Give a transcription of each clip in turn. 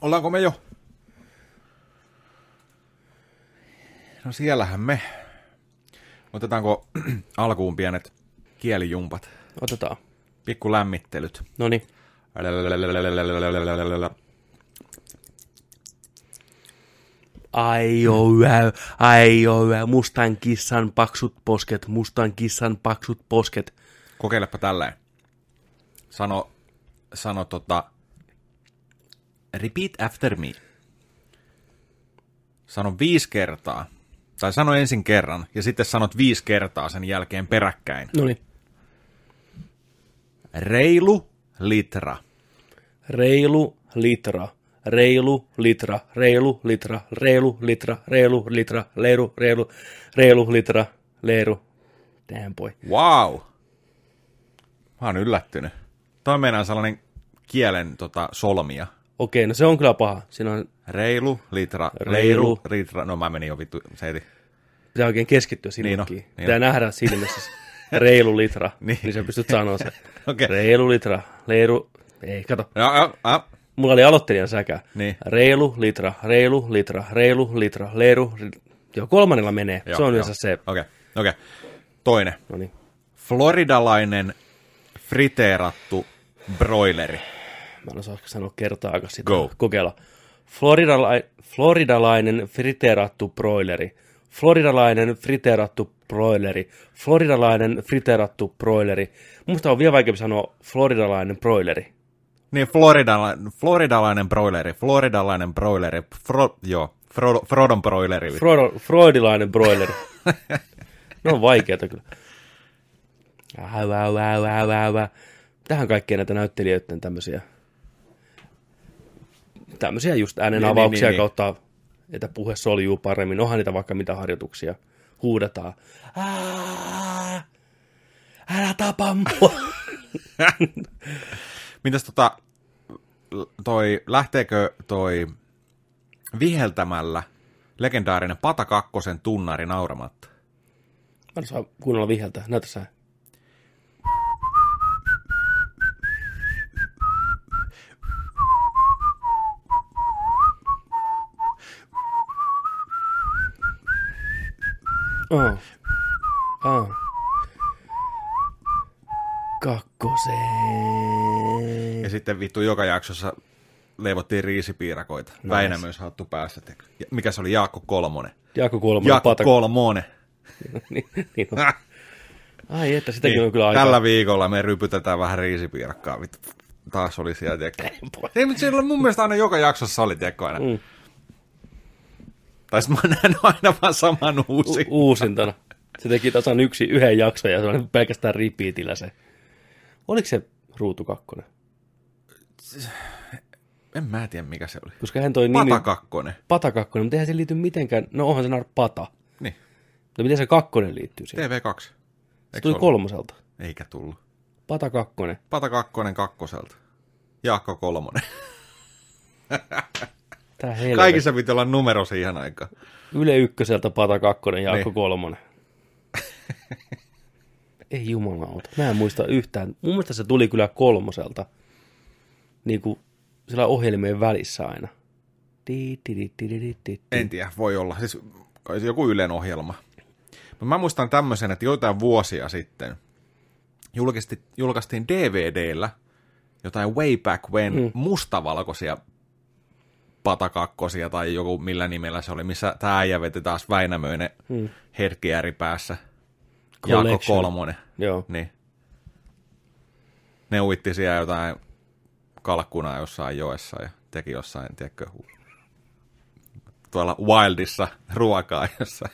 Ollaanko me jo? No siellähän me. Otetaanko alkuun pienet kielijumpat? Otetaan. Pikku lämmittelyt. No niin. Ai joo, ai joo, mustan kissan paksut posket, mustan kissan paksut posket. Kokeilepa tälleen. Sano, sano tota, repeat after me. Sano viisi kertaa. Tai sano ensin kerran, ja sitten sanot viisi kertaa sen jälkeen peräkkäin. No niin. Reilu litra. Reilu litra. Reilu litra. Reilu litra. Reilu litra. Reilu litra. Leiru, reilu, reilu litra. Leiru. Damn boy. Wow. Mä oon yllättynyt. Toi meinaa sellainen kielen tota, solmia. Okei, no se on kyllä paha. Siinä on, Reilu, litra, Reilu. reilu, litra. No mä menin jo vittu, se heti. pitää oikein keskittyä Niin sinne. on, Niin niin pitää nähdä silmissä. se Reilu litra. Niin. niin. sä pystyt sanoa sen. Okei. Reilu litra. Leiru. Ei, kato. Ja, ja, ja. Mulla oli aloittelijan säkä. Niin. Reilu litra. Reilu litra. Reilu litra. Leiru. Joo, kolmannella menee. Joo, se on yleensä se. Okei, okei. Toinen. No niin. Floridalainen friteerattu broileri. Mä en osaa sanoa kertaakaan sitä. Go. Kokeilla. Floridala- floridalainen friteerattu broileri. Floridalainen friteerattu broileri. Floridalainen friteerattu broileri. Musta on vielä vaikeampi sanoa floridalainen broileri. Niin, floridalainen, floridalainen broileri, floridalainen broileri, fro, joo, Frodo, Frodon broileri. Frodo, freudilainen broileri. ne on vaikeita kyllä. Äu, äu, äu, äu, äu. Tähän kaikkea näitä näyttelijöiden tämmöisiä, tämmöisiä just äänen Niin, avauksia niin, niin, kautta, että puhe soljuu paremmin. Onhan niitä vaikka mitä harjoituksia. Huudetaan. Ää, älä tapa mua. Mitäs tota, toi, lähteekö toi viheltämällä legendaarinen Pata Kakkosen tunnari nauramatta? Mä en saa kuunnella viheltä. Näytä sä. Oh. Oh. Kakkoseen. Ja sitten vittu joka jaksossa leivottiin riisipiirakoita. Nice. Väinämöis hattu päästä. Ja Mikä se oli? Jaakko Kolmonen. Jaakko Kolmonen. Jaakko Kolmonen. niin, niin on. Ai että, sitäkin niin, on kyllä aika. Tällä viikolla me rypytetään vähän riisipiirakkaa. Vittu. Taas oli siellä, tiedätkö? Ei, mutta siellä mun mielestä aina joka jaksossa oli, tiedätkö aina. Mm. Tai mä oon nähnyt aina vaan saman uusi. U- uusintana. Se teki tasan yksi, yhden jakson ja se oli pelkästään repeatillä se. Oliko se Ruutu kakkonen? En mä tiedä, mikä se oli. Koska hän toi nimi... Pata kakkonen. Pata kakkonen, mutta eihän se liity mitenkään... No onhan se nar pata. Niin, No miten se kakkonen liittyy siihen? TV2. Se Eikö tuli ollut? kolmoselta. Eikä tullut. Pata kakkonen. Pata kakkonen kakkoselta. Jaakko Kolmonen. Kaikissa piti olla numero siihen aikaan. Yle ykköseltä Pata kakkonen, Jaakko Niin. kolmonen. Ei jumalauta. Mä en muista yhtään. Mun mielestä se tuli kyllä kolmoselta. Niin kuin sillä ohjelmien välissä aina. Di, di, di. En tiedä, voi olla. Siis kai joku Ylen ohjelma. Mutta mä muistan tämmöisen, että joitain vuosia sitten julkisti, julkaistiin DVDllä jotain way back when mm. mustavalkoisia patakakkosia tai joku millä nimellä se oli, missä tämä äijä veti taas Väinämöinen mm. herkkiäri päässä. Jaakko. Kolmonen. Joo. Niin. Ne uitti siellä jotain kalkkunaa jossain joessa ja teki jossain, tiedätkö, tuolla Wildissa ruokaa jossain.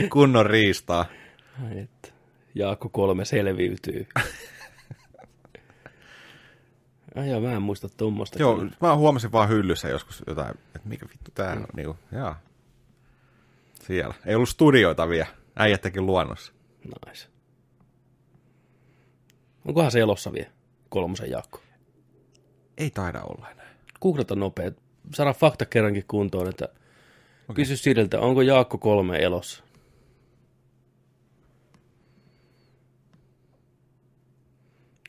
Kunnon riistaa. Ai että. Jaakko kolme selviytyy. Ai joo, mä en muista tuommoista. Joo, mä huomasin vaan hyllyssä joskus jotain, että mikä vittu tää on, niinku, jaa. Siellä. Ei ollut studioita vielä, äijät teki luonnossa. Nice. Onkohan se elossa vielä? Kolmosen Jaakko. Ei taida olla enää. Googlata nopea. Saada fakta kerrankin kuntoon, että okay. kysy Siriltä, onko Jaakko kolme elossa?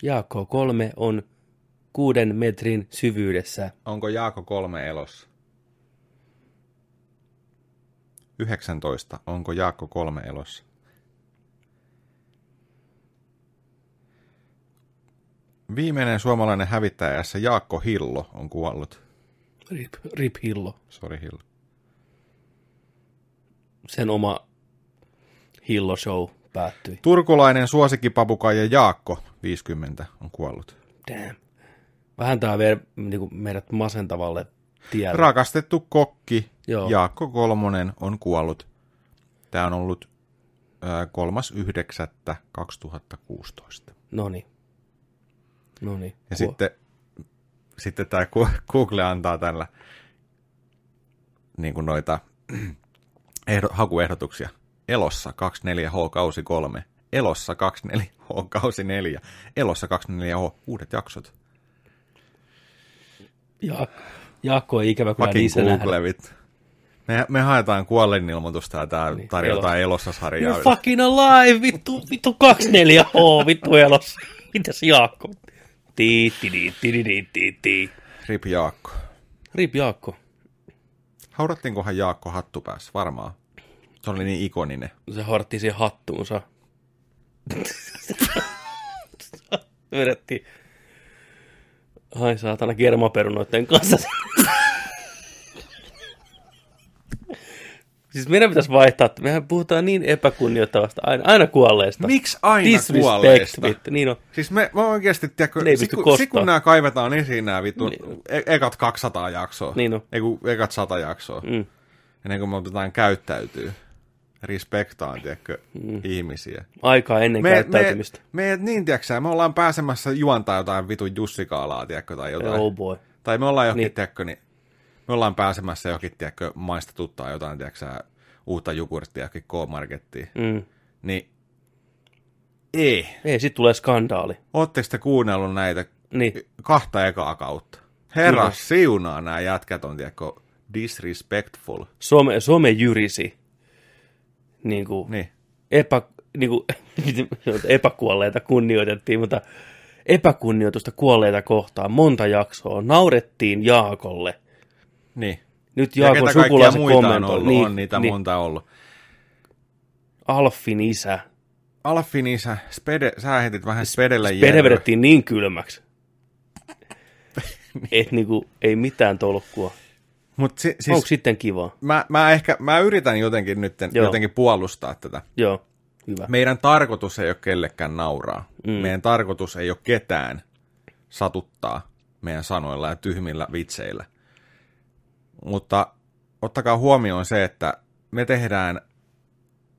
Jaakko kolme on kuuden metrin syvyydessä. Onko Jaakko kolme elossa? 19. Onko Jaakko kolme elossa? Viimeinen suomalainen hävittäjässä Jaakko Hillo on kuollut. Rip, rip Hillo. Sori Hillo. Sen oma Hillo Show päättyi. Turkulainen suosikkipapukaija Jaakko, 50, on kuollut. Damn. Vähän tää vie niinku meidät masentavalle tielle. Rakastettu kokki Joo. Jaakko Kolmonen on kuollut. Tämä on ollut ää, 3.9.2016. Noni. Noni. Ja sitten, sitten tämä Google antaa tällä niin kuin noita ehdo, hakuehdotuksia. Elossa 24H kausi 3. Elossa 24H kausi 4. Elossa 24H uudet jaksot. Ja, Jaakko ei ikävä kyllä Fucking niissä nähdä. Google vit. Me, me haetaan kuolinilmoitusta ja tää Niin, tarjotaan elossa sarjaa. You're fucking alive, vittu, vittu 24H, vittu elossa. Mitäs Jaakko? Tii, tii, tii, tii, tii, tii, tii. Rip Jaakko. Rip Jaakko. Haudattiinkohan Jaakko hattu päässä? Varmaan. Se oli niin ikoninen. Se hartti siihen hattuunsa. Vedettiin. Ai saatana kermaperunoiden kanssa. siis meidän pitäisi vaihtaa, mehän puhutaan niin epäkunnioittavasta, aina, aina kuolleesta. Miksi aina Disrespect, kuolleista? vittu. Niin on. Siis me, me oikeasti, tiedätkö, Ne sit, kun, sit kun nämä kaivetaan esiin nämä vittu, e- ekat 200 jaksoa. Niin on. Ei kun ekat 100 jaksoa. Mm. Ennen kuin me otetaan käyttäytyy. Respektaan, tiedätkö, mm. ihmisiä. Aikaa ennen Me, käyttäytymistä. me, me, niin, tiedätkö, me ollaan pääsemässä juontaa jotain vitun Jussikaalaa, tiedätkö, tai jotain. Oh boy. Tai me ollaan johonkin, Niin. niin. tiedätkö, niin me ollaan pääsemässä johonkin, tiedätkö, maista tuttaa jotain, tiedätkö, uutta jogurttia johonkin K-markettiin. Mm. Niin, ei. Ei, sit tulee skandaali. Ootteko te kuunnellut näitä Niin. kahta ekaa kautta? Herra Kyllä. siunaa nämä jätkät on, tiedätkö, disrespectful. Some, some jyrisi. Niin kuin, Niin. epä, niin kuin, epäkuolleita kunnioitettiin, mutta epäkunnioitusta kuolleita kohtaan monta jaksoa. Naurettiin Jaakolle. Niin. Nyt Ja Jaakon kaikkia sukulaiset muita on kommentoi. ollut, Niin, on niitä niin, monta ollut. Alfin isä. Alfin isä, Spede, sä heitit vähän Spedelle Pede järve. vedettiin niin kylmäksi. että niinku, ei mitään tolkkua. Mut si, Siis... Onko sitten kivaa? mä, mä, ehkä, mä yritän jotenkin nyt jotenkin puolustaa tätä. Joo, hyvä. Meidän tarkoitus ei ole kellekään nauraa. Mm. Meidän tarkoitus ei ole ketään satuttaa meidän sanoilla ja tyhmillä vitseillä. Mutta ottakaa huomioon se, että me tehdään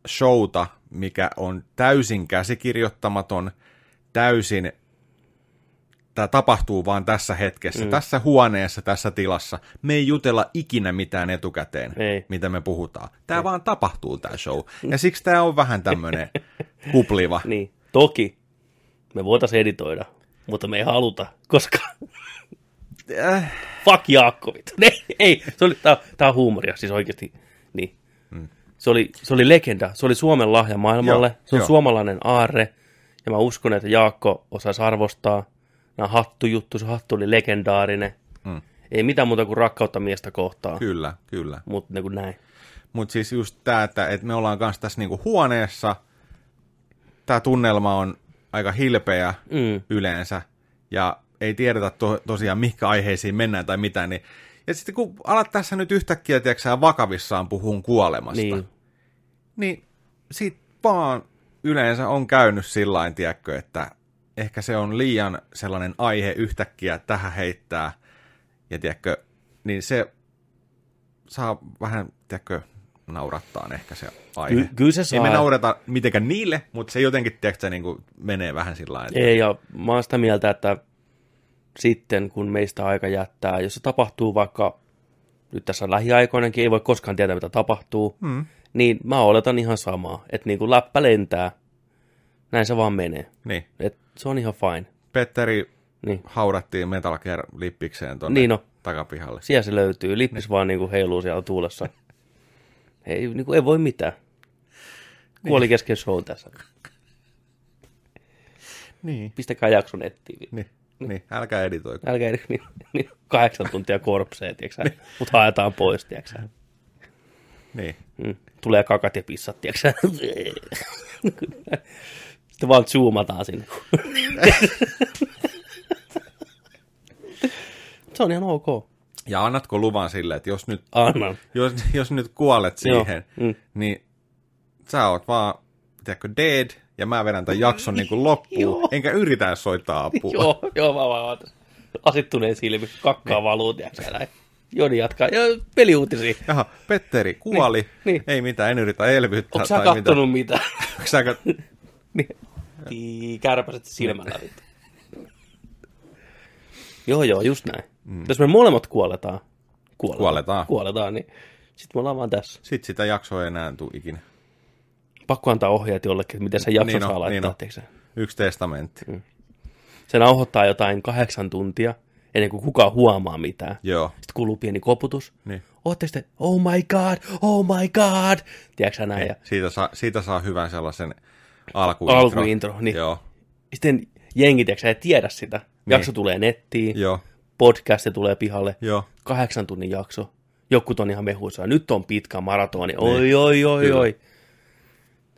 showta, mikä on täysin käsikirjoittamaton, täysin, tämä tapahtuu vaan tässä hetkessä, mm. tässä huoneessa, tässä tilassa. Me ei jutella ikinä mitään etukäteen, Ei. mitä me puhutaan. Tämä vaan tapahtuu, tämä show. Ja siksi tämä on vähän tämmöinen kupliva. Niin, toki me voitaisiin editoida, mutta me ei haluta, koska Äh, fuck Jaakko, vittu. Ei, ei, se oli, tää, tää on huumoria, siis oikeasti, niin. Se, oli, se oli legenda, se oli Suomen lahja maailmalle, Joo, se on joo. suomalainen aarre, ja mä uskon, että Jaakko osaisi arvostaa. Nämä hattujuttu, se hattu oli legendaarinen. Mm. Ei mitään muuta kuin rakkautta miestä kohtaan, Kyllä, kyllä. mutta niin näin. Mutta siis just tämä, että, että me ollaan kanssa tässä niinku huoneessa, tämä tunnelma on aika hilpeä Mm. yleensä, ja ei tiedetä to, tosiaan, mihinkä aiheisiin mennään tai mitään, niin ja sitten kun alat tässä nyt yhtäkkiä, tiedätkö, vakavissaan puhun kuolemasta, Niin. niin, sit vaan yleensä on käynyt sillain, tiedätkö, että ehkä se on liian sellainen aihe yhtäkkiä tähän heittää, ja tiedätkö, niin se saa vähän, tiedätkö, naurattaa ehkä se aihe. Ky- kyllä se Ei me saa. naurata mitenkään niille, mutta se jotenkin, tiedätkö, niin kuin menee vähän sillä lailla. Ei, ja mä oon sitä mieltä, että sitten kun meistä aika jättää, jos se tapahtuu vaikka nyt tässä lähiaikoinakin, ei voi koskaan tietää mitä tapahtuu, Mm. niin mä oletan ihan samaa, että niin kuin läppä lentää, näin se vaan menee. Niin. Et se on ihan fine. Petteri Niin. haudattiin Metal Gear lippikseen tuonne Niin no. takapihalle. Siellä se löytyy, lippis vaan niin kuin heiluu siellä tuulessa. ei, niin kuin, ei voi mitään. Kuoli kesken show tässä. Niin. Pistäkää jakso nettiin. niin. Niin, älkää editoiko. Älkää edes niin, niin kahdeksan tuntia korpseen, tiiäksä, mutta haetaan pois, tiiäksä. Niin. Mm. Tulee kakat ja pissat, tiiäksä. Sitten vaan zoomataan sinne. Se on ihan ok. Ja annatko luvan sille, että jos nyt, Annan. jos, jos nyt kuolet Joo, siihen, mm. niin sä oot vaan, tiedätkö, dead, ja mä vedän tämän jakson niin kuin loppuun, Joo. enkä yritä soittaa apua. Joo, joo, mä vaan oon asittuneen silmi, kakkaa valuu, tiiäksä, näin. Joni jatkaa. Ja peliuutisia. Jaha, Petteri kuoli, niin. ei mitään, en yritä elvyttää. Onko sä tai kattonut mitään? Mitään. Onko sä kat... Niin. Tii, kärpäset silmällä joo, joo, just näin. Mm. Jos me molemmat kuoletaan, kuoletaan, Kuoletaan. kuoletaan niin sitten me ollaan vaan tässä. Sitten sitä jaksoa ei enää tule ikinä. Pakko antaa ohjeet jollekin, että miten se jakso Niin saa on, laittaa. niin Niin. Yksi testamentti. Mm. Se nauhoittaa jotain kahdeksan tuntia, ennen kuin kukaan huomaa mitään. Joo. Sitten kuuluu pieni koputus. Niin. Ootte sitten, oh my god, oh my god. Tiedätkö sä näin? Ja Siitä saa, siitä saa hyvän sellaisen alkuintro. alkuintro. Niin. Joo, Sitten jengi, tiedätkö ei tiedä sitä. Niin. Jakso tulee nettiin, joo, podcasti tulee pihalle. joo. kahdeksan tunnin jakso. Jokut on ihan mehuissa. Nyt on pitkä maratoni. Oi, oi, oi, Kyllä. oi.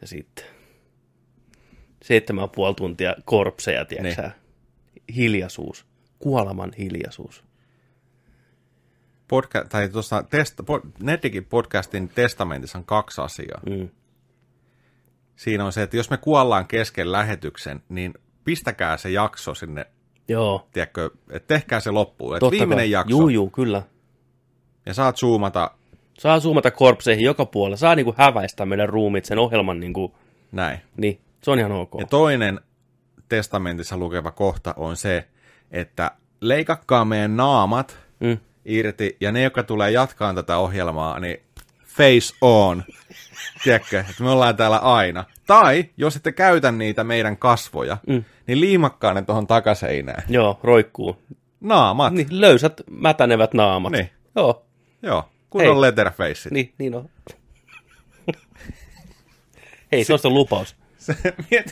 Ja sitten seitsemän puoli tuntia korpseja, tiedätkö niin. Hiljaisuus. Kuoleman hiljaisuus. Podca- tai tuossa testa- po- Netikin podcastin testamentissa on kaksi asiaa. Mm. Siinä on se, että jos me kuollaan kesken lähetyksen, niin pistäkää se jakso sinne, Joo. tiedätkö, että tehkää se loppuun. Että viimeinen kai. jakso, Juu, juu, kyllä. ja saat zoomata Saa zoomata korpseihin joka puolella. Saa niinku häväistä meidän ruumit sen ohjelman niinku, näin. niin se on ihan ok. Ja toinen testamentissa lukeva kohta on se, että leikakkaa meidän naamat Mm. irti, ja ne, jotka tulee jatkaan tätä ohjelmaa, niin face on. Tiedätkö, että me ollaan täällä aina. Tai, jos ette käytä niitä meidän kasvoja, mm. niin liimakkaa ne tuohon takaseinään. Joo, roikkuu. Naamat. Niin, löysät, mätänevät naamat. Niin. Joo, Joo, kun Hei. on letterfaceit. niin, niin on. Hei, se on se lupaus. Se,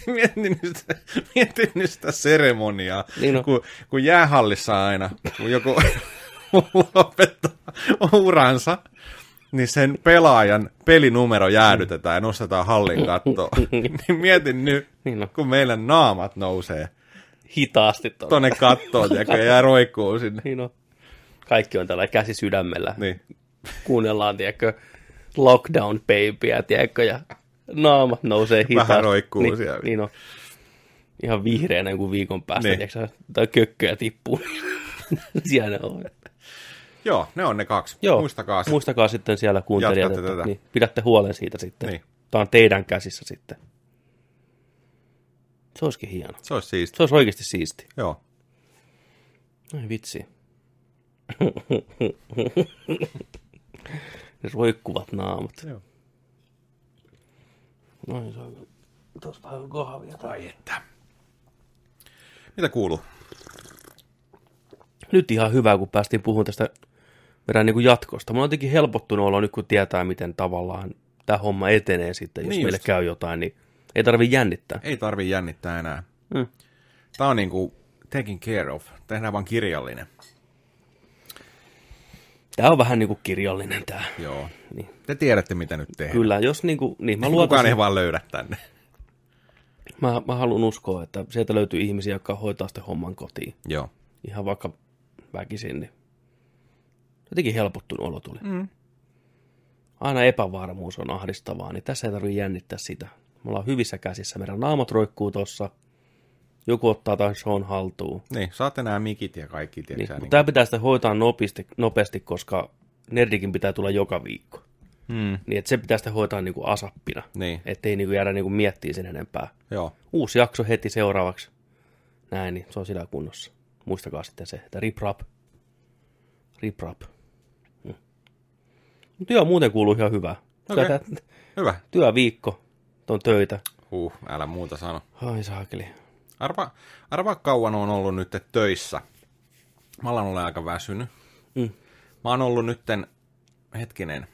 mieti, nyt, sitä- mieti nyt sitä seremoniaa, Niin on. kun, kun jäähallissa aina, kun joku lopettaa uransa, niin sen pelaajan pelinumero jäädytetään ja nostetaan hallin kattoon. niin mietin nyt, Niin on. kun meidän naamat nousee Hitaasti tuolla. tonne kattoon ja jää roikkuu sinne. Niin on. Kaikki on tällä käsi sydämellä. Niin. Kuunnellaan, tiedätkö, lockdown babyä, tiedätkö, ja naamat nousee hitaasti. Vähän roikkuu niin, siellä. Niin on. Ihan vihreänä kuin viikon päästä, Niin. niin. tiedätkö, tai kökköjä tippuu. Siellä on. Joo, ne on ne kaksi. Joo, Muistakaa muistakaa sitten siellä kuuntelijat, Jatkatte että tätä. niin, pidätte huolen siitä sitten. Niin. Tämä on teidän käsissä sitten. Se olisikin hieno. Se olisi siisti. Se olisi oikeasti siisti. Joo. Ai vitsi. ne roikkuvat naamat. Joo. Noin se on. Tuossa vähän kahvia. Tai Että. Mitä kuuluu? Nyt ihan hyvä, kun päästiin puhumaan tästä meidän niin kuin jatkosta. Mulla on jotenkin helpottunut olo nyt, kun tietää, miten tavallaan tämä homma etenee sitten. Jos Niin niin meille just. käy jotain, niin ei tarvi jännittää. Ei tarvi jännittää enää. Mm. Tämä on niinku taking care of. Tehdään vaan kirjallinen. Tämä on vähän niin kuin kirjallinen tämä. Joo. Niin. Te tiedätte, mitä nyt tehdään. Kyllä, jos niin kuin, niin mä Kukaan luotan, ei vaan löydä tänne. mä, mä haluan uskoa, että sieltä löytyy ihmisiä, jotka hoitaa sitten homman kotiin. Joo. Ihan vaikka väkisin, niin jotenkin helpottunut olo tuli. Mm. Aina epävarmuus on ahdistavaa, niin tässä ei tarvitse jännittää sitä. Me ollaan hyvissä käsissä, meidän naamat roikkuu tossa. Joku ottaa tai on haltuun. Niin, saatte nämä mikit ja kaikki, Niin, tiedätkö niin, tämä pitää sitten hoitaa nopeasti, nopeasti, koska Nerdikin pitää tulla joka viikko. mm, Niin, että se pitää sitten hoitaa niin kuin asappina. niin, Ettei niin kuin jäädä niin kuin miettiä sen enempää. joo. Uusi jakso heti seuraavaksi. Näin, niin se on sillä kunnossa. Muistakaa sitten se, että rip rap. Rip rap. Mutta joo, muuten kuuluu ihan hyvää. Okay. Hyvä. Työviikko, on töitä. Huh, älä muuta sano. Ai saakeli. Arva, arva kauan on ollut nyt töissä. Mä olen ollut aika väsynyt. Mm. Mä oon ollut nytten, hetkinen,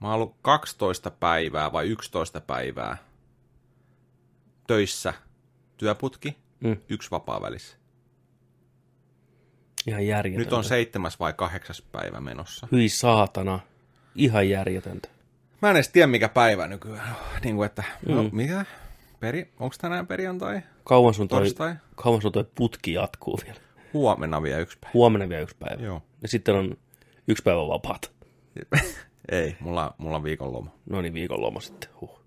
mä oon ollut 12 päivää vai 11 päivää töissä työputki. Mm. Yksi vapaa välissä. Ihan järjetöntä. Nyt on seitsemäs vai kahdeksas päivä menossa. Hyi saatana. Ihan järjetöntä. Mä en edes tiedä, mikä päivä nykyään on. Niin kuin, että, no, mm. mikä? Peri... Onko tänään perjantai? Kauan sun toi, Torstai? kauan sun toi putki jatkuu vielä. Huomenna vielä yksi päivä. Huomenna vielä yksi päivä. Joo. Ja sitten on yksi päivä vapaata. Ei, mulla, mulla on viikonloma. No niin, viikonloma sitten. Huh.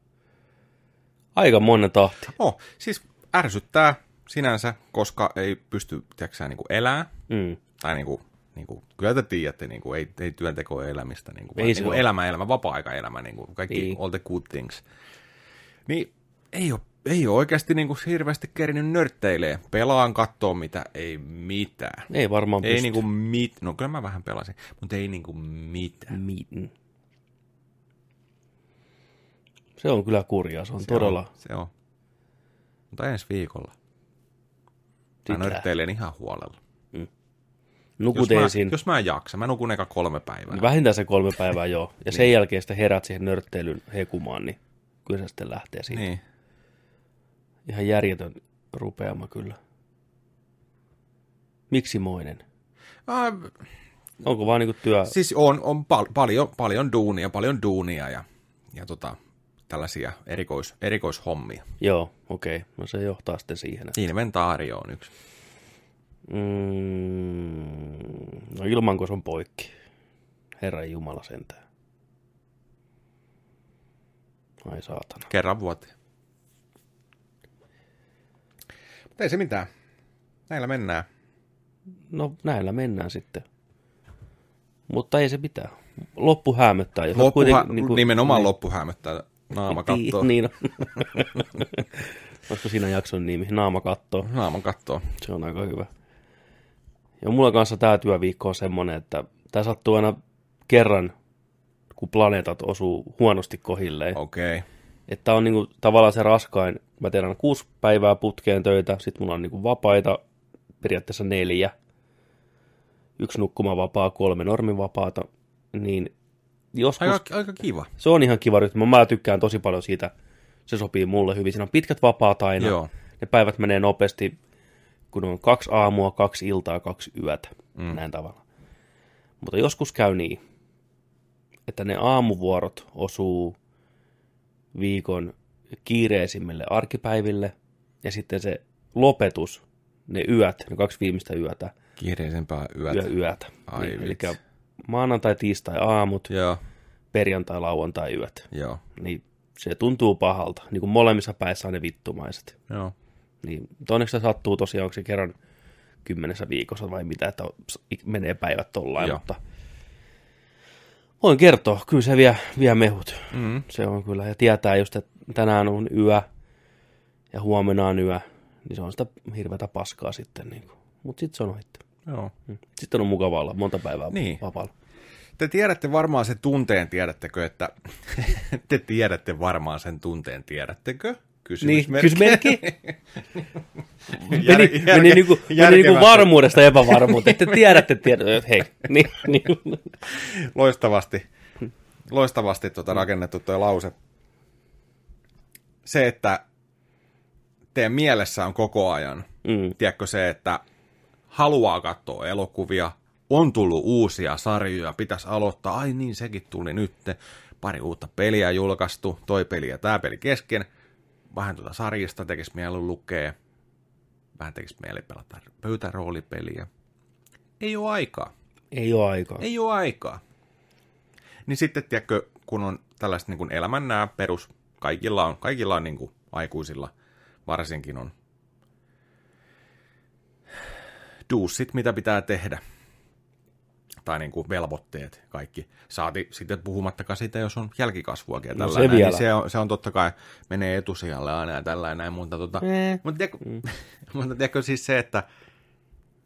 Aika monen tahti. Oh, siis ärsyttää sinänsä, koska ei pysty, tiedätkö niin elää. Mm. Tai niin kuin, niin kuin, kyllä te tiedätte, niin kuin, ei, ei työnteko elämistä, niin kuin, Ei vaan, niin kuin elämä, elämä, vapaa-aikaelämä, niin kuin, kaikki, Niin. all the good things. Niin ei ole, ei ole oikeasti niin kuin, hirveästi kerinyt nörtteilee. Pelaan katsoa mitä, ei mitään. Ei varmaan Ei pysty. niinku mit, no kyllä mä vähän pelasin, mutta ei niinku mitään. Miten? Se on kyllä kurjaa, se on Se todella... On, se on. Mutta ensi viikolla. Mä nörtteilen ihan huolella. Nukut Jos mä, ensin. jos mä en jaksa, mä nukun eka kolme päivää. Vähintään se kolme päivää joo. Ja Niin. sen jälkeen sitten herät siihen nörtteilyn hekumaan, niin kyllä se sitten lähtee siitä. Niin. Ihan järjetön rupeama kyllä. Miksi moinen? Ah, Onko vaan niinku työ... siis on, on pal- paljon, paljon duunia, paljon duunia ja, ja tota, tällaisia erikois, erikoishommia. Joo, okei. Okay. No se johtaa sitten siihen. Että... Inventaario on yksi. Mm, no ilmanko se on poikki. Herran Jumala sentään. Ai saatana. Kerran vuoteen. Mutta ei se mitään. Näillä mennään. No näillä mennään sitten. Mutta ei se mitään. Loppu. Jos on Loppuha, kuitenkin niin kuin, nimenomaan niin. loppu hämöttää naama kattoo. Niin. Olisiko siinä jakson nimi? Naama kattoo. Naaman kattoo. Se on aika hyvä. Ja mulla kanssa tämä työviikko on semmoinen, että tämä sattuu aina kerran, kun planeetat osuu huonosti kohilleen. Okei. Okay. Että on niinku tavallaan se raskain. Mä teen aina kuusi päivää putkeen töitä, sitten mulla on niinku vapaita, periaatteessa neljä. Yksi nukkumavapaa, kolme normivapaata. Niin joskus... Aika, aika kiva. Se on ihan kiva rytmi. Mä tykkään tosi paljon siitä. Se sopii mulle hyvin. Siinä on pitkät vapaat aina. Joo. Ne päivät menee nopeasti, kun on kaksi aamua, kaksi iltaa, kaksi yötä. Mm. Näin tavalla. Mutta joskus käy niin, että ne aamuvuorot osuu viikon kiireisimmille arkipäiville ja sitten se lopetus, ne yöt, ne kaksi viimeistä yötä, Kiireisempää yötä. yö, yötä. Ai niin, eli maanantai, tiistai aamut, Joo, perjantai, lauantai yöt. joo, Niin se tuntuu pahalta, niin kuin molemmissa päissä on ne vittumaiset. joo. Niin, onneksi se sattuu tosiaan, onko se kerran kymmenessä viikossa vai mitä, että menee päivät tollain, Joo. mutta voin kertoa, kyllä se vie, vie mehut. Mm. Se on kyllä, ja tietää just, että tänään on yö ja huomenna on yö, niin se on sitä hirveätä paskaa sitten. Niin mutta sitten se on ohitti. Joo. Sitten on mukava olla monta päivää Niin. vapaalla. Te tiedätte varmaan sen tunteen, tiedättekö, että te tiedätte varmaan sen tunteen, tiedättekö? Niin, Kysymysmerkki. kysymysmerkki. Jär- meni, meni, niinku, meni niinku varmuudesta epävarmuuteen. Te tiedätte, tiedätte. Hei, niin, niin. Loistavasti, loistavasti tuota rakennettu tuo lause. Se, että teidän mielessä on koko ajan, Mm. tiedätkö se, että haluaa katsoa elokuvia, on tullut uusia sarjoja, pitäisi aloittaa, ai niin, sekin tuli nyt, pari uutta peliä julkaistu, toi peli ja tämä peli kesken, vähän tuota sarjista tekisi mieli lukea, vähän tekisi mieli pelata pöytäroolipeliä. Ei ole aikaa. Ei ole aikaa. Ei ole aikaa. Niin sitten, tiedätkö, kun on tällaiset niin kuin elämän nämä perus, kaikilla on, kaikilla on niin kuin aikuisilla varsinkin on duussit, mitä pitää tehdä. Tai niin kuin velvoitteet kaikki. Saati sitten puhumattakaan siitä, jos on jälkikasvuakin ja No se vielä. niin se on, se on totta kai, menee etusijalle aina ja tällainen näin, mutta, tota, Eh. mutta, tiedätkö, mutta tiedätkö siis se, että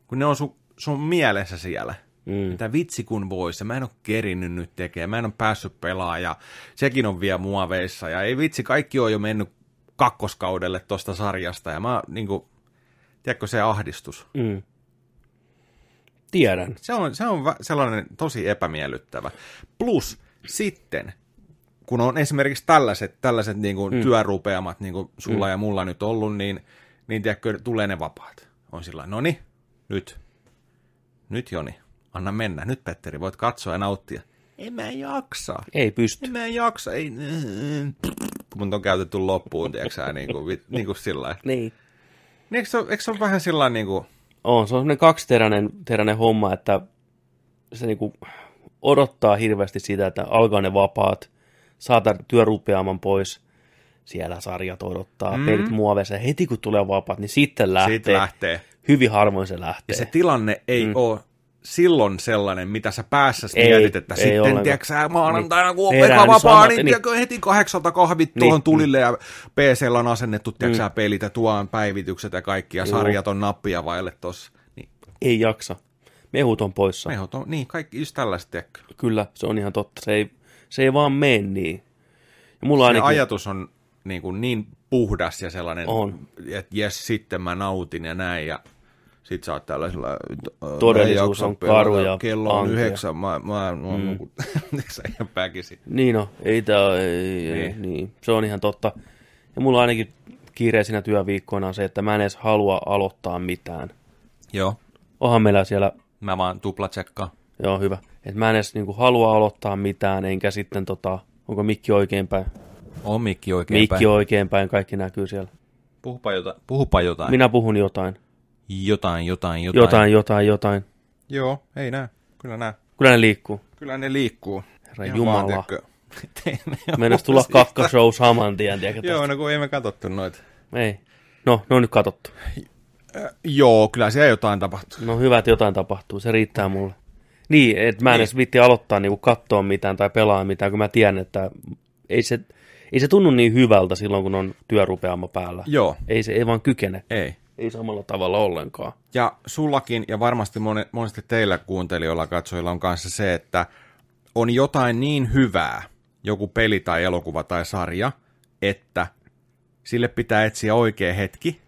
kun ne on sun, sun mielessä siellä, Mm. mitä vitsi kun vois, ja mä en ole kerinnyt nyt tekemään, mä en ole päässyt pelaamaan, ja sekin on vielä muoveissa, ja ei vitsi, kaikki on jo mennyt kakkoskaudelle tosta sarjasta, ja mä niinku, tiedätkö se ahdistus, Mm. Tiedän. se on, se on sellainen tosi epämiellyttävä. Plus sitten, kun on esimerkiksi tällaiset, tällaiset niin kuin mm. työrupeamat, niin kuin sulla mm. ja mulla nyt ollut, niin niin tiedätkö, tulee ne vapaat. On sillä no niin, nyt. Nyt Joni, anna mennä. Nyt Petteri, voit katsoa ja nauttia. En mä jaksa. Ei pysty. En mä jaksa. Ei. Kun mun on käytetty loppuun, tiedätkö niin kuin, niin kuin sillä. Niin. Niin, eikö, se, ole- eikö se ole vähän sillä niin kuin, On, se on semmoinen kaksiteräinen teräinen homma, että se niinku odottaa hirveästi sitä, että alkaa ne vapaat, saa tämän työrupeaman pois, siellä sarjat odottaa, mm. pelit muoveissa, heti kun tulee vapaat, niin sitten lähtee. siitä lähtee. Hyvin harvoin se lähtee. Ja se tilanne ei mm. ole silloin sellainen, mitä sä päässä mietit, että ei sitten, ollenkaan. tiedätkö sä, maanantaina, kun on eka niin vapaa, niin, niin. tiedätkö, heti kahdeksalta kahvit Niin, tuohon tulille ja PCllä on asennettu, tiedätkö Mm. sä, pelit ja tuon päivitykset ja kaikki, ja Joo. sarjat on nappia vaille tossa. Niin, Ei jaksa. Mehut on poissa. mehut on, niin, kaikki just tällaiset, tiedätkö. Kyllä, se on ihan totta. Se ei, se ei vaan mene niin. Ja mulla Se ainakin... ajatus on niin, kuin niin puhdas ja sellainen, On. että jes, sitten mä nautin ja näin, ja sit sä oot tällaisella... Todellisuus en on karu ja Kello on ankea. yhdeksän, mä, mä, mä mm. nukut, sä ihan väkisin. Niin no, ei tää, ei, Niin. niin. Se on ihan totta. Ja mulla ainakin kiireisinä työviikkoina on se, että mä en edes halua aloittaa mitään. Joo, Onhan meillä siellä, mä vaan tuplatsekkaan. joo hyvä, että mä en edes niinku halua aloittaa mitään, enkä sitten tota, onko mikki oikeinpäin? On mikki oikein Mikki oikeinpäin, kaikki näkyy siellä. Puhupa jotain. Puhupa jotain. Minä puhun jotain. Jotain, jotain, jotain. Jotain, jotain, jotain. Joo, ei näe. Kyllä näe. Kyllä ne liikkuu. Kyllä ne liikkuu. Herra Ihan Jumala. Meidän tulla uusista. kakkashow saman tien, tiedätkö? Joo, no kun ei me katsottu noita. Ei. No, ne on nyt katsottu. Äh, joo, kyllä siellä jotain tapahtuu. No hyvä, että jotain tapahtuu, se riittää mulle. Niin, että mä en edes vitti aloittaa niinku katsoa mitään tai pelaa mitään, kun mä tiedän, että ei se, ei se tunnu niin hyvältä silloin, kun on työrupeama päällä. Joo, Ei se ei vaan kykene. ei. Ei samalla tavalla ollenkaan. Ja sullakin, ja varmasti monesti teillä kuuntelijoilla katsojilla on kanssa se, että on jotain niin hyvää, joku peli tai elokuva tai sarja, että sille pitää etsiä oikea hetki.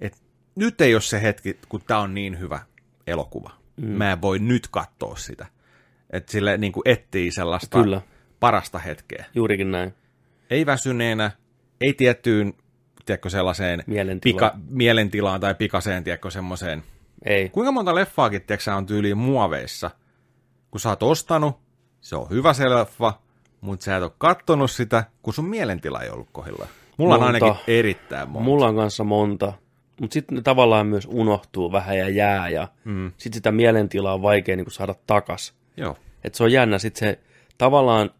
Et nyt ei ole se hetki, kun tämä on niin hyvä elokuva. Mm. Mä en voi nyt katsoa sitä. Että sille niin kuin etsii sellaista Kyllä. parasta hetkeä. Juurikin näin. Ei väsyneenä, ei tiettyyn, tiedätkö, sellaiseen Mielentilaan. pika, mielentilaan tai pikaseen, tiedätkö, semmoiseen Ei. Kuinka monta leffaakin, tiedätkö, on tyyliin muoveissa? Kun sä oot ostanut, se on hyvä se leffa, mutta sä et ole kattonut sitä, kun sun mielentila ei ollut kohdilla. Mulla on Monta. ainakin erittäin monta. Mulla on kanssa monta. Mutta sitten ne tavallaan myös unohtuu vähän ja jää. Ja mm. sitten sitä mielentilaa on vaikea niin saada takas. Joo. Et se on jännä. Sitten se tavallaan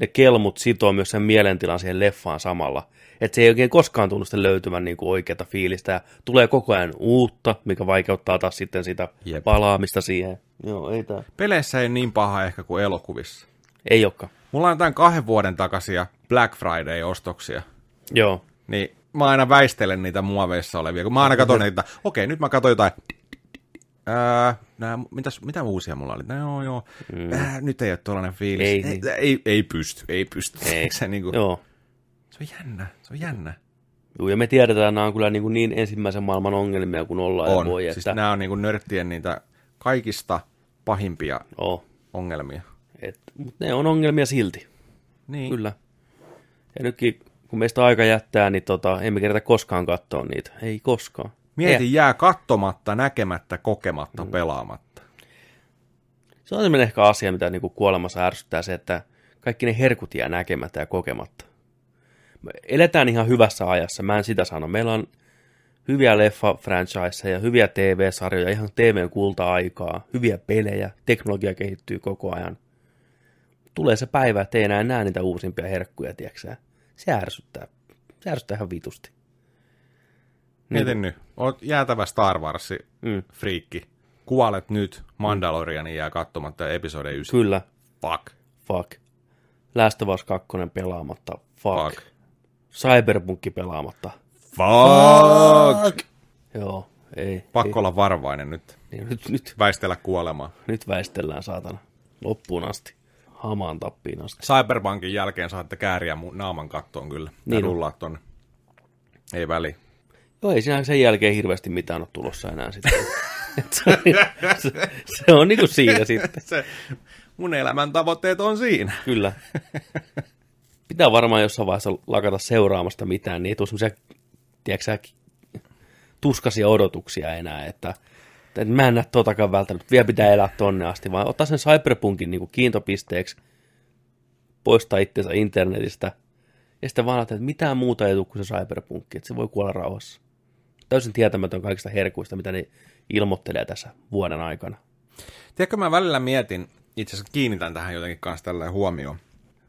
ne kelmut sitoo myös sen mielentilan siihen leffaan samalla. Että se ei oikein koskaan tunnu sitten löytyvän niin kuin oikeata fiilistä. Ja tulee koko ajan uutta, mikä vaikeuttaa taas sitten sitä Jep. palaamista siihen. Joo, ei tää. Peleissä ei niin paha ehkä kuin elokuvissa. Ei olekaan. Mulla on jotain kahden vuoden takaisia Black Friday-ostoksia. Joo. Niin mä aina väistelen niitä muoveissa olevia, kun mä aina katson niitä, okei, nyt mä katson jotain, Ää, nää, mitäs, mitä uusia mulla oli? No, joo, joo. Mm. Ää, nyt ei ole tuollainen fiilis. Ei, ei, niin. ei, ei pysty, ei pysty. Ei. se, niinku, Joo. Se on jännä, se on jännä. Joo, ja me tiedetään, että nämä on kyllä niin, kuin niin ensimmäisen maailman ongelmia kuin ollaan On. ja voi, siis että... nämä on niinku nörttien niitä kaikista pahimpia Oh, ongelmia. et, mutta ne on ongelmia silti, Niin. kyllä. Ja nytkin, kun meistä aika jättää, niin tota, emme kerätä koskaan katsoa niitä. Ei koskaan. Mieti, jää kattomatta, näkemättä, kokematta, mm. pelaamatta. Se on semmoinen ehkä asia, mitä niin kuin kuolemassa ärsyttää se, että kaikki ne herkut jää näkemättä ja kokematta. Me eletään ihan hyvässä ajassa, mä en sitä sano. Meillä on hyviä leffa-franchiseja, hyviä TV-sarjoja, ihan TVn kulta-aikaa, hyviä pelejä, teknologia kehittyy koko ajan. Tulee se päivä, että ei enää näe niitä uusimpia herkkuja, tiedätkö Se ärsyttää. Se ärsyttää ihan vitusti. Mieti nyt, oot jäätävä Star Wars Mm. friikki. Kuolet nyt, Mandalorianin jää katsomatta episode 9. Kyllä, Fuck. fuck. Last of Us 2 pelaamatta, fuck. Fuck. Fuck. Cyberpunkki pelaamatta, Fuck. Joo, ei. Pakko olla varovainen nyt. ei. Niin, nyt, nyt, Väistellä kuolemaa. nyt väistellään saatana loppuun asti. Hamaan tappiin asti. Cyberpunkin jälkeen saatte kääriä mun naaman kattoon kyllä. Niin Niin rullaa tonne. Ei väli. Joo, ei siinä sen jälkeen hirveästi mitään ole tulossa enää sitten. Se, on, se, se on niinku siinä sitten. Se, mun elämän tavoitteet on siinä. Kyllä. Pitää varmaan jossain vaiheessa lakata seuraamasta mitään, niin ei tule semmoisia, tiedätkö tuskasia odotuksia enää, että, että mä en näe totakaan välttämättä, vielä pitää elää tonne asti, vaan ottaa sen Cyberpunkin niin kuin kiintopisteeksi, poistaa itsensä internetistä, ja sitten vaan että mitään muuta ei tule kuin se Cyberpunk, että se voi kuolla rauhassa. Täysin tietämätön kaikista herkuista, mitä ne ilmoittelee tässä vuoden aikana. Tiedätkö, mä välillä mietin, itse asiassa kiinnitän tähän jotenkin kanssa tällä huomioon.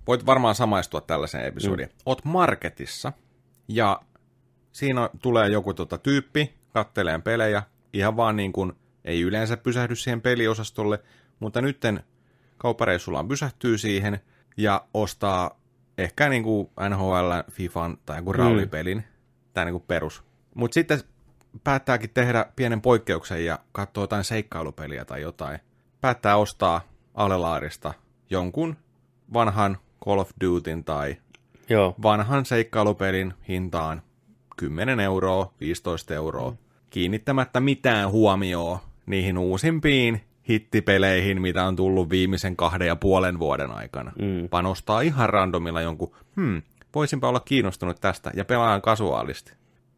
Voit varmaan samaistua tällaiseen episodiin. Mm. Oot marketissa ja siinä tulee joku tota, tyyppi, katteleen pelejä, ihan vaan niin kuin, ei yleensä pysähdy siihen peliosastolle, mutta nytten kauppareissullaan pysähtyy siihen ja ostaa ehkä niin kuin NHL, FIFAn tai joku raulipelin, mm. tai niin kuin perus. Mutta sitten päättääkin tehdä pienen poikkeuksen ja katsoa jotain seikkailupeliä tai jotain. Päättää ostaa alelaarista jonkun vanhan Call of Dutyn tai Joo. vanhan seikkailupelin hintaan 10 euroa, 15 euroa, mm. kiinnittämättä mitään huomioon niihin uusimpiin hittipeleihin, mitä on tullut viimeisen kahden ja puolen vuoden aikana. Mm. Panostaa ihan randomilla jonkun, hmm, voisinpa olla kiinnostunut tästä, ja pelaan kasuaalisti.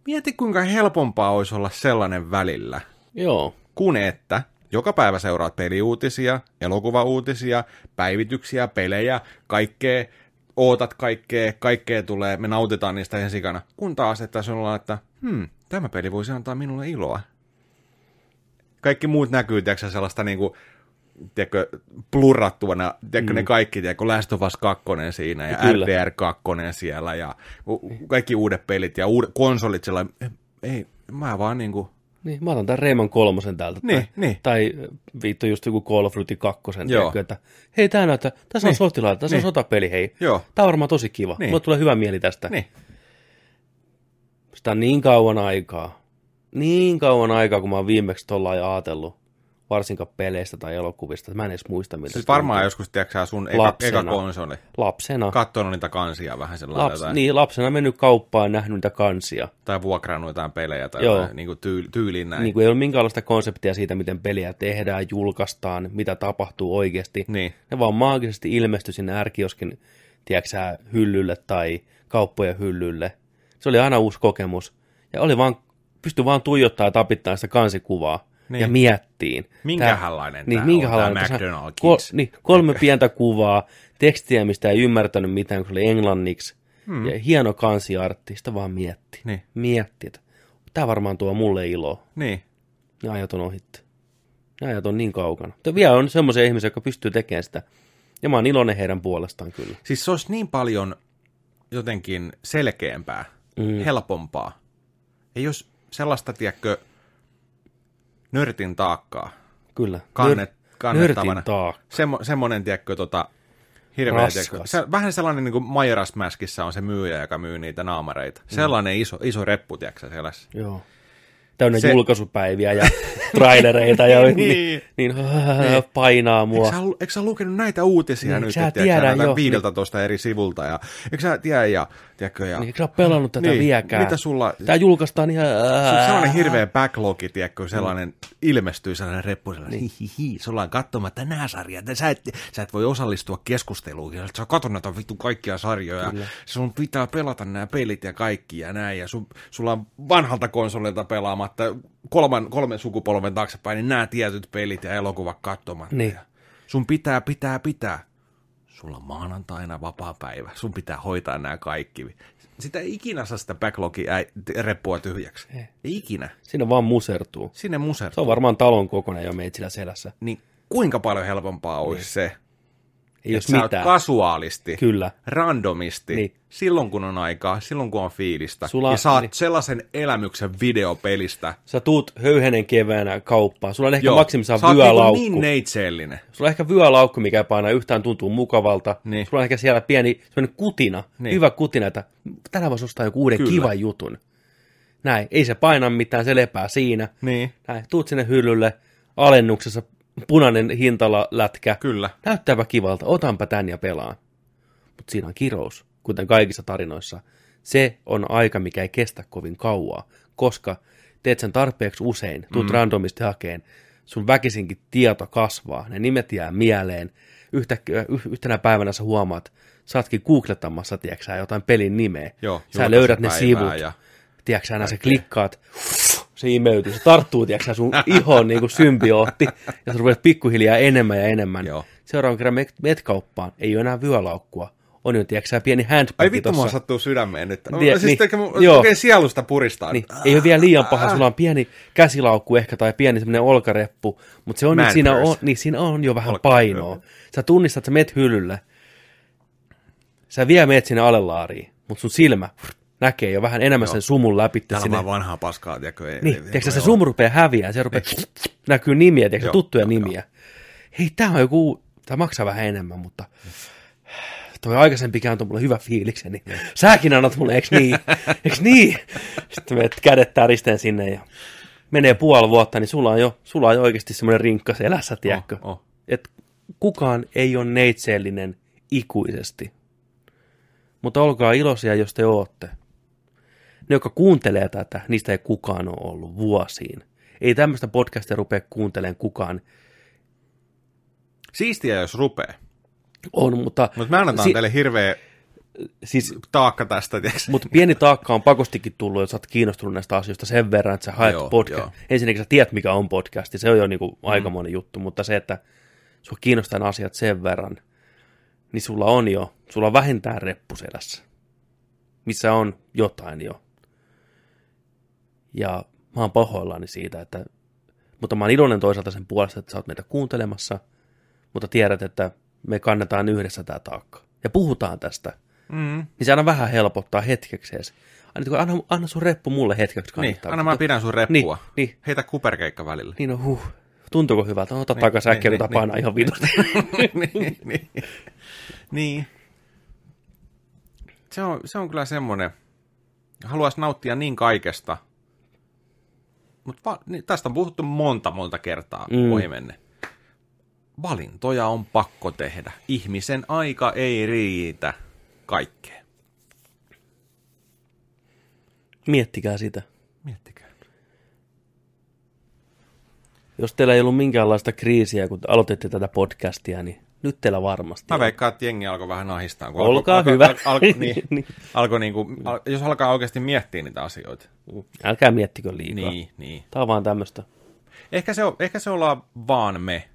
Mieti, kuinka helpompaa olisi olla sellainen välillä. Joo. Kun että joka päivä seuraat peliuutisia, elokuvauutisia, päivityksiä, pelejä, kaikkea, ootat kaikkea, kaikkea tulee, me nautitaan niistä ihan sikana. Kun taas, että sinulla että hmm, tämä peli voisi antaa minulle iloa. Kaikki muut näkyy, tiedätkö, sellaista niinku, tiedätkö, plurrattuana, tiedätkö, mm. ne kaikki, tiedätkö, Last of Us 2 siinä ja Kyllä. RDR 2 siellä ja kaikki uudet pelit ja uudet konsolit sellainen, ei, mä vaan niinku, niin, mä otan tämän Reiman kolmosen täältä. Niin, tai, niin. tai vittu just joku Call of Duty 2. Tiedätkö, että hei tää näyttää, tässä niin. on softilaita, tässä niin. on sotapeli, hei. Joo. Tää on varmaan tosi kiva. Niin. Mulle tulee hyvä mieli tästä. Niin. Sitä on niin kauan aikaa. Niin kauan aikaa, kun mä oon viimeksi tuolla ajatellut varsinkaan peleistä tai elokuvista. Mä en edes muista, miltä Siis varmaan joskus, tiedätkö sun eka, eka konsoli. Lapsena. Katsonut niitä kansia vähän sellainen. Laps, niin, lapsena mennyt kauppaan nähnyt niitä kansia. Tai vuokrannut jotain pelejä tai Joo. niin kuin tyyl, tyyliin näin. Niin kuin ei ole minkäänlaista konseptia siitä, miten peliä tehdään, julkaistaan, mitä tapahtuu oikeasti. Niin. Ne vaan maagisesti ilmestyi sinne ärkioskin, tiedätkö hyllylle tai kauppojen hyllylle. Se oli aina uusi kokemus. Ja oli vaan, pystyi vaan tuijottaa ja tapittaa sitä kansikuvaa niin. ja miettiin. Minkälainen tämä, niin, minkälainen tämä McDonald's kol, niin, kolme pientä kuvaa, tekstiä, mistä ei ymmärtänyt mitään, kun se oli englanniksi. Hmm. Ja hieno kansiartti, sitä vaan mietti. Niin. Mietti, että tämä varmaan tuo mulle iloa. Niin. Ja ajat on ohitti. Ja ajat on niin kaukana. Mutta vielä on semmoisia ihmisiä, jotka pystyy tekemään sitä. Ja mä oon iloinen heidän puolestaan kyllä. Siis se olisi niin paljon jotenkin selkeämpää, mm. helpompaa. Ei jos sellaista, tiedätkö, nörtin taakkaa. Kyllä. Kannet, kannettavana. Nörtin taakka. Semmo, semmoinen, tiedätkö, tota, hirveä, tiedätkö, se, vähän sellainen niin kuin Majora's Maskissa on se myyjä, joka myy niitä naamareita. Mm. Sellainen iso, iso reppu, tiedätkö, sellaisessa. Joo täynnä se... julkaisupäiviä ja trailereita ja niin, niin, niin, niin, painaa mua. Eikö sä, eikö sä lukenut näitä uutisia niin, nyt, sä tiedä, jo, 15 niin. eri sivulta ja eikö sä tiedä ja, tiedätkö, ja niin, eikö sä ole pelannut tätä niin, viekään? Mitä sulla? Tää julkaistaan ihan... Se sellainen hirveä backlogi, tiedätkö, sellainen mm. ilmestyy sellainen reppu, sellainen niin. hihihi, sulla on katsomatta nämä sarjat, sä et, sä et voi osallistua keskusteluun, sä katsot näitä vittu kaikkia sarjoja, Kyllä. sun pitää pelata nämä pelit ja kaikki ja näin, ja sun, sulla on vanhalta konsolilta pelaamatta kolman, kolmen sukupolven taaksepäin, niin nämä tietyt pelit ja elokuvat katsomatta. Niin. Sun pitää, pitää, pitää. Sulla on maanantaina vapaa päivä. Sun pitää hoitaa nämä kaikki. Sitä ei ikinä saa sitä backlogia reppua tyhjäksi. Ei. ei ikinä. Siinä vaan musertuu. Sinne musertuu. Se on varmaan talon kokoinen jo meitsillä selässä. Niin kuinka paljon helpompaa olisi niin. se, ei jos mitään. kasuaalisti, Kyllä. randomisti, niin. silloin kun on aikaa, silloin kun on fiilistä, Sulla, ja saat niin. sellaisen elämyksen videopelistä. Sä tuut höyhenen keväänä kauppaan, sulla on ehkä Joo, maksimissaan vyölaukku. niin neitseellinen. Sulla on ehkä vyölaukku, mikä painaa yhtään tuntuu mukavalta. Niin. Sulla on ehkä siellä pieni kutina, niin. hyvä kutina, että tänään voisi ostaa joku uuden Kyllä. kivan jutun. Näin, ei se paina mitään, se lepää siinä. Niin. Näin, tuut sinne hyllylle alennuksessa punainen hintalalätkä. Kyllä. Näyttääpä kivalta, otanpa tän ja pelaan. Mutta siinä on kirous, kuten kaikissa tarinoissa. Se on aika, mikä ei kestä kovin kauaa, koska teet sen tarpeeksi usein, tuut mm. randomisti hakeen, sun väkisinkin tieto kasvaa, ne nimet jää mieleen, Yhtä, yhtenä päivänä sä huomaat, sä ootkin googlettamassa, tiedätkö jotain pelin nimeä. Joo, sä löydät ne sivut, ja tiedätkö sä, sä klikkaat, se imeytyy, se tarttuu, tiedätkö, sun ihoon niin kuin symbiootti, ja sä rupeat pikkuhiljaa enemmän ja enemmän. Joo. Seuraavan kerran met, met kauppaan, ei ole enää vyölaukkua, on jo, tiedätkö, pieni handbag Ai vittu, mua sattuu sydämeen nyt. No, siis niin, mun, joo. oikein sielusta puristaa. Niin, ei ole vielä liian paha, sulla on pieni käsilaukku ehkä tai pieni semmoinen olkareppu, mutta se on, että siinä on, niin siinä on jo vähän Olka- painoa. Sä tunnistat, että sä meet hyllylle, sä vielä meet sinne alelaariin, mutta sun silmä näkee jo vähän enemmän sen sumun läpi Täällä on sinne. vaan vanhaa paskaa, tiedätkö? Ei, Niin, ei- tiedätkö, se joo. sumu rupeaa häviää, se rupeaa, näkyy nimiä, tiedätkö, Joo, tuttuja joo, nimiä. Hei, tää on joku, tää maksaa vähän enemmän, mutta toi aikaisempi antoi mulle hyvä fiilikseni. Säkin annat mulle, eiks niin? Eiks niin? Sitten menet kädet täristeen sinne ja menee puoli vuotta, niin sulla on jo, sulla on jo oikeasti semmoinen rinkka selässä, tiedätkö? Oh, oh. Et kukaan ei ole neitseellinen ikuisesti. Mutta olkaa iloisia, jos te ootte. Ne, jotka kuuntelee tätä, niistä ei kukaan ole ollut vuosiin. Ei tämmöistä podcastia rupea kuuntelemaan kukaan. Siistiä, jos rupee. On, mutta, Mutta me annetaan Si- teille hirveä siis, taakka tästä, mutta pieni taakka on pakostikin tullut, jos sä oot kiinnostunut näistä asioista sen verran, että sä haet Joo, podcast. joo. Ensinnäkin sä tiedät, mikä on podcast, se on jo niinku aikamoinen juttu, mutta se, että sua kiinnostaa asiat sen verran, niin sulla on jo, sulla on vähintään reppu selässä, missä on jotain jo. Ja mä oon pahoillani siitä, että, mutta mä oon iloinen toisaalta sen puolesta, että sä oot meitä kuuntelemassa, mutta tiedät, että me kannetaan yhdessä tämä taakka. Ja puhutaan tästä. Mm. Niin se aina vähän helpottaa hetkeksi edes. Anna, anna, anna sun reppu mulle hetkeksi Niin, kannattaa. anna mä pidän sun reppua. Niin, niin. Heitä kuperkeikka välillä. Niin on, huh. Tuntuuko hyvältä? Ota Niin, takaisin äkkiä, niin, niin, tapana ihan vitusti. niin, niin. niin. Se on, se on kyllä semmoinen, haluaisi nauttia niin kaikesta, mutta va, niin, tästä on puhuttu monta, monta kertaa Mm. mm. ohi menne. Valintoja on pakko tehdä. Ihmisen aika ei riitä kaikkeen. Miettikää sitä. Miettikää. Jos teillä ei ollut minkäänlaista kriisiä, kun aloititte tätä podcastia, niin nyt teillä varmasti Mä veikkaan, että jengi alkoi vähän ahistaa. Kun Olkaa alkoi, hyvä. Alkoi, alkoi, niin, Niin. alkoi niin kuin, al, jos alkaa oikeasti miettiä niitä asioita. Älkää miettikö liikaa. Niin, niin. Tämä on vaan tämmöistä. Ehkä se, on, ehkä se ollaan vaan me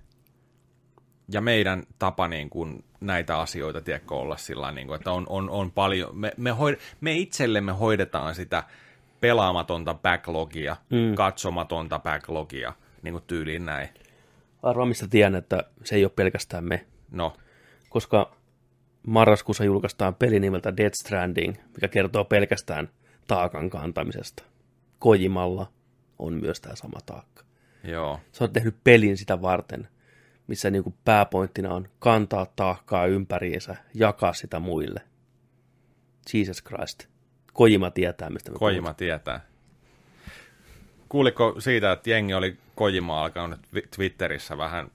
ja meidän tapa niin kuin näitä asioita, tiedätkö, olla sillä niin kuin, että on, on, on paljon, me, me, hoid, me itsellemme hoidetaan sitä pelaamatonta backlogia, mm. katsomatonta backlogia, niin kuin tyyliin näin. Arvaa, mistä tiedän, että se ei ole pelkästään me. No, Koska marraskuussa julkaistaan peli nimeltä Dead Stranding, mikä kertoo pelkästään taakan kantamisesta. Kojimalla on myös tämä sama taakka. joo. Se on tehnyt pelin sitä varten, missä niinku pääpointtina on kantaa taakkaa ympäriinsä, jakaa sitä muille. Jesus Christ. Kojima tietää, mistä me Kojima tietää. Kuuliko siitä, että jengi oli Kojima alkanut twi- Twitterissä vähän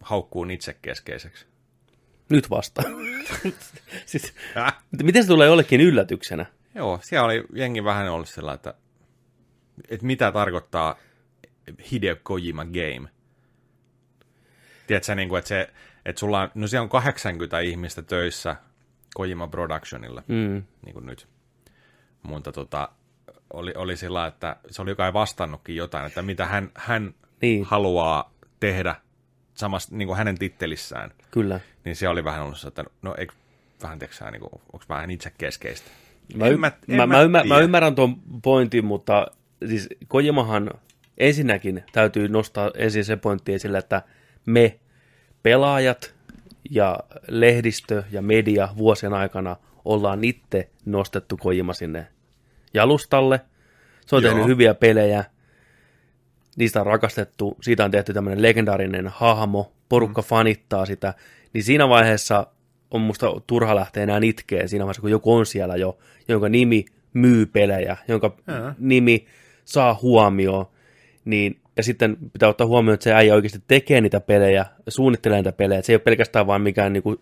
haukkuu itsekeskeiseksi? Nyt vasta. siis, Äh? miten se tulee jollekin yllätyksenä? Joo, siellä oli jengi vähän ollut sillä, että, että mitä tarkoittaa Hideo Kojima game. Tiedätkö, niin kuin, että, se, että sulla on, no siellä on 80 ihmistä töissä Kojima Productionilla, Mm. niin kuin nyt. Mutta tota, oli, oli sillä, että se oli kai vastannutkin jotain, että mitä hän, hän Niin. haluaa tehdä samasta, niin kuin hänen tittelissään. Kyllä. Niin se oli vähän ollut että no eikö vähän, tiedätkö niin kuin, onko vähän itse keskeistä. Mä, En y- mä- en mä, mä mä, ymmär, mä ymmärrän tuon pointin, mutta siis Kojimahan ensinnäkin täytyy nostaa ensin se pointti esille, että me pelaajat ja lehdistö ja media vuosien aikana ollaan itse nostettu Kojima sinne jalustalle. Se on Joo. tehnyt hyviä pelejä, niistä on rakastettu, siitä on tehty tämmöinen legendaarinen hahmo, porukka mm. fanittaa sitä, niin siinä vaiheessa on musta turha lähteä enää itkeen siinä vaiheessa, kun joku on siellä jo, jonka nimi myy pelejä, jonka Jaa. nimi saa huomioon, niin, ja sitten pitää ottaa huomioon, että se äijä oikeasti tekee niitä pelejä, suunnittelee niitä pelejä, että se ei ole pelkästään vaan mikään niinku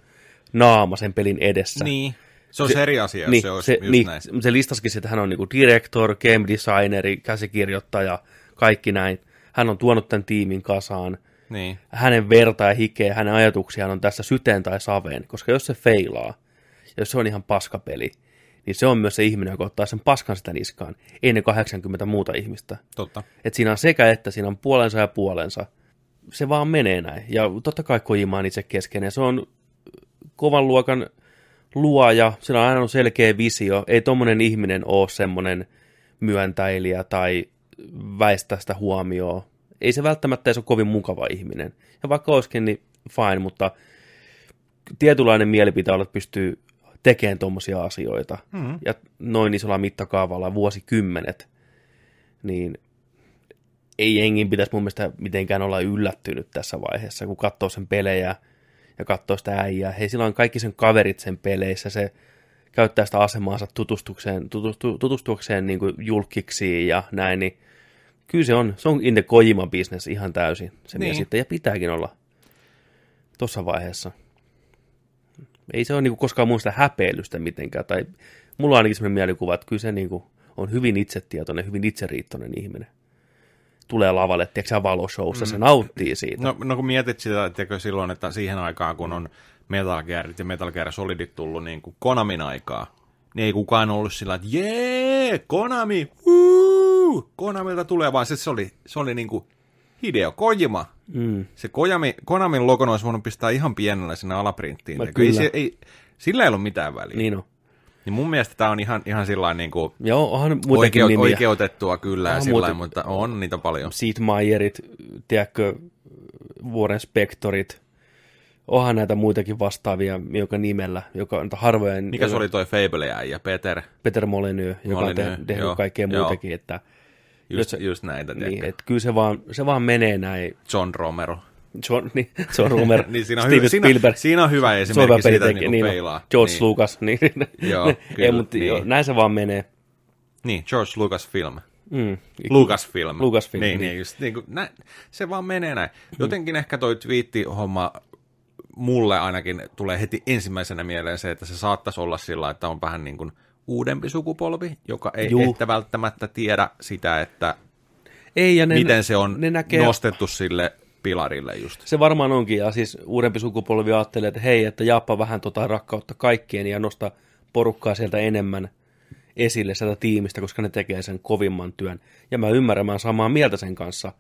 naama sen pelin edessä. Niin. Se on se, eri asia, jos Niin, se olisi se, just niin, näin. se listasikin, että hän on niinku director, game designeri, käsikirjoittaja, kaikki näin. Hän on tuonut tämän tiimin kasaan. Niin. Hänen verta ja hikeä, hänen ajatuksiaan on tässä syteen tai saveen, koska jos se feilaa, jos se on ihan paskapeli, niin se on myös se ihminen, joka ottaa sen paskan sitä niskaan, ei ne 80 muuta ihmistä. Totta. Et siinä on sekä että, siinä on puolensa ja puolensa. Se vaan menee näin. Ja totta kai Kojima on itse keskeinen. Se on kovan luokan luoja, sillä on aina ollut selkeä visio. Ei tommonen ihminen ole semmoinen myöntäilijä tai väistä sitä huomioon. Ei se välttämättä edes ole kovin mukava ihminen. Ja vaikka olisikin, niin fine, mutta tietynlainen mielipite olla, että pystyy tekemään tuommoisia asioita. Mm-hmm. Ja noin isolla mittakaavalla vuosikymmenet, niin ei jengin pitäisi mun mielestä mitenkään olla yllättynyt tässä vaiheessa, kun katsoo sen pelejä ja katsoo sitä äijää. Hei, sillä on kaikki sen kaverit sen peleissä, se käyttää sitä asemaansa tutustukseen, tutustu, tutustuakseen niin kuin julkiksiin ja näin, niin kyllä se on, se on in the Kojima business ihan täysin se niin. sitten, ja pitääkin olla tuossa vaiheessa. Ei se ole niin kuin koskaan mun sitä häpeilystä mitenkään, tai mulla on ainakin sellainen mielikuva, että kyllä se niin kuin on hyvin itsetietoinen, hyvin itseriittoinen ihminen. Tulee lavalle, tiedätkö valoshowssa, mm. se nauttii siitä. No, no kun mietit sitä, että silloin, että siihen aikaan, kun on Metal Gearit ja Metal Gear Solidit tullut niin kuin Konamin aikaa, niin ei kukaan ollut sillä, että jee, Konami, huu, Konamilta tulee, vaan se oli, se oli niin kuin Hideo Kojima. Mm. Se Kojami, Konamin logon olisi voinut pistää ihan pienellä sinne alaprinttiin. Ei, se, ei, sillä ei ollut mitään väliä. Niin on. Niin mun mielestä tämä on ihan, ihan sillä niin kuin Joo, onhan oikeu, nimiä. oikeutettua kyllä, ja sillä mutta on niitä paljon. Sid Meierit, tiedätkö, Warren Spectorit, onhan näitä muitakin vastaavia, joka nimellä, joka on harvoja. Mikä se oli toi Fable ja Peter? Peter Molyneux, joka on te, tehnyt joo, kaikkea joo. muutakin, että Just, jos, just näitä, niin, että kyllä se vaan, se vaan menee näin. John Romero. John, niin, John Romero, niin siinä, on Steven hyvä, Spielberg. Siinä, siinä on hyvä esimerkki siitä, että niin, niin George niin. Lucas. Niin, joo, kyllä, ei, mutta niin. jo, näin se vaan menee. Niin, George Lucas film. Mm. Lucasfilm. Lucasfilm. Niin, niin. niin just, niin kuin, näin, se vaan menee näin. Jotenkin mm. ehkä toi twiitti-homma mulle ainakin tulee heti ensimmäisenä mieleen se, että se saattaisi olla sillä, että on vähän niin kuin uudempi sukupolvi, joka ei Juh. ehkä välttämättä tiedä sitä, että ei, ja ne, miten se on ne näkee... nostettu sille pilarille just. Se varmaan onkin, ja siis uudempi sukupolvi ajattelee, että hei, että jaappa vähän tota rakkautta kaikkien ja nosta porukkaa sieltä enemmän esille sieltä tiimistä, koska ne tekee sen kovimman työn. Ja mä ymmärrän, mä samaa mieltä sen kanssa,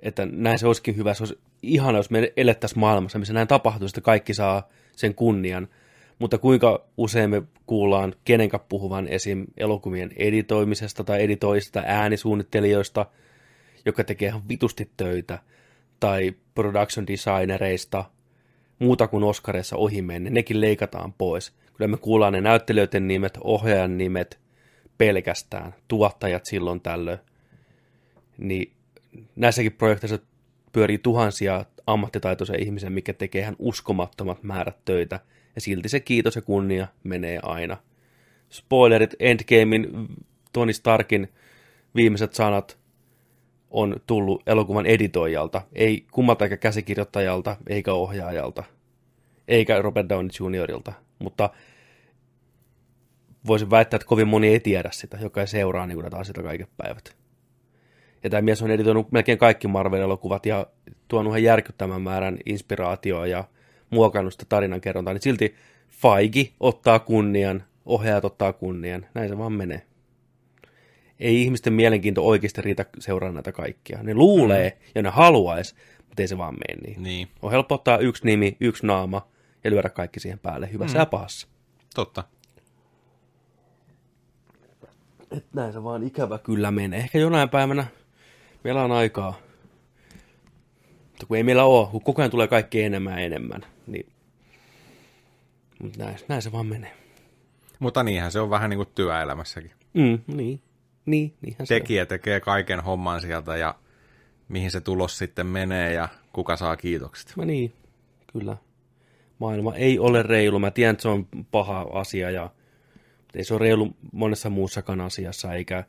että näin se olisikin hyvä. Se olisi ihana, jos me elettäisiin maailmassa, missä näin tapahtuisi, että kaikki saa sen kunnian. Mutta kuinka usein me kuullaan kenenkä puhuvan esim. elokuvien editoimisesta tai editoista äänisuunnittelijoista, joka tekee ihan vitusti töitä, tai production designereista, muuta kuin Oscarissa ohi menne, nekin leikataan pois. Kyllä me kuullaan ne näyttelijöiden nimet, ohjaajan nimet pelkästään, tuottajat silloin tällöin. Niin näissäkin projekteissa pyörii tuhansia ammattitaitoisia ihmisiä, mikä tekee ihan uskomattomat määrät töitä – ja silti se kiitos ja kunnia menee aina. Spoilerit, Endgamein Tony Starkin viimeiset sanat on tullut elokuvan editoijalta, ei kummalta eikä käsikirjoittajalta, eikä ohjaajalta, eikä Robert Downey Jr.ilta, mutta voisin väittää, että kovin moni ei tiedä sitä, joka ei seuraa niin näitä asioita kaiket päivät. Ja tämä mies on editoinut melkein kaikki Marvel-elokuvat ja tuonut ihan järkyttävän määrän inspiraatioa ja muokannut sitä tarinankerrontaa, niin silti Faigi ottaa kunnian, ohjaajat ottaa kunnian. Näin se vaan menee. Ei ihmisten mielenkiinto oikeasti riitä seuraa näitä kaikkia. Ne luulee mm. ja ne haluaisi, mutta ei se vaan mene niin. niin. On helppo ottaa yksi nimi, yksi naama ja lyödä kaikki siihen päälle, hyvässä mm. ja pahassa. Totta. Et näin se vaan ikävä kyllä menee. Ehkä jonain päivänä meillä on aikaa mutta kun ei meillä ole, kun koko ajan tulee kaikki enemmän ja enemmän, niin mutta näin, näin se vaan menee. Mutta niinhän se on vähän niin kuin työelämässäkin. Mm, niin, niin niinhän Tekijä se tekee kaiken homman sieltä ja mihin se tulos sitten menee ja kuka saa kiitokset. Mä niin, kyllä. Maailma ei ole reilu. Mä tiedän, että se on paha asia ja ei se ole reilu monessa muussakaan asiassa, eikä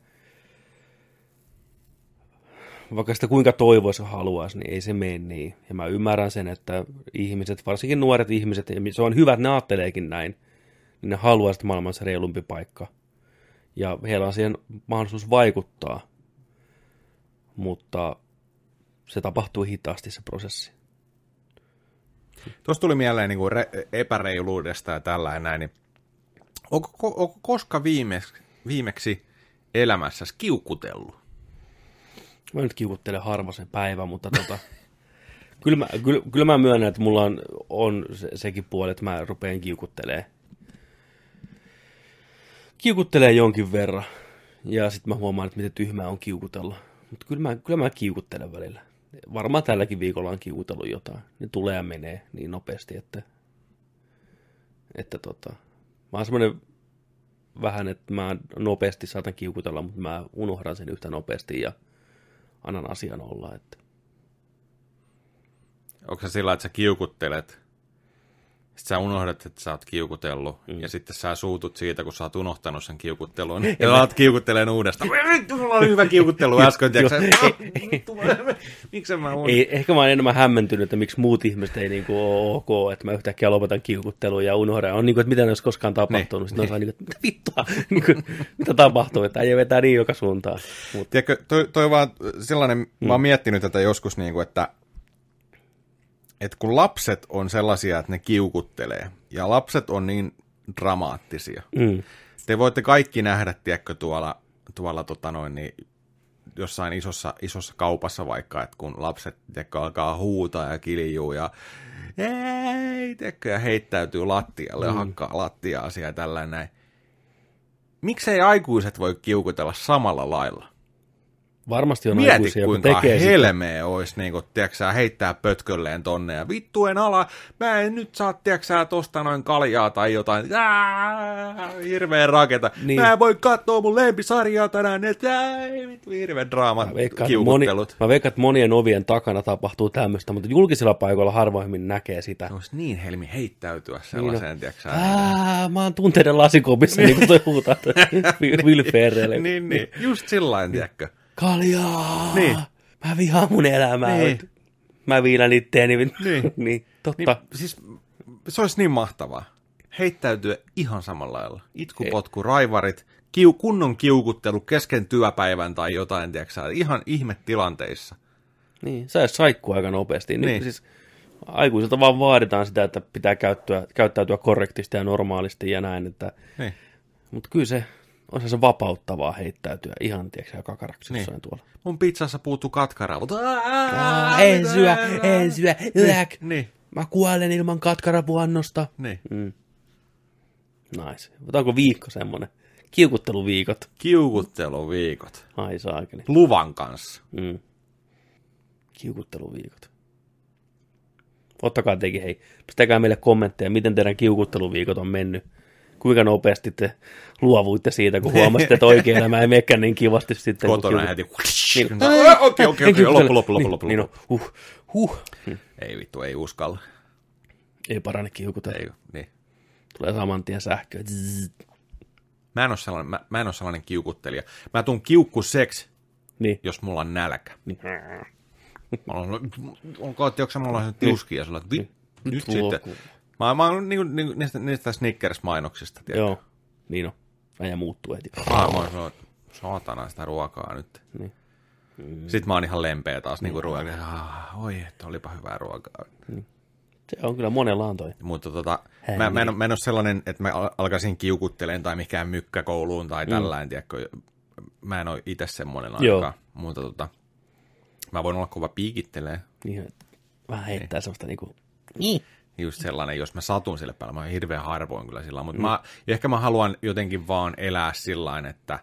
vaikka sitä kuinka toivoisi haluaisi, niin ei se mene niin. Ja mä ymmärrän sen, että ihmiset, varsinkin nuoret ihmiset, ja se on hyvä, että ne ajatteleekin näin, niin ne haluaa, että maailmassa reilumpi paikka. Ja heillä on siihen mahdollisuus vaikuttaa. Mutta se tapahtuu hitaasti se prosessi. Tuossa tuli mieleen niin kuin re- epäreiluudesta ja tällainen näin, niin Onko, ko- onko koska viimeksi, viimeksi elämässäsi kiukutellut? Mä nyt kiukuttelen harva sen päivä, mutta tota, kyllä, mä, kyllä, kyllä mä myönnän, että mulla on, on se, sekin puoli, että mä rupean kiukuttelee. Kiukuttelee jonkin verran. Ja sitten mä huomaan, että miten tyhmää on kiukutella. Mutta kyllä mä, kyllä mä kiukuttelen välillä. Varmaan tälläkin viikolla on kiukutellut jotain. Ne tulee ja menee niin nopeasti, että, että tota, mä oon semmoinen vähän, että mä nopeasti saatan kiukutella, mutta mä unohdan sen yhtä nopeasti ja annan asian olla. Että. Onko se sillä, että sä kiukuttelet, sitten sä unohdat, että sä oot kiukutellut, mm. ja sitten sä suutut siitä, kun sä oot unohtanut sen kiukuttelun, ja sä oot kiukutteleen uudestaan. Vittu, mulla oli hyvä kiukuttelu äsken, tiiäksä? Miksi mä unohdan? Ei, ehkä mä oon enemmän hämmentynyt, että miksi muut ihmiset ei niinku ole ok, että mä yhtäkkiä lopetan kiukuttelun ja unohdan. On niinku, että mitä ne olisi koskaan tapahtunut. Sitten niin. on niinku, että mitä vittua, niinku, mitä tapahtuu, että ei vetää niin joka suuntaan. Mut. Tiedätkö, toi, toi vaan sellainen, mm. mä oon miettinyt tätä joskus, niinku, että että kun lapset on sellaisia, että ne kiukuttelee, ja lapset on niin dramaattisia. Mm. Te voitte kaikki nähdä, tiedätkö, tuolla, tuolla tota noin, niin jossain isossa, isossa kaupassa vaikka, että kun lapset tiedätkö, alkaa huutaa ja kiljuu ja ei, tiedätkö, ja heittäytyy lattialle mm. ja hakkaa lattiaa ja tällainen näin. Miksei aikuiset voi kiukutella samalla lailla? Varmasti on Mieti, aikuisia, kuinka tekee sitä. helmeä olisi, niin kuin, tiedätkö, heittää pötkölleen tonne ja vittu en ala, mä en nyt saa, tiedätkö, tosta noin kaljaa tai jotain, Ää, hirveä raketa, Niin. niin. mä en voi katsoa mun lempisarjaa tänään, että vittu, hirveä draama, Mä veikkaan, moni, mä veikkaan, että monien ovien takana tapahtuu tämmöistä, mutta julkisilla paikoilla harvoimmin näkee sitä. Olisi niin helmi heittäytyä sellaiseen, niin tiedätkö, Ää, mä oon tunteiden lasikopissa, niin kuin toi huutaa Will Ferrell. niin, niin, just sillain, tiedätkö. Kaljaa! Niin. Mä vihaan mun elämää. Niin. Mä viilan itteeni. Niin. niin totta. Niin, siis se olisi niin mahtavaa. Heittäytyä ihan samalla lailla. Itkupotku, raivarit, kiu, kunnon kiukuttelu kesken työpäivän tai jotain, tiedätkö, ihan ihmetilanteissa. Niin, sä saikkuu aika nopeasti. Niin. Niin. Siis, aikuisilta vaan vaaditaan sitä, että pitää käyttyä, käyttäytyä korrektisti ja normaalisti ja näin. Että, Niin. mutta kyllä se on se vapauttavaa heittäytyä ihan, tiedätkö, kakaraksi Niin. jossain tuolla. Mun pizzassa puuttuu katkaravut. Aa, en syö, en syö, yäk. Niin, Mä kuolen ilman katkarapuannosta. niin. Mm. Nice. Otetaanko viikko semmonen? Kiukutteluviikot. Kiukutteluviikot. Ai saakeli. Luvan kanssa. Mm. Kiukutteluviikot. Ottakaa tekin, hei, pistäkää meille kommentteja, miten teidän kiukutteluviikot on mennyt. Kuinka nopeasti te luovuitte siitä, kun huomasitte, että oikein elämä ei menekään niin kivasti sitten. Kotona heti. Niin. Okei, okei, okei, loppu, loppu, loppu, Niin, loppu. Niin, loppu. no, huh, huh. Hm. Ei vittu, ei uskalla. Ei parane kiukutella. Ei, niin. Tulee saman tien sähköä. Zzz. Mä en ole sellainen, mä, mä en ole sellainen kiukuttelija. Mä tuun kiukkuseksi, Niin. jos mulla on nälkä. niin. Mä olen, onko, tiedätkö mulla on tiuskia sulla, että Nyt sitten. Mä, mä oon niinku, niinku, niistä, niistä Snickers-mainoksista, tiedätkö? Joo, niin on. Äijä muuttuu heti. Mä, mä oon sanonut, saatana sitä ruokaa nyt. Niin. Sitten mä oon ihan lempeä taas niinku ruokaa. Ah, oi, että olipa hyvää ruokaa. Se on kyllä monella on toi. Mutta tota, Hää, mä, mä, en, niin. mä en ole sellainen, että mä al- alkaisin kiukutteleen tai mikään mykkäkouluun tai tällainen, tiedätkö? Mä en ole itse semmoinen ainakaan. Mutta tota, mä voin olla kova piikittelee. Niin, vähän heittää semmoista niinku... Niin. Just sellainen, jos mä satun sille päälle. Mä oon hirveän harvoin kyllä sillä mutta mä, ja ehkä mä haluan jotenkin vaan elää sillä että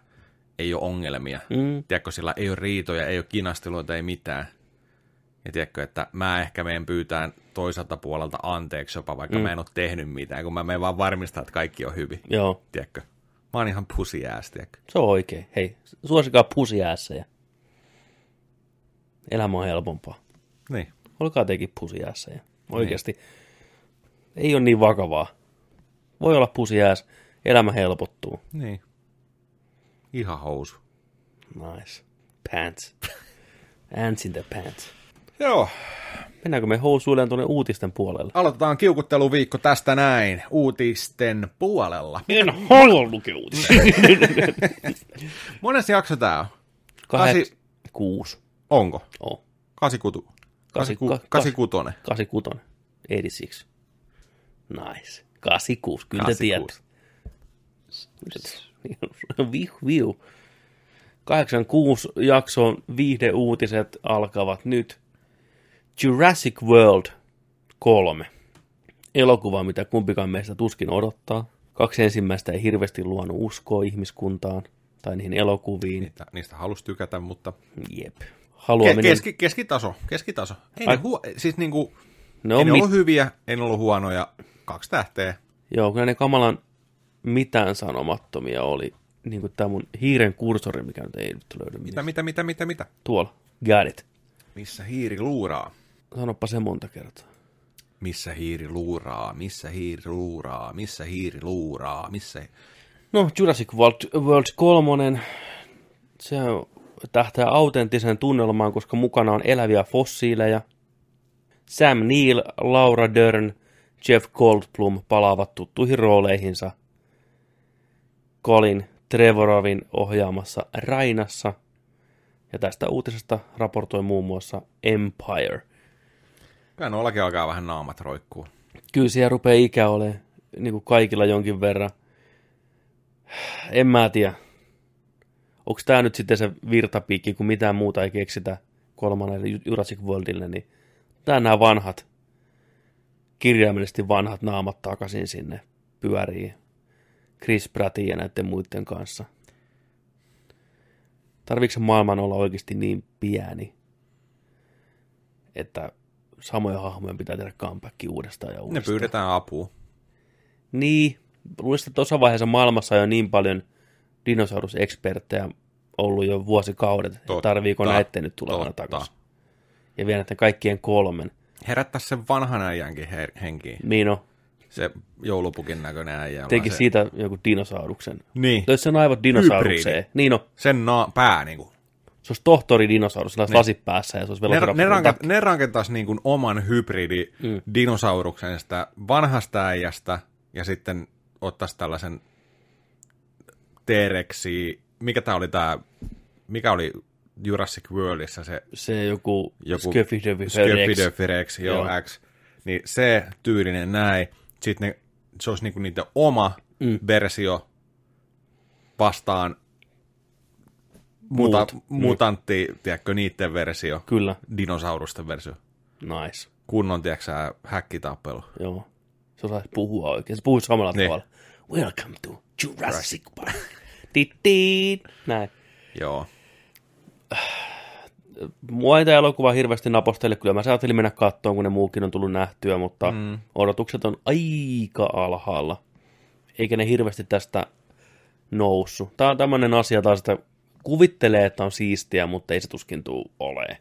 ei ole ongelmia. Mm. Tiedätkö, sillä ei ole riitoja, ei ole kinasteluita, ei mitään. Ja tiedätkö, että mä ehkä menen pyytään toiselta puolelta anteeksi jopa, vaikka mm. mä en ole tehnyt mitään, kun mä menen vaan varmistaa, että kaikki on hyvin. Joo, Tiedätkö? Mä oon ihan pussy ass, tiedätkö? se on oikein. Hei, suosikaa pusiäässejä. Elämä on helpompaa. Niin. Olkaa tekin pusiäässejä. Oikeasti. Ei ole niin vakavaa. Voi olla pusiääs. Elämä helpottuu. Niin. Ihan housu. Nice. Pants. Ants in the pants. Joo. Mennäänkö me housuilleen tuonne uutisten puolelle? Aloitetaan kiukutteluviikko tästä näin uutisten puolella. En halua lukea uutisia. Mones jakso tää on? Kahdeksas, kuusi. Onko? Oh. Kasikutu. Kasi- Kasiku, ka- kasikutonen. 86. 86. Nice. 86. Kyllä te tiedätte. Viu, viu. 86 jakson viihdeuutiset alkavat nyt. Jurassic World 3. Elokuva, mitä kumpikaan meistä tuskin odottaa. Kaksi ensimmäistä ei hirveästi luonut uskoa ihmiskuntaan tai niihin elokuviin. Niistä, niistä halusi tykätä, mutta... Jep. Haluaminen... keski, keskitaso, keskitaso. Ei Ai- ne, huo- siis niinku, ne ei ne mit... ollut hyviä, ei ne ollut huonoja. Kaksi tähteä. Joo, kyllä ne kamalan mitään sanomattomia oli. Niin kuin tämä mun hiiren kursori, mikä nyt ei nyt löydy. Mitä, mitä, mitä, mitä, mitä? Tuolla. Got it. Missä hiiri luuraa? Sanoppa se monta kertaa. Missä hiiri luuraa? Missä hiiri luuraa? Missä hiiri luuraa? Missä... No, Jurassic World, World 3, se tähtää autenttiseen tunnelmaan, koska mukana on eläviä fossiileja. Sam Neill, Laura Dern, Jeff Goldblum palaavat tuttuihin rooleihinsa. Colin Trevorovin ohjaamassa Rainassa. Ja tästä uutisesta raportoi muun muassa Empire. Kyllä nollakin alkaa vähän naamat roikkuu. Kyllä siellä rupeaa ikä olemaan niin kuin kaikilla jonkin verran. En mä tiedä. Onko tämä nyt sitten se virtapiikki, kun mitään muuta ei keksitä kolmannelle Ju- Jurassic Worldille, niin tää nämä vanhat, kirjaimellisesti vanhat naamat takaisin sinne pyörii Chris Prattin ja näiden muiden kanssa. Tarviiko maailman olla oikeasti niin pieni, että samoja hahmoja pitää tehdä comeback uudestaan ja Ne uudestaan? pyydetään apua. Niin, luulisin, että tuossa vaiheessa maailmassa on jo niin paljon dinosauruseksperttejä ollut jo vuosikaudet, että Totta, tarviiko näitten nyt totta. takaisin. Ja vielä näiden kaikkien kolmen. Herättää sen vanhan äijänkin her- henkiin. Niin no, Se joulupukin näköinen äijä. teki se... siitä joku dinosauruksen. Niin, Löysi sen aivot dinosaurukseen. Hybridi. Niin no, sen na- pää niinku. se olisi tohtori dinosaurus, sillä olisi lasit päässä ja se olisi Ne, ne, ne rakentaisi niin kuin oman hybridi Mm. dinosauruksen sitä vanhasta äijästä ja sitten ottaisi tällaisen T-Rexi, mikä tämä oli tämä, mikä oli Jurassic Worldissa se Se joku, joku Sköfidöfirex, joo, Joo. X, niin se tyylinen näin, sitten ne, se olisi niinku niiden oma Mm. versio vastaan muta, Muut. Mm. mutantti, tiedätkö, niiden versio, Kyllä, dinosaurusten versio. nice. Kunnon, tiedätkö häkkitappelu. Joo. Se osaisi puhua oikein. Se puhuisi samalla Niin. tavalla. Welcome to Jurassic Park. Näin. Joo. Mua ei tämä elokuva hirveästi napostele. Kyllä mä ajattelin mennä kattoon, kun ne muukin on tullut nähtyä, mutta mm. odotukset on aika alhaalla. Eikä ne hirveästi tästä noussut. Tämä on tämmöinen asia taas, että kuvittelee, että on siistiä, mutta ei se tuskin tuu olee.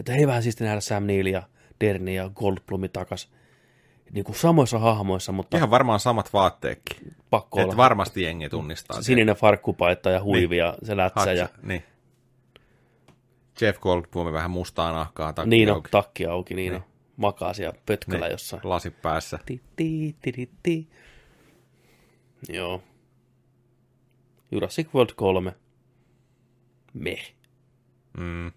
Että hei vähän siisti nähdä Sam Neill ja Derni ja Goldblumi takas. Niin kuin samoissa hahmoissa, mutta Ihan varmaan samat vaatteetkin. pakko Että olla. varmasti jengi tunnistaa. Sininen farkkupaita ja huivi ja se lätsä ja Hatsa, Niin. Jeff Goldblum vähän mustaa nahkaa takki niin on, auki. takki auki, niin on. Makaa siellä pötköllä Niin. jossain. Lasi päässä. Ti, ti, ti, ti, ti. Joo. Jurassic World 3. Meh. Mm.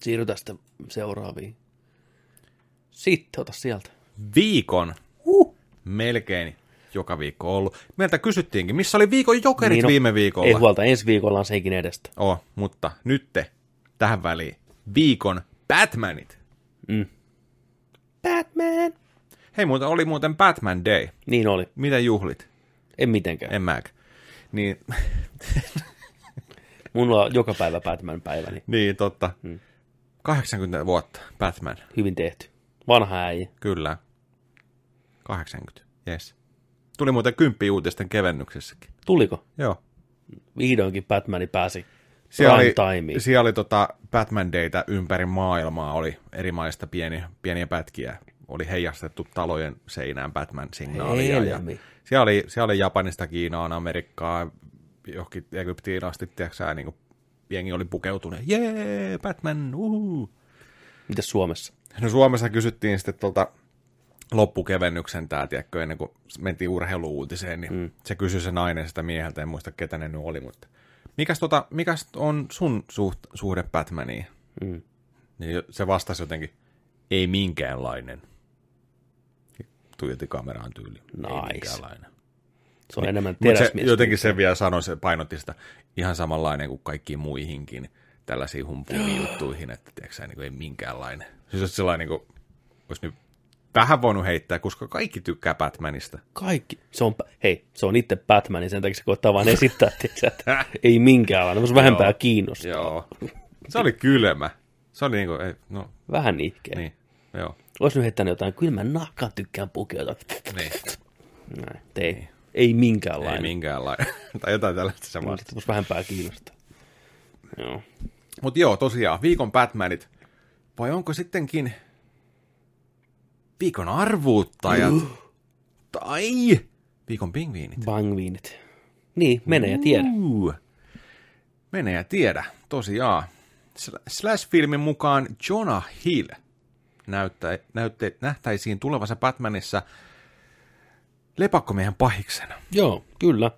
Siirrytään sitten seuraaviin. Sitten ota sieltä. Viikon Huh. melkein joka viikko ollut. Meiltä kysyttiinkin, missä oli viikon jokerit Niin niin on. viime viikolla. Ei huolta, ensi viikolla on senkin edestä. Oh, mutta nytte tähän väliin viikon Batmanit. Mm. Batman! Hei, muuten oli muuten Batman Day. Niin oli. Mitä juhlit? En mitenkään. En mäkään. Niin, Mulla on joka päivä Batman päiväni. niin totta. Mm. 80 vuotta Batman. Hyvin tehty. Vanha äijä. Kyllä. 80, yes. Tuli muuten kymppi uutisten kevennyksessäkin. Tuliko? Joo. Vihdoinkin Batmani pääsi Siellä oli, timeen. siellä oli tota Batman Daytä ympäri maailmaa, oli eri maista pieniä, pieniä pätkiä. Oli heijastettu talojen seinään Batman-signaalia. Ja siellä, oli, siellä oli Japanista Kiinaan, Amerikkaan, johonkin Egyptiin asti, tiedätkö niin kuin jengi oli pukeutunut. Jee, Batman, uhu. Mitäs Suomessa? No Suomessa kysyttiin sitten tuolta loppukevennyksen tää, tiedätkö, ennen kuin mentiin urheiluuutiseen, niin mm. se kysyi se nainen sitä mieheltä, en muista ketä ne nyt oli, mutta mikäs, tota, mikäs on sun suht, suhde Batmaniin? Mm. Niin se vastasi jotenkin, ei minkäänlainen. tuijotti kameraan tyyli. Nice. Ei minkäänlainen. Se on enemmän Mutta se, teräsmies. jotenkin se vielä sanoi, se painotti sitä ihan samanlainen kuin kaikkiin muihinkin tällaisiin humpuihin juttuihin, että tiedätkö, niin kuin ei minkäänlainen. Siis olisi sellainen, niin kuin, olisi nyt vähän voinut heittää, koska kaikki tykkää Batmanista. Kaikki. Se on, hei, se on itse Batman, niin sen takia se koittaa vaan esittää, tiiäksä, että ei minkäänlainen. Voisi vähempää Joo. kiinnostaa. Joo. Se oli kylmä. Se oli niin kuin, ei, no, Vähän nihkeä. niin, joo. Olisi nyt heittänyt jotain, kyllä mä nahkaan tykkään pukeutua. Niin. Näin, ei, ei Ei minkäänlainen. minkäänlainen. tai jotain tällaista sitten voisi vähempää kiinnostaa. Joo. Mutta joo, tosiaan, viikon Batmanit. Vai onko sittenkin viikon arvuuttajat? tai viikon pingviinit? Bangviinit. Niin, mene ja tiedä. Uh. Mene ja tiedä, tosiaan. Sl- Slash-filmin mukaan Jonah Hill näyttä, näyttä, nähtäisiin tulevassa Batmanissa lepakkomiehen pahiksena. Joo, kyllä.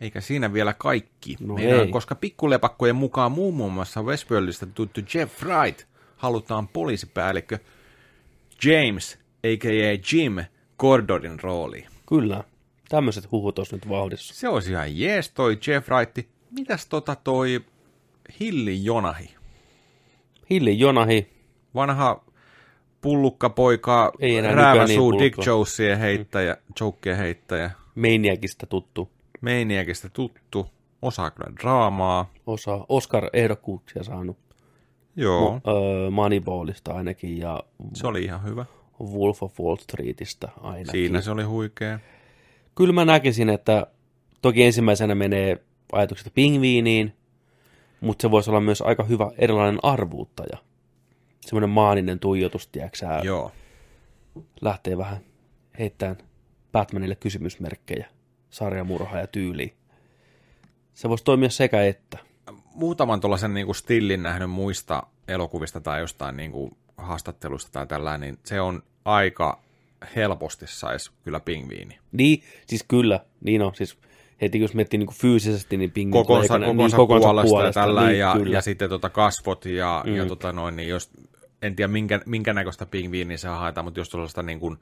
Eikä siinä vielä kaikki. No Meidän, ei. koska pikkulepakkojen mukaan muun muassa Westworldista tuttu Jeff Wright halutaan poliisipäällikkö James, a.k.a. Jim, Gordonin rooliin. Kyllä. Tämmöiset huhut olisi nyt vauhdissa. Se olisi ihan jees toi Jeff Wright. Mitäs tota toi Hilli Jonahi? Hilli Jonahi, Vanha pullukkapoika, Ei enää nykyään niin rääväsuu Dick. Jokesien heittäjä, jokeen heittäjä, Maniacista tuttu. Maniacista tuttu, osaa kyllä draamaa. Osa Oscar-ehdokkuuksia saanut. Joo, Mo- Moneyballista ainakin ja se oli ihan hyvä. Wolf of Wall Streetistä ainakin. Siinä se oli huikea. Kyllä mä näkisin, että toki ensimmäisenä menee ajatukset pingviiniin, mutta se voisi olla myös aika hyvä erilainen arvuuttaja. Semmoinen maaninen tuijotus, tiedäksä, Joo. lähtee vähän heittämään Batmanille kysymysmerkkejä sarjamurha ja tyyliin. Se voisi toimia sekä että. Muutaman tuollaisen niin kuin stillin nähnyt muista elokuvista tai jostain niin kuin haastattelusta tai tällainen, niin se on aika helposti saisi kyllä pingviini. Niin, siis kyllä, niin on. Siis heti jos miettii niin fyysisesti, niin pingviinit kokonsa, leikannut- kokonsa, niin, puolesta, puolesta ja tällä, niin, ja, kyllä. ja sitten tota kasvot ja, mm. ja tota noin, niin jos, en tiedä minkä, minkä näköistä pingviiniä se haetaan, mutta jos tuollaista niin kuin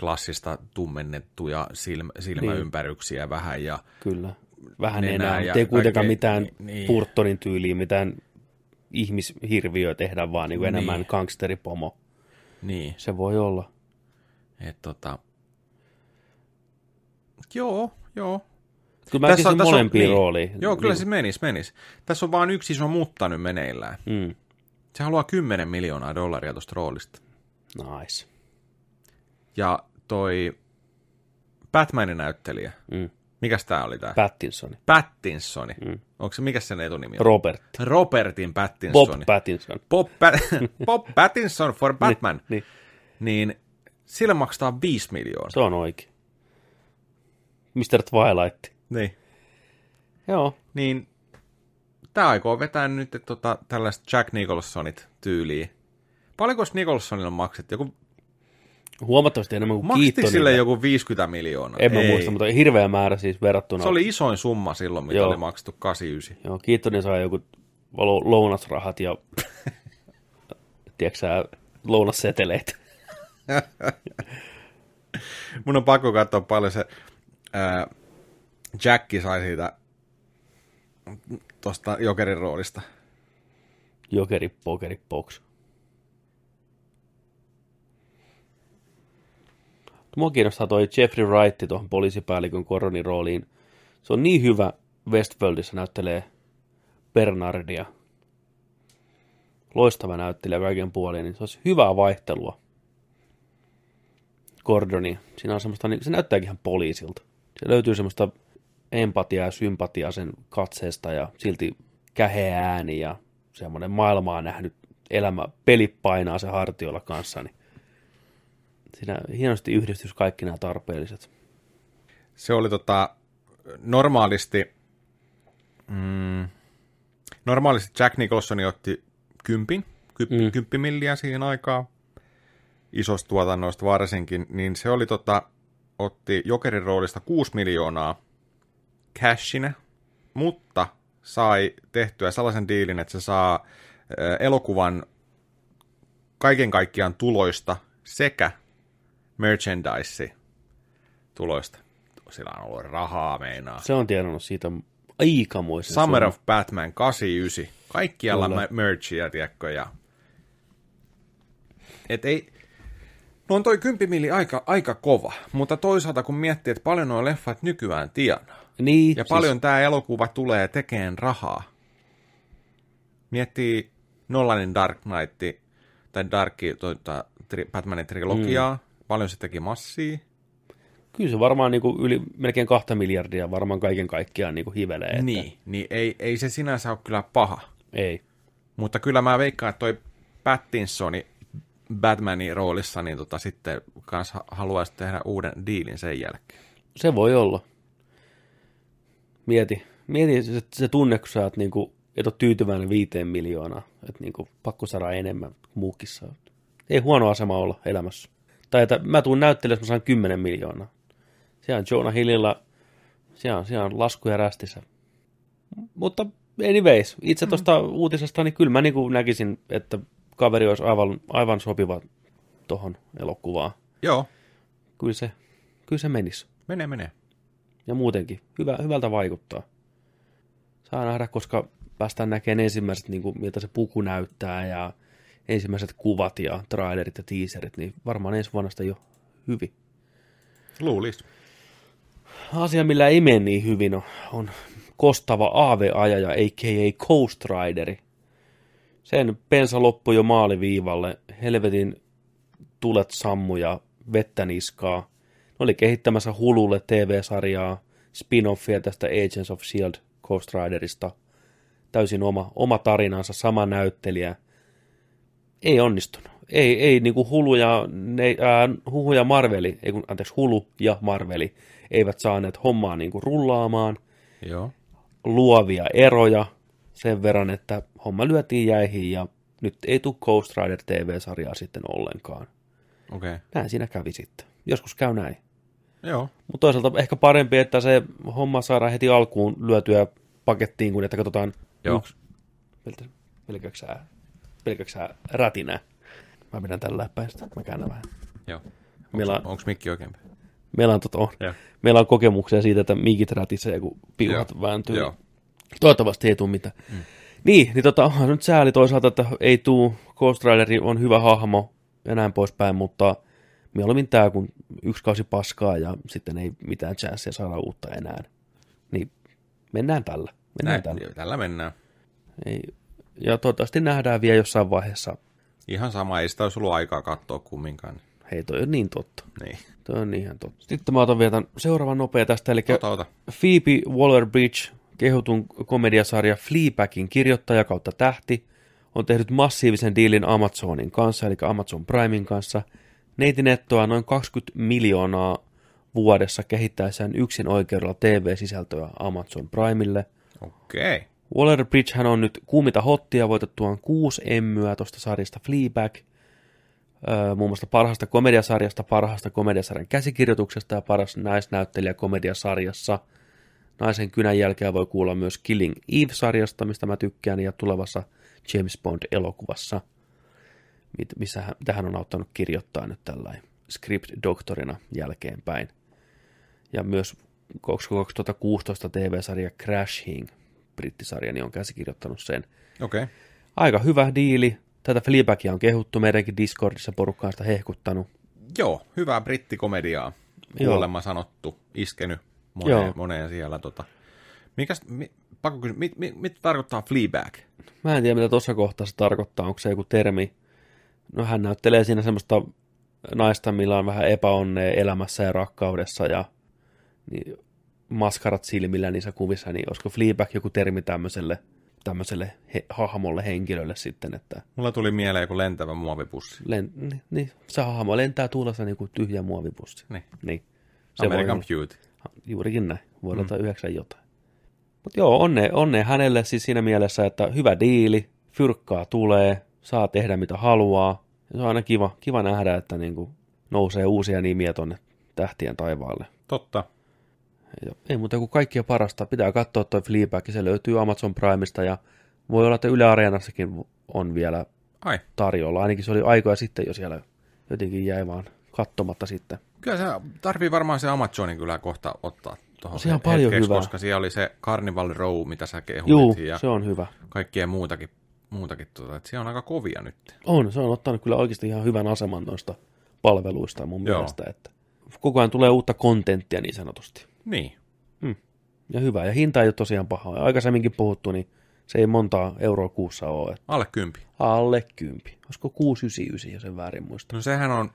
klassista tummennettuja silmä, silmäympäryksiä niin. vähän ja Kyllä, vähän nenää enää, ja mutta ei kuitenkaan kaikkea- mitään niin, niin. Burtonin tyyliä, mitään ihmishirviöä tehdä, vaan niin Niin. enemmän gangsteripomo. niin, Se voi olla. että tota, joo, joo. Kyllä mä näkisin molempiin niin. rooliin. Joo, kyllä Niin- se menis, menis. Tässä on vaan yksi iso mutta nyt meneillään. Mm, Se haluaa 10 miljoonaa dollaria tuosta roolista. nice. Ja toi Batmanin näyttelijä, Mm. Mikäs tää oli tää? Pattinson. Pattinsoni. Mm. Onko se, mikä sen etunimi on? Robert. Robertin Bob Pattinsoni. Pattinson. Bob, Pat- Bob Pattinson for Batman. Niin, Niin sille maksetaan 5 miljoonaa. se on oikein. Mr. Twilight. Niin. Joo, Niin tää aikoo vetää nyt tota, tällaista Jack Nicholsonit tyyliä. Paljonko Nicholsonilla maksettiin? Joku, huomattavasti enemmän kuin maksettiin Keatonille. sille joku 50 miljoonaa? En mä Ei. muista, mutta hirveä määrä siis verrattuna. Se oli isoin summa silloin, mitä Joo. oli maksettu 89. Joo, Keatonin sai joku lo- lounasrahat ja tiedätkö sä, lounasseteleet. Mun on pakko katsoa paljon se ää, Jacki sai siitä tuosta Jokerin roolista. Jokeri, pokeri, box. Mua kiinnostaa toi Jeffrey Wright tuohon poliisipäällikön koronin rooliin. Se on niin hyvä Westworldissa näyttelee Bernardia. Loistava näyttelijä kaiken puolin, niin se olisi hyvää vaihtelua. Gordoni, siinä on semmoista, niin se näyttääkin ihan poliisilta. Se löytyy semmoista empatiaa ja sympatiaa sen katseesta ja silti käheä ääni ja semmoinen maailmaa nähnyt elämä, peli painaa se hartioilla kanssa, niin siinä hienosti yhdistys kaikki nämä tarpeelliset. Se oli tota, normaalisti, mm, normaalisti Jack Nicholson otti kympin, ky, mm. kymppimilliä siihen aikaan, isosta tuotannoista varsinkin, niin se oli tota, otti Jokerin roolista 6 miljoonaa cashina, mutta sai tehtyä sellaisen diilin, että se saa elokuvan kaiken kaikkiaan tuloista sekä merchandise tuloista. Sillä on ollut rahaa meinaa. Se on tienannut siitä aikamoisen Summer summan. of Batman 89. Kaikkialla Kyllä. merchia, tiedätkö, ja... Et ei... No on toi 10 milli aika, aika kova, mutta toisaalta kun miettii, että paljon nuo leffat nykyään tienaa, Niin, ja siis, paljon tämä elokuva tulee tekeen rahaa. Miettii Nolanin Dark Knight, tai Dark, tuota, tri, Batmanin trilogiaa, mm. Paljon se teki massia. Kyllä se varmaan niin kuin yli melkein kahta miljardia varmaan kaiken kaikkiaan niin kuin hivelee. Että Niin, niin ei, ei se sinänsä ole kyllä paha. Ei. Mutta kyllä mä veikkaan, että toi Pattinsoni Batmanin roolissa, niin tota sitten kans ha- haluaisi tehdä uuden diilin sen jälkeen. Se voi olla. Mieti, mieti se, se tunne, kun sä oot niinku, et ole tyytyväinen viiteen miljoonaa. Että niinku, pakko saada enemmän kuin muukissa. Ei huono asema olla elämässä. Tai että mä tuun näyttelijäksi, mä saan 10 miljoonaa. Siellä on Jonah Hillilla, siellä on, siellä on laskuja rästissä. Mutta anyways, itse tuosta uutisesta, niin kyllä mä niinku näkisin, että kaveri olisi aivan, aivan sopiva tohon elokuvaan. Joo, Kyllä se, kyllä se menisi. menee, menee. Ja muutenkin, hyvä, hyvältä vaikuttaa. Saa nähdä, koska päästään näkemään ensimmäiset, niin kuin, miltä se puku näyttää ja ensimmäiset kuvat ja trailerit ja teaserit, niin varmaan ensi vuonna sitä jo hyvin. Luulis. Asia, millä ei mene niin hyvin, on, on kostava AV-ajaja, a.k.a. Coast Rideri. Sen pensa loppui jo maaliviivalle, helvetin tulet sammu ja vettä niskaa. Ne oli kehittämässä Hululle TV-sarjaa, spin-offia tästä Agents of S.H.I.E.L.D. Coast Riderista. Täysin oma, oma tarinansa, sama näyttelijä. Ei onnistunut. Ei, ei niinku Hulu ja, ne, ää, Huhu ja Marveli, ei kun, anteeksi, Hulu ja Marveli eivät saaneet hommaa niinku rullaamaan. Joo. Luovia eroja sen verran, että homma lyötiin jäihin ja nyt ei tule Ghost Rider TV-sarjaa sitten ollenkaan. Okei. Okay. Näin siinä kävi sitten. Joskus käy näin. Joo. Mutta toisaalta ehkä parempi, että se homma saadaan heti alkuun lyötyä pakettiin, kun että katsotaan Joo. yksi. Peltä- Sä rätinää? Mä pidän tällä päin sitä, mä käännän vähän. Joo. Meillä on- onks mikki oikein? Meillä on, on, Joo. meillä on kokemuksia siitä, että mikit rätisee, kun piuhat Joo. vääntyy. Joo. Toivottavasti ei tule mitään. Mm. Niin, niin tota, onhan nyt sääli toisaalta, että ei tuu, Ghost Rider on hyvä hahmo ja näin poispäin, mutta mieluummin tämä kuin yksi kausi paskaa ja sitten ei mitään chanssia saada uutta enää. Niin mennään tällä. Mennään Näin, tällä. tällä mennään. Ei, ja toivottavasti nähdään vielä jossain vaiheessa. Ihan sama, ei sitä olisi ollut aikaa katsoa kumminkaan. Hei, toi on niin totta. Niin. Toi on ihan totta. Sitten mä otan vielä tämän seuraavan nopea tästä, eli Ota, ota. Phoebe Waller-Bridge, kehutun komediasarja Fleabagin kirjoittaja kautta tähti, on tehnyt massiivisen diilin Amazonin kanssa, eli Amazon Primein kanssa. Neiti nettoaa noin 20 miljoonaa vuodessa kehittäessään yksin oikeudella TV-sisältöä Amazon Primelle. Okei. Okay. Waller-Bridge hän on nyt kuumita hottia voitettuaan kuusi emmyä tuosta sarjasta Fleabag, öö, muun muassa parhaasta komediasarjasta, parhaasta komediasarjan käsikirjoituksesta ja paras naisnäyttelijä komediasarjassa. Naisen kynän jälkeen voi kuulla myös Killing Eve-sarjasta, mistä mä tykkään, ja tulevassa James Bond-elokuvassa, missä hän, mitä hän on auttanut kirjoittaa nyt tällainen script-doktorina jälkeenpäin. Ja myös 2016 TV-sarja Crashing, brittisarja, niin on käsikirjoittanut sen. Okei. Okay. Aika hyvä diili. Tätä Fleabagia on kehuttu meidänkin Discordissa, porukka on sitä hehkuttanut. Joo, hyvää brittikomediaa. Joo. Kuulemma sanottu, iskenyt moneen, Joo. moneen siellä. Tota. Mikäs, mi, pakko kysyä, mit, mit, mitä tarkoittaa Fleabag? Mä en tiedä, mitä tuossa kohtaa se tarkoittaa, onko se joku termi. No hän näyttelee siinä semmoista naista, millä on vähän epäonnea elämässä ja rakkaudessa ja niin, maskarat silmillä niissä kuvissa, niin olisiko Fleabag joku termi tämmöiselle, tämmöiselle he, hahmolle henkilölle sitten, että Mulla tuli mieleen joku lentävä muovipussi. len, niin, niin, se hahmo lentää tuulessa niin kuin tyhjä muovipussi. Niin. Niin. Se voi American olla. Beauty. Juurikin näin, vuodelta mm. 9 jotain. Mutta joo, onne, onne hänelle siis siinä mielessä, että hyvä diili, fyrkkaa tulee, saa tehdä mitä haluaa. Ja se on aina kiva, kiva nähdä, että niinku nousee uusia nimiä tonne tähtien taivaalle. Totta. Ja ei muuta kuin kaikkia parasta. Pitää katsoa toi Fleabag, se löytyy Amazon Primeista ja voi olla, että Yle Areenassakin on vielä Ai, tarjolla. Ainakin se oli aikoja sitten jo siellä. Jotenkin jäi vaan katsomatta sitten. Kyllä se tarvii varmaan se Amazonin kyllä kohta ottaa tuohon Siellä on paljon hyvää. koska siellä oli se Carnival Row, mitä sä kehuit, Juu, ja se on hyvä. kaikkea muutakin, muutakin tuota, että siellä on aika kovia nyt. On, se on ottanut kyllä oikeasti ihan hyvän aseman noista palveluista mun Joo. mielestä, että koko ajan tulee uutta kontenttia niin sanotusti. Niin, Ja hyvä, ja hinta ei ole tosiaan paha. Aikaisemminkin puhuttu, niin se ei montaa euroa kuussa ole. Että alle kympi. alle kympi. Olisiko 699, jos en väärin muista. No sehän on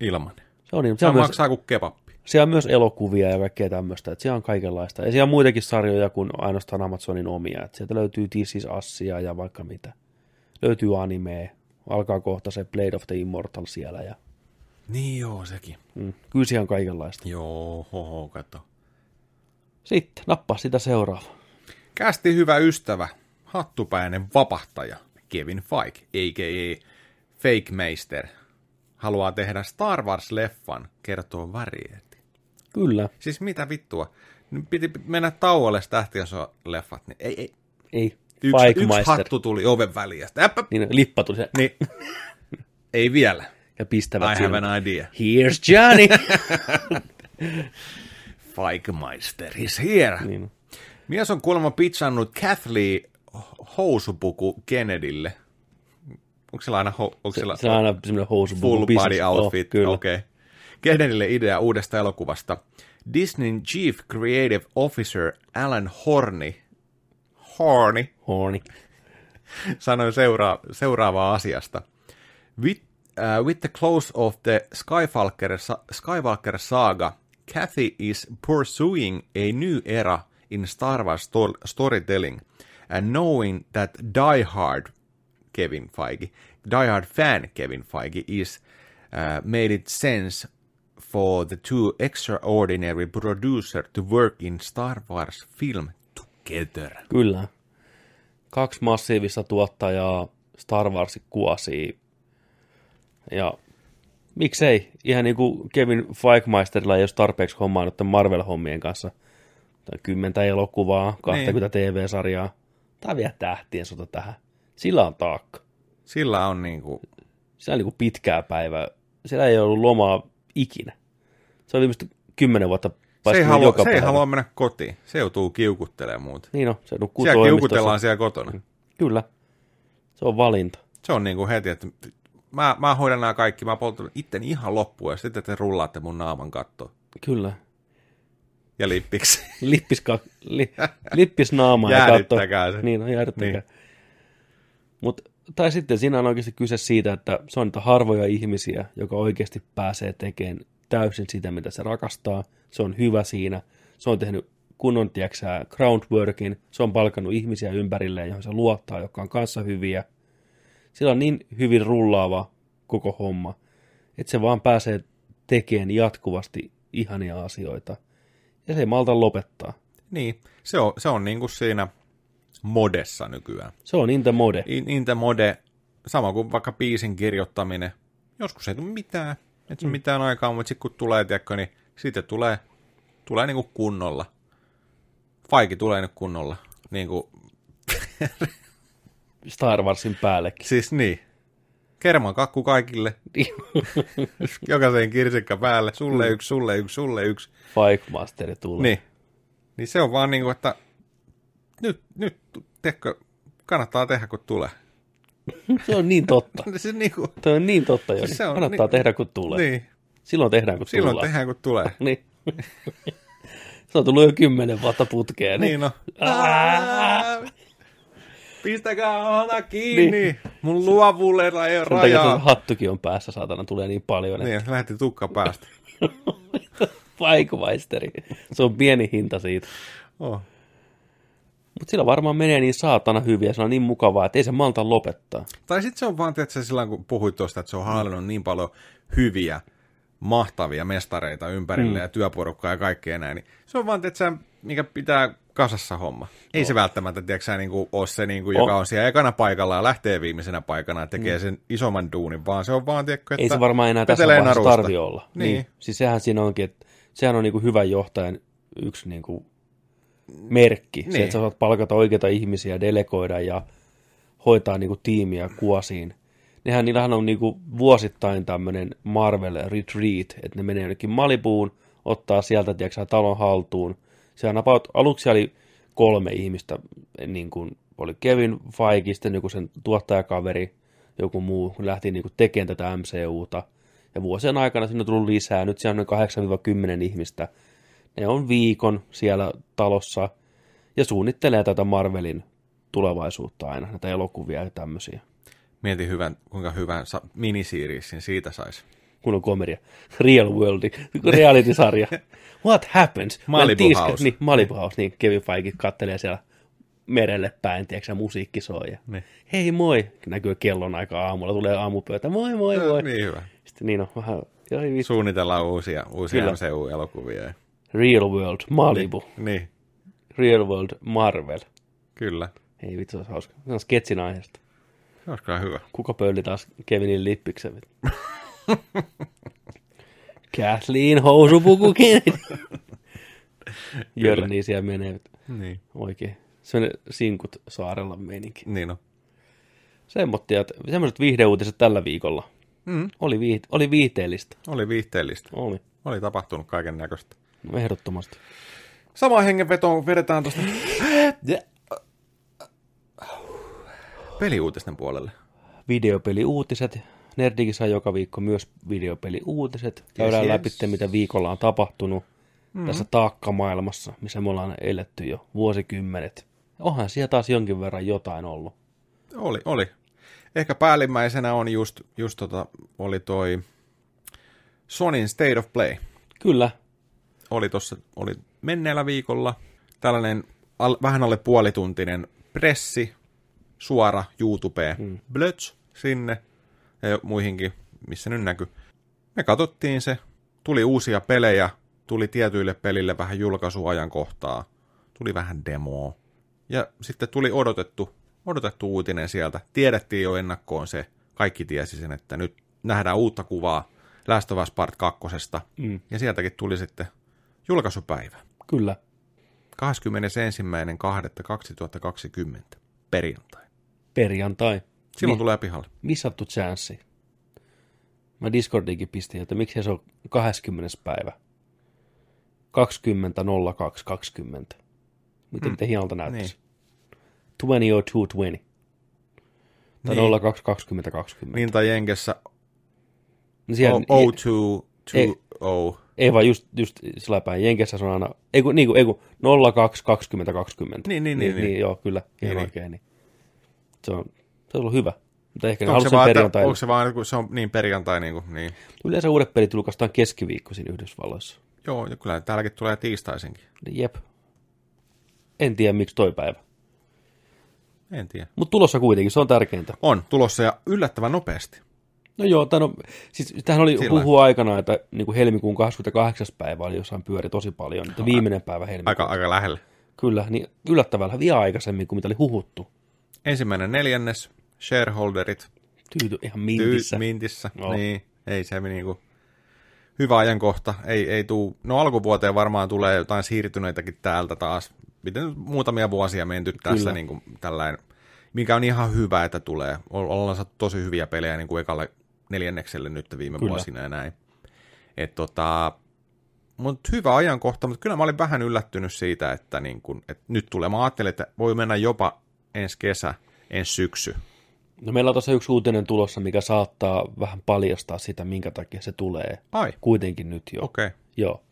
ilman. Se on, niin, Se on myös, maksaa kuin kebappi. siellä on myös elokuvia ja kaikkea tämmöistä, että siellä on kaikenlaista. Ja siellä on muitakin sarjoja kuin ainoastaan Amazonin omia. Että sieltä löytyy This is Assia ja vaikka mitä. Löytyy animea. Alkaa kohta se Blade of the Immortal siellä. Ja, Niin joo, sekin. mm, kyllä siellä on kaikenlaista. Joo, hoho, kato. Sitten, nappaa sitä seuraava. Kästi hyvä ystävä, hattupäinen vapahtaja Kevin Feige, a.k.a. Fake Meister, haluaa tehdä Star Wars-leffan, kertoo Variety. Kyllä. Siis mitä vittua? Nyt piti mennä tauolle tähtiöso-leffat, niin ei, ei. Ei. Yksi, yksi hattu tuli oven sitten, äppä, Niin, lippa tuli se. niin, ei vielä. Ja pistävät I have an idea. Here's Johnny. Feigmeister is here. niin. Mies on kuulemma pitsannut Kathleen housupuku Kennedylle. Onko sillä aina, ho, onko sillä, Se on aina semmoinen housu. full body outfit? Oh. Okei. Okay. Kennedylle idea uudesta elokuvasta. Disneyn Chief Creative Officer Alan Horney, Horney Horny. sanoi seura- seuraavaa asiasta. With, uh, with the close of the Skywalker, Skywalker saga, Kathy is pursuing a new era in Star Wars sto- storytelling, and knowing that die-hard Kevin Feige, die-hard fan Kevin Feige is uh, made it sense for the two extraordinary producer to work in Star Wars film together. Kyllä. Kaksi massiivista tuottajaa Star Warsin kuosii. Ja miksei? Ihan niin kuin Kevin Feigmeisterilla ei ole tarpeeksi hommaa nyt Marvel-hommien kanssa. Tai kymmentä elokuvaa, 20 TV-sarjaa. Tämä vielä tähtien sota tähän. Sillä on taakka. Sillä on niinku Sillä on niin kuin pitkää päivää. Siellä ei ollut lomaa ikinä. Se on viimeistä kymmenen vuotta Se ei, paistunut halua, joka se ei halua mennä kotiin. Se joutuu kiukuttelemaan muuta. Niin on, se nukkuu Siellä kiukutellaan siellä kotona. Kyllä. Se on valinta. Se on niin kuin heti, että mä, mä hoidan nämä kaikki, mä poltan itteni ihan loppuun ja sitten te rullaatte mun naaman kattoon. Kyllä. Ja lippiksi. Lippis, ka- li, lippis naamaa ja. Jäädyttäkää se. Niin, no jäädyttäkää. Niin. Mut, tai sitten siinä on oikeasti kyse siitä, että se on niitä harvoja ihmisiä, joka oikeasti pääsee tekemään täysin sitä, mitä se rakastaa. Se on hyvä siinä. Se on tehnyt kunnon, tiedäksä, groundworkin. Se on palkannut ihmisiä ympärilleen, johon se luottaa, jotka on kanssa hyviä. Sillä on niin hyvin rullaava koko homma, että se vaan pääsee tekemään jatkuvasti ihania asioita. Ja se ei malta lopettaa. niin, se on, se on niin kuin siinä modessa nykyään. Se on in the mode. In, in the mode, sama kuin vaikka biisin kirjoittaminen. Joskus ei tule mitään, et se mm. mitään aikaa, mutta sitten kun tulee, tiedätkö, niin sitten tulee, tulee niin kuin kunnolla. Faiki tulee nyt kunnolla. Niin kuin, Star Warsin päällekin. siis niin. Kerman kakku kaikille. Jokaisen kirsikka päälle. Sulle yksi, sulle yksi, sulle yksi. Fike Masteri tulee. Niin. Niin se on vaan niin kuin, että nyt, nyt tiedätkö, kannattaa tehdä, kun tulee. Se on niin totta. Se niin kuin, Toi on niin totta, Joni. Se on Kannattaa niin- tehdä, kun tulee. niin. Silloin tehdään, kun Silloin tullaan. tehdään, kun tulee. Niin. Se on tullut jo kymmenen vuotta putkeen. Niin no. Ää! Pistäkää hana kiinni. Niin. Mun luovuudella ei ole Sen takia sun rajaa. hattukin on päässä, saatana, tulee niin paljon. Niin. Niin, lähti tukka päästä. Fike Se on pieni hinta siitä. Oh. Mutta sillä varmaan menee niin saatana hyvin ja se on niin mukavaa, että ei se malta lopettaa. Tai sitten se on vaan, että silloin kun puhuit tuosta, että se on hallinnut niin paljon hyviä, mahtavia mestareita ympärille mm. ja työporukkaa ja kaikkea näin, niin se on vaan, että se, mikä pitää kasassa homma. Ei se välttämättä, tiedätkö niin kuin, ole se, niin kuin, joka Oh. on siellä ekana paikalla ja lähtee viimeisenä paikana ja tekee sen isomman duunin, vaan se on vaan, tiedätkö, että Ei se varmaan enää tässä vaiheessa tarvi olla. Niin. niin. Siis sehän siinä onkin, että sehän on niinku hyvän johtajan yksi niinku merkki. Niin. Se, Niin. että sä saat palkata oikeita ihmisiä, delegoida ja hoitaa niinku tiimiä kuosiin. nehän niillähän on niinku vuosittain tämmöinen Marvel Retreat, että ne menee jonnekin Malibuun, ottaa sieltä, tiedätkö, talon haltuun. Sehän about, aluksi oli kolme ihmistä, niin kuin oli Kevin Feige, sitten joku sen tuottajakaveri, joku muu, lähti niin kuin tekemään tätä MCUta. Ja vuosien aikana sinne on tullut lisää, nyt siellä on 8-10 ihmistä. Ne on viikon siellä talossa ja suunnittelee tätä Marvelin tulevaisuutta aina, näitä elokuvia ja tämmöisiä. Mieti hyvän, kuinka hyvän sa- miniseriisin siitä saisi. Kun on komedia. Real World, reality-sarja. What happens? Malibu these- House. Niin, Malibu House, niin Kevin Feige kattelee siellä merelle päin, tiedätkö musiikki soi. Ja, Niin. Hei moi, näkyy kellon aika aamulla, tulee aamupöytä, moi moi moi. Niin hyvä. Sitten niin on vähän, joi vittu. Suunnitellaan uusia, uusia Kyllä. MCU-elokuvia. Real World, Malibu. Niin, Real World, Marvel. kyllä. Ei vittu, se olisi hauska. Se on sketsin aiheesta. Se olisi kyllä hyvä. Kuka pölli taas Kevinin lippiksen? Kathleen housupukukin. Jörni siellä menee Niin. oikein. Sellainen sinkut saarella meininki. Niin on. Semmoittia, semmoiset viihdeuutiset tällä viikolla. Mm. Oli, viih- oli viihteellistä. Oli viihteellistä. Oli. Oli tapahtunut kaiken näköistä. No, ehdottomasti. Sama hengenveto vedetään tuosta peliuutisten puolelle. Videopeliuutiset. Nerdikin saa joka viikko myös videopeliuutiset. Käydään yes. läpi, mitä viikolla on tapahtunut mm-hmm. tässä taakkamaailmassa, missä me ollaan eletty jo vuosikymmenet. Onhan siellä taas jonkin verran jotain ollut. Oli, oli. Ehkä päällimmäisenä on just, just tota, oli toi Sonin State of Play. Kyllä, Oli tossa, oli menneellä viikolla tällainen al, vähän alle puolituntinen pressi, suora YouTubeen, mm. blöts sinne ja muihinkin, missä nyt näkyy. Me katsottiin se, tuli uusia pelejä, tuli tietyille pelille vähän julkaisuajankohtaa, tuli vähän demoa. Ja sitten tuli odotettu, odotettu uutinen sieltä. Tiedettiin jo ennakkoon se, kaikki tiesi sen, että nyt nähdään uutta kuvaa Last of Us Part 2. Mm. Ja sieltäkin tuli sitten julkaisupäivä. kyllä. 21.2.2020 perjantai. Perjantai. Silloin Mi- tulee pihalle. Missattu chanssi. Mä Discordiinkin pistin, että miksi se on 20. päivä. 20.02.20. Miten, mm. miten hienolta näyttäisi? Niin. 20 or 220. Tai Niin. niin. 02.2020. Niin tai Jenkessä Niin siellä, O- 0220. ei vaan just, just sillä päin. Jenkessä se on aina, ei kun, niin kuin, ei kun 02.2020. Niin, niin, niin, niin, niin. niin. joo, kyllä. Ihan niin. oikein. Niin. Se, on, se on ollut hyvä. Mutta ehkä Onko se, vaan, että, perjantaina. onko se vaan, kun se on niin perjantai, niin, kuin, niin. Yleensä uudet pelit julkaistaan keskiviikkoisin Yhdysvalloissa. Joo, ja kyllä täälläkin tulee tiistaisinkin. Niin Jep. En tiedä, miksi toi päivä. En tiedä. Mutta tulossa kuitenkin, se on tärkeintä. On tulossa ja yllättävän nopeasti. No joo, tämän on, siis tämähän oli Sillä huhu aikana, että niin kuin helmikuun 28. päivä oli jossain pyöri tosi paljon, että viimeinen päivä helmikuuta. Aika, aika lähelle. Kyllä, niin yllättävällä vielä aikaisemmin kuin mitä oli huhuttu. Ensimmäinen neljännes, shareholderit, Tyyty ihan tyy, mintissä. mintissä. Joo. Niin, ei se niinku, hyvä ajankohta. Ei, ei tuu, no alkuvuoteen varmaan tulee jotain siirtyneitäkin täältä taas. Miten muutamia vuosia menty tässä Kyllä. niin kuin tällainen, mikä on ihan hyvä, että tulee. Ollaan saatu tosi hyviä pelejä niin kuin ekalle neljännekselle nyt viime Kyllä. vuosina ja näin. Et tota, mutta hyvä ajankohta, mutta kyllä mä olin vähän yllättynyt siitä, että, niin kun, että nyt tulee. Mä ajattelin, että voi mennä jopa ensi kesä, ensi syksy. No meillä on tuossa yksi uutinen tulossa, mikä saattaa vähän paljastaa sitä, minkä takia se tulee. Ai, Kuitenkin nyt jo. okei. Okay. Joo.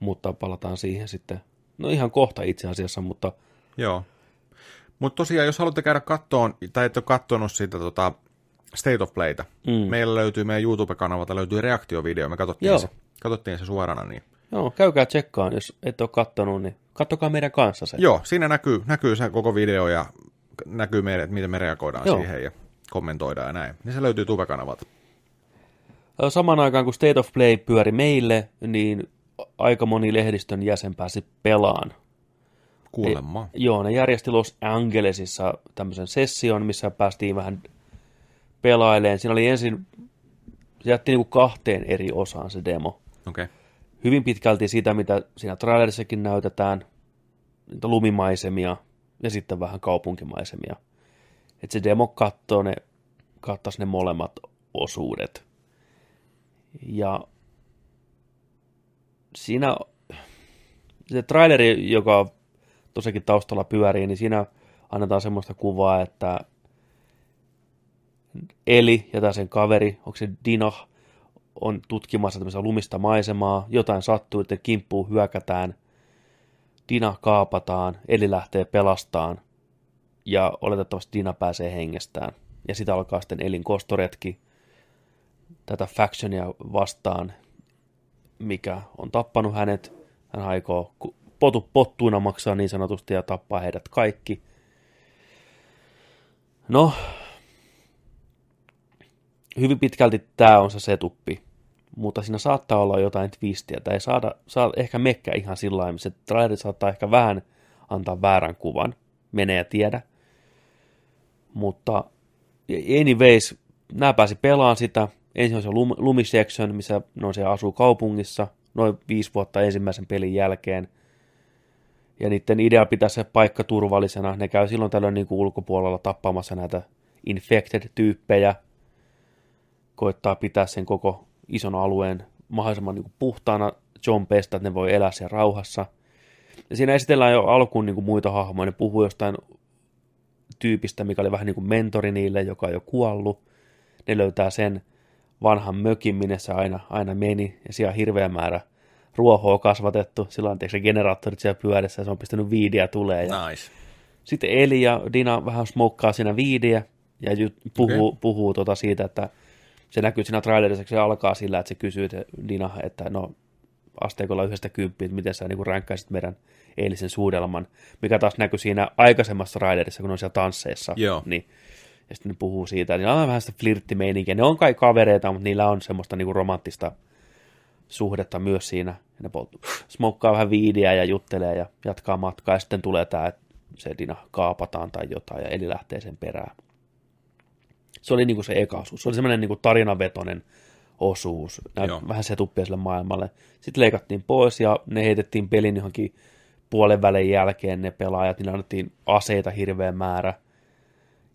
Mutta palataan siihen sitten. No ihan kohta itse asiassa, mutta Joo. Mutta tosiaan, jos haluatte käydä kattoon, tai ette ole kattonut sitä tota, State of Playta, Mm. meillä löytyy meidän YouTube-kanavalta löytyy reaktiovideo, me katsottiin, Joo. se, katsottiin se suorana. Niin. joo, käykää tsekkaan, jos et ole kattonut, niin kattokaa meidän kanssa se. Joo, siinä näkyy, näkyy se koko video ja näkyy meidän, että miten me reagoidaan Joo. siihen ja kommentoidaan ja näin. Niin se löytyy Tube-kanavalta. Samaan aikaan kun State of Play pyöri meille, niin aika moni lehdistön jäsen pääsi pelaan. Kuulemma. Joo, ne järjesti Los Angelesissa tämmöisen session, missä päästiin vähän pelaileen. Siinä oli ensin, se jätti niinku kahteen eri osaan se demo. Okay. Hyvin pitkälti sitä, mitä siinä trailerissakin näytetään, niitä lumimaisemia ja sitten vähän kaupunkimaisemia. Et se demo kattoo ne kattaisi ne molemmat osuudet. Ja siinä se traileri, joka tosiaankin taustalla pyörii, niin siinä annetaan semmoista kuvaa, että Eli ja tämä sen kaveri, onko se Dino, on tutkimassa tämmöistä lumista maisemaa, jotain sattuu, että kimppuun hyökätään, Dina kaapataan, Eli lähtee pelastaan ja oletettavasti Dina pääsee hengestään. Ja sitä alkaa sitten Elin kostoretki tätä factionia vastaan, mikä on tappanut hänet. Hän aikoo potu pottuina maksaa niin sanotusti ja tappaa heidät kaikki. No, hyvin pitkälti tämä on se setuppi, mutta siinä saattaa olla jotain twistiä. Ei saada, saa ehkä mekkä ihan sillä lailla, se trailer saattaa ehkä vähän antaa väärän kuvan, menee ja tiedä. Mutta anyways, nämä pääsi pelaamaan sitä. Ensin on se Lumisection, missä no, se asuu kaupungissa, noin viisi vuotta ensimmäisen pelin jälkeen. Ja niiden idea pitää se paikka turvallisena. Ne käy silloin tällöin niin kuin ulkopuolella tappamassa näitä infected-tyyppejä, koittaa pitää sen koko ison alueen mahdollisimman niin kuin puhtaana John Pesta, että ne voi elää siellä rauhassa. Ja siinä esitellään jo alkuun niin kuin muita hahmoja. Ne puhuu jostain tyypistä, mikä oli vähän niin kuin mentori niille, joka on jo kuollut. Ne löytää sen vanhan mökin, minne se aina, aina meni, ja siellä on hirveä määrä ruohoa kasvatettu. Silloin on se generaattorit siellä pyörissä, ja se on pistänyt viidiä tulee. Ja Nice. Sitten Eli ja Dina vähän smokkaa siinä viidiä, ja puhuu, okay. puhuu tota siitä, että se näkyy siinä trailerissa, se alkaa sillä, että se kysyy että Dina, että no asteikolla yhdestä kymppiä, että miten sä niin ränkkaisit meidän eilisen suudelman, mikä taas näkyy siinä aikaisemmassa trailerissa, kun on siellä tansseissa. Joo. Niin, ja sitten ne puhuu siitä, niin on vähän sitä flirttimeininkiä. Ne on kai kavereita, mutta niillä on semmoista niin romanttista suhdetta myös siinä. Ne smokkaa vähän viidiä ja juttelee ja jatkaa matkaa. Ja sitten tulee tämä, että se Dina kaapataan tai jotain ja Eli lähtee sen perään. Se oli niin kuin se eka osuus. Se oli semmoinen niin kuin tarinavetoinen osuus. Näin, vähän setuppia sille maailmalle. Sitten leikattiin pois ja ne heitettiin pelin johonkin puolen välin jälkeen ne pelaajat, niin annettiin aseita hirveän määrä.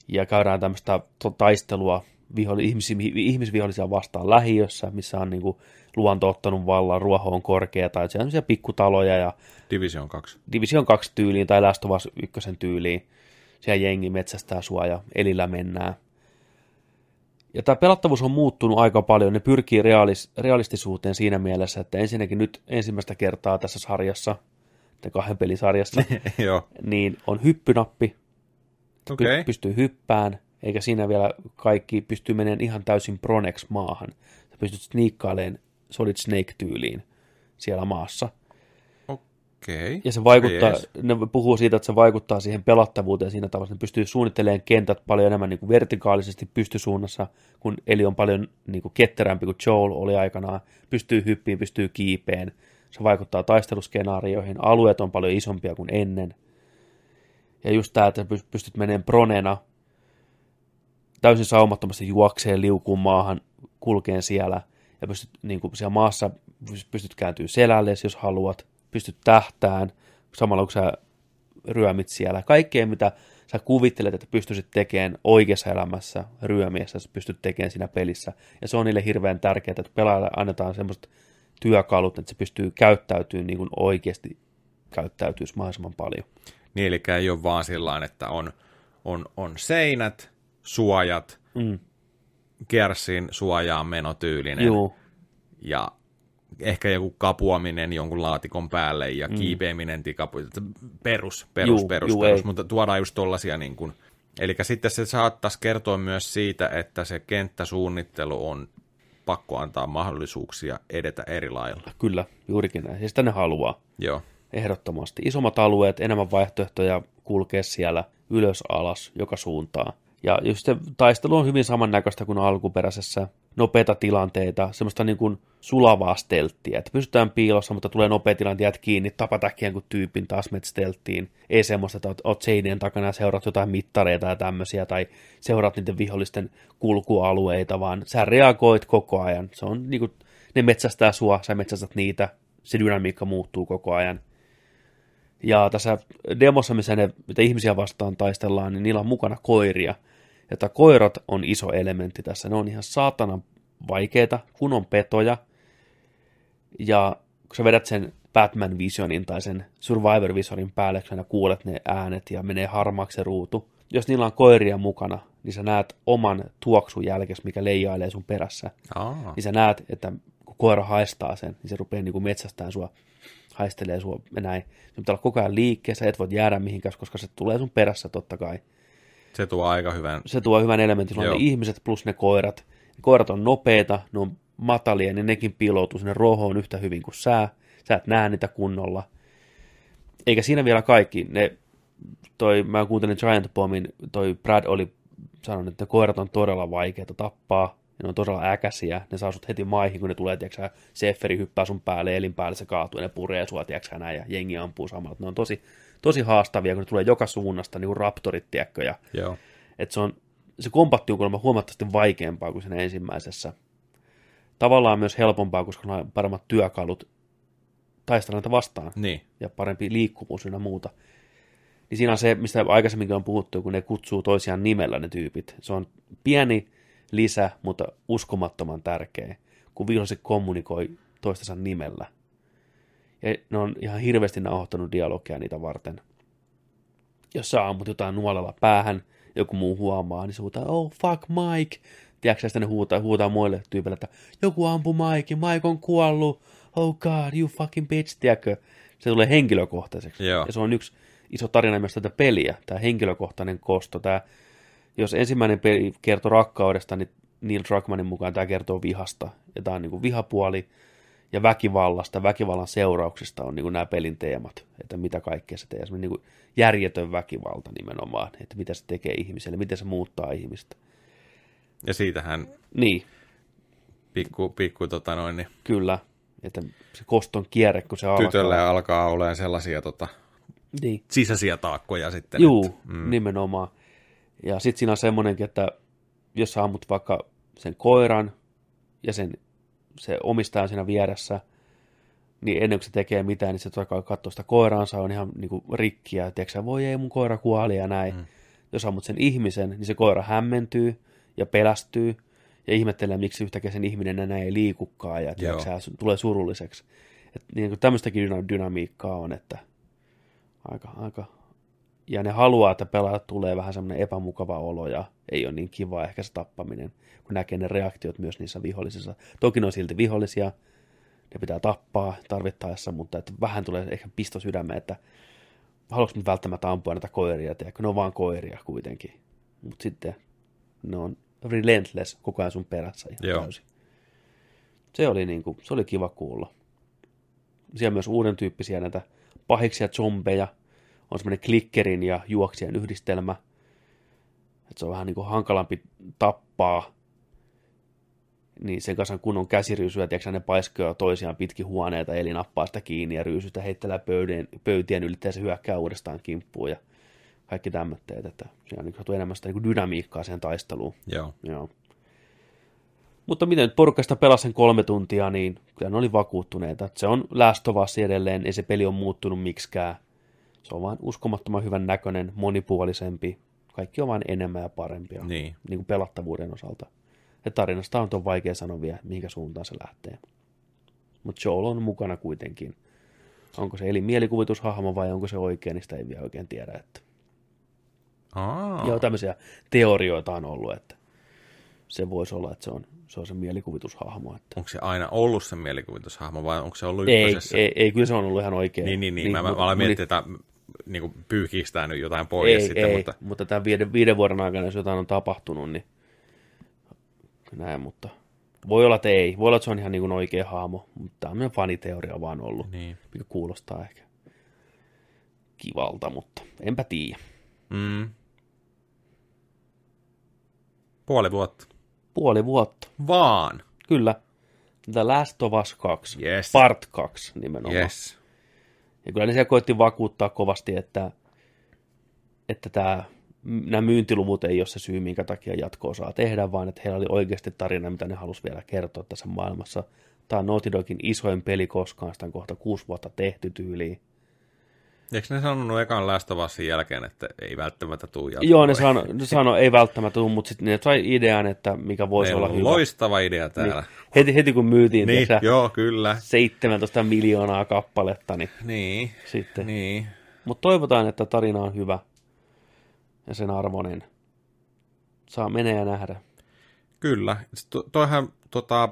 Ja käydään tämmöistä taistelua viholli, ihmis, ihmisvihollisia vastaan lähiössä, missä on niin kuin luonto ottanut vallan, ruoho on korkea, tai siellä on pikkutaloja. Ja Division 2. Division 2 tyyliin, tai Last of Us 1 tyyliin. Siellä jengi metsästää sua ja elillä mennään. Ja tämä pelattavuus on muuttunut aika paljon. Ne pyrkii realis, realistisuuteen siinä mielessä, että ensinnäkin nyt ensimmäistä kertaa tässä sarjassa, tai kahden pelisarjassa, niin on hyppynappi. Okay. Pystyy hyppään, eikä siinä vielä kaikki pystyy menemään ihan täysin pronex maahan. Sä pystyt sniikkailemaan Solid Snake-tyyliin siellä maassa. Okay. Ja se vaikuttaa, yes. ne puhuu siitä, että se vaikuttaa siihen pelattavuuteen siinä tavalla, että ne pystyy suunnittelemaan kentät paljon enemmän niin kuin vertikaalisesti pystysuunnassa, kun Eli on paljon niin kuin ketterämpi kuin Joel oli aikanaan, pystyy hyppiin, pystyy kiipeen, se vaikuttaa taisteluskenaarioihin, alueet on paljon isompia kuin ennen. Ja just tämä, että pystyt menemään pronena, täysin saumattomasti juokseen liukuun maahan, kulkeen siellä, ja pystyt niin kuin siellä maassa pystyt kääntyä selälle, jos haluat, pystyt tähtään, samalla kun sä ryömit siellä. Kaikkea, mitä sä kuvittelet, että pystyisit tekemään oikeassa elämässä ryömiessä, sä pystyt tekemään siinä pelissä. Ja se on niille hirveän tärkeää, että pelaajalle annetaan semmoiset työkalut, että se pystyy käyttäytymään niin kuin oikeasti käyttäytyisi mahdollisimman paljon. Niin, eli ei ole vaan sillä että on, on, on seinät, suojat, mm. kersin suojaan menotyylinen. Juu. Ja ehkä joku kapuaminen jonkun laatikon päälle ja mm. kiipeäminen tikapu, perus, perus, juu, perus, juu, perus, ei. mutta tuodaan just tollasia niin kuin, eli sitten se saattaisi kertoa myös siitä, että se kenttäsuunnittelu on pakko antaa mahdollisuuksia edetä eri lailla. Kyllä, juurikin näin. Ja sitä ne haluaa. Joo. Ehdottomasti. Isommat alueet, enemmän vaihtoehtoja kulkea siellä ylös alas joka suuntaan. Ja just se taistelu on hyvin samannäköistä kuin alkuperäisessä nopeita tilanteita, semmoista niin kuin sulavaa stelttiä, että pystytään piilossa, mutta tulee nopea tilanne, jäät kiinni, tapat äkkiä kuin tyypin, taas met stelttiin. Ei semmoista, että oot seinien takana ja seuraat jotain mittareita ja tämmöisiä, tai seuraat niiden vihollisten kulkualueita, vaan sä reagoit koko ajan. Se on niin kuin, ne metsästää sua, sä metsästät niitä, se dynamiikka muuttuu koko ajan. Ja tässä demossa, missä ne mitä ihmisiä vastaan taistellaan, niin niillä on mukana koiria. Että koirat on iso elementti tässä. Ne on ihan saatana vaikeita, kun on petoja. Ja kun sä vedät sen Batman Visionin tai sen Survivor Visionin päälle, kun sä kuulet ne äänet ja menee harmaaksi se ruutu. Jos niillä on koiria mukana, niin sä näet oman tuoksun jälkes, mikä leijailee sun perässä. Aa. Niin sä näet, että kun koira haistaa sen, niin se rupeaa niin kuin metsästään sua, haistelee sua ja näin. Se pitää olla koko ajan liikkeessä, et voi jäädä mihinkään, koska se tulee sun perässä totta kai. Se tuo aika hyvän. Se tuo hyvän elementin, sulla on ne ihmiset plus ne koirat. Ne koirat on nopeita, ne on matalia, niin nekin piiloutuu sinne rohoon yhtä hyvin kuin sä. Sä et näe niitä kunnolla. Eikä siinä vielä kaikki. Ne, toi, mä kuuntelin Giant Bombin, toi Brad oli sanonut, että koirat on todella vaikeita tappaa. Ne on todella äkäisiä. Ne saa sut heti maihin, kun ne tulee, tiiäksä, Sefferi hyppää sun päälle, elin päälle se kaatuu, ja ne puree sua, tiiäksä, näin, ja jengi ampuu samalla. Ne on tosi, tosi haastavia, kun ne tulee joka suunnasta, niin kuin raptorit, tiedätkö, ja Joo. että se, on, se kombatti on kuulemma huomattavasti vaikeampaa kuin siinä ensimmäisessä. Tavallaan myös helpompaa, koska on paremmat työkalut taistella näitä vastaan Niin. ja parempi liikkuvuus ynnä muuta. Niin siinä on se, mistä aikaisemminkin on puhuttu, kun ne kutsuu toisiaan nimellä ne tyypit. Se on pieni lisä, mutta uskomattoman tärkeä, kun viholliset kommunikoi toistensa nimellä. Ja ne on ihan hirveästi nauhoittanut dialogia niitä varten. Jos sä ammut jotain nuolella päähän, joku muu huomaa, niin se huutaa, oh fuck Mike. Tiedätkö, sitten ne huutaa, huutaa muille tyypille, että joku ampui Mike, Mike on kuollut, oh god, you fucking bitch, tiedätkö. Se tulee henkilökohtaiseksi. Joo. Ja se on yksi iso tarina myös tätä peliä, tämä henkilökohtainen kosto. Tämä, jos ensimmäinen peli kertoo rakkaudesta, niin Neil Druckmannin mukaan tämä kertoo vihasta. Ja tämä on niin kuin vihapuoli ja väkivallasta, väkivallan seurauksista on niin kuin nämä pelin teemat, että mitä kaikkea se tekee. Niin kuin järjetön väkivalta nimenomaan, että mitä se tekee ihmiselle, miten se muuttaa ihmistä. Ja siitähän Niin, pikku, pikku tota noin, niin kyllä, että se koston kierre, kun se tytölle alkaa. alkaa olemaan sellaisia tota, Niin. sisäisiä taakkoja sitten. Juu, että- mm. nimenomaan. Ja sitten siinä on semmoinenkin, että jos sä ammut vaikka sen koiran ja sen, se omistaja siinä vieressä, niin ennen kuin se tekee mitään, niin se alkaa katsoa sitä koiraansa, on ihan niin kuin rikkiä, tiedätkö voi ei mun koira kuoli ja näin. Mm. Jos ammut sen ihmisen, niin se koira hämmentyy ja pelästyy ja ihmettelee, miksi yhtäkkiä sen ihminen enää ei liikukaan ja tiedätkö, tulee surulliseksi. Et niin kuin tämmöistäkin dyna- dynamiikkaa on, että aika, aika ja ne haluaa, että pelaajat tulee vähän semmoinen epämukava olo ja ei ole niin kiva ehkä se tappaminen, kun näkee ne reaktiot myös niissä vihollisissa. Toki ne on silti vihollisia, ne pitää tappaa tarvittaessa, mutta että vähän tulee ehkä pisto sydämeen, että haluatko nyt välttämättä ampua näitä koiria, tiedätkö? ne on vaan koiria kuitenkin. Mutta sitten ne on relentless koko ajan sun perässä ihan Joo. täysin. Se oli, niin kuin, se oli kiva kuulla. Siellä myös uuden tyyppisiä näitä pahiksia zombeja, on semmoinen klikkerin ja juoksijan yhdistelmä. Että se on vähän niin kuin hankalampi tappaa. Niin sen kanssa kun on käsiryysyä, tiedätkö, ne paiskoja toisiaan pitkin huoneita, eli nappaa sitä kiinni ja ryysystä heittelee pöydien, pöytien ylittäen se hyökkää uudestaan kimppuun ja kaikki tämmöitteet, että siinä on niin enemmän sitä niin dynamiikkaa siihen taisteluun. Joo. Joo. Mutta miten nyt porukasta pelasi sen kolme tuntia, niin kyllä ne oli vakuuttuneita. Että se on Us edelleen, ei se peli on muuttunut miksikään. Se on vaan uskomattoman hyvän näköinen, monipuolisempi. Kaikki on vain enemmän ja parempia Niin. niin kuin pelattavuuden osalta. Ja tarinasta on vaikea sanoa vielä, mihinkä suuntaan se lähtee. Mutta Joel on mukana kuitenkin. Onko se eli mielikuvitushahmo vai onko se oikein, niin sitä ei vielä oikein tiedä. Että. Aa, Joo, tämmöisiä teorioita on ollut, että se voisi olla, että se on se, on se mielikuvitushahmo. Että. onko se aina ollut se mielikuvitushahmo vai onko se ollut Ei, ykkösessä? ei, ei, kyllä se on ollut ihan oikein. Niin, niin, niin. Mä, mä, mut- mä aloin mut- miettiä, että niin kuin pyyhkistää nyt jotain pois ei, sitten, ei, mutta mutta tämän viiden, viiden vuoden aikana, jos jotain on tapahtunut, niin näin, mutta voi olla, että ei. Voi olla, että se on ihan niin kuin oikea hahmo, mutta tämmöinen faniteoria vaan ollut, niin. mikä kuulostaa ehkä kivalta, mutta enpä tiedä. Mm. Puoli vuotta. Puoli vuotta, Vaan. kyllä. The Last of Us 2, Yes. Part 2 nimenomaan. Yes. Ja kyllä ne siellä koitti vakuuttaa kovasti, että, että tämä, nämä myyntiluvut ei ole se syy, minkä takia jatkoa saa tehdä, vaan että heillä oli oikeasti tarina, mitä ne halusi vielä kertoa tässä maailmassa. Tämä on Naughty Dogin isoin peli koskaan, sitä on kohta kuusi vuotta tehty tyyliin. Eikö ne sanonut ekan Last of Usin jälkeen, että ei välttämättä tule jatkoa? Joo, ne sano, ne sano ei välttämättä tule, mutta sitten ne sai idean, että mikä voisi Meillä olla hyvä. loistava idea täällä. Niin. Heti, heti kun myytiin Niin, tässä joo, kyllä. 17 miljoonaa kappaletta, niin Niin, sitten. niin. Mutta toivotaan, että tarina on hyvä ja sen armoinen. Saa menee ja nähdä. Kyllä. To- Toihan, tota,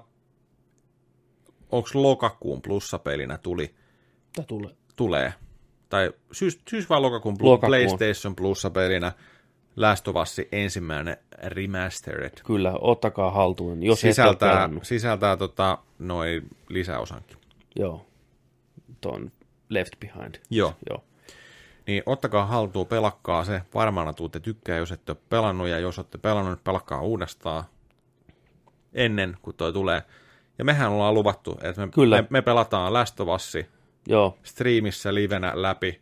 onko lokakuun plussapelinä tuli, Tämä tulee. tulee, tai syys, syys vai lokakuun, Lokakuun. PlayStation plussapelinä Last of Us ensimmäinen remastered. Kyllä, ottakaa haltuun, jos Sisältää, sisältää tota, noin lisäosankin. Joo, ton Left Behind. Joo. Joo, Niin ottakaa haltuun, pelakkaa se. Varmana tuutte tykkää, jos ette ole pelannut, ja jos olette pelannut, pelakkaa uudestaan ennen kuin toi tulee. Ja mehän ollaan luvattu, että me, Kyllä. me, me pelataan Last of Us joo, striimissä livenä läpi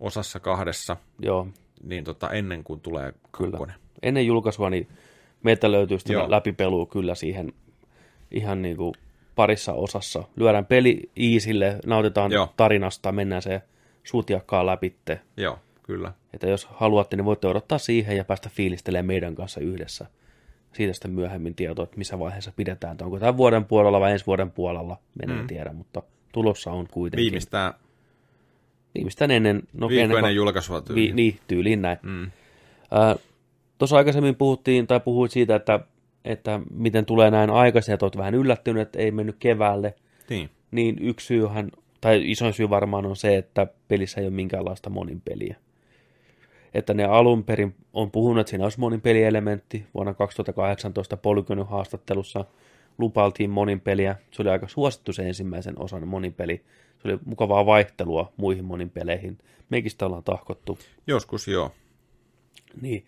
osassa kahdessa, joo, niin tota, ennen kuin tulee kyllä. kakkonen. Ennen julkaisua niin meiltä löytyy sitä läpipelua kyllä siihen ihan niin kuin parissa osassa. Lyödään peli iisille, nautitaan Joo. tarinasta, mennään se sutjakkaan läpitte. Joo, kyllä. Että jos haluatte, niin voitte odottaa siihen ja päästä fiilistelemään meidän kanssa yhdessä. Siitä sitten myöhemmin tietoa, että missä vaiheessa pidetään. Että onko tämän vuoden puolella vai ensi vuoden puolella, en tiedä, mutta tulossa on kuitenkin. Viimeistään Viimeistään ennen, no viikko ennen ennen julkaisua vi, tyyliin. niin, tyyliin näin. Mm. Tuossa aikaisemmin puhuttiin, tai puhuit siitä, että, että miten tulee näin aikaisin, että olet vähän yllättynyt, että ei mennyt keväälle. Niin. Niin yksi syyhän, tai isoin syy varmaan on se, että pelissä ei ole minkäänlaista monin peliä. Että ne alun perin on puhunut, että siinä olisi monin pelielementti. Vuonna 2018 Polygonin haastattelussa lupailtiin monin peliä. Se oli aika suosittu se ensimmäisen osan monin peli. Se oli mukavaa vaihtelua muihin monin peleihin. Meikin sitä ollaan tahkottu. Joskus joo. Niin.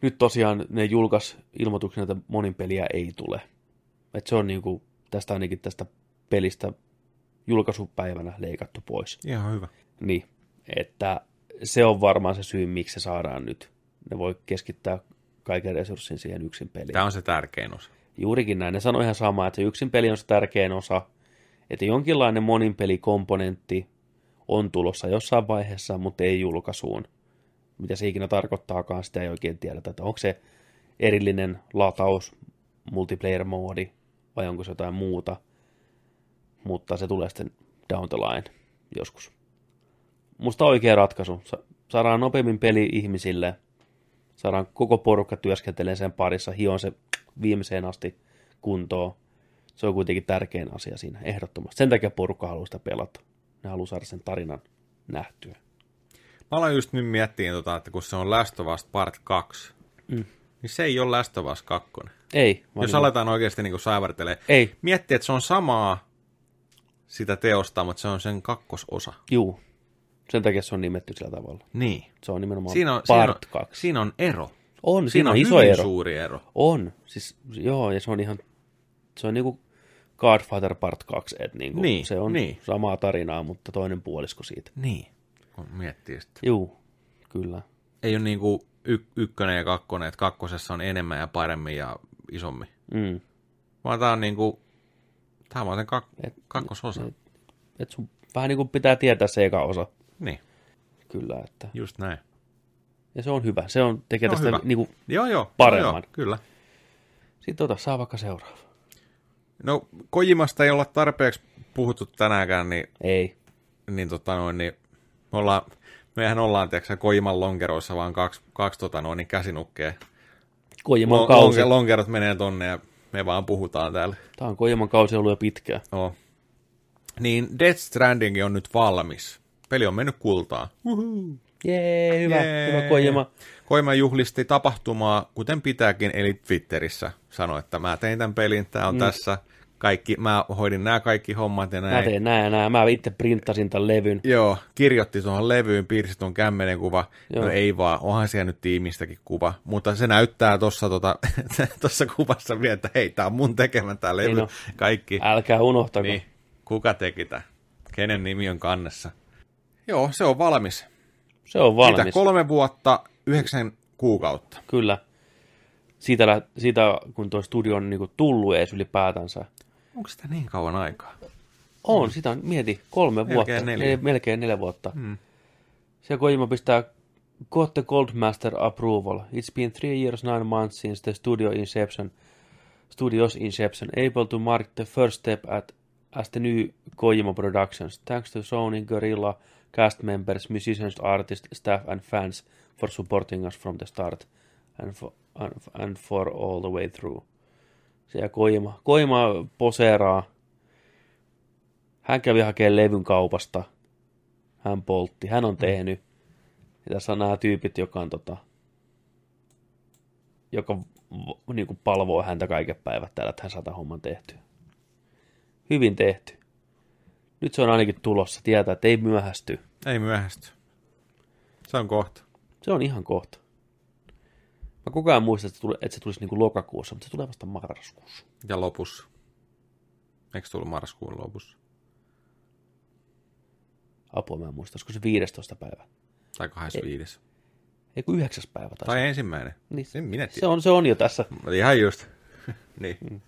Nyt tosiaan ne julkaisi ilmoituksen, että monin peliä ei tule. Et se on niinku, tästä ainakin tästä pelistä julkaisupäivänä leikattu pois. Ihan hyvä. Niin, että se on varmaan se syy, miksi se saadaan nyt. Ne voi keskittää kaiken resurssin siihen yksin peliin. Tämä on se tärkein osa. Juurikin näin. Ne sanoi ihan samaa, että se yksin peli on se tärkein osa, että jonkinlainen monin pelikomponentti on tulossa jossain vaiheessa, mutta ei julkaisuun. Mitä se ikinä tarkoittaakaan, sitä ei oikein tiedetä, että onko se erillinen lataus, multiplayer-moodi, vai onko se jotain muuta. Mutta se tulee sitten down the line joskus. Musta oikea ratkaisu. Sa- Saadaan nopeammin peli ihmisille, saadaan koko porukka työskentelee sen parissa, hion se viimeiseen asti kuntoon. Se on kuitenkin tärkein asia siinä, ehdottomasti. Sen takia porukka haluaa sitä pelata. Ne haluaa saada sen tarinan nähtyä. Mä aloin just nyt miettiä, tota, että kun se on Last of Us Part 2, mm. niin se ei ole Last of Us 2. Ei, Jos niin- aletaan oikeasti niin saivartelee. ei, Miettiä, että se on samaa sitä teosta, mutta se on sen kakkososa. juu. Sen takia se on nimetty sillä tavalla. Niin. Se on nimenomaan Siinä on, siinä, on, part 2. siinä on ero. On, Siinä on iso hyvin ero. suuri ero. On, siis joo, ja se on ihan, se on niinku Godfather Part 2, että niinku, Niin, se on niin. samaa tarinaa, mutta toinen puolisko siitä. Niin. Kun miettii sitä. Juu, kyllä. Ei ole niin kuin y- ykkönen ja kakkonen, että kakkosessa on enemmän ja paremmin ja isommin. Mm. Vaan tää on niin kuin, tää on sen kak- Et- kakkososa. et- Et sun vähän niin kuin pitää tietää se eka osa, Niin, kyllä, että. just näin. Ja se on hyvä, se on, tekee Se on tästä niin kuin, Joo, joo. Paremman. Joo, kyllä. sitten ota, saa vaikka seuraava. No, Kojimasta ei olla tarpeeksi puhuttu tänäänkään, niin, Ei, niin, tota noin, niin me ollaan, mehän ollaan, tiedätkö, Kojiman lonkeroissa vaan kaksi, kaksi tota noin, niin käsinukkeja. Kojiman Lon- kausi. lonke- lonkerot menee tonne ja me vaan puhutaan täällä. Tämä on Kojiman kausi ollut jo pitkään. No. Niin Death Stranding on nyt valmis. Peli on mennyt kultaan. Jee, hyvä, Jee. hyvä Kojima. Koima juhlisti tapahtumaa, kuten pitääkin, eli Twitterissä sanoi, että mä tein tämän pelin, tää on mm. tässä. Kaikki, mä hoidin nämä kaikki hommat ja näin. Mä teen näin ja näin. Mä itse printtasin tämän levyn. Joo, kirjoitti tuohon levyyn, piirsi tuon kämmenen kuva. Joo. No ei vaan, onhan siellä nyt tiimistäkin kuva. Mutta se näyttää tuossa tota, tossa kuvassa vielä, että hei, tää on mun tekemä tää levy. On. Kaikki. Älkää unohtako. Niin, kuka teki tää? Kenen nimi on kannessa? Joo, se on valmis. Se on Mitä, valmis. kolme vuotta, yhdeksän kuukautta. Kyllä. Siitä, siitä kun tuo studio on niinku tullut edes ylipäätänsä. Onko sitä niin kauan aikaa? On, sitä on, mieti, kolme Melkein vuotta. neljä. Nel, melkein neljä vuotta. Hmm. Siellä Kojima pistää Got the Goldmaster approval. It's been three years, nine months since the studio inception, studio's inception, able to mark the first step at as the new Kojima Productions. Thanks to Sony, Gorilla, cast members, musicians, artists, staff and fans for supporting us from the start and for, and, and for all the way through. Siellä Kojima, Kojima poseeraa. Hän kävi hakemaan levyn kaupasta. Hän poltti. Hän on tehnyt. Ja tässä on nämä tyypit, joka on tota, joka niin kuin palvoo häntä kaiken päivät täällä, että hän saa homman tehtyä. Hyvin tehty. Nyt se on ainakin tulossa. Tietää, että ei myöhästy. Ei myöhästy. Se on kohta. Se on ihan kohta. Mä koko ajan muistan, että se, tuli, että se tulisi niin kuin lokakuussa, mutta se tulee vasta marraskuussa. Ja lopussa. Eikö se tullut marraskuun lopussa? Apua mä en muista, olisiko se 15. päivä. Tai 25. Ei kun 9. päivä taisi. Tai ensimmäinen. Niin, En minä se, tiedä. on, se on jo tässä. Ihan just. niin.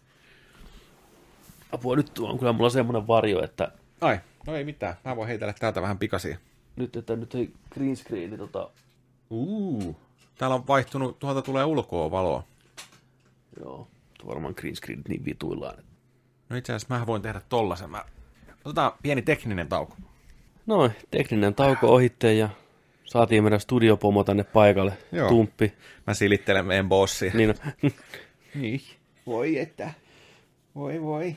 Apua, nyt on kyllä mulla semmoinen varjo, että Ai, no ei mitään. Mä voin heitellä täältä vähän pikaisia. nyt, että nyt ei green screeni tota, Uu. Täällä on vaihtunut, tuolta tulee ulkoa valoa. joo, tuo varmaan green screenit niin vituillaan. No itse asiassa mä voin tehdä tollasen. Mä... Otetaan pieni tekninen tauko. Noin, tekninen tauko ohitte ja saatiin meidän studiopomo tänne paikalle. Joo. Tumppi. Mä silittelen meidän bossia. Niin, no, Niin. Voi että. Voi voi.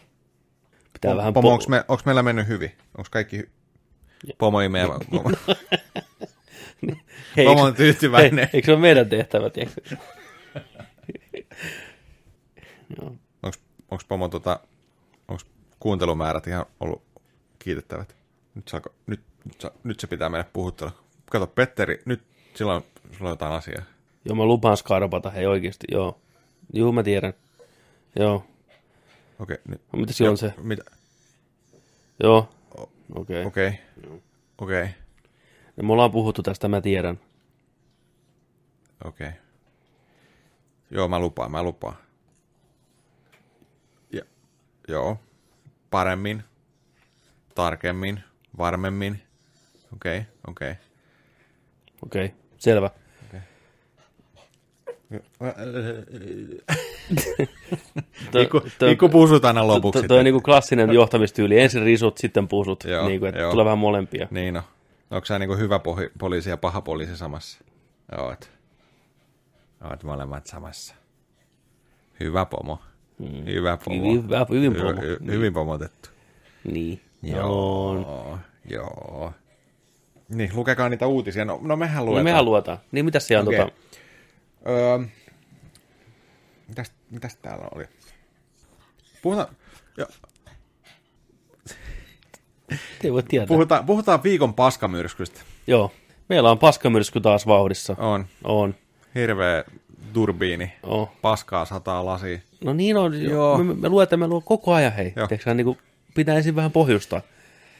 Pitää vähän Pomo, po- onks, me, onks meillä mennyt hyvin? Onks kaikki hy- Pomo ei meidän... Pomo, Hei, pomo on tyytyväinen. Hei, eikö se ole meidän tehtävä, tiedätkö? Joo. Onks, onks Pomo tota... Onks kuuntelumäärät ihan ollut kiitettävät? Nyt, saako, nyt, nyt, sa- nyt se pitää mennä puhuttella. Kato, Petteri, nyt sillä on, sulla on jotain asiaa. Joo, mä lupaan skarpata, hei oikeesti, joo. Juu, mä tiedän. Joo. Okei. No, mitä siellä on se? Mitä? Joo. Okei. Okay. Okei. Okei. Ja me ollaan puhuttu tästä, mä tiedän. Okei. Joo, mä lupaan, mä lupaan. Ja, joo. Paremmin. Tarkemmin. Varmemmin. Okei, okei. Okei, okay. selvä. Toi- Mikku, toi- Mikku puusut aina lopuksi. Toi, toi on niinku klassinen johtamistyyli. Ensin risut, sitten pusut. Joo, niinku, että joo. tulee vähän molempia. Niin no. Onko sä niinku hyvä pohi, poliisi ja paha poliisi samassa? Oot. Oot molemmat samassa. Hyvä pomo. Hmm. Hyvä pomo. Hyvin, hyvä, hyvin promo. Hy, hy, hyvin pomotettu. Niin. Joo. Joo. Joo. Niin, lukekaa niitä uutisia. No, no mehän No luetaan. mehän luetaan. Niin mitäs siellä on Okei. tota... Öö, mitäs, mitäs täällä oli? Puhutaan, jo, Ei voi tietää. puhutaan, puhutaan viikon paskamyrskystä. Joo. Meillä on paskamyrsky taas vauhdissa. On On. hirveä turbiini. Oh. Paskaa sataa lasi. No niin on. Joo. Me, me luetaan, me luo koko ajan, hei. Tiedätkö, niin kuin pitää ensin vähän pohjustaa.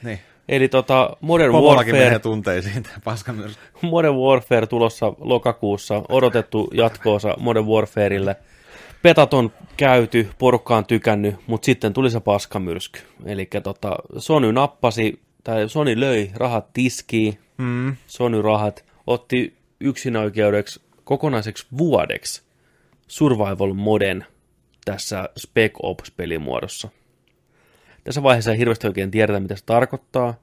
Niin. Eli tota, Modern Pomollakin menee Warfare, tunteisiin tämä paskamyrsky. Modern Warfare tulossa lokakuussa, odotettu jatkoosa Modern Warfareille. Petat on käyty, porukka on tykännyt, mutta sitten tuli se paskamyrsky. Eli tota, Sony nappasi, tai Sony löi rahat tiskiin, Mm. Sony rahat, otti yksinoikeudeksi kokonaiseksi vuodeksi Survival Moden tässä Spec Ops-pelimuodossa. Tässä vaiheessa ei hirveästi oikein tiedetä, mitä se tarkoittaa.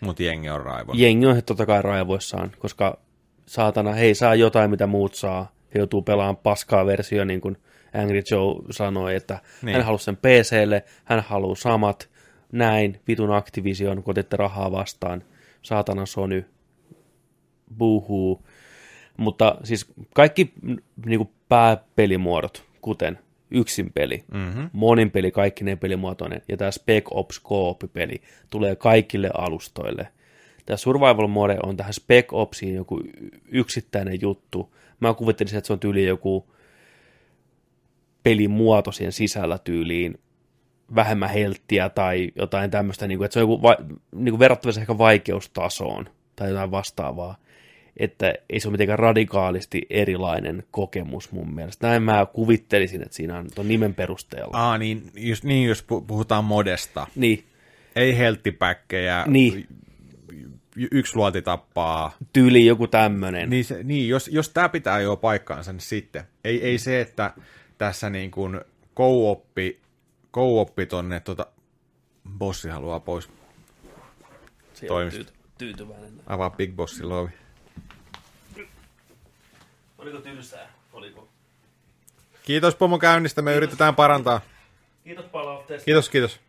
Mut jengi on raivon. Jengi on totta kai raivoissaan, koska saatana, hei saa jotain, mitä muut saa. He joutuu pelaamaan paskaa versio, niin kuin Angry Joe sanoi, että Niin. hän halusi sen PClle, hän haluaa samat, näin, vitun Activision, kun otitte rahaa vastaan, saatana Sony, buhuu. Mutta siis kaikki niin kuin pääpelimuodot, kuten yksin peli, mm-hmm. monin peli, kaikki ne pelimuotoinen, ja tämä Spec Ops Co-op-peli tulee kaikille alustoille. Tämä Survival Mode on tähän Spec Opsiin joku yksittäinen juttu. Mä kuvittelisin, että se on tyyli joku pelimuoto siihen sisällä tyyliin vähemmän helttiä tai jotain tämmöistä, niin kuin, että se on joku va- niin kuin verrattavissa ehkä vaikeustasoon tai jotain vastaavaa. Että ei se ole mitenkään radikaalisti erilainen kokemus mun mielestä. Näin mä kuvittelisin, että siinä on ton nimen perusteella. Aa, niin, just, niin jos pu- puhutaan modesta. Niin, Ei helttipäkkejä, Niin. y- yksi luoti tappaa. Tyyli joku tämmönen. Niin, se, niin jos, jos tämä pitää jo paikkaansa, niin sitten. Ei, ei se, että tässä niin kuin co-oppi, co-oppi tonne, tota, bossi haluaa pois. Se toimisto. tyyty- tyytyväinen. Avaa Big Bossin lovi. Oliko tylsää? Oliko? Kiitos pomo käynnistä, me yritetään parantaa. Kiitos palautteesta. Kiitos, kiitos.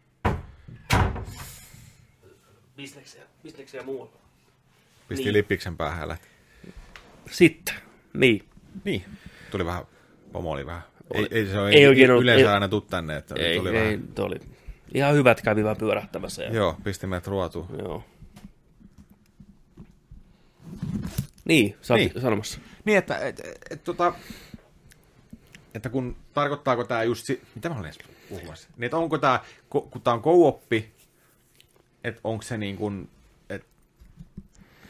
Bisneksiä, bisneksiä muualla. Pisti Niin. lippiksen päähän lähti. Sitten. Niin. Niin, tuli vähän, pomo oli vähän. Ei, Oli. ei se ole Ei ei oikein ollut- yleensä ei- aina tuu tänne, että Ei, tuli ei, vähän. toi oli ihan hyvät kävi vähän pyörähtämässä. Ja, Joo, pisti meidät ruotuun. Joo. Niin, sä Niin. sanomassa. Niin, että, et, et, et, tota, että kun tarkoittaako tämä just, si- mitä mä olen edes puhumassa, niin että onko tämä, kun tämä on co-oppi, että onko se niin kuin,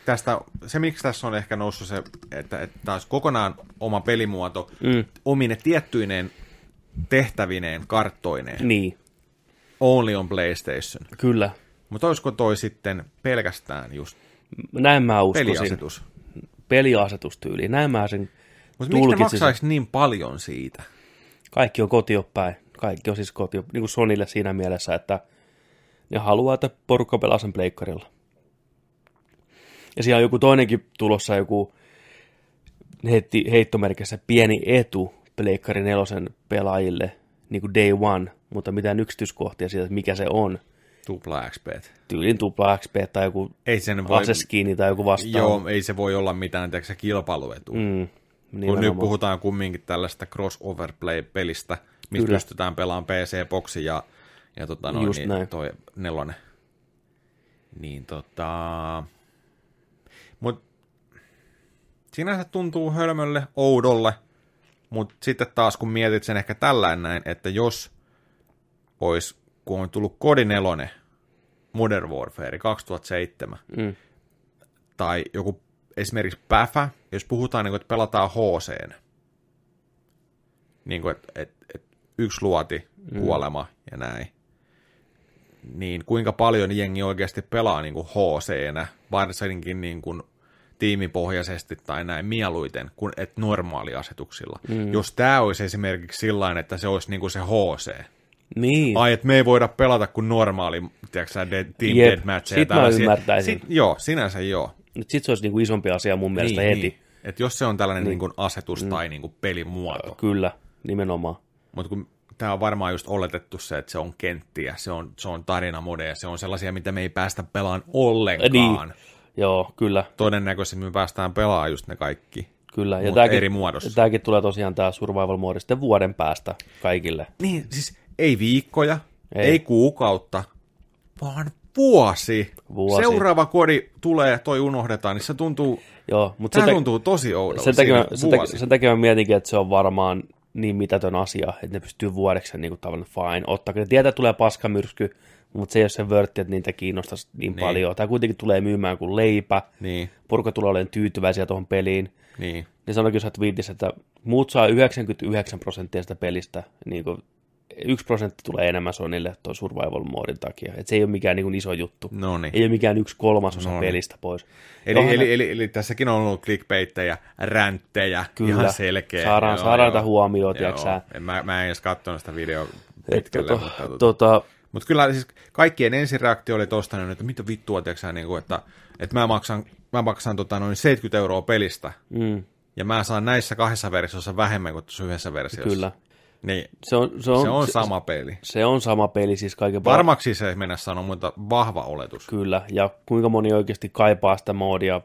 tästä, se miksi tässä on ehkä noussut se, että, että tämä olisi kokonaan oma pelimuoto, Mm. omine tiettyineen tehtävineen, karttoineen, Niin, only on PlayStation. kyllä. Mutta olisiko toi sitten pelkästään just Näin mä uskoisin. peliasetus? Peliasetustyyli. Näin mä sen Mutta miksi ne maksaisi niin paljon siitä? Kaikki on kotiopäin. Kaikki on siis kotio, niin kuin Sonille siinä mielessä, että ne haluaa, että porukka pelaa sen pleikkarilla. Ja siellä on joku toinenkin tulossa, joku heitti, heittomerkissä pieni etu pleikkari nelosen pelaajille, niin kuin day one, mutta mitään yksityiskohtia siitä, että mikä se on. Tupla XP. Tyylin tupla XP tai joku Ei sen voi, aseskiini tai joku vastaava. joo, ei se voi olla mitään tiedätkö, kilpailuetu. Mm, Mm, Kun nyt puhutaan kumminkin tällaista crossover-play-pelistä, mistä Kyllä. pystytään pelaamaan PC-boksi ja, ja tota noin, Just niin, näin. toi nelonen. Niin tota... Mut sinänsä tuntuu hölmölle, oudolle, mutta sitten taas kun mietit sen ehkä tällainen näin, että jos olisi, kun on tullut Kodi 4, Modern Warfare 2007, Mm, tai joku esimerkiksi päfä, jos puhutaan, niin kuin, että pelataan HC, niin kuin, että, että, että yksi luoti, kuolema ja näin, niin kuinka paljon jengi oikeasti pelaa niin kuin HC, varsinkin niin kuin tiimipohjaisesti tai näin mieluiten, kuin et normaaliasetuksilla. Mm. Jos tämä olisi esimerkiksi sillä että se olisi niin kuin se HC, niin, Ai, että me ei voida pelata kuin normaali, tiedätkö dead, team Jep, deathmatcheja. sit mä ymmärtäisin. Sit, joo, sinänsä joo. nyt sit se olisi niinku isompi asia mun mielestä niin, heti. Niin. Että jos se on tällainen niin. Niin asetus mm. tai niin kuin pelimuoto, Kyllä, nimenomaan. mutta kun tämä on varmaan just oletettu se, että se on kenttiä, se on, se on tarinamodeja, se on sellaisia, mitä me ei päästä pelaan ollenkaan. Niin. Joo, kyllä, Todennäköisesti me päästään pelaamaan just ne kaikki. kyllä. Ja tämäkin, eri muodossa. ja tämäkin tulee tosiaan tämä survival mode sitten vuoden päästä kaikille. Niin, siis ei viikkoja, ei, Ei. kuukautta, vaan vuosi. Vuosi. Seuraava kodi tulee, toi unohdetaan, niin se tuntuu, Joo, mutta tämä sen, tuntuu tosi oudolta. sen, takia, sen, takia, sen takia mä mietinkin, että se on varmaan niin mitätön asia, että ne pystyy vuodeksi niin tavallaan fine ottaa. Ne tietää, että tulee paskamyrsky, mutta se ei ole se vörtti, että niitä kiinnostaisi niin, niin. paljon. Tämä kuitenkin tulee myymään kuin leipä. Niin, Porukka tulee olemaan tyytyväisiä tuohon peliin. niin. niin sanoikin sä twiitissä, että muut saa 99 prosenttia sitä pelistä, niin kuin yksi prosentti tulee enemmän Sonille tuon survival moodin takia. Et se ei ole mikään niin kuin iso juttu. No niin. Ei ole mikään yksi kolmasosa No no niin. pelistä pois. Eli, Onhan eli, eli, eli, tässäkin on ollut clickbaittejä, ränttejä, Kyllä. ihan selkeä. Saadaan- saadaan tätä huomioon, sä? En, mä, mä en edes katsonut sitä videoa pitkälle, tota, mutta, tota, tota, mutta kyllä siis kaikkien ensireaktio oli tosta, että mitä vittua, tiedätkö, sä, niin kuin, että, että mä maksan, mä maksan tota, noin 70 euroa pelistä, mm, ja mä saan näissä kahdessa versiossa vähemmän kuin tuossa yhdessä versiossa. kyllä. Niin, Se on, se on, se on sama peli. Se on sama peli siis kaiken var- Varmaksi se ei mennä sanoa, mutta vahva oletus. Kyllä, ja kuinka moni oikeasti kaipaa sitä moodia,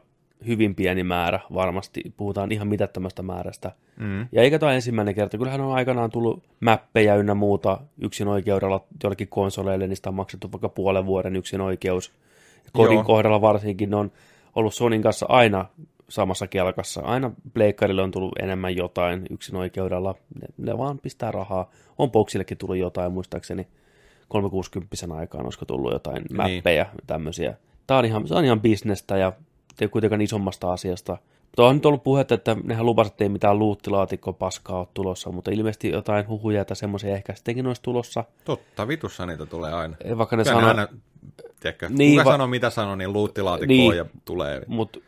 hyvin pieni määrä, varmasti puhutaan ihan mitättömästä määrästä. Mm. Ja eikä tämä ensimmäinen kerta, kyllähän on aikanaan tullut mäppejä ynnä muuta yksin oikeudella jollekin konsoleille, niistä on maksettu vaikka puolen vuoden yksin oikeus. Kodin Joo. kohdalla varsinkin ne on ollut Sonin kanssa aina samassa kelkassa. Aina pleikkarille on tullut enemmän jotain yksin oikeudella. Ne, ne vaan pistää rahaa. On Boxillekin tullut jotain, muistaakseni 360 aikaan olisiko tullut jotain Niin. mäppejä, tämmöisiä. Tämä on ihan, se on ihan bisnestä ja ei kuitenkaan isommasta asiasta. Mutta on nyt ollut puhetta, että nehän lupasivat, että ei mitään luuttilaatikko paskaa ole tulossa, mutta ilmeisesti jotain huhuja tai semmoisia ehkä sittenkin olisi tulossa. Totta, vitussa niitä tulee aina. Eh, Vaikka ne sanoo, aina, tiedätkö, Niin, kuka va- sanoo mitä sanoo, niin luuttilaatikkoon Niin. ja tulee. mutta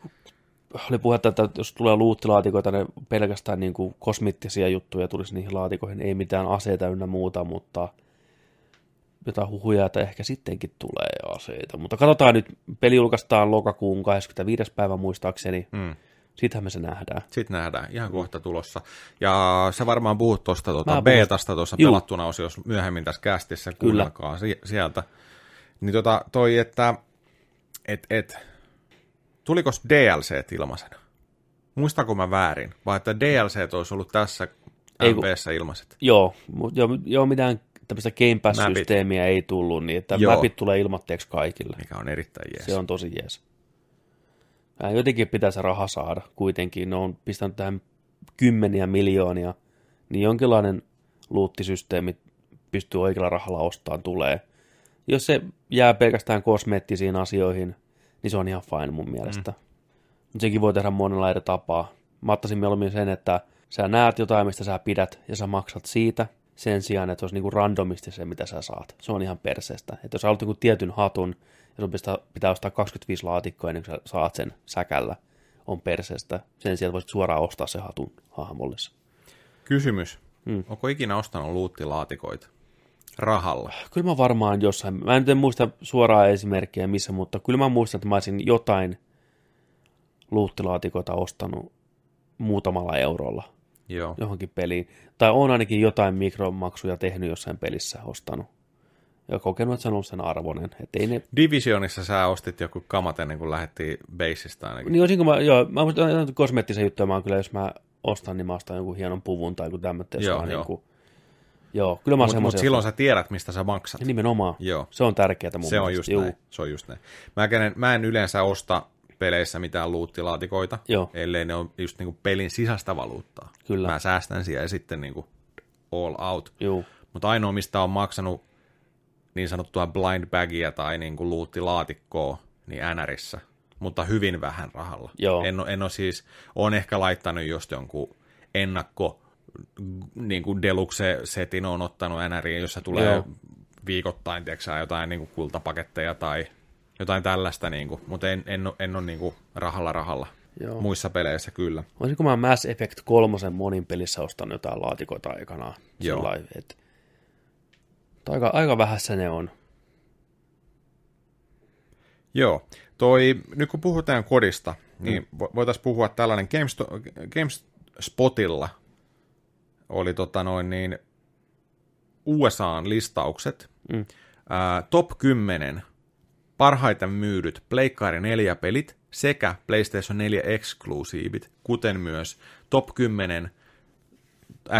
oli puhetta, että jos tulee luuttilaatikoita, ne pelkästään niin kuin kosmittisia juttuja tulisi niihin laatikoihin, ei mitään aseita ynnä muuta, mutta jotain huhuja, että ehkä sittenkin tulee aseita. Mutta katsotaan nyt, peli julkaistaan lokakuun 25. päivä muistaakseni, Mm. sitähän me se nähdään. Sitten nähdään, ihan kohta tulossa. Ja sä varmaan puhut tuosta tuota, beetasta tuossa pelattuna osiossa myöhemmin tässä kästissä, kuunnelkaa si- sieltä. Niin tota, toi, että et, et, tuliko DLC ilmaisena? Muistanko mä väärin? Vai että DLC olisi ollut tässä MPssä ilmaiset? Joo, mutta joo, joo, mitään tämmöistä Game Pass-systeemiä ei tullut, niin että Joo. mapit tulee ilmatteeksi kaikille. Mikä on erittäin jees. Se on tosi jees. Ää, Jotenkin pitää se raha saada kuitenkin. Ne on pistänyt tähän kymmeniä miljoonia, niin jonkinlainen luuttisysteemi pystyy oikealla rahalla ostamaan tulee. Jos se jää pelkästään kosmeettisiin asioihin, niin se on ihan fine mun mielestä. Mm. Mutta sekin voi tehdä monella eri tapaa. Mä ottaisin mieluummin sen, että sä näet jotain, mistä sä pidät, ja sä maksat siitä, sen sijaan, että olisi niinku randomisti se, mitä sä saat. Se on ihan perseestä. Että jos sä haluat jonkun tietyn hatun, ja sun pitää, pitää ostaa 25 laatikkoa ennen kuin sä saat sen säkällä, on perseestä. Sen sijaan voisit suoraan ostaa se hatun hahmollessa. Kysymys. Mm. Onko ikinä ostanut luuttilaatikoita? Rahalla. Kyllä mä varmaan jossain, mä en muista suoraa esimerkkiä missä, mutta kyllä mä muistan, että mä olisin jotain luuttilaatikoita ostanut muutamalla eurolla Joo. johonkin peliin. Tai on ainakin jotain mikromaksuja tehnyt jossain pelissä ostanut. Ja kokenut, että se on ollut sen arvoinen. Että ei ne... Divisionissa sä ostit joku kamat ennen kuin lähdettiin baseista ainakin. Niin olisinko mä, joo, mä muistan kosmeettisen juttuja, mä oon kyllä, jos mä ostan, niin mä ostan jonkun hienon puvun tai joku tämmöinen. Joo, Joo, niin kuin, joo, kyllä mä Mutta mut silloin sä tiedät, mistä sä maksat. Nimenomaan. Joo. Se on tärkeää mun Se on mielestä. just Juu. näin. Se on just näin. Mä, en, mä en yleensä osta peleissä mitään luuttilaatikoita, Joo. ellei ne on just niinku pelin sisäistä valuuttaa. Kyllä. Mä säästän siellä ja sitten niinku all out. Juu. Mutta ainoa, mistä on maksanut niin sanottua blind bagia tai niinku luuttilaatikkoa, niin NRissä, mutta hyvin vähän rahalla. Joo. En, en ole siis, on ehkä laittanut just jonkun ennakko niin kuin deluxe-setin on ottanut NRiin, jossa tulee Joo. Joo. viikoittain tiedätkö, jotain niin kuin kultapaketteja tai jotain tällaista, niin kuin, mutta en, en, en ole niin kuin rahalla rahalla. Joo. Muissa peleissä kyllä. Olisinko mä Mass Effect 3 monin pelissä ostanut jotain laatikoita aikanaan? Joo. Lailla, et... Aika, aika vähässä ne on. Joo, toi, nyt kun puhutaan kodista, niin mm. voitaisiin puhua tällainen GameSpotilla oli tota noin niin USAn listaukset, Mm. ää, top 10 parhaiten myydyt Pleikkari 4 pelit sekä PlayStation 4 eksklusiivit, kuten myös top 10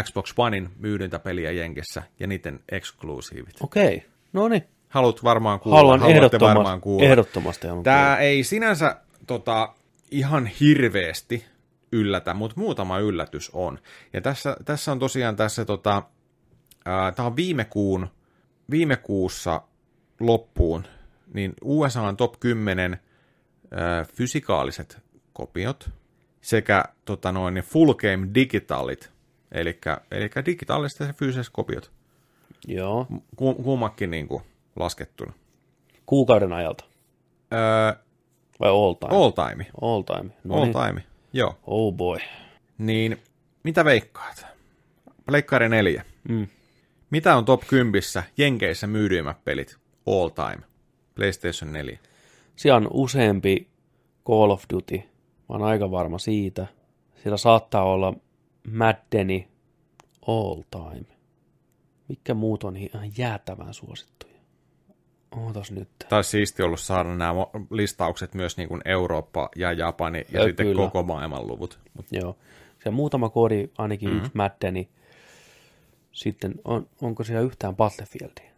Xbox Onein myydyntä peliä Jenkessä ja niiden eksklusiivit. Okei, no niin. Haluat varmaan kuulla, Haluan haluatte ehdottomasti, varmaan kuulla. ehdottomasti haluan Tämä ei sinänsä tota, ihan hirveästi yllätä, mutta muutama yllätys on. Ja tässä, tässä on tosiaan tässä, tota, tämä on viime, kuun, viime kuussa loppuun, niin USA on top 10 ää, fysikaaliset kopiot sekä tota noin, niin full game digitaalit, eli, eli digitaaliset ja fyysiset kopiot, Joo, Ku, kummakin niin kuin laskettuna. kuukauden ajalta. Öö, Vai all time? all time. all time. No All niin. time, joo. Oh boy. Niin, mitä veikkaat? Pleikkari 4. Mm. Mitä on top 10 Jenkeissä myydyimmät pelit all time? PlayStation 4. Siellä on useampi Call of Duty. Mä oon aika varma siitä. Siellä saattaa olla Maddeni all time. Mikä muut on ihan jäätävän suosittuja? Ootas nyt. Taisi siisti ollut saada nämä listaukset myös niin kuin Eurooppa ja Japani ja Ö, sitten kyllä. koko maailman luvut. Mut, Joo. Siellä muutama koodi, ainakin mm-hmm. yksi Maddeni. Sitten on, onko siellä yhtään Battlefieldia?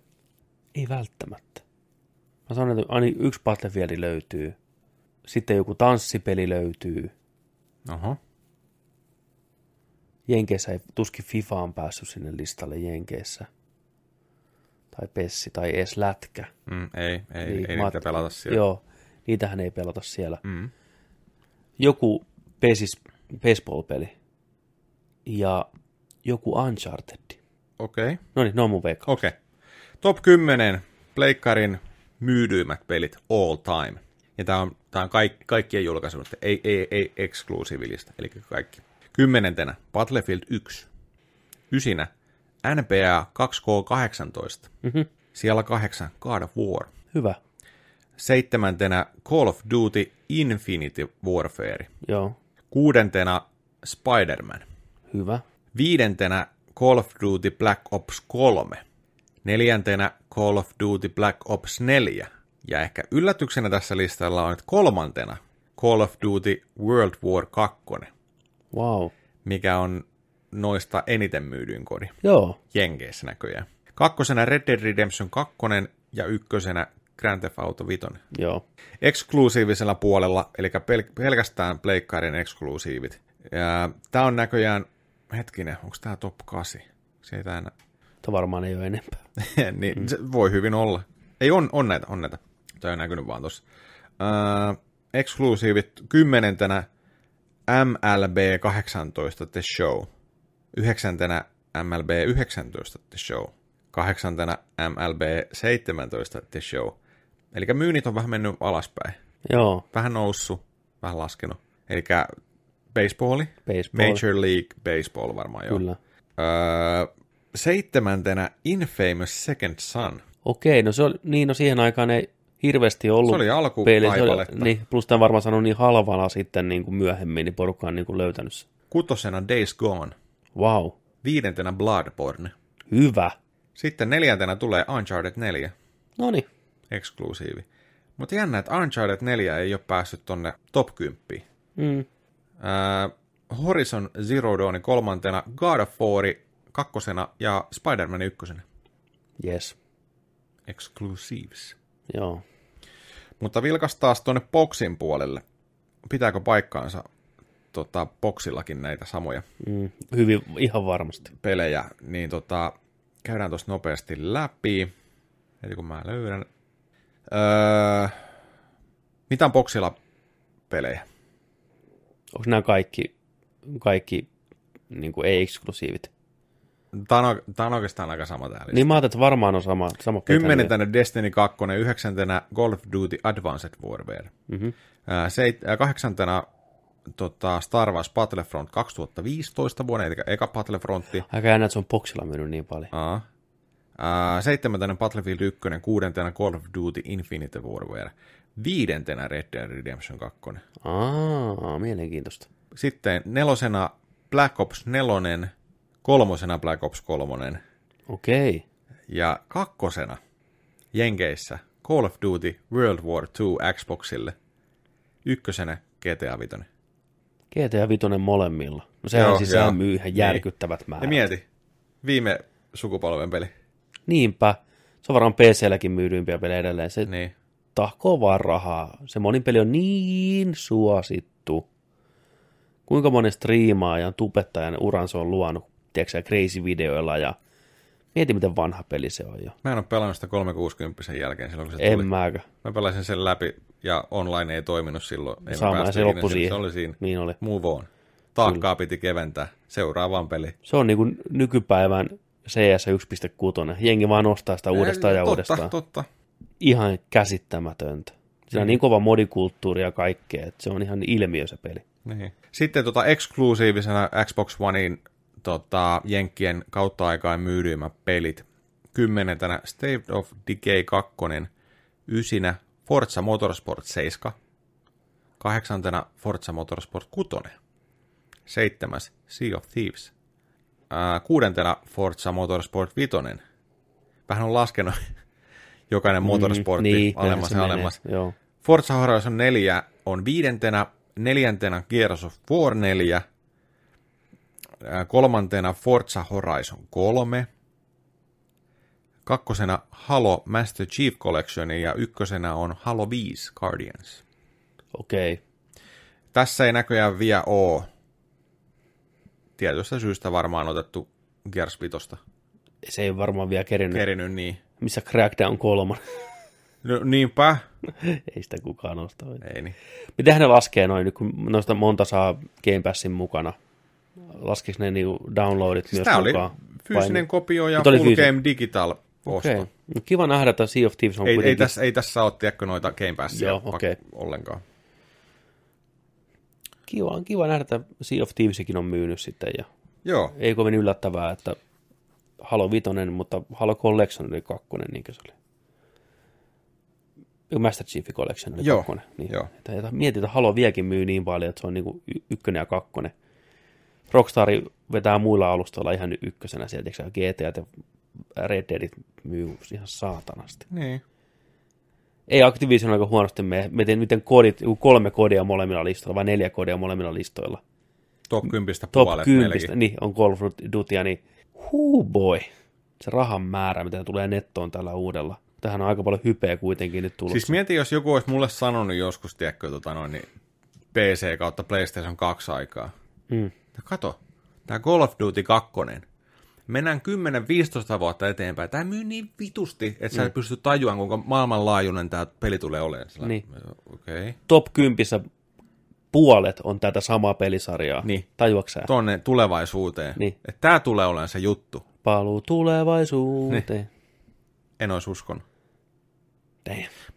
Ei välttämättä. Mä sanon, että ainakin yksi Battlefieldi löytyy. Sitten joku tanssipeli löytyy. oho. Jenkeissä ei tuskin FIFA on päässyt sinne listalle Jenkeissä. Tai Pessi, tai edes Lätkä. Mm, ei, ei, Niin, ei mä niitä pelata siellä. Joo, niitähän ei pelata siellä. Mm. Joku pesis, baseball-peli ja joku Uncharted. Okei. Okay. No niin, ne on mun. Okei. Okay. Top 10 Pleikkarin myydyimmät pelit all time. Ja tämä on, tää on kaik, kaikkien julkaisunut, ei, ei, ei eksklusiivilista, eli kaikki. Kymmenentenä Battlefield 1. Ysinä NBA 2K18. Mm-hmm. Siellä kahdeksan God of War. Hyvä. Seitsemäntenä Call of Duty Infinity Warfare. Joo. Kuudentena Spider-Man. Hyvä. Viidentenä Call of Duty Black Ops 3. Neljäntenä Call of Duty Black Ops 4. Ja ehkä yllätyksenä tässä listalla on, että kolmantena Call of Duty World War 2, Wow. mikä on noista eniten myydyin kodi. Joo. Jenkeissä näköjään. Kakkosena Red Dead Redemption 2 ja ykkösenä Grand Theft Auto 5. Joo. Eksklusiivisella puolella, eli pel- pelkästään pleikkaiden eksklusiivit. Tää on näköjään, hetkinen, onko tää top 8? Se ei tää Tämä varmaan ei ole enempää. niin, mm. se voi hyvin olla. Ei, on, on näitä, on näitä. Tämä on näkynyt vaan tossa. Uh, eksklusiivit kymmenentenä MLB 18 The Show. Yhdeksäntenä MLB 19 The Show. Kahdeksantena MLB 17 The Show. Eli myynnit on vähän mennyt alaspäin. Joo. Vähän noussut, vähän laskenut. Eli baseballi, Baseball. Major League Baseball varmaan joo. Kyllä. Öö, seitsemäntenä Infamous Second Son. Okei, no se oli, niin no siihen aikaan ei hirveästi ollut Se oli peli. Se oli, niin, plus tämän varmaan sanoi niin halvana sitten niin kuin myöhemmin, niin porukka on niin kuin löytänyt sen. Kutosena Days Gone. Wow. Viidentenä Bloodborne. Hyvä. Sitten neljäntenä tulee Uncharted 4, No niin. eksklusiivi. Mutta jännä, että Uncharted 4 ei ole päässyt tonne top 10. Mm. Öö, Horizon Zero Dawn kolmantena, God of War kakkosena ja Spider-Man ykkösenä. Yes. Exclusives. Joo. Mutta vilkas taas tuonne boksin puolelle. Pitääkö paikkaansa tota, boksillakin näitä samoja Mm. Hyvin, ihan varmasti. pelejä, niin tota, käydään tuossa nopeasti läpi. Heti kun mä löydän. Öö, mitä on boksilla pelejä? Onko nämä kaikki, kaikki niin kuin ei-eksklusiivit? Tämä on, tää on oikeastaan aika sama täällä. Niin mä ajattelin, että varmaan on sama, sama petäliö. Kymmenentenä Destiny 2, yhdeksäntenä Call of Duty Advanced Warfare. Mhm. Ää, seit, kahdeksantena tota, Star Wars Battlefront 2015 vuonna, eli eka Battlefrontti. Aika jännä, että se on boksilla myynyt niin paljon. Aa. Ää, seitsemäntenä Battlefield 1, kuudentena Call of Duty Infinite Warfare. Viidentenä Red Dead Redemption 2. Aa, mielenkiintoista. Sitten nelosena Black Ops 4, kolmosena Black Ops 3 Okei. ja kakkosena Jenkeissä Call of Duty World War 2 Xboxille. Ykkösenä GTA 5. GTA Vitoinen molemmilla. No sehän Joo, siis joo. myy ihan Niin. järkyttävät määrät. Ja mieti, viime sukupolven peli. Niinpä. Se on varmaan PClläkin myydyimpiä pelejä edelleen. Se Niin. tahkoo vaan rahaa. Se monin peli on niin suosittu. Kuinka monen striimaajan, tubettajan uran se on luonut, tiedätkö, crazy-videoilla ja mieti, miten vanha peli se on jo. Mä en ole pelannut sitä 360 jälkeen silloin, kun se tuli. En mäkö. Mä pelasin sen läpi ja online ei toiminut silloin. Ei Sama, ja se loppui siihen. Se oli siinä. Niin oli. Move on. Taakkaa piti keventää. Seuraavaan peli. Se on niin kuin nykypäivän CS 1.6. Jengi vaan nostaa sitä uudestaan ja totta, uudestaan. Totta, Ihan käsittämätöntä. Siinä on niin kova modikulttuuri ja kaikkea, että se on ihan ilmiö se peli. Niin. Sitten tota, eksklusiivisena Xbox Onein tota, Jenkkien kautta aikaan myydyimmät pelit. Kymmenentenä State of Decay 2, ysinä Forza Motorsport 7, kahdeksantena Forza Motorsport 6, seitsemäs Sea of Thieves, ää, kuudentena Forza Motorsport 5, vähän on laskenut jokainen motorsportti niin, alemmas ja alemmas. menee, Joo. Forza Horizon 4 on viidentenä, neljäntenä Gears of War 4, ää, kolmantena Forza Horizon 3, kakkosena Halo Master Chief Collection ja ykkösenä on Halo 5 Guardians. Okei. Tässä ei näköjään vielä ole tietystä syystä varmaan otettu Gears 5. Se ei varmaan vielä kerinyt. Kerinyt niin. Missä Crackdown 3? No, niinpä. Ei sitä kukaan osta. Ei niin. Miten ne laskee noin, kun noista monta saa Game Passin mukana? Laskeeko ne niinku downloadit Siis myös tämä oli mukaan? fyysinen Vai- kopio ja oli Full fyysinen. Game Digital osto. Okei. No, kiva nähdä, että Sea of Thieves on Ei, ei, kuitenkin... tässä, ei tässä ole, tiedätkö, noita Game Passia Joo, okei. ollenkaan. Kiva, on kiva nähdä, että Sea of Thievesikin on myynyt sitten. Ja Joo, ei kovin yllättävää, että Halo Vitoinen, mutta Halo Collection oli kakkonen, niin se oli. Master Chief Collection oli Joo, kakkonen. Niin. joo. Että, että mietit, että Halo vieläkin myy niin paljon, että se on niin kuin ykkönen ja kakkonen. Rockstar vetää muilla alustoilla ihan ykkösenä sieltä, GTA ja Red Deadit myy ihan saatanasti. niin. Ei Activision aika huonosti mene. Mietin, miten kodit, kolme kodia molemmilla listoilla vai neljä kodia molemmilla listoilla. Top 10 Top puolet 10, melkein. niin on Call of Dutya, niin huu boy. Se rahan määrä, mitä tulee nettoon tällä uudella. Tähän on aika paljon hypeä kuitenkin nyt tullut. Siis mieti, jos joku olisi mulle sanonut joskus, tiedätkö, tota noin, niin PC kautta PlayStation 2 aikaa. mm. Ja kato, tämä Call of Duty 2, mennään 10-15 vuotta eteenpäin. Tämä myy niin vitusti, että mm. sä et pysty tajuamaan, kuinka maailmanlaajuinen tämä peli tulee olemaan. Sillä, Niin. Okay. Top 10 puolet on tätä samaa pelisarjaa. Niin. Tajuaksä? Tuonne tulevaisuuteen. Niin. Että tämä tulee olemaan se juttu. Paluu tulevaisuuteen. Niin. En olisi uskonut.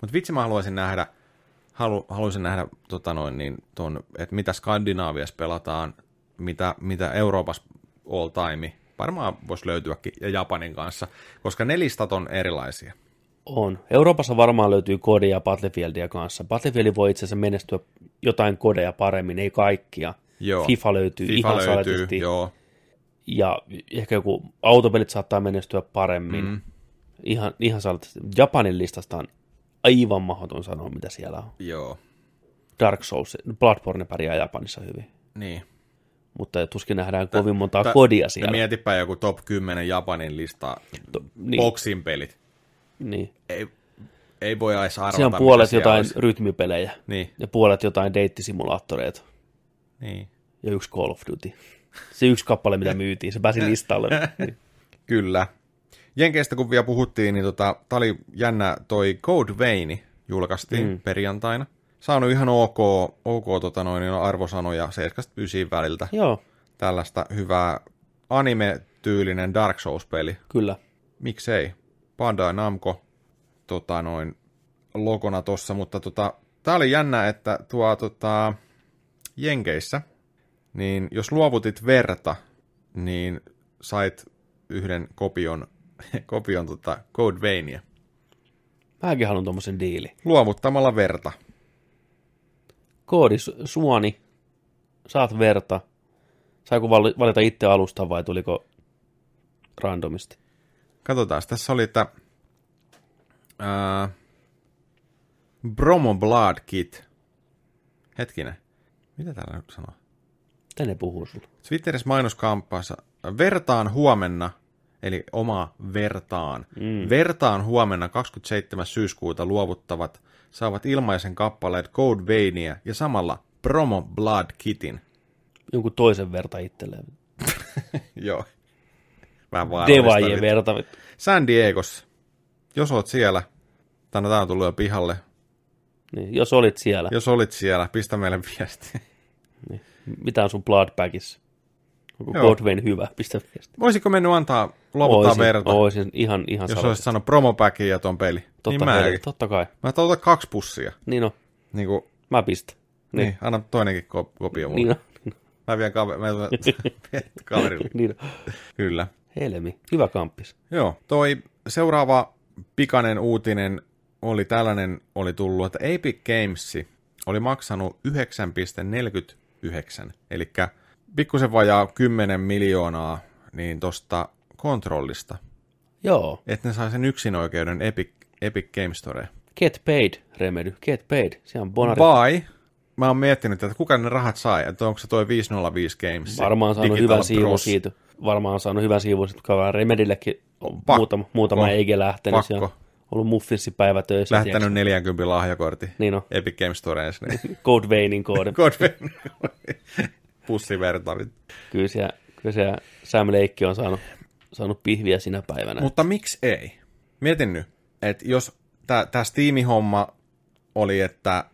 Mutta vitsi mä haluaisin nähdä, halu, haluaisin nähdä, tota noin, niin ton, että mitä Skandinaaviassa pelataan, mitä, mitä Euroopassa all time, varmaan voisi löytyäkin, ja Japanin kanssa, koska ne listat on erilaisia. On. Euroopassa varmaan löytyy kodeja Battlefieldia kanssa. Battlefield voi itse asiassa menestyä jotain kodeja paremmin, ei kaikkia. Joo. FIFA löytyy FIFA ihan löytyy, saletisti. joo. Ja ehkä joku autopelit saattaa menestyä paremmin. Mm. Ihan, ihan saletisti. Japanin listasta on aivan mahdoton sanoa, mitä siellä on. Joo, Dark Souls, Bloodborne pärjää Japanissa hyvin. niin. Mutta tuskin nähdään kovin montaa Ta- kodia Ja siellä. mietipä joku top 10 Japanin lista, To- niin, boxin pelit. niin. Ei, ei voi edes arvata, Siellä on puolet jotain olisi. rytmipelejä Niin, ja puolet jotain deittisimulaattoreita niin. ja yksi Call of Duty. Se yksi kappale, mitä myytiin, se pääsi listalle. Niin. Kyllä. Jenkeistä kun vielä puhuttiin, niin tota, tää oli jännä, toi Code Vein julkaistiin mm. perjantaina. Saanut ihan ok, ok tota noin, niin arvosanoja 7-9 väliltä. Joo, Tällaista hyvää anime-tyylinen Dark Souls-peli. kyllä. Miksei? Bandai Namco tota noin, logona tossa, mutta tota, tää oli jännä, että tuo tota, Jenkeissä, niin jos luovutit verta, niin sait yhden kopion, kopion tota Code Veinia. Mäkin haluan tuommoisen diili. Luovuttamalla verta. Koodi su- suoni, saat verta. Saiko vali- valita itse alusta vai tuliko randomisti? Katsotaan, tässä oli, että ää, Bromo Blood Kit. Hetkinen. Mitä täällä nyt sanoo? Tänne puhuu sulle. Twitterissä mainoskamppaassa vertaan huomenna, eli oma vertaan. Mm. Vertaan huomenna 27. syyskuuta luovuttavat saavat ilmaisen kappaleet Code Veinia ja samalla Promo Blood Kitin. Jonkun toisen verta itselleen. Joo. Vähän Devaajien verta. San Diegossa. Jos oot siellä, tai no tää on tullut jo pihalle. Niin, jos olit siellä, Jos olit siellä, pistä meille viesti. niin, mitä on sun Bloodbagissa? Onko. Godwin hyvä? Pistä viesti. Voisiko mennyt antaa, luovuttaa Oisin, verta, oisin, ihan, ihan jos olisit sanonut promopäkin ja ton peli. Totta, niin kai, mäkin. totta kai. Mä otan kaksi pussia. Niin on, Niin kuin, mä pistän. niin. Niin. niin, anna toinenkin ko- kopio mulle. Niin Niin. on, Mä vien kaver- mä vien kaverille. niin on. Kyllä. Helmi, hyvä kamppis. Joo, toi seuraava pikainen uutinen oli tällainen, oli tullut, että Epic Games oli maksanut 9,49, eli pikkusen vajaa 10 miljoonaa niin tosta kontrollista, Joo, että ne sai sen yksinoikeuden Epic, Epic Games Storeen. get paid, Remedy, get paid. Se on bonari. Vai, mä oon miettinyt, että kuka ne rahat sai, että onko se toi 505 Games. Varmaan saanut hyvän siivun siitä. Varmaan saanut hyvän siivun, että kun Remedillekin on Pakko. muutama, muutama eikä lähtenyt. Pakko. Siellä on ollut muffinssipäivä töissä. Lähtenyt 40 lahjakortti Niin on. Epic Games Storeen sinne. Code Veinin koodi. Godwin. Pussiverta. Kyllä siellä, kyllä siellä Sam Leikki on saanut, saanut pihviä sinä päivänä. Mutta miksi ei? Mietin nyt, että jos tämä Steam-homma oli, että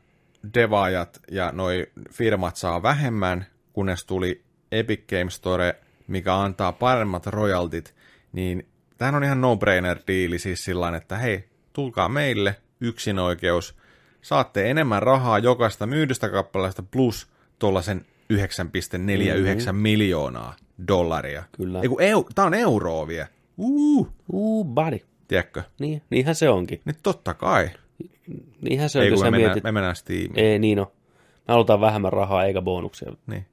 devaajat ja noi firmat saa vähemmän, kunnes tuli Epic Games Store, mikä antaa paremmat royaltit, niin tämähän on ihan no-brainer diili siis sillä että hei, tulkaa meille, yksinoikeus, saatte enemmän rahaa jokaista myydystä kappaleesta plus tuollaisen 9,49 mm-hmm. miljoonaa dollaria. Kyllä. Eiku, eu, tää on euroa vielä. Uh, Uu, buddy. tiedätkö? Niin, niinhän se onkin. Nyt totta kai. Niinhän se on, Ei kun sä me mennään, mietit. me mennään Steamiin. Ei, niin on. Me halutaan vähemmän rahaa eikä bonuksia. Niin.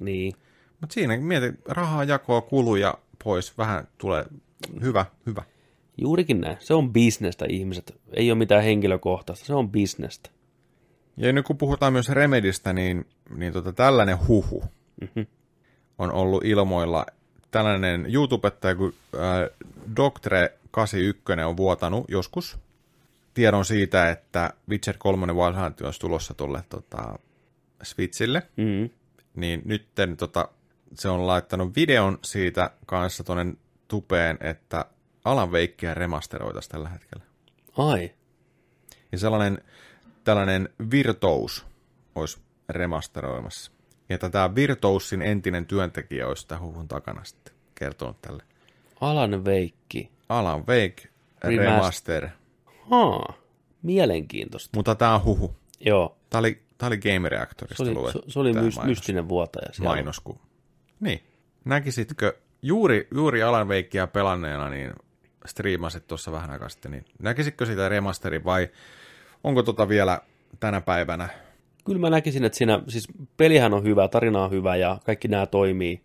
Niin. Mutta siinä mietit, rahaa jakoa, kuluja pois, vähän tulee hyvä, hyvä. Juurikin näin. Se on bisnestä, ihmiset. Ei ole mitään henkilökohtaista. Se on bisnestä. Ja nyt kun puhutaan myös Remedistä, niin, niin tota, tällainen huhu Mhm. On ollut ilmoilla. Tällainen YouTubettaja kuin äh, Doctre81 on vuotanut joskus tiedon siitä, että Witcher 3 Wild Hunt olisi tulossa tuolle tota, Switchille. Mm. Niin nytten tota, se on laittanut videon siitä kanssa tuonne tupeen, että Alan Veikkiä remasteroitaisiin tällä hetkellä. Ai. Ja sellainen tällainen Virtous olisi remasteroimassa. Ja tämä Virtousin entinen työntekijä olisi tämän huhun takana sitten kertonut tälle. Alan Veikki. Alan Wake Remaster. Remaster. Haa. Mielenkiintoista. Mutta tämä on huhu. Joo. Tämä oli, tämä oli Game Reactorista Se oli, se, se oli tämä mys, mainos. mystinen vuotaja. siellä. mainos. Kun... Niin. Näkisitkö juuri, juuri Alan Wakeia pelanneena, niin striimasit tuossa vähän aikaa sitten, niin näkisitkö sitä remasterin vai onko tota vielä tänä päivänä? Kyllä mä näkisin, että siinä, siis pelihän on hyvä, tarina on hyvä ja kaikki nämä toimii.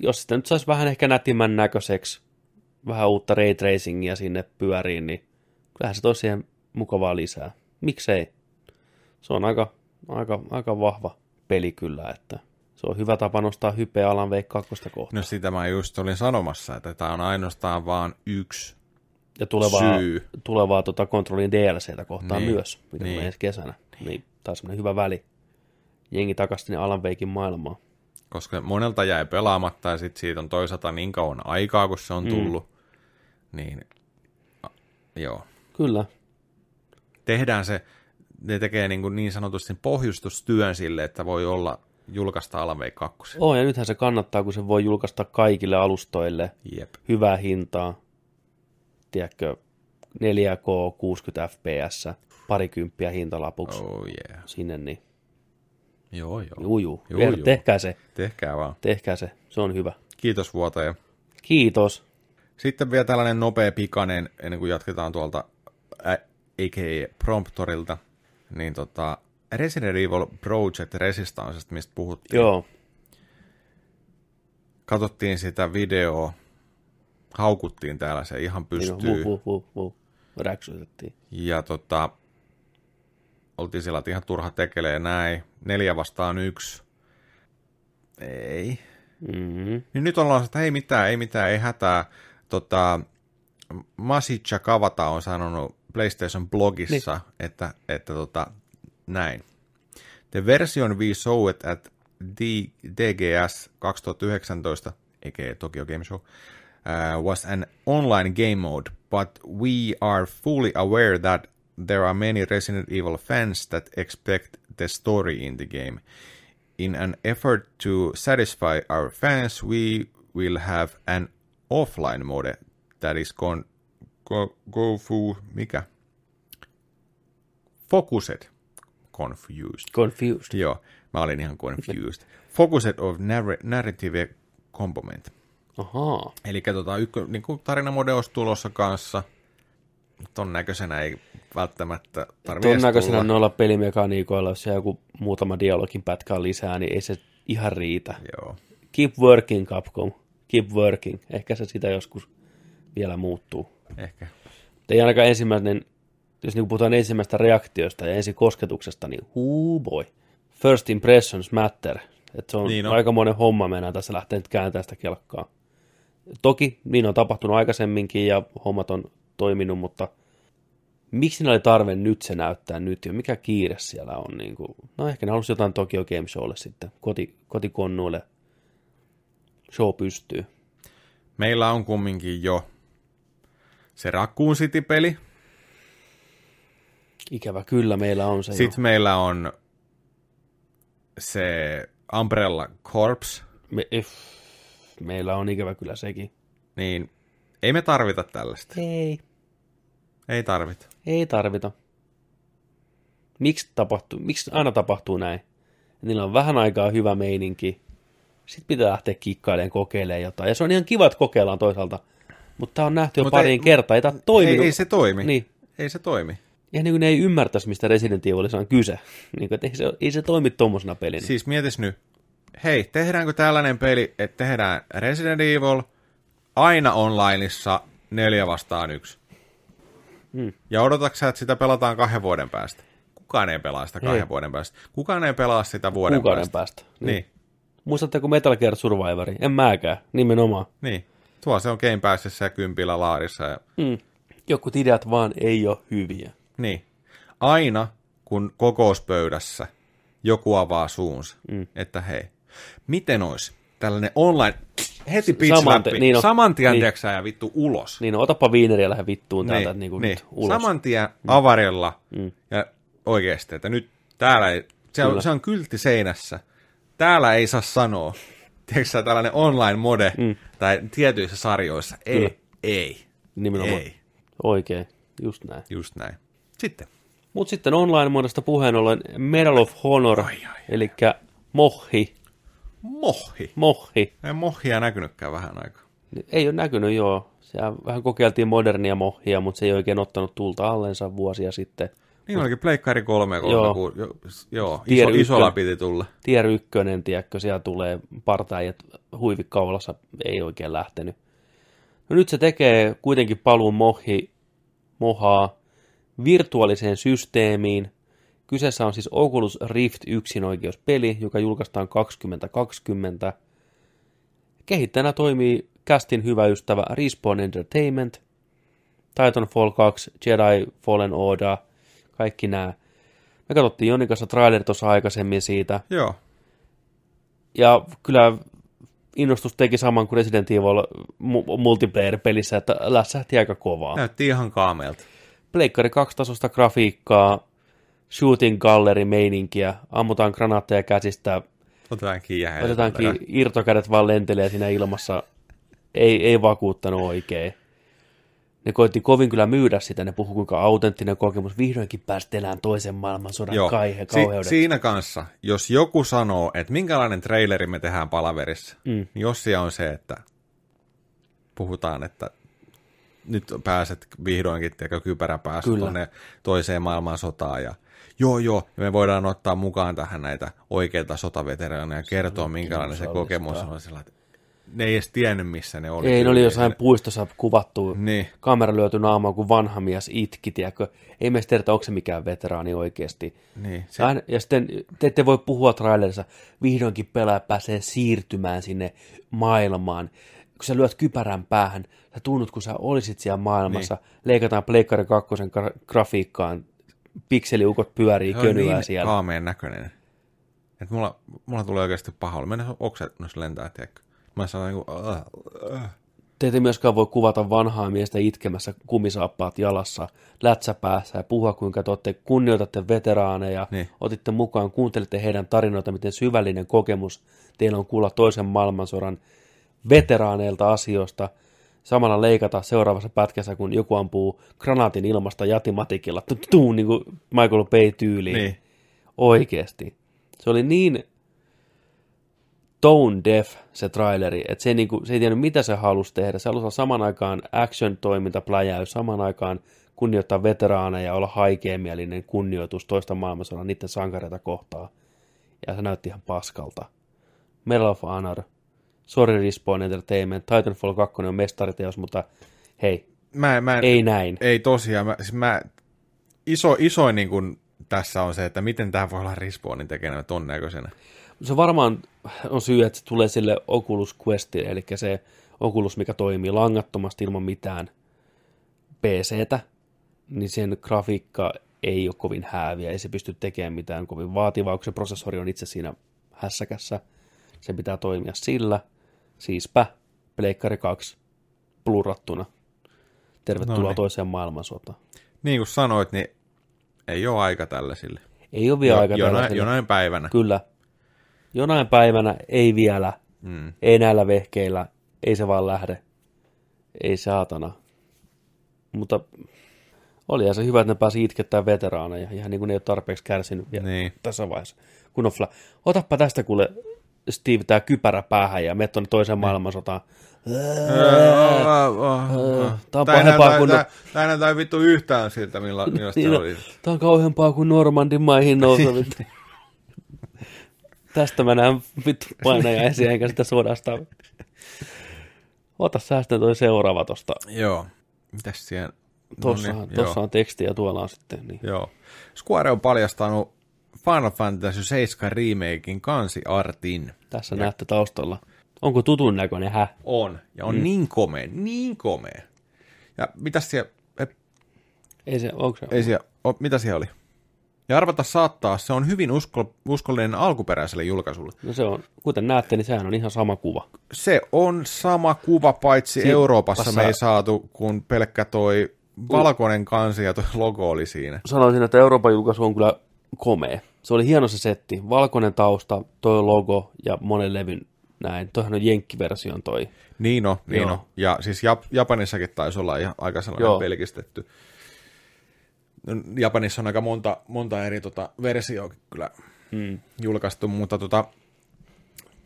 Jos sitä nyt saisi vähän ehkä nätimmän näköiseksi, vähän uutta ray tracingia sinne pyöriin, niin kyllähän se toisi siihen mukavaa lisää. Miksei? Se on aika, aika, aika vahva peli kyllä, että se on hyvä tapa nostaa hypeä Alan 2 kohtaan. No sitä mä just olin sanomassa, että tämä on ainoastaan vaan yksi. Ja tulevaa, syy. tulevaa tota kontrollin DLCtä kohtaan Niin, myös, mikä niin. tulee ensi kesänä. Niin, tämä on semmoinen hyvä väli. Jengi takaisin sinne Alan Wakein maailmaan. Koska monelta jäi pelaamatta ja sitten siitä on toisaalta niin kauan aikaa, kun se on tullut. Mm. Niin, a, joo. Kyllä, Tehdään se, ne tekee niin, kuin niin sanotusti pohjustustyön sille, että voi olla julkaista Alan Wake 2. Oo, ja nythän se kannattaa, kun se voi julkaista kaikille alustoille Jep. hyvää hintaa. Tiedätkö, 4K 60 fps, parikymppiä hintalapuksi Oh yeah. sinne, niin Joo, joo. juu, juu. Juu, Vielä juu. Tehkää se, Tehkää vaan. tehkää se, se on hyvä. Kiitos vuotaja. Kiitos. Sitten vielä tällainen nopea pikainen, ennen kuin jatketaan tuolta ä, a.k.a. Promptorilta, niin tota, Resident Evil Project Resistancesta, mistä puhuttiin. Joo, Katsottiin sitä videoa, haukuttiin täällä se ihan niin pystyy. vuh, vuh, vuh, vuh. räksytettiin. Ja tota, oltiin sillä, että ihan turha tekelee näin. Neljä vastaan yksi. Ei. Mm-hmm. Niin nyt ollaan, että ei mitään, ei mitään, ei hätää. Tota, Masicha Kavata on sanonut PlayStation blogissa, niin. että, että tota, näin. The version we saw it at D- DGS 2019, eikä Tokyo Game Show, uh, was an online game mode, but we are fully aware that there are many Resident Evil fans that expect the story in the game. In an effort to satisfy our fans, we will have an offline mode that is con- go, go fu, mikä? Focused. Confused. Confused. Joo, mä olin ihan confused. Focused of narr- narrative component. Ahaa. Eli tota, ykkö, niin kuin tarinamode olisi tulossa kanssa. Ton näköisenä ei välttämättä tarvitse Ton näköisenä tulla. noilla pelimekaniikoilla, jos joku muutama dialogin pätkä on lisää, niin ei se ihan riitä. Joo. Keep working, Capcom. Keep working. Ehkä se sitä joskus vielä muuttuu. Ehkä. Ei ainakaan ensimmäinen, jos niin puhutaan ensimmäistä reaktiosta ja ensi kosketuksesta, niin huu boy. First impressions matter. Et se on Niin on. aikamoinen homma mennään tässä lähteä nyt kääntämään sitä kelkkaa. Toki niin on tapahtunut aikaisemminkin ja hommat on toiminut, mutta miksi ne oli tarve nyt se näyttää nyt jo? Mikä kiire siellä on? Niin kuin, no ehkä ne halusi jotain Tokyo Game Showlle sitten, koti, kotikonnuille. Show pystyy. Meillä on kumminkin jo se Raccoon City-peli, Ikävä kyllä meillä on se Sitten meillä on se Umbrella Corps, jo. Me, if, meillä on ikävä kyllä sekin. niin ei me tarvita tällaista. Ei. Ei tarvita. Ei tarvita. Miksi, tapahtuu, miksi aina tapahtuu näin? Niillä on vähän aikaa hyvä meininki. Sitten pitää lähteä kikkailemaan, kokeilemaan jotain. Ja se on ihan kiva, että kokeillaan toisaalta. Mutta tämä on nähty jo Mut pariin ei- kertaa. Ei tämä toiminut. Ei, ei se toimi. Niin. Ei se toimi. Ja niin kuin ne ei ymmärtäisi, mistä Resident Evilissa on kyse. Niin kuin, että ei, se, ei se toimi tuommoisena pelinä. Siis mietis nyt, hei, tehdäänkö tällainen peli, että tehdään Resident Evil aina onlineissa neljä vastaan yksi. Hmm. Ja odotatko että sitä pelataan kahden vuoden päästä? Kukaan ei pelaa sitä kahden Ei. vuoden päästä. Kukaan ei pelaa sitä vuoden Kuukauden päästä. päästä. Niin. Muistatteko Metal Gear Survivori? En mäkään, nimenomaan. niin. Tuo se on Game Passissa ja kympillä laarissa. Ja... Mm. Jokut ideat vaan ei ole hyviä. Niin. Aina, kun kokouspöydässä joku avaa suunsa, mm. että hei, miten olisi tällainen online, heti pitch Saman läpi, te- niin on. saman tien Niin. niin. ja vittu ulos. Niin, no, otapa viineriä ja lähde vittuun täältä niin, kuin niin. nyt ulos. Mm. Saman tien avarilla ja oikeasti, että nyt täällä ei, se Kyllä. on, se on kyltti seinässä. Täällä ei saa sanoa. Tiedätkö tällainen online mode mm. tai tietyissä sarjoissa. Ei, Kyllä. ei, Nimenomaan. ei. Oikein, just näin. Just näin. Sitten. Mutta sitten online-muodosta puheen ollen Medal of Honor, eli Mohi, Mohi. Mohi. Ei mohia näkynytkään vähän aikaa. Ei ole näkynyt, joo. Siellä vähän kokeiltiin modernia mohia, mutta se ei oikein ottanut tulta allensa vuosia sitten. Niin olikin Pleikkari 3, Joo. joo, ku, jo, joo Tier iso, isolla piti tulla. Tier 1, tiedätkö, siellä tulee partaajat huivikaulassa, ei oikein lähtenyt. No nyt se tekee kuitenkin paluun mohi, mohaa virtuaaliseen systeemiin. Kyseessä on siis Oculus Rift yksinoikeuspeli, joka julkaistaan 2020. Kehittäjänä toimii Castin hyvä ystävä Respawn Entertainment, Titanfall 2, Jedi Fallen Order, kaikki nämä. Me katsottiin Jonin kanssa trailer tuossa aikaisemmin siitä, Joo. ja kyllä innostus teki saman kuin Resident Evil mu- multiplayer-pelissä, että lässähti aika kovaa. Näytti ihan kaameelta. Pleikkari 2 tasosta grafiikkaa, shooting gallery meininkiä, ammutaan granaatteja käsistä, Otetaan kiinni ja otetaankin irtokädet vaan lentelee siinä ilmassa. Ei, ei vakuuttanut oikein. Ne koitti kovin kyllä myydä sitä, ne puhuu kuinka autenttinen kokemus, vihdoinkin päästä elämään toisen maailmansodan Joo. kaihe, Si- siinä kanssa, jos joku sanoo, että minkälainen traileri me tehdään palaverissa, mm. niin jos siellä on se, että puhutaan, että nyt pääset vihdoinkin tiedätkö, kypärä Kyllä. tuonne toiseen maailmansotaan ja joo joo, ja me voidaan ottaa mukaan tähän näitä oikeita sotaveteraaneja ja kertoa, minkälainen se kokemus on. Sillä, että ne ei edes tiennyt, missä ne oli. Ei, ne oli jossain puistossa kuvattu, Niin. kamera lyöty naamaan, kun vanha mies itki, tiedätkö? Ei meistä tiedä, onko se mikään veteraani oikeasti. Niin, se. Aina, ja sitten te ette voi puhua trailerissa, vihdoinkin pelaaja pääsee siirtymään sinne maailmaan. Kun sä lyöt kypärän päähän, sä tunnut, kun sä olisit siellä maailmassa, niin. leikataan Pleikkari 2 gra- grafiikkaan, pikseliukot pyörii, on könyää niin siellä. kaameen näköinen. Että mulla, mulla tulee oikeasti paha olla. Mennä oksennus lentää, tiedätkö? Mä sanon niin kuin, uh, uh. Te ette myöskään voi kuvata vanhaa miestä itkemässä kumisaappaat jalassa, lätsäpäässä ja puhua, kuinka te olette, kunnioitatte veteraaneja, Niin. otitte mukaan, kuuntelitte heidän tarinoita, miten syvällinen kokemus teillä on kuulla toisen maailmansodan veteraaneilta asioista, samalla leikata seuraavassa pätkässä, kun joku ampuu granaatin ilmasta jatimatikilla, tuu, niin kuin Michael Bay-tyyliin. Niin. Oikeesti. Se oli niin tone deaf se traileri, että se, niinku, se ei tiennyt mitä se halusi tehdä. Se halusi olla saman aikaan action-toiminta, pläjäys, saman aikaan kunnioittaa veteraaneja ja olla haikeamielinen kunnioitus toista maailmansodan niiden sankareita kohtaan. Ja se näytti ihan paskalta. Medal of Honor, Sorry Respawn Entertainment, Titanfall 2 on mestariteos, mutta hei, Mä, mä en, ei näin. Ei tosiaan. Mä, siis mä, iso, isoin niin kuin tässä on se, että miten tämä voi olla Respawnin tekemään ton näköisenä. Se varmaan on syy, että se tulee sille Oculus Quest, eli se Oculus, mikä toimii langattomasti ilman mitään PCtä, niin sen grafiikka ei ole kovin hääviä, ei se pysty tekemään mitään kovin vaativaa, kun se prosessori on itse siinä hässäkässä. Se pitää toimia sillä. Siispä Pleikkari 2 plurattuna. Tervetuloa Noniin. toiseen maailmansotaan. Niin kuin sanoit, niin Ei ole aika tällaisille. Ei ole vielä Jo- aika jonain, tällaiselle. jonain päivänä. Kyllä. Jonain päivänä ei vielä, Mm. ei näillä vehkeillä, ei se vaan lähde. Ei saatana. Mutta olihan se hyvä, että ne pääsi itkettämään veteraaneja, ihan niin kuin ne ei ole tarpeeksi kärsinyt vielä Niin. tässä vaiheessa. Kun on fla- Otappa tästä kuule, Steve, tää kypärä päähän ja met tuonne toiseen maailmansotaan. Tää on pahempaa kuin- Tämä ei näytä vittu yhtään siltä, millaista se Niin, oli. Tää on kauheampaa kuin Normandin maihin nouseminen. Tästä mä näen vittu painajaisia enkä sitä sodasta. Ota säästön toi seuraava tosta. Joo. Mitäs siellä? Tossa, No niin, tossa joo. on teksti ja tuolla on sitten. Niin. Joo. Square on paljastanut Final Fantasy 7 remakein kansiartin. Tässä näette taustalla. Onko tutun näköinen hä? On. Ja on mm. niin komea, niin komea. Ja mitäs siellä, ei, Ei se, onko se? ei siellä, o, mitä siellä oli? Ja arvata saattaa, se on hyvin usko, uskollinen alkuperäiselle julkaisulle. No se on, kuten näette, niin sehän on ihan sama kuva. Se on sama kuva, paitsi Si- Euroopassa passa- me ei saatu, kun pelkkä toi valkoinen kansi ja toi logo oli siinä. Sanoisin, että Euroopan julkaisu on kyllä komea. Se oli hieno se setti. Valkoinen tausta, toi logo ja monen levyn näin. Toihan on jenkkiversion toi. Niin on, niin on. Ja siis Jap- Japanissakin taisi olla ihan aika sellainen Joo. pelkistetty. No, Japanissa on aika monta, monta eri tota, versioa kyllä Hmm. julkaistu, mutta tota,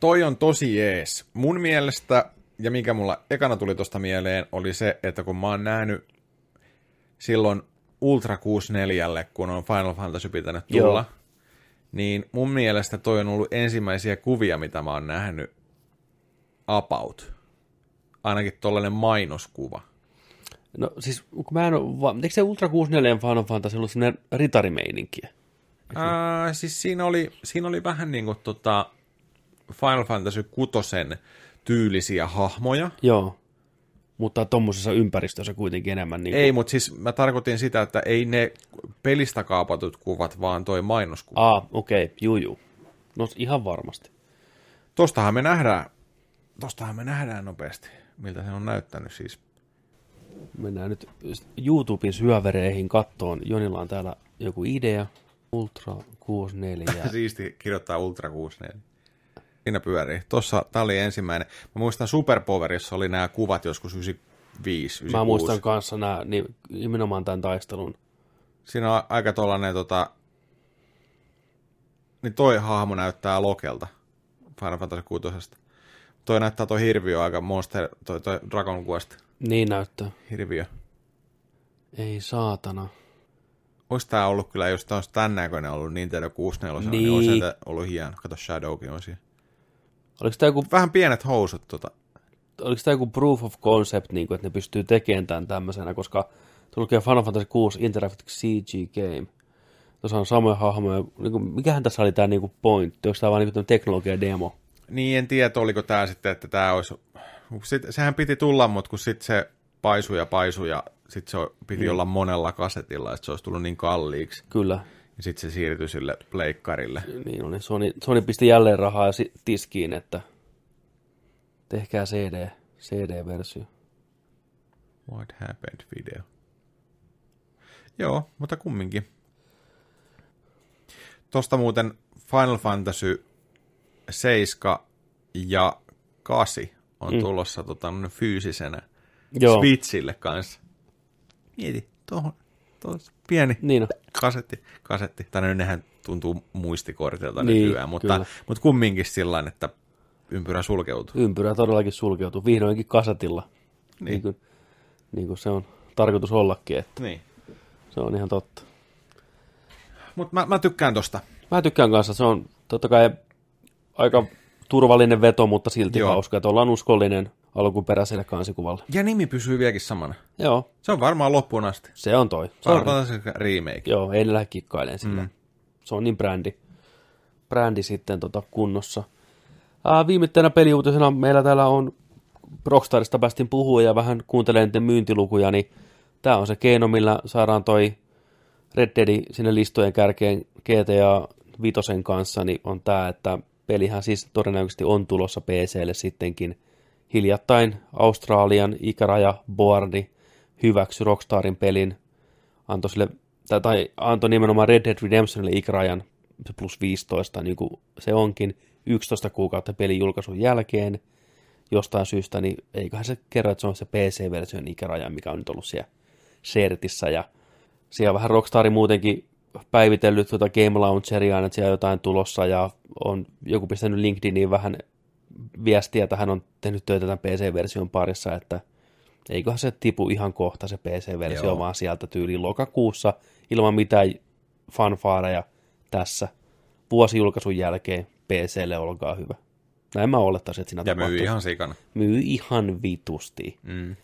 toi on tosi jees. Mun mielestä, ja mikä mulla ekana tuli tosta mieleen, oli se, että kun mä oon nähnyt silloin Ultra 64, kun on Final Fantasy pitänyt tulla, Joo. Niin mun mielestä toi on ollut ensimmäisiä kuvia, mitä mä oon nähnyt about. Ainakin tollainen mainoskuva. No siis, kun mä en ole, va- eikö se Ultra 64 Final Fantasy ollut sellainen ritarimeininkiä? Ää, siis siinä oli, siinä oli vähän niin kuin tota Final Fantasy 6 tyylisiä hahmoja. Joo. Mutta tuommoisessa ympäristössä kuitenkin enemmän niin Ei, mutta siis mä tarkoitin sitä, että ei ne pelistä kaapatut kuvat, vaan toi mainoskuva. Ah, okei, okay. juu, juu. No ihan varmasti. Tostahan me nähdään, tostahan me nähdään nopeasti, miltä se on näyttänyt siis. Mennään nyt YouTuben syövereihin kattoon. Jonilla on täällä joku idea. Ultra 64. Siisti kirjoittaa Ultra 64. Siinä pyörii. Tossa, tää oli ensimmäinen. Mä muistan Superpowerissa oli nämä kuvat joskus 95, 96. Mä muistan kanssa nämä, niin, nimenomaan tämän taistelun. Siinä on aika tollanen tota... Niin toi hahmo näyttää Lokelta. Final Fantasy 6. Toi näyttää toi hirviö aika Monster, toi, toi Dragon Quest Niin näyttää. hirviö. Ei saatana. Ois tää ollut kyllä, jos tää olisi tän näköinen ollut Nintendo 64, niin, Niin. olisi ollut hieno. Kato, Shadowkin on siinä. Oliko tämä joku, Vähän pienet housut tota. oliko tämä joku proof of concept, niin kuin, että ne pystyy tekemään tämän tämmöisenä, koska tuolla lukee Final Fantasy 6 Interactive CG Game. Tuossa on samoja hahmoja. Niin kuin, mikähän tässä oli tämä niin pointti? Onko tämä vaan niin teknologia demo? Niin, en tiedä, oliko tää sitten, että tää olisi... Sit, sehän piti tulla, mutta kun sit se paisui ja paisui ja sit se piti Niin. olla monella kasetilla, että se olisi tullut niin kalliiksi. Kyllä. Ja sitten se siirtyi sille pleikkarille. Niin oli. Sony, Sony pisti jälleen rahaa tiskiin, että tehkää CD, CD-versio. What happened video. Joo, mutta kumminkin. Tosta muuten Final Fantasy 7 ja 8 on Mm. tulossa tota, fyysisenä Joo. Switchille kanssa. Mieti, tuohon, tuohon pieni Niin on. kasetti, kasetti. Tai no, nehän tuntuu muistikortilta Niin, nykyään, mutta, kyllä. mutta kumminkin sillä että ympyrä sulkeutuu. Ympyrä todellakin sulkeutuu. Vihdoinkin kasetilla. Niin. Niin kuin, niin kuin se on tarkoitus ollakin, että Niin. se on ihan totta. Mutta mä, mä tykkään tosta. Mä tykkään kanssa, se on totta kai aika turvallinen veto, mutta silti. Joo. hauska, että ollaan uskollinen alkuperäiselle kansikuvalle. Ja nimi pysyy vieläkin samana. Joo, Se on varmaan loppuun asti. se on toi. Se on, Fantasy remake. joo, ei lähde kikkailemaan sillä. Mm. Se on niin brändi, brändi sitten tota kunnossa. Ää, viimeisenä peliuutisena meillä täällä on Rockstarista päästiin puhua ja vähän kuuntelemaan niiden myyntilukuja, niin tämä on se keino, millä saadaan toi Red Dead sinne listojen kärkeen GTA Vitosen kanssa, niin on tämä, että pelihän siis todennäköisesti on tulossa PClle sittenkin. Hiljattain Australian ikäraja Boardi hyväksy Rockstarin pelin, antoi sille tai, tai antoi nimenomaan Red Dead Redemptionille ikärajan. Plus 15, niin kuin se onkin 11 kuukautta pelin julkaisun jälkeen. Jostain syystä, niin eiköhän se kerro, että se on se PC-version ikäraja, mikä on nyt ollut siellä Sertissä, ja siellä vähän Rockstari muutenkin päivitellyt tuota Game Launcheria, että siellä on jotain tulossa, ja on joku pistänyt LinkedIniin vähän viestiä, että hän on tehnyt töitä tämän PC-version parissa, että eiköhän se tipu ihan kohta se PC-versio, Joo. vaan sieltä tyyliin lokakuussa ilman mitään fanfaareja tässä vuosijulkaisun jälkeen PClle, olkaa hyvä. Näin mä olettaisin, että siinä Ja tapahtuu. myy ihan sikana. myy ihan vitusti. Mm.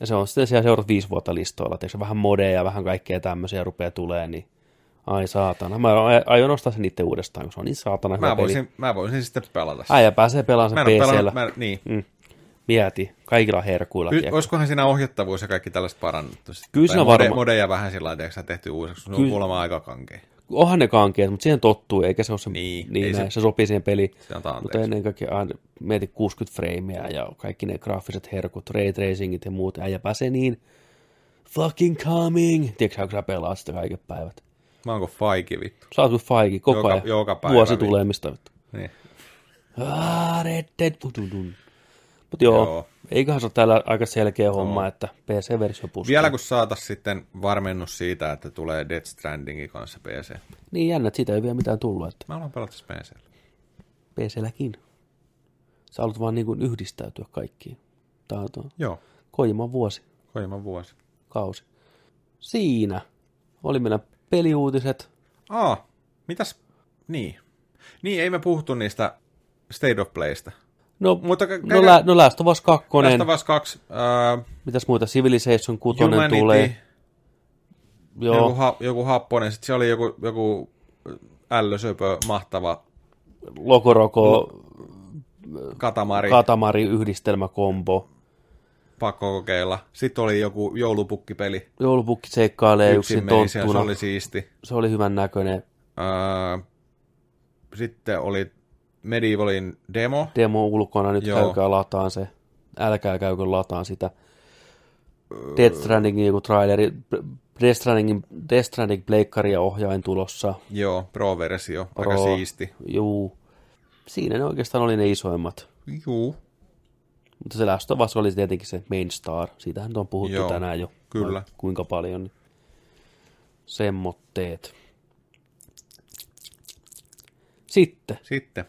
Ja se on sitten siellä seuraavat viisi vuotta listoilla. Tiedätkö, vähän modeja ja vähän kaikkea tämmöisiä rupeaa tulee, niin ai saatana. Mä aion ostaa sen itse uudestaan, kun se on niin saatana hyvä Mä, peli. voisin, mä voisin sitten pelata sen. Äijä pääsee pelaamaan sen PCllä. mä, niin. Mm. Mieti, kaikilla herkuilla. Tiedätkö. olisikohan siinä ohjattavuus ja kaikki tällaiset parannettu? Kyllä siinä mode, varma- Modeja vähän sillä lailla, tehty uusiksi. Se on Kyllä- kuulemma aika kankea. Onhan ne kankeet, mutta siihen tottuu, eikä se ole se, Niin, niin näin, se- se, sopii siihen peliin. Mutta ennen kaikkea aina mieti 60 freimiä ja kaikki ne graafiset herkut, ray tracingit ja muut. Äijä pääsee niin fucking coming. Tiedätkö, kun sä pelaat sitä kaiken päivät. Mä oonko faiki vittu. Sä oot faiki koko Joka- ajan. joka päivä Vuosi vittu. tulemista. vittu. Niin. Ah, Red Dead. Mutta joo, Joo. eiköhän se ole täällä aika selkeä homma, että PC-versio puskee. Vielä kun saatas sitten varmennus siitä, että tulee Death Strandingin kanssa PC. Niin jännä, että siitä ei vielä mitään tullut, että Mä haluan pelata PC. PC-lläkin. Sä haluat vaan niin kuin yhdistäytyä kaikkiin. Tämä on tuo Joo, Kojiman vuosi, Koiman vuosi. kausi. Siinä oli meidän peliuutiset. Aa, mitäs? Niin. Niin, ei me puhuttu niistä State of Playsta. No, Mutta kä- no, lä- no Last of Us 2, Last of Us 2, äh, mitäs muuta, Civilization 6 Humanity, tulee. Joo, joku, ha, joku happonen, sitten se oli joku, joku ällösöpö, mahtava Lokoroko, katamari, Katamari yhdistelmäkombo. Pakko kokeilla. Sitten oli joku joulupukkipeli, Joulupukki seikkailee yksin yksin se oli siisti. Se oli hyvän näköinen Äh, sitten oli Medievalin demo, demo ulkona, nyt Joo. käykää lataan se. Älkää käykö lataan sitä. Death Strandingin joku traileri, Death Strandingin, Death Stranding pleikkari ja ohjain tulossa. joo, Pro-versio, aika Pro. siisti. Juu. Siinä ne oikeastaan oli ne isoimmat. Juu, Mutta se Last of Us oli tietenkin se main star. Siitähän on puhuttu Joo, tänään jo. kyllä. Kuinka paljon. Niin. Semmotteet. Sitten sitten.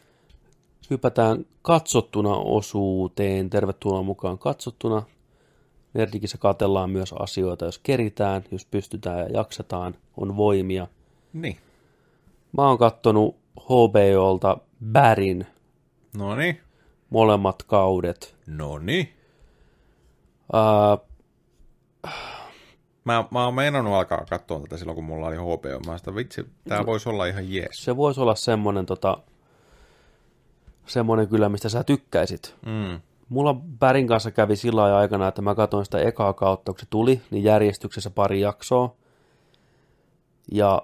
hypätään katsottuna osuuteen. Tervetuloa mukaan katsottuna. Nerdikissä katellaan myös asioita, jos keritään, jos pystytään ja jaksetaan, on voimia. Niin. Mä oon kattonut HBOlta Bärin No niin. Molemmat kaudet. No niin. Ää, Mä, mä oon meinannut alkaa katsoa tätä silloin, kun mulla oli HBO. Mä sitä vitsi, tää voisi olla ihan jees. se voisi olla semmonen, tota, semmonen kyllä, mistä sä tykkäisit. Mm. Mulla Bärin kanssa kävi sillä aikana, että mä katsoin sitä ekaa kautta, kun se tuli, niin järjestyksessä pari jaksoa. Ja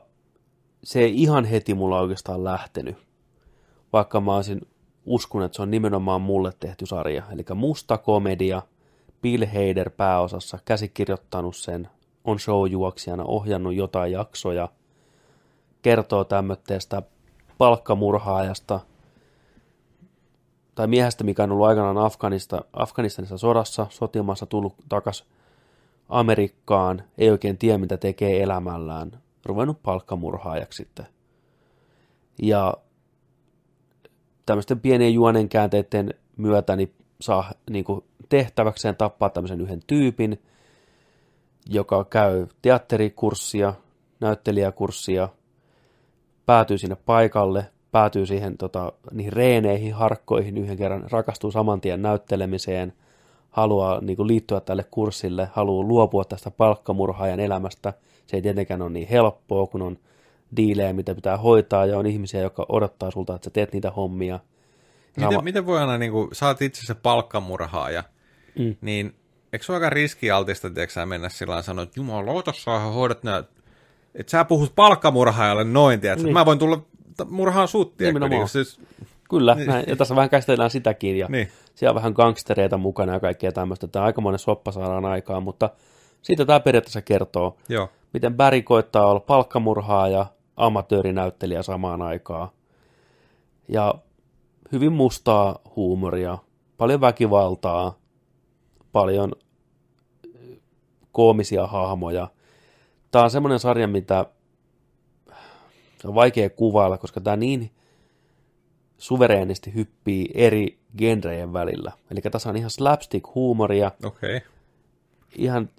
se ei ihan heti mulla oikeastaan lähtenyt, vaikka mä olisin uskonut, että se on nimenomaan mulle tehty sarja. Eli musta komedia, Bill Hader pääosassa, käsikirjoittanut sen, on showjuoksijana, ohjannut jotain jaksoja, kertoo tämmöistä palkkamurhaajasta, tai miehestä, mikä on ollut aikanaan Afganista, Afganistanissa sodassa, sotimassa tullut takas Amerikkaan, ei oikein tiedä, mitä tekee elämällään, ruvennut palkkamurhaajaksi sitten. Ja tämmöisten pienien juonen käänteiden myötä niin saa niin kuin tehtäväkseen tappaa tämmöisen yhden tyypin, joka käy teatterikurssia, näyttelijäkurssia, päätyy sinne paikalle, päätyy siihen tota, niihin reeneihin, harkkoihin yhden kerran, rakastuu saman tien näyttelemiseen, haluaa niin kuin, liittyä tälle kurssille, haluaa luopua tästä palkkamurhaajan elämästä. Se ei tietenkään ole niin helppoa, kun on diilejä, mitä pitää hoitaa, ja on ihmisiä, jotka odottaa sulta, että sä teet niitä hommia. Miten, Sama- miten voi aina, niin kuin, sä oot itse se palkkamurhaaja, mm. niin eikö se ole aika riskialtista, tiedätkö mennä sillä lailla sanoa, että jumalauta, sä hoidat nää, että sä puhut palkkamurhaajalle noin, tiedätkö, niin. mä voin tulla murhaan sut, tiedätkö, niin, siis, Kyllä, näin, ja tässä vähän käsitellään sitäkin, ja Niin. siellä on vähän gangstereita mukana ja kaikkea tämmöistä. Tämä aikamoinen soppa saadaan aikaan, mutta Siitä tämä periaatteessa kertoo, Joo. miten Barry koittaa olla palkkamurhaa ja amatöörinäyttelijä samaan aikaan. Ja hyvin mustaa huumoria, paljon väkivaltaa, paljon eh, koomisia hahmoja. Tämä on semmoinen sarja, mitä on vaikea kuvailla, koska tämä niin suvereenisti hyppii eri genrejen välillä. Eli tässä on ihan slapstick-huumoria. Okay. ihan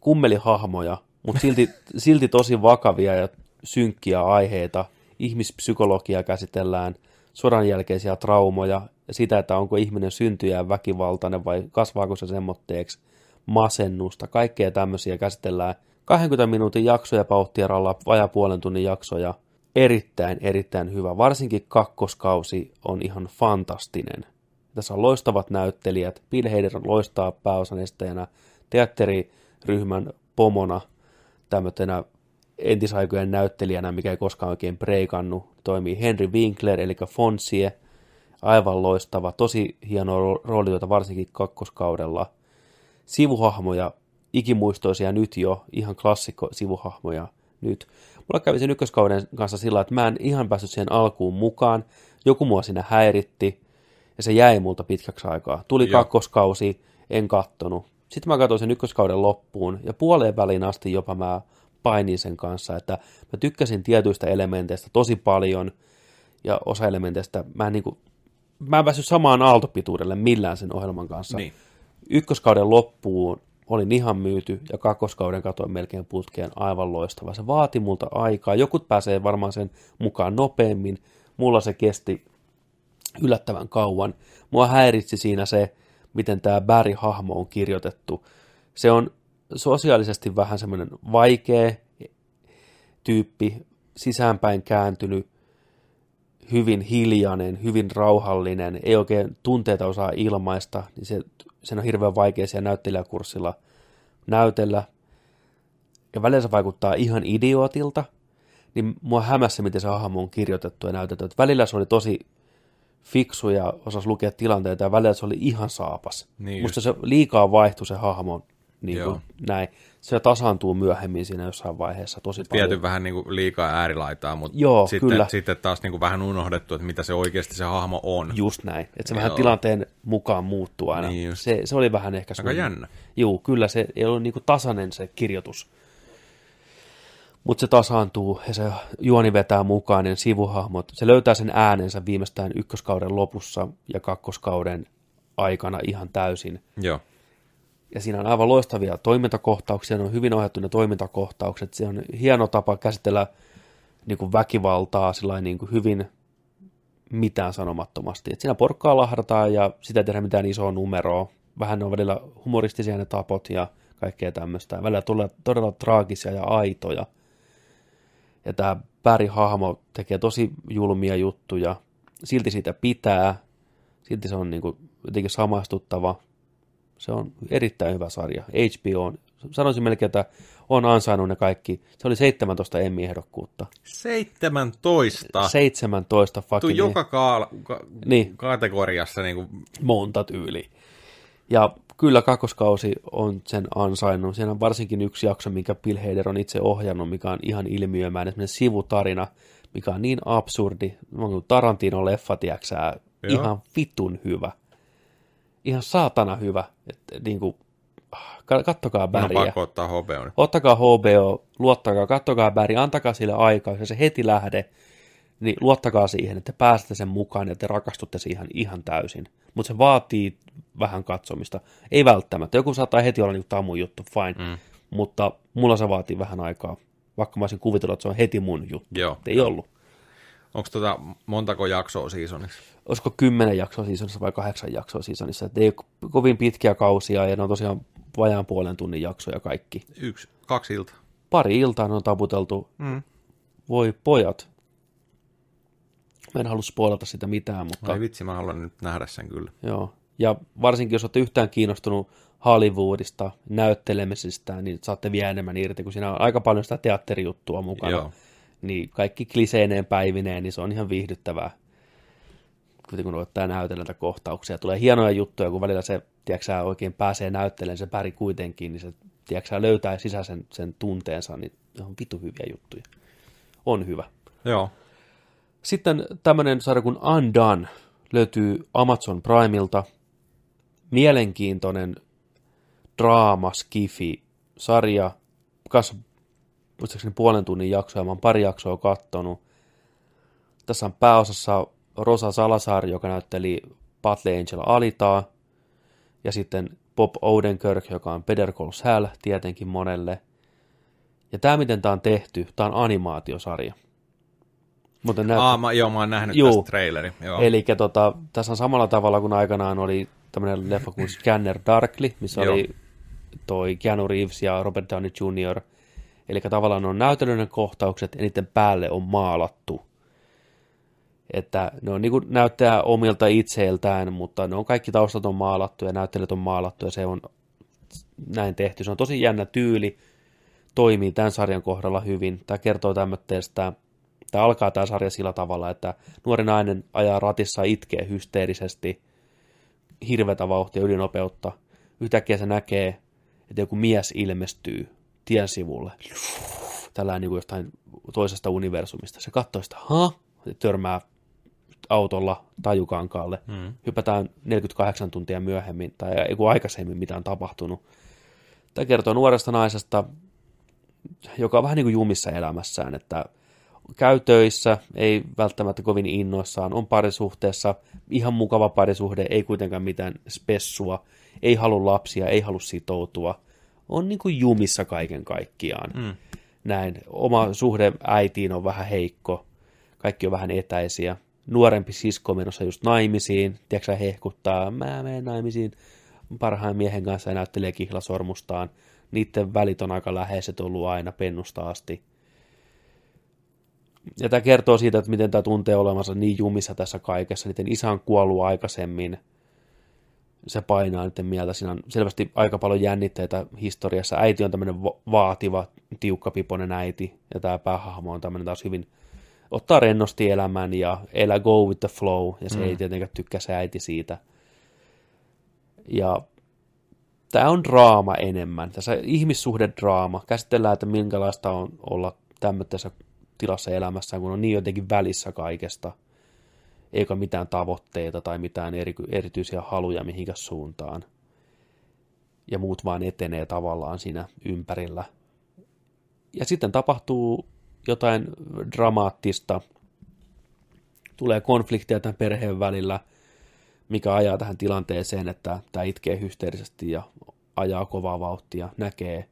kummelihahmoja, mutta silti, silti tosi vakavia ja synkkiä aiheita. Ihmispsykologiaa käsitellään, sodan jälkeisiä traumoja ja sitä, että onko ihminen syntyjään väkivaltainen vai kasvaako se semmoitteeksi masennusta. Kaikkea tämmöisiä käsitellään 20 minuutin jaksoja pauhtieralla, vajaa puolen tunnin jaksoja. Erittäin, erittäin hyvä. Varsinkin kakkoskausi on ihan fantastinen. Tässä on loistavat näyttelijät. Bill Hader loistaa pääosan estäjänä, teatteriryhmän pomona, tämmöisenä entisaikojen näyttelijänä, mikä ei koskaan oikein breikannut. Toimii Henry Winkler, eli Fonsie, aivan loistava, tosi hieno ro- rooli, jota varsinkin kakkoskaudella. Sivuhahmoja, ikimuistoisia nyt jo, ihan klassikko sivuhahmoja nyt. Mulla kävi sen ykköskauden kanssa sillä, että mä en ihan päässyt siihen alkuun mukaan. Joku mua siinä häiritti, ja se jäi multa pitkäksi aikaa. Tuli Joo. kakkoskausi, en kattonut. Sitten mä katsoin sen ykköskauden loppuun, ja puoleen väliin asti jopa mä painin sen kanssa, että mä tykkäsin tietyistä elementeistä tosi paljon, ja osa elementeistä mä en, niin kuin, mä en päässyt samaan aaltopituudelle millään sen ohjelman kanssa. Niin. Ykköskauden loppuun olin ihan myyty, ja kakkoskauden katoin melkein putkeen aivan loistava. Se vaati multa aikaa. Jokut pääsee varmaan sen mukaan nopeammin. Mulla se kesti yllättävän kauan. Mua häiritsi siinä se, miten tämä Barry-hahmo on kirjoitettu. Se on sosiaalisesti vähän semmoinen vaikea tyyppi, sisäänpäin kääntynyt, hyvin hiljainen, hyvin rauhallinen, ei oikein tunteita osaa ilmaista, niin se, sen on hirveän vaikea siellä näyttelijäkurssilla näytellä. Ja välillä se vaikuttaa ihan idiootilta, niin mua hämässä, miten se hahmo on kirjoitettu ja näytetty. Että välillä se oli tosi fiksu ja osasi lukea tilanteita ja välillä se oli ihan saapas. Niin Musta se liikaa vaihtui se hahmo niin Joo. kuin näin. Se tasaantuu myöhemmin siinä jossain vaiheessa tosi paljon. Viety vähän niin kuin liikaa äärilaitaa, mutta Joo, sitten, kyllä. sitten taas niin kuin vähän unohdettu, että mitä se oikeasti se hahmo on. Just näin. Että se vähän Joo. tilanteen mukaan muuttuu aina. Niin just. se, se oli vähän ehkä Aika jännä. Juu, kyllä se ei ollut niinku tasainen se kirjoitus. Mutta se tasaantuu ja se juoni vetää mukaan ne sivuhahmot. Se löytää sen äänensä viimeistään ykköskauden lopussa ja kakkoskauden aikana ihan täysin. Joo. Ja siinä on aivan loistavia toimintakohtauksia, ne on hyvin ohjattu ne toimintakohtaukset. Se on hieno tapa käsitellä niin kuin väkivaltaa niin kuin hyvin mitään sanomattomasti. Et siinä porkkaa lahdataan ja sitä ei tehdä mitään isoa numeroa. Vähän ne on välillä humoristisia ne tapot ja kaikkea tämmöistä. Välillä tulee todella traagisia ja aitoja. Ja tämä Barry-hahmo tekee tosi julmia juttuja. Silti siitä pitää. Silti se on niin kuin jotenkin samastuttava. Se on erittäin hyvä sarja. HBO on, sanoisin melkein, että on ansainnut ne kaikki. Se oli 17 Emmy-ehdokkuutta. 17. 17 Tuu fucking joka ka- ka- Niin. kategoriassa niin kuin, monta tyyliä. Ja kyllä kakkoskausi on sen ansainnut. Siinä on varsinkin yksi jakso, minkä Bill Hader on itse ohjannut, mikä on ihan ilmiömäinen, semmoinen sivutarina, mikä on niin absurdi. Tarantino-leffa, Joo. ihan vitun hyvä. Ihan saatana hyvä. Et, niin kuin, ka- kattokaa on Bäriä. pakko ottaa hopeon. Ottakaa HBO, luottakaa, kattokaa Bäri, antakaa sille aikaa, jos se heti lähde, niin luottakaa siihen, että te pääsette sen mukaan ja te rakastutte siihen ihan täysin. Mutta se vaatii vähän katsomista. Ei välttämättä. Joku saattaa heti olla niin tamu juttu, fine. Mm. Mutta mulla se vaatii vähän aikaa. Vaikka mä olisin kuvitellut, että se on heti mun juttu. Joo. Ei ollut. Onko tota montako jaksoa seasonissa? Olisiko kymmenen jaksoa seasonissa vai kahdeksan jaksoa seasonissa. Et ei ole kovin pitkiä kausia ja ne on tosiaan vajaan puolen tunnin jaksoja kaikki. Yksi, kaksi iltaa. Pari iltaa ne on taputeltu. Mm. Voi pojat. Mä en halua spoilata sitä mitään, mutta Ai vitsi, mä haluan nyt nähdä sen kyllä. joo. Ja varsinkin jos olette yhtään kiinnostunut Hollywoodista, näyttelemisestä, niin saatte vielä enemmän irti, kun siinä on aika paljon sitä teatterijuttua mukana. Joo. Niin kaikki kliseineen päivineen, niin se on ihan viihdyttävää. Kuitenkin kun ottaa näytellä näitä kohtauksia. Tulee hienoja juttuja, kun välillä se, tiedätkö, oikein pääsee näyttelemään se päri kuitenkin, niin se tiedätkö, löytää sisäisen sen tunteensa, niin on vitu hyviä juttuja. On hyvä. Joo. Sitten tämmöinen sarja kuin Undone löytyy Amazon Primeilta. Mielenkiintoinen draama, skifi, sarja. Kas, muistaakseni puolen tunnin jaksoja, mä oon pari jaksoa kattonut. Tässä on pääosassa Rosa Salazar, joka näytteli Battle Angel Alitaa. Ja sitten Bob Odenkirk, joka on Better Call Saul, tietenkin monelle. Ja tämä, miten tämä on tehty, tämä on animaatiosarja. Mutta näyt... Aa, mä, joo, mä oon nähnyt Juu. tästä trailerin. Eli tota, tässä on samalla tavalla kuin aikanaan oli tämmöinen leffa kuin Scanner Darkly, missä joo. oli toi Keanu Reeves ja Robert Downey Jr. Eli tavallaan on näytelyinen kohtaukset ja niiden päälle on maalattu. Että ne on niin kuin näyttää omilta itseiltään, mutta ne on kaikki taustat on maalattu ja näyttelijät on maalattu ja se on näin tehty. Se on tosi jännä tyyli, toimii tämän sarjan kohdalla hyvin. Tämä kertoo tämmöistä, tämä alkaa tämä sarja sillä tavalla, että nuori nainen ajaa ratissa itkee hysteerisesti, hirveätä vauhtia ylinopeutta. Yhtäkkiä se näkee, että joku mies ilmestyy tien sivulle. Tällainen niin kuin jostain toisesta universumista. Se katsoo sitä, ha? Törmää autolla tajukankaalle. Mm. Hypätään 48 tuntia myöhemmin, tai ei aikaisemmin mitä on tapahtunut. Tämä kertoo nuoresta naisesta, joka on vähän niin kuin jumissa elämässään, että käy töissä, ei välttämättä kovin innoissaan, on parisuhteessa, ihan mukava parisuhde, ei kuitenkaan mitään spessua, ei halua lapsia, ei halua sitoutua, on niin kuin jumissa kaiken kaikkiaan. Mm. Näin. Oma suhde äitiin on vähän heikko, kaikki on vähän etäisiä. Nuorempi sisko menossa just naimisiin, tiedätkö hehkuttaa, mä menen naimisiin parhaan miehen kanssa ja näyttelee kihlasormustaan. Niiden välit on aika läheiset ollut aina pennusta asti. Ja tämä kertoo siitä, että miten tämä tuntee olevansa niin jumissa tässä kaikessa. Niiden isä on kuollut aikaisemmin – se painaa nyt mieltä. Siinä on selvästi aika paljon jännitteitä historiassa. Äiti on tämmöinen vaativa, tiukkapiponen äiti, ja tämä päähahmo on tämmöinen taas hyvin, ottaa rennosti elämän ja elää go with the flow, ja se mm. ei tietenkään tykkää se äiti siitä. Ja tämä on draama enemmän. Tässä ihmissuhdedraama. Käsitellään, että minkälaista on olla tämmöisessä tilassa elämässä, kun on niin jotenkin välissä kaikesta – eikä mitään tavoitteita tai mitään eri, erityisiä haluja mihinkä suuntaan. Ja muut vaan etenee tavallaan siinä ympärillä. Ja sitten tapahtuu jotain dramaattista, tulee konflikteja tämän perheen välillä, mikä ajaa tähän tilanteeseen, että tämä itkee hysteerisesti ja ajaa kovaa vauhtia, näkee,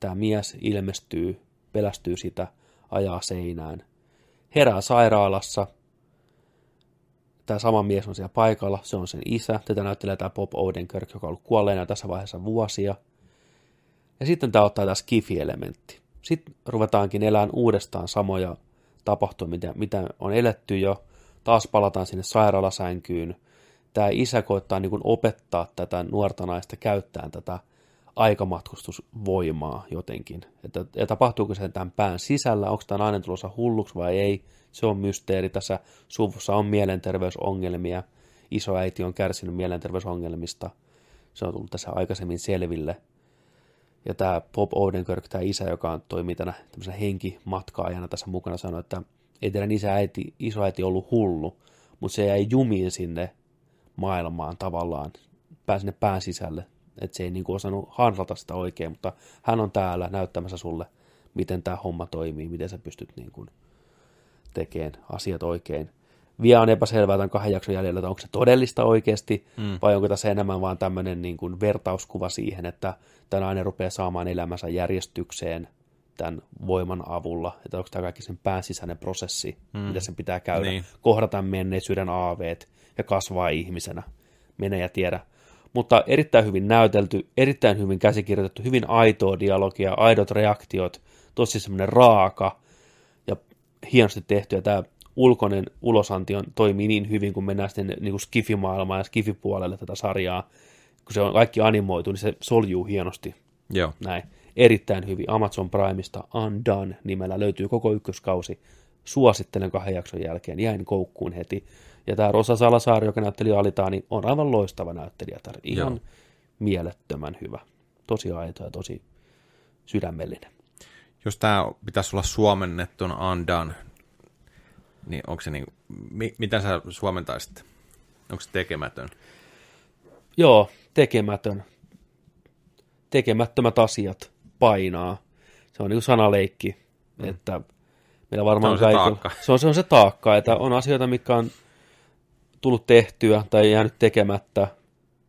tämä mies ilmestyy, pelästyy sitä, ajaa seinään. Herää sairaalassa – tämä sama mies on siellä paikalla, se on sen isä, tätä näyttelee tämä Bob Odenkirk, joka on ollut kuolleena tässä vaiheessa vuosia. Ja sitten tämä ottaa tässä kifi-elementti. Sitten ruvetaankin elämään uudestaan samoja tapahtumia, mitä, mitä on eletty jo. Taas palataan sinne sairaalasänkyyn. Tämä isä koittaa niin kuin opettaa tätä nuorta naista käyttämään tätä aikamatkustusvoimaa jotenkin. Että, ja tapahtuuko se tämän pään sisällä, onko tämä nainen tulossa hulluksi vai ei, se on mysteeri. Tässä suvussa on mielenterveysongelmia, isoäiti on kärsinyt mielenterveysongelmista, se on tullut tässä aikaisemmin selville. Ja tämä Bob Odenkirk, tämä isä, joka on toimii tänä tämmöisen henkimatkaajana tässä mukana, sanoi, että ei teidän isä äiti, isoäiti ollut hullu, mutta se jäi jumiin sinne maailmaan tavallaan, pääsi sinne pään sisälle että se ei niin kuin osannut handlata sitä oikein, mutta hän on täällä näyttämässä sulle, miten tämä homma toimii, miten sä pystyt niin kuin tekemään asiat oikein. Vielä on epäselvää tämän kahden jakson jäljellä, että onko se todellista oikeasti, mm. vai onko tässä enemmän vaan tämmöinen niin kuin vertauskuva siihen, että tämä nainen rupeaa saamaan elämänsä järjestykseen tämän voiman avulla, että onko tämä kaikki sen pääsisäinen prosessi, mm. mitä sen pitää käydä, niin. kohdata menneisyyden aaveet ja kasvaa ihmisenä. Mene ja tiedä mutta erittäin hyvin näytelty, erittäin hyvin käsikirjoitettu, hyvin aitoa dialogia, aidot reaktiot, tosi semmoinen raaka ja hienosti tehty, ja tämä ulkoinen ulosanti on, toimii niin hyvin, kun mennään sitten niin kuin skifimaailmaan ja skifipuolelle tätä sarjaa, kun se on kaikki animoitu, niin se soljuu hienosti. Joo. Näin. Erittäin hyvin. Amazon Primeista Undone nimellä löytyy koko ykköskausi. Suosittelen kahden jakson jälkeen. Jäin koukkuun heti. Ja tämä Rosa Salasaari, joka näytteli Alitaani, on aivan loistava näyttelijä. Ihan Joo. mielettömän hyvä. Tosi aito ja tosi sydämellinen. Jos tämä pitäisi olla suomennettuna undone, niin onko se niin, mi, mitä sä suomentaisit? Onko se tekemätön? Joo, tekemätön. Tekemättömät asiat painaa. Se on niin kuin sanaleikki, mm. että meillä varmaan Se on se kaikilla- taakka. Se on, se on se taakka, että on asioita, mitkä on tullut tehtyä tai jäänyt tekemättä,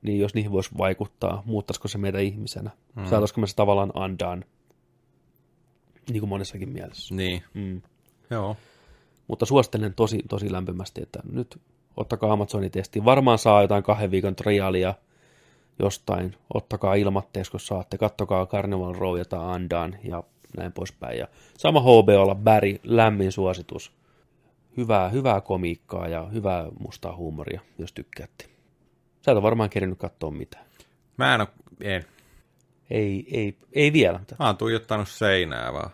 niin jos niihin voisi vaikuttaa, muuttaisiko se meitä ihmisenä? Mm. Saataisiko me se tavallaan undone? Niin kuin monessakin mielessä. Niin, Mm. joo. Mutta suosittelen tosi, tosi lämpimästi, että nyt ottakaa Amazonin testi. Varmaan saa jotain kahden viikon trialia jostain. Ottakaa ilmatteeksi, kun saatte. Kattokaa Carnival Row tai Undone ja näin poispäin. Ja sama HBOlla Barry, lämmin suositus. Hyvää, hyvää komiikkaa ja hyvää mustaa huumoria, jos tykkäätte. Sä et ole varmaan kerinyt katsoa mitään. Mä en, oo, en. Ei, ei, ei vielä. Mä oon tuijottanut seinää vaan.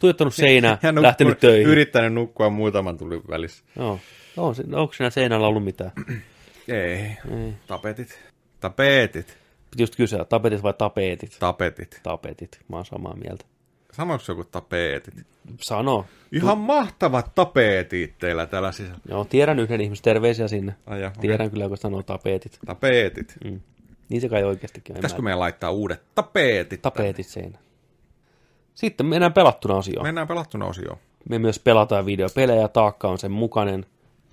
Tuijottanut seinää, Ja nukkunut- lähtenyt töihin. Yrittänyt nukkua muutaman tuli välissä. Joo. On, se- onko siinä seinällä ollut mitään? Ei. Ei. Tapetit. Tapetit. Piti just kysyä, tapetit vai tapetit? Tapetit. Tapetit, mä oon samaa mieltä. Sanoiko joku tapetit? Sano. Ihan mahtavat tapetit teillä täällä sisällä. Joo, tiedän yhden ihmisen, terveisiä sinne. Ai ja, okei. Tiedän kyllä, kun sanoo tapetit. Tapetit. Mm. Niin se kai oikeastikin Pitäisikö meidän laittaa uudet tapetit? Tapetit seinä. Sitten mennään pelattuna osioon. Mennään pelattuna osioon. Me myös pelataan videopelejä, taakka on sen mukainen.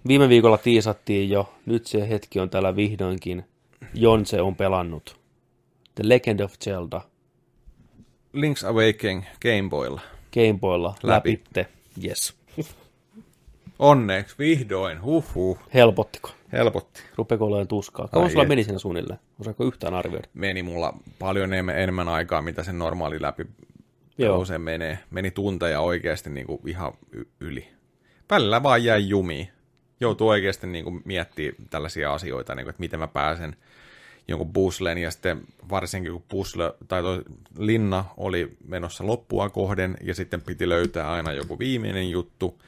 Viime viikolla tiisattiin jo, nyt se hetki on täällä vihdoinkin. Jonse on pelannut. The Legend of Zelda Link's Awakening Gameboylla. Gameboylla Läpi. läpitte. Yes. Onneksi, vihdoin, huhhuh. Helpottiko? Helpotti. Rupeeko olemaan tuskaa? Kauan sulla meni siinä suunnilleen? Osaako yhtään arvioida? Meni mulla paljon enemmän, aikaa, mitä se normaali läpi usein menee. Meni tunteja oikeasti niin kuin ihan yli. Välillä vaan jäi jumiin. Joutuu oikeasti niin kuin miettimään tällaisia asioita, niin kuin, että miten mä pääsen jonkun puzzlen, ja sitten varsinkin kun puzzle, tai toi linna oli menossa loppua kohden, ja sitten piti löytää aina joku viimeinen juttu,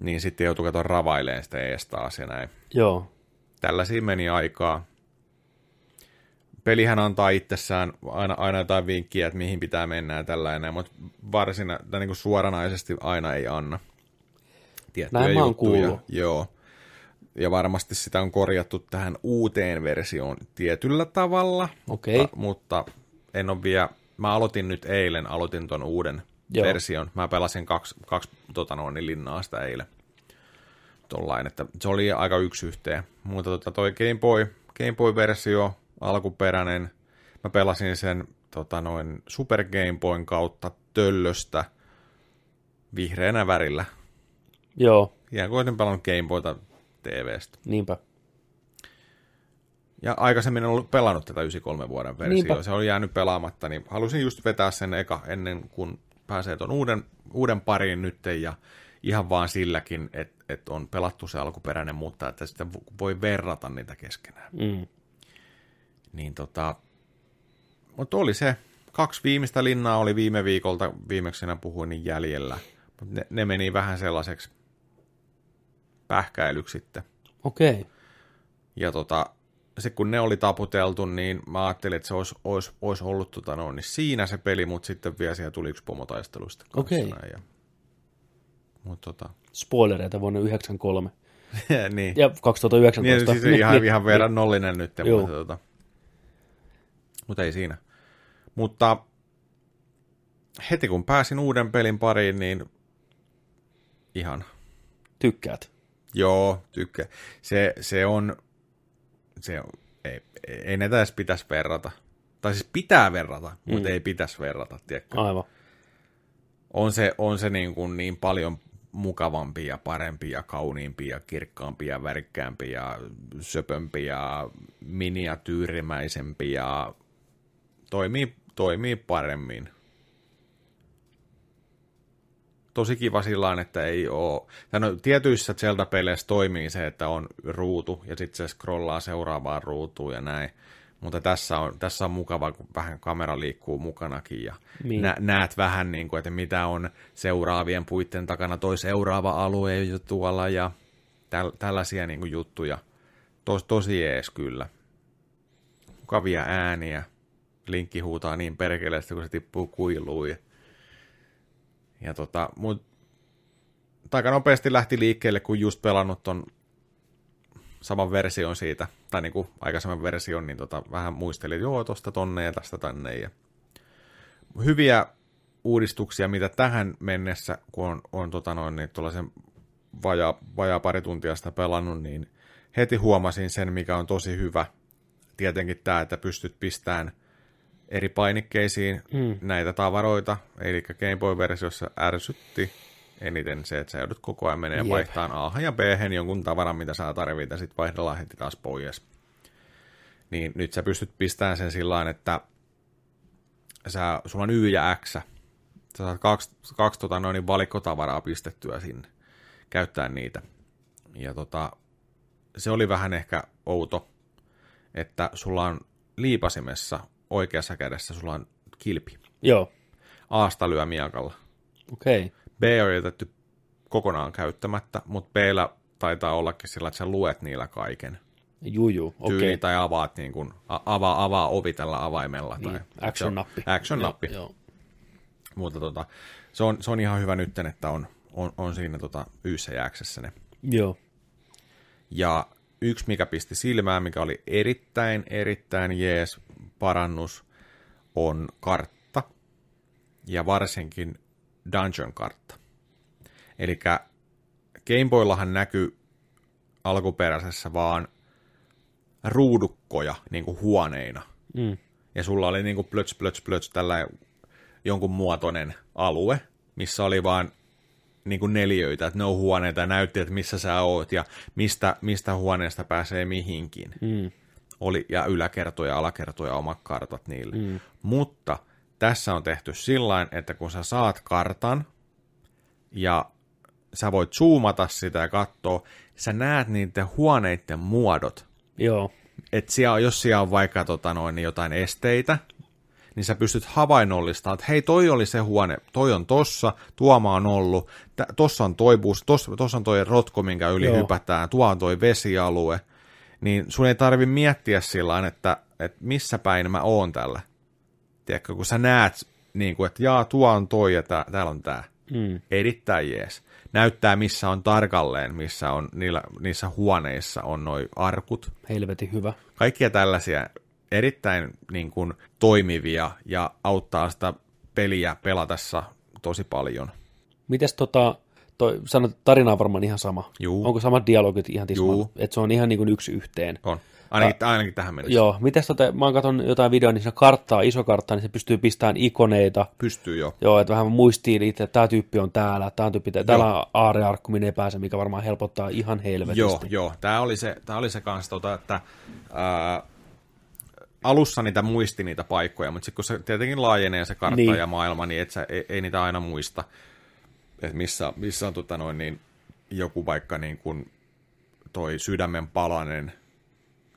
niin sitten joutui katsoa ravaileen sitä ees taas ja näin. Joo. Tällaisia meni aikaa. Pelihän antaa itsessään aina, aina jotain vinkkiä, että mihin pitää mennä ja tällainen, mutta varsina, tai niin kuin suoranaisesti aina ei anna. Tiettyjä Näin mä oon kuullut. Joo. Ja varmasti sitä on korjattu tähän uuteen versioon tietyllä tavalla, Okei. mutta, mutta en ole vielä, mä aloitin nyt eilen, aloitin ton uuden Joo. Version. Mä pelasin kaksi, kaksi tota noin, niin linnaa sitä eilen. Tollain, että se oli aika yksi yhteen. Mutta tota, toi Game Boy, Game Boy-versio, alkuperäinen, mä pelasin sen tota noin, Super Game Boyn kautta töllöstä vihreänä värillä. Joo, Ihan kuin olisin pelannut Game Boyta TVstä. niinpä. Ja aikaisemmin en ollut pelannut tätä 93 vuoden versiota. Se oli jäänyt pelaamatta, niin halusin just vetää sen eka ennen kuin pääsee tuon uuden, uuden pariin nytten ja ihan vaan silläkin, että et on pelattu se alkuperäinen, mutta että sitten voi verrata niitä keskenään. Mm. Niin tota, mutta oli se. Kaksi viimeistä linnaa oli viime viikolta, viimeksi puhuin, niin jäljellä. Mut ne, ne meni vähän sellaiseksi pähkäilyksi sitten. Okei. Ja tota, se kun ne oli taputeltu, niin mä ajattelin, että se olisi, olisi, olisi ollut tota no, niin siinä se peli, mutta sitten vielä siellä tuli yksi pomotaistelu sitten Okei. näin, Ja, mutta tota, Spoilereita vuonna 93 niin. ja 2019. niin, siis ihan, ihan verran nollinen nyt, mutta, tota, mutta ei siinä. Mutta heti kun pääsin uuden pelin pariin, niin ihan Tykkäät. Joo, tykkää. Se, se on, se on ei, ei näitä edes pitäisi verrata. Tai siis pitää verrata, mm. mutta ei pitäisi verrata, tiedätkö? Aivan. On se, on se niin, kuin niin paljon mukavampi ja parempi ja kauniimpi ja kirkkaampi ja värikkäämpi ja söpömpi ja miniatyyrimäisempi ja toimii, toimii paremmin. Tosi kiva sillä että ei ole... Tai no, tietyissä Zelda-peleissä toimii se, että on ruutu ja sitten se scrollaa seuraavaan ruutuun ja näin. Mutta tässä on, tässä on mukava, kun vähän kamera liikkuu mukanakin ja Niin. nä, näet vähän, niin kuin, että mitä on seuraavien puitten takana, toi seuraava alue jo tuolla ja täl, tällaisia niin kuin juttuja. Tos, tosi ees kyllä. Mukavia ääniä. linkki huutaa niin perkeleesti, kun se tippuu kuiluun. Ja, ja tota, mut aika nopeasti lähti liikkeelle, kun just pelannut ton saman version siitä, tai niin kuin aikaisemman version, niin tota, vähän muistelin, joo, tosta tonne ja tästä tänne. Ja hyviä uudistuksia, mitä tähän mennessä, kun on, on tota noin, niin tuollaisen vajaa, vajaa pari tuntia sitä pelannut, niin heti huomasin sen, mikä on tosi hyvä. Tietenkin tämä, että pystyt pistämään eri painikkeisiin mm. näitä tavaroita, eli Game Boy-versiossa ärsytti eniten se, että sä joudut koko ajan menee vaihtaan A ja B jonkun tavaran, mitä sä tarvit, ja sitten vaihdellaan heti taas pois. Niin nyt sä pystyt pistämään sen sillä että sä, sulla on Y ja X. Sä saat kaksi, kaksi tota, noin valikkotavaraa pistettyä sinne, käyttää niitä. Ja tota, se oli vähän ehkä outo, että sulla on liipasimessa oikeassa kädessä sulla on kilpi. Joo. Aasta lyö miakalla. Okei. Okay. B on jätetty kokonaan käyttämättä, mutta b taitaa ollakin sillä, että sä luet niillä kaiken. Juju, okei. Okay. tai avaat niin kuin, avaa, avaa ovi tällä avaimella. Niin, tai, action-nappi. Action-nappi. Joo, joo. Mutta tota, se, on, se on ihan hyvä nyt, että on, on, on siinä tota, yssä jääksessä ne. Joo. Ja yksi, mikä pisti silmään, mikä oli erittäin, erittäin jees parannus, on kartta. Ja varsinkin dungeon-kartta. Eli Game Boyllahan näkyy alkuperäisessä vaan ruudukkoja niin kuin huoneina. Mm. Ja sulla oli niin kuin plöts, plöts, plöts tällä jonkun muotoinen alue, missä oli vaan niin kuin neljöitä, että ne on huoneita ja näytti, että missä sä oot ja mistä, mistä huoneesta pääsee mihinkin. Mm. Oli, ja yläkertoja ja alakertoja omat kartat niille. Mm. Mutta tässä on tehty sillä että kun sä saat kartan ja sä voit zoomata sitä ja katsoa, sä näet niiden huoneiden muodot. Joo. Et siellä, jos siellä on vaikka tota noin, jotain esteitä, niin sä pystyt havainnollistamaan, että hei, toi oli se huone, toi on tossa, tuoma on ollut, t- tossa on toi bus, tossa, tossa on toi rotko, minkä yli Joo. hypätään, tuo on toi vesialue, niin sun ei tarvi miettiä sillä että, että missä päin mä oon tällä. Tiedätkö, kun sä näet, niin kuin, että jaa, tuo on toi ja tää, täällä on tää. Mm. Erittäin jees. Näyttää, missä on tarkalleen, missä on niillä, niissä huoneissa on noin arkut. Helvetin hyvä. Kaikkia tällaisia erittäin niin kuin, toimivia ja auttaa sitä peliä pelatessa tosi paljon. Mites tota, toi, sanot, tarina on varmaan ihan sama. Juu. Onko samat dialogit ihan tismaan? Että se on ihan niin kuin yksi yhteen. On. Ainakin, ja, ainakin tähän mennessä. Joo. Mites tota, mä oon katsonut jotain videoa, niin siinä karttaa, iso karttaa, niin se pystyy pistämään ikoneita. Pystyy jo. Joo, että vähän muistiin itse, että tämä tyyppi on täällä, tämä tyyppi, täällä on aarearkku, minne ei pääse, mikä varmaan helpottaa ihan helvetisti. Joo, joo. Tämä oli se, tämä oli se kanssa, tota, että ää, alussa niitä muisti niitä paikkoja, mutta sitten kun se tietenkin laajenee se kartta niin. ja maailma, niin et sä, ei, ei niitä aina muista, että missä, missä on tota noin, niin joku vaikka niin kuin toi sydämen palanen,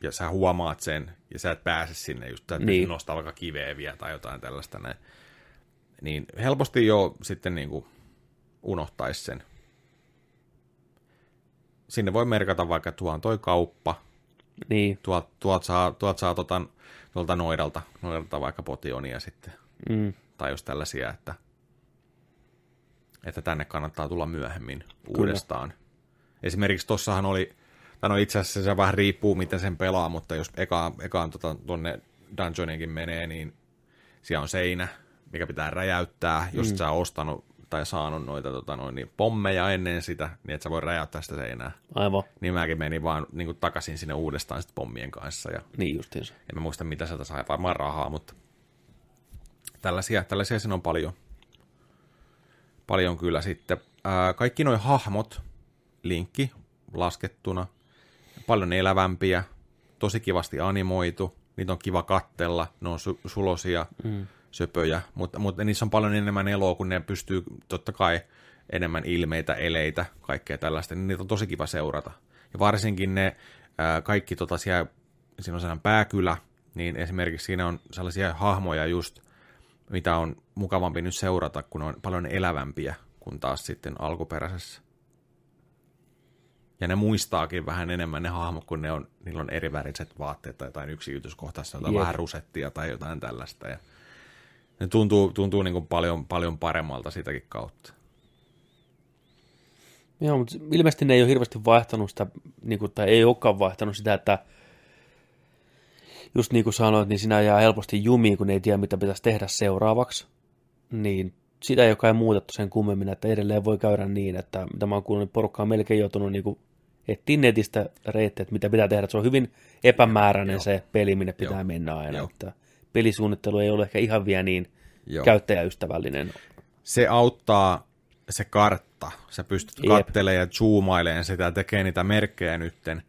ja sä huomaat sen, ja sä et pääse sinne just, että niin. nostaa vaikka kiveä tai jotain tällaista näin. Niin helposti jo sitten niin kuin unohtaisi sen. Sinne voi merkata vaikka, että tuo on toi kauppa, niin. Tuot, tuot saa, tuot saa tota, tuolta noidalta, noidalta vaikka potionia sitten. Mm. Tai jos tällaisia, että, että tänne kannattaa tulla myöhemmin Kyllä. uudestaan. Esimerkiksi tossahan oli, tai no itse asiassa se vähän riippuu, miten sen pelaa, mutta jos ekaan, ekaan tota, tuonne dungeoninkin menee, niin siellä on seinä, mikä pitää räjäyttää, jos mm. sä ostanut tai saanut noita tota, noin, niin pommeja ennen sitä, niin että sä voi räjäyttää sitä seinää. Aivan. Niin mäkin menin vaan niin kuin, takaisin sinne uudestaan sit pommien kanssa. Ja niin justiinsa. En mä muista, mitä sieltä sai, varmaan rahaa, mutta tällaisia, tällaisia siinä on paljon. Paljon kyllä sitten. Ää, kaikki nuo hahmot, linkki laskettuna, paljon elävämpiä, tosi kivasti animoitu, niitä on kiva kattella, ne on su- sulosia. Mm söpöjä, mutta, mutta niissä on paljon enemmän eloa, kun ne pystyy totta kai enemmän ilmeitä, eleitä, kaikkea tällaista, niin niitä on tosi kiva seurata. Ja varsinkin ne ää, kaikki tota siellä, siinä on sellainen pääkylä, niin esimerkiksi siinä on sellaisia hahmoja just, mitä on mukavampi nyt seurata, kun on paljon elävämpiä kuin taas sitten alkuperäisessä. Ja ne muistaakin vähän enemmän ne hahmot, kun ne on, niillä on eri väriset vaatteet tai jotain yksityiskohtaista, tai Jep. vähän rusettia tai jotain tällaista. Ja ne tuntuu, tuntuu niin kuin paljon, paljon paremmalta sitäkin kautta. Joo, mutta ilmeisesti ne ei ole hirveästi vaihtanut sitä, niin kuin, tai ei olekaan vaihtanut sitä, että just niin kuin sanoit, niin sinä jää helposti jumiin, kun ei tiedä, mitä pitäisi tehdä seuraavaksi. Niin sitä ei ole muutettu sen kummemmin, että edelleen voi käydä niin, että mitä mä oon kuullut, niin porukka on melkein joutunut niin kuin etsiä netistä reittejä, että mitä pitää tehdä. Se on hyvin epämääräinen Joo. se peli, minne pitää Joo. mennä aina. Joo. Että pelisuunnittelu ei ole ehkä ihan vielä niin Joo. käyttäjäystävällinen. se auttaa se kartta. Sä pystyt Jep. kattelemaan ja zoomailemaan sitä ja tekee niitä merkkejä nytten.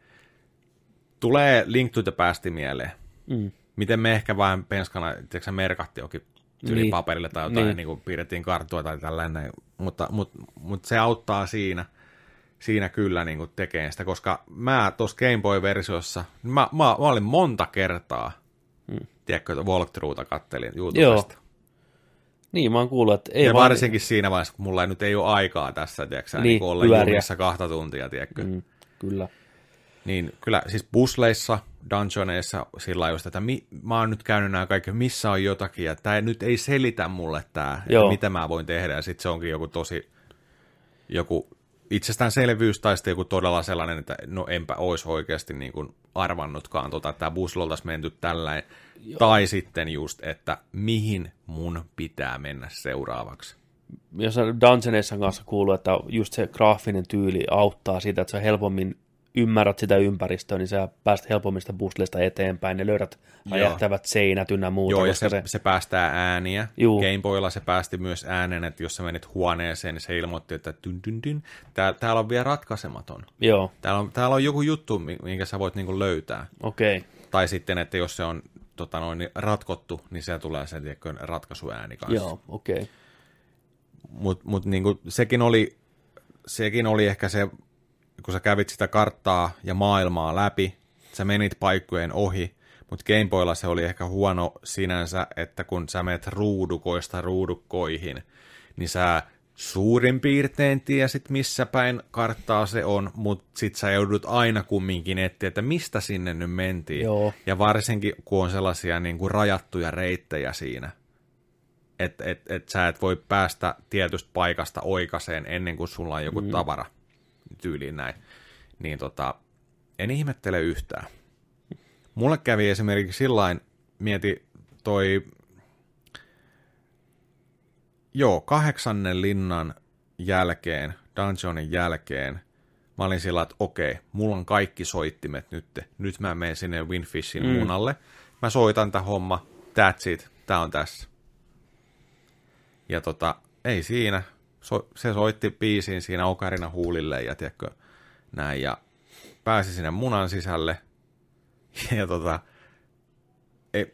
Tulee Link to the Past mieleen. Mm. Miten me ehkä vähän penskana, tiedätkö, merkattiin jokin Niin. tyyli paperille tai jotain, Niin. niin. niin kuin piirrettiin karttua tai tällainen, mutta, mutta, mutta se auttaa siinä, siinä kyllä niin kuin tekee sitä, koska mä tuossa Game Boy-versiossa, niin mä, mä, mä olin monta kertaa, mm. tiedätkö, walkthroughta kattelin YouTubesta. Joo. Niin, mä oon kuullut, että ei ja vaan... varsinkin siinä vaiheessa, kun mulla ei nyt ei ole aikaa tässä, tiedätkö, niin, Niin, niin olla jumissa kahta tuntia, tiedätkö. Mm, kyllä. Niin kyllä, siis busleissa, dungeoneissa sillä lailla just, että mi, mä oon nyt käynyt nämä kaikki, missä on jotakin, ja tämä nyt ei selitä mulle tämä, Joo. mitä mä voin tehdä, ja sitten se onkin joku tosi, joku itsestäänselvyys, tai sitten joku todella sellainen, että no enpä olisi oikeasti niin kuin arvannutkaan, tota, että tämä buslo oltaisiin menty tällä tai sitten just, että mihin mun pitää mennä seuraavaksi. jos Dungeoneissa kanssa kuuluu, että just se graafinen tyyli auttaa sitä, että sä helpommin ymmärrät sitä ympäristöä, niin sä pääset helpommin sitä puzzlesta eteenpäin, ja löydät räjähtävät seinät ynnä muuta. Joo, ja koska se, se... se päästää ääniä. Juu. Game Boylla se päästi myös äänen, että jos sä menit huoneeseen, niin se ilmoitti, että dyn, dyn, dyn. Tää, täällä on vielä ratkaisematon. Joo, Täällä on, täällä on joku juttu, mi- minkä sä voit niinku löytää. okei. Okay. Tai sitten, että jos se on tota noin, niin ratkottu, niin se tulee se tiedätkö, ratkaisuääni kanssa. Joo, okei. Okay. Mutta mut niinku, sekin, oli, sekin oli ehkä se, kun sä kävit sitä karttaa ja maailmaa läpi, sä menit paikkojen ohi, mutta Gameboylla se oli ehkä huono sinänsä, että kun sä menet ruudukoista ruudukkoihin, niin sä suurin piirtein tiesit, missä päin karttaa se on, mutta sit sä joudut aina kumminkin etsiä, että mistä sinne nyt mentiin. Joo. Ja varsinkin, kun on sellaisia niin kuin rajattuja reittejä siinä, että et, et sä et voi päästä tietystä paikasta oikaseen ennen kuin sulla on joku mm. tavara tyyliin näin. Niin tota, en ihmettele yhtään. Mulle kävi esimerkiksi sillain, mieti toi, joo, kahdeksannen linnan jälkeen, dungeonin jälkeen, mä olin sillä, että okei, mulla on kaikki soittimet nyt, nyt mä menen sinne Winfishin mm. munalle, mä soitan tämän homma, that's it, tää on tässä. Ja tota, ei siinä, so, se soitti biisiin siinä Ocarina huulille ja tiedätkö, näin, ja pääsi sinne munan sisälle, ja tota,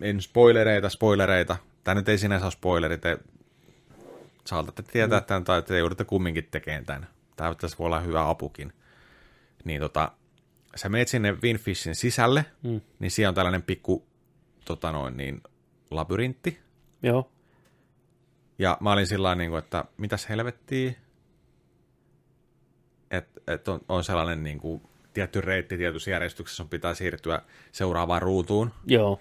en, spoilereita, spoilereita, tämä nyt ei sinänsä ole spoileri, te saatatte tietää mm. tämän, tai te joudutte kumminkin tekemään tämän. Tämä tässä voi olla hyvä apukin. Niin tota, sä meet sinne Winfishin sisälle, mm. niin siellä on tällainen pikku tota noin, niin, labyrintti, Joo, ja mä olin sillä niin kuin, että mitäs helvettiä, että et on, on sellainen niin kuin, tietty reitti tietyssä järjestyksessä, sun pitää siirtyä seuraavaan ruutuun. joo,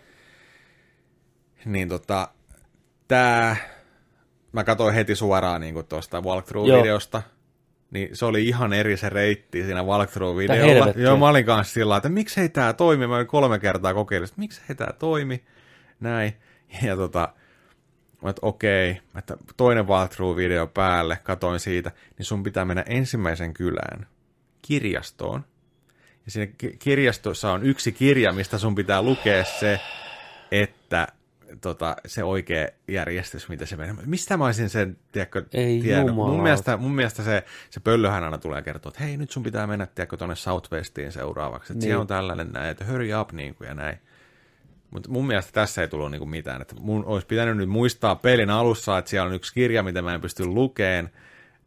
Niin tota, tää, mä katsoin heti suoraan niin kuin tuosta walkthrough-videosta, niin se oli ihan eri se reitti siinä walkthrough-videolla. Joo, mä olin kanssa sillä että miksei tää toimi, mä olin kolme kertaa kokeillut, että miksei tää toimi, näin. Ja tota, että okei, että toinen walkthrough-video päälle, katoin siitä, niin sun pitää mennä ensimmäisen kylään kirjastoon. Ja siinä ki- kirjastossa on yksi kirja, mistä sun pitää lukea se, että tota, se oikea järjestys, mitä se menee. Mistä mä olisin sen, tiedätkö, Ei tiennyt? Mun mielestä, mun mielestä se, se pöllöhän aina tulee kertoa, että hei, nyt sun pitää mennä, tiedätkö, tuonne Southwestiin seuraavaksi. Että Niin. siellä on tällainen näin, että hurry up, niin kuin, ja näin. Mutta mun mielestä tässä ei tullut niinku mitään. Että mun olisi pitänyt nyt muistaa pelin alussa, että siellä on yksi kirja, mitä mä en pysty lukeen,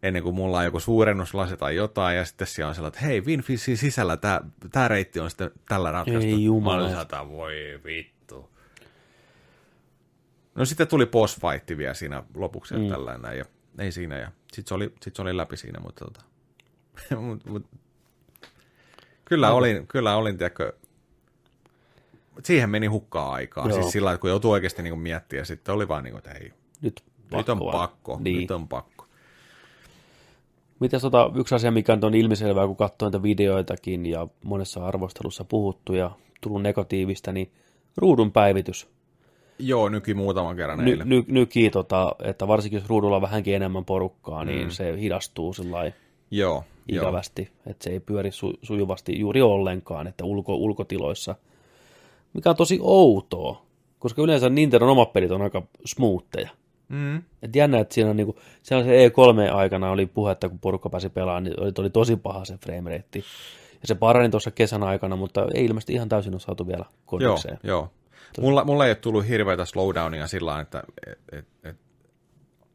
ennen kuin mulla on joku suurennuslasi tai jotain, ja sitten siellä on sellainen, että hei, Winfishin sisällä tämä tää reitti on sitten tällä ratkaistu. Ei jumala. Voi vittu. No sitten tuli boss fight vielä siinä lopuksi mm. tällainen ja ei siinä, ja sitten se oli, sit se oli läpi siinä, mutta tota, mut, mut, Kyllä olin, kyllä olin, tiedätkö, siihen meni hukkaa aikaa. Joo. Siis sillä lailla, kun joutui oikeasti niin miettiä, sitten oli vaan niin kuin, että hei, Nyt, nyt on pakko, Niin. nyt on pakko. Mitäs tota, yksi asia, mikä on ilmiselvää, kun katsoo niitä videoitakin ja monessa arvostelussa puhuttu ja tullut negatiivista, niin ruudun päivitys. Joo, nyki muutaman kerran Ny, ny, nyki, tota, että varsinkin jos ruudulla on vähänkin enemmän porukkaa, niin mm. se hidastuu sillä Joo, ikävästi, että se ei pyöri su, sujuvasti juuri ollenkaan, että ulko, ulkotiloissa, mikä on tosi outoa, koska yleensä Nintendon omat pelit on aika smoothia. Mm. Et jännä, että siinä on niinku, se E3 aikana oli puhetta, kun porukka pääsi pelaamaan, niin oli, oli tosi paha se frame rate. Ja se parani tuossa kesän aikana, mutta ei ilmeisesti ihan täysin ole saatu vielä Joo, kodikseen. joo. Mulla, mulla ei ole tullut hirveätä slowdownia sillä että et, et, et,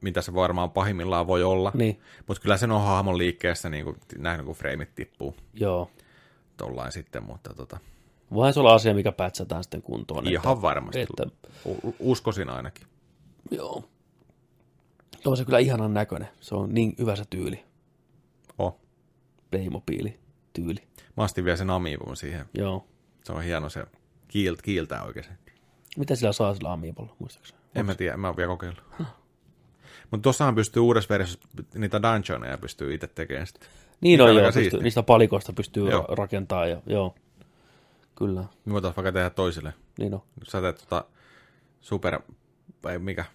mitä se varmaan pahimmillaan voi olla. Niin, Mutta kyllä sen on hahmon liikkeessä niin kuin, nähnyt, kun freimit tippuu joo. tollain sitten, mutta tota, Voihan se olla asia, mikä pätsätään sitten kuntoon. ihan varmasti. Että, uskoisin ainakin. joo. On se kyllä ihanan näköinen. Se on niin hyvä se tyyli. Oh. Playmobiili tyyli. Mä astin vielä sen amiibon siihen. Joo. Se on hieno se kiilt, kiiltää oikein. Mitä sillä saa sillä Amiibolla, muistaakseni? En mä tiedä, mä oon vielä kokeillut. Mutta tossahan pystyy uudessa versiossa, niitä dungeoneja pystyy itse tekemään sitten. Niin on joo, pystyy, niistä palikoista pystyy Joo. ra- rakentamaan ja joo. Kyllä, Me voitaisiin vaikka tehdä toisille. niin on. Jos sä teet tota super, vai mikä,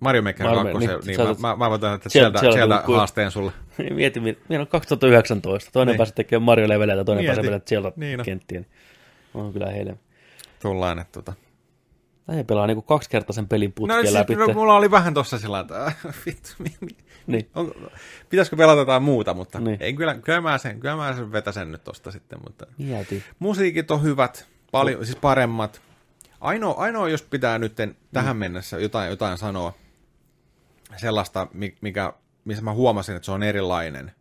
Mario Maker Mario 2, Maker, niin, niin, niin sä mä, mä, mä voin tehdä Sieltä- sieltä, sieltä sieltä kun- haasteen sulle. Mieti, mi- meillä on 2019. Toinen Niin. pääsee tekemään Mario Leveleitä, toinen Mieti. pääsee pelaamaan sieltä Niin on. kenttiä. Niin on kyllä heille. Tuollainen, että tota. Lähden pelaa niinku kaksi kertaa sen pelin No, putkeen siis, läpi. no, mulla oli vähän tossa sillä että äh, vittu, Niin. on, pitäisikö pelata jotain muuta, mutta Niin. ei, kyllä, kyllä, mä sen, kyllä mä sen vetäsen nyt tosta sitten, mutta Mieti. musiikit on hyvät, paljon, siis paremmat. Ainoa, ainoa jos pitää nyt tähän mennessä jotain, jotain sanoa, sellaista, mi- mikä, missä mä huomasin, että se on erilainen,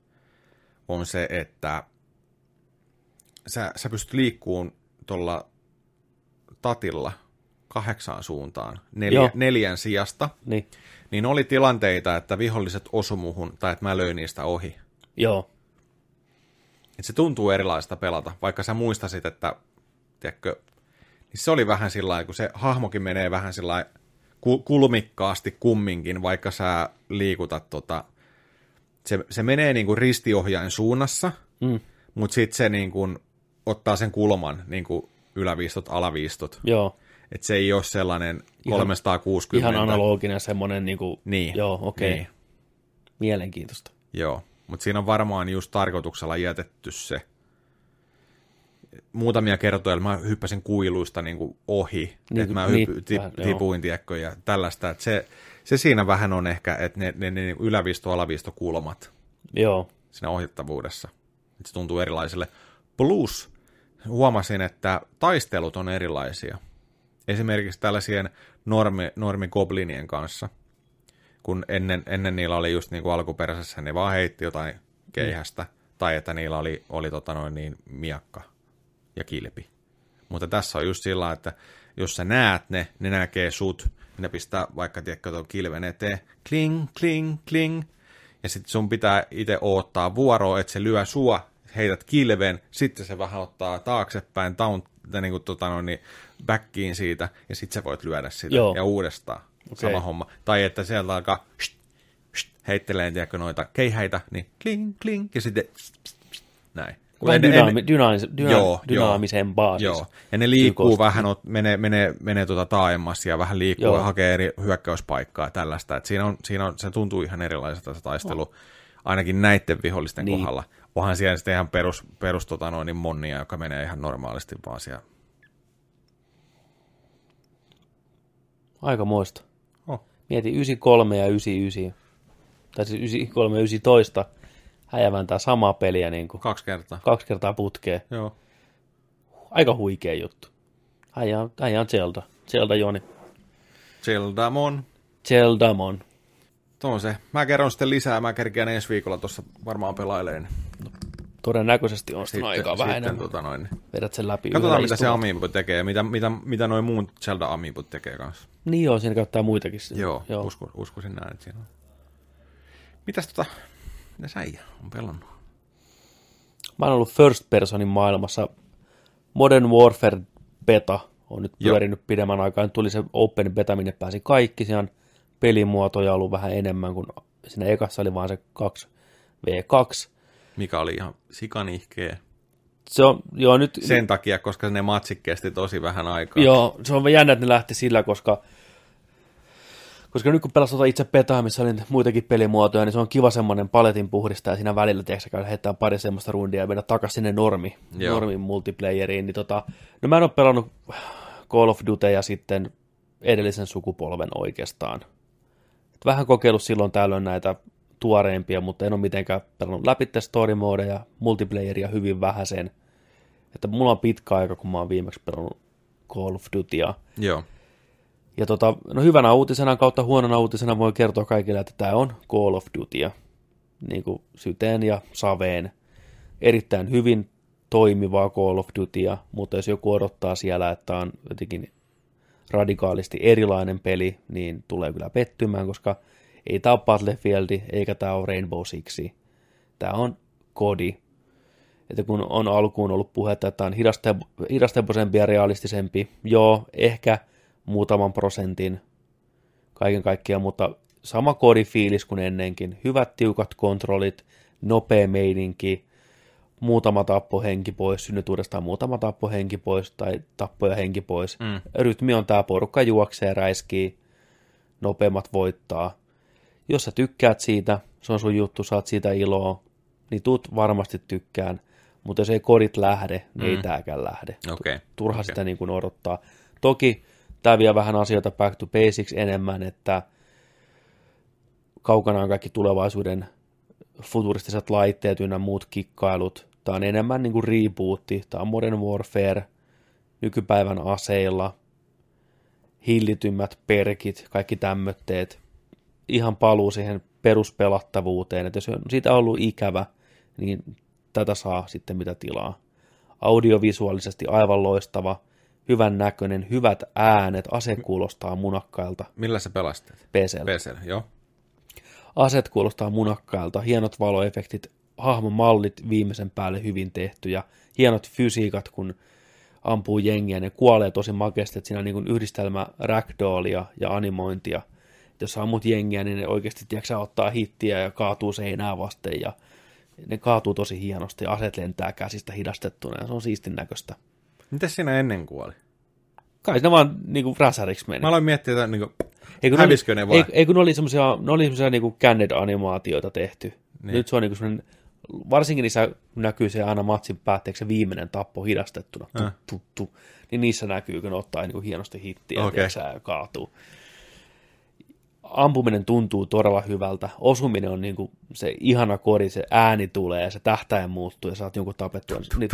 on se, että sä, sä pystyt liikkuun tuolla tatilla kahdeksaan suuntaan neljä, Joo. neljän sijasta, Niin. niin oli tilanteita, että viholliset osu muhun tai että mä löin niistä ohi. Joo. Et se tuntuu erilaista pelata, vaikka sä muistasit, että tiedätkö, niin se oli vähän sillä kun se hahmokin menee vähän sillä kulmikkaasti kumminkin, vaikka sä liikutat tota, se, se menee niin kuin ristiohjain suunnassa, Mm. mutta sitten se niin kuin ottaa sen kulman, niin kuin yläviistot, alaviistot. Joo. Että se ei ole sellainen Ihan- 360. Ihan analoginen semmoinen niinku... Niin. Joo, okei. Niin. Mielenkiintoista. Joo, mutta siinä on varmaan just tarkoituksella jätetty se. Muutamia kertoja mä hyppäsin kuiluista niin kuin ohi, Niin, niin, että mä niin, hyppy, tip, tipuin, tiedätkö, ja tällaista. Että se, se siinä vähän on ehkä, että ne, ne, ne niin yläviisto, alaviisto kulmat Joo. siinä ohjattavuudessa. Se tuntuu erilaiselle. Plus huomasin, että taistelut on erilaisia. Esimerkiksi tällaisien normi, normigoblinien kanssa, kun ennen, ennen niillä oli just niin kuin alkuperäisessä, ne vaan heitti jotain keihästä, tai että niillä oli, oli tota noin niin miakka ja kilpi. Mutta tässä on just sillä että jos sä näet ne, ne näkee sut, niin ne pistää vaikka tiedätkö tuon kilven eteen, kling, kling, kling, ja sitten sun pitää itse odottaa vuoroa, että se lyö sua, heität kilven, sitten se vähän ottaa taaksepäin, taunt, tai niin kuin, tota noin, niin backiin siitä, ja sitten sä voit lyödä sitä, Joo. ja uudestaan. Okei. Sama homma. Tai että sieltä alkaa sht, sht, heittelee, tiedätkö, noita keihäitä, niin kling, kling, ja sitten näin. Kun ennen- dynaami, dynaamis, dyna, Joo, dynaamisempaa Joo, ja ne liikkuu Tykosti. vähän, ot- menee, menee, menee tuota taaemmas ja vähän liikkuu Joo. ja hakee eri hyökkäyspaikkaa ja tällaista. Et siinä on, siinä on, se tuntuu ihan erilaiselta se taistelu, ainakin näiden vihollisten Niin. kohdalla. Onhan siellä sitten ihan perus, perus tota noin, niin monnia, joka menee ihan normaalisti vaan siellä. Aika moista. Oh. Mieti 93 ja 99. Tai siis 93 ja 19. Häjävän tää samaa peliä niin kuin Kaksi kertaa. kaksi kertaa putkeen. Joo. Aika huikea juttu. Äijä on, äijä on Zelda. Zelda Joni. Zeldamon. Zeldamon. Tuo on se. Mä kerron sitten lisää. Mä kerkeän ensi viikolla tuossa varmaan pelaileen. Todennäköisesti on sitten aikaa vähän sitten enemmän. tota noin. Vedät sen läpi. Katsotaan, mitä se. Amiibo tekee mitä, mitä, mitä noin muun Zelda Amiibot tekee kanssa. Niin joo, siinä käyttää muitakin. Joo, joo. joo. Usko, uskoisin näin, että siinä on. Mitäs tota, mitä säijä on pelannut? Mä oon ollut first personin maailmassa. Modern Warfare beta on nyt Joo. pyörinyt pidemmän aikaa. Nyt tuli se open beta, minne pääsi kaikki. Siinä on pelimuotoja ollut vähän enemmän kuin siinä ekassa oli vaan se 2v2. Mikä oli ihan sikanihkeä. Se on, joo, nyt, Sen takia, koska ne matsit kesti tosi vähän aikaa. Joo, se on jännä, että ne lähti sillä, koska, koska nyt kun pelasit tuota itse petaa, missä oli muitakin pelimuotoja, niin se on kiva semmoinen paletin puhdistaa ja siinä välillä, tiedätkö, käydä heittää pari semmoista rundia ja mennä takaisin sinne normi, Joo. normin multiplayeriin. Niin tota, no mä en ole pelannut Call of Dutyä sitten edellisen sukupolven oikeastaan. Et vähän kokeillut silloin tällöin näitä tuoreimpia, mutta en ole mitenkään pelannut läpi story mode ja multiplayeria hyvin vähäsen. Että mulla on pitkä aika, kun mä oon viimeksi pelannut Call of Dutya. Joo. Ja tota, no hyvänä uutisena kautta huonona uutisena voi kertoa kaikille, että tämä on Call of Dutya. Niin kuin syteen ja saveen. Erittäin hyvin toimivaa Call of Dutya, mutta jos joku odottaa siellä, että on jotenkin radikaalisti erilainen peli, niin tulee kyllä pettymään, koska ei tämä ole Battlefield, eikä tämä ole Rainbow Six. Tämä on kodi. Että kun on alkuun ollut puhetta, että tämä on hidaste- hidastepoisempi ja realistisempi, joo, ehkä muutaman prosentin kaiken kaikkiaan, mutta sama kodifiilis kuin ennenkin. Hyvät tiukat kontrollit, nopea meininki, muutama tappo henki pois, synnyt uudestaan muutama tappo henki pois tai tappoja henki pois. Mm. Rytmi on tämä porukka juoksee, räiskii, nopeammat voittaa. Jos sä tykkäät siitä, se on sun juttu, saat siitä iloa, niin tuut varmasti tykkään. Mutta jos ei kodit lähde, niin mm. ei tääkään lähde. Okay. Turha Okei. sitä niin kuin odottaa. Toki tämä vie vähän asioita back to basics enemmän, että kaukana on kaikki tulevaisuuden futuristiset laitteet ynnä muut kikkailut. Tämä on enemmän niin kuin rebootti, tämä on Modern Warfare, nykypäivän aseilla, hillitymmät perkit, kaikki tämmötteet, ihan paluu siihen peruspelattavuuteen, että jos on siitä ollut ikävä, niin tätä saa sitten mitä tilaa. Audiovisuaalisesti aivan loistava, hyvän näköinen, hyvät äänet, ase kuulostaa munakkailta Millä sä? PCllä. PCllä, joo. Aset kuulostaa munakkailta, hienot valoefektit, hahmomallit viimeisen päälle hyvin tehty ja hienot fysiikat, kun ampuu jengiä, ne kuolee tosi makeasti, että siinä on niin yhdistelmä ragdollia ja animointia. Jos ammut jengiä, niin ne oikeasti tiedätkö, ottaa hittiä ja kaatuu seinää vasten ja ne kaatuu tosi hienosti ja aset lentää käsistä hidastettuna ja se on siistin näköistä. Mitäs siinä ennen kuoli? Kai ne vaan niin kuin räsäriksi meni. Mä aloin miettiä, että niin kuin, Ei kun Hävisikö ne, ne oli, vai? ei, ei kun ne oli semmoisia, ne oli semmoisia niinku candid animaatioita tehty. Niin. Nyt se on niinku semmoinen, varsinkin niissä näkyy se aina matsin päätteeksi se viimeinen tappo hidastettuna, tu, Äh. tu, tu, niin niissä näkyy, kun ne ottaa niinku hienosti hittiä okay. ja kaatuu. Ampuminen tuntuu todella hyvältä. Osuminen on niinku se ihana kori, se ääni tulee ja se tähtäin muuttuu ja saat jonkun tapettua. Niin,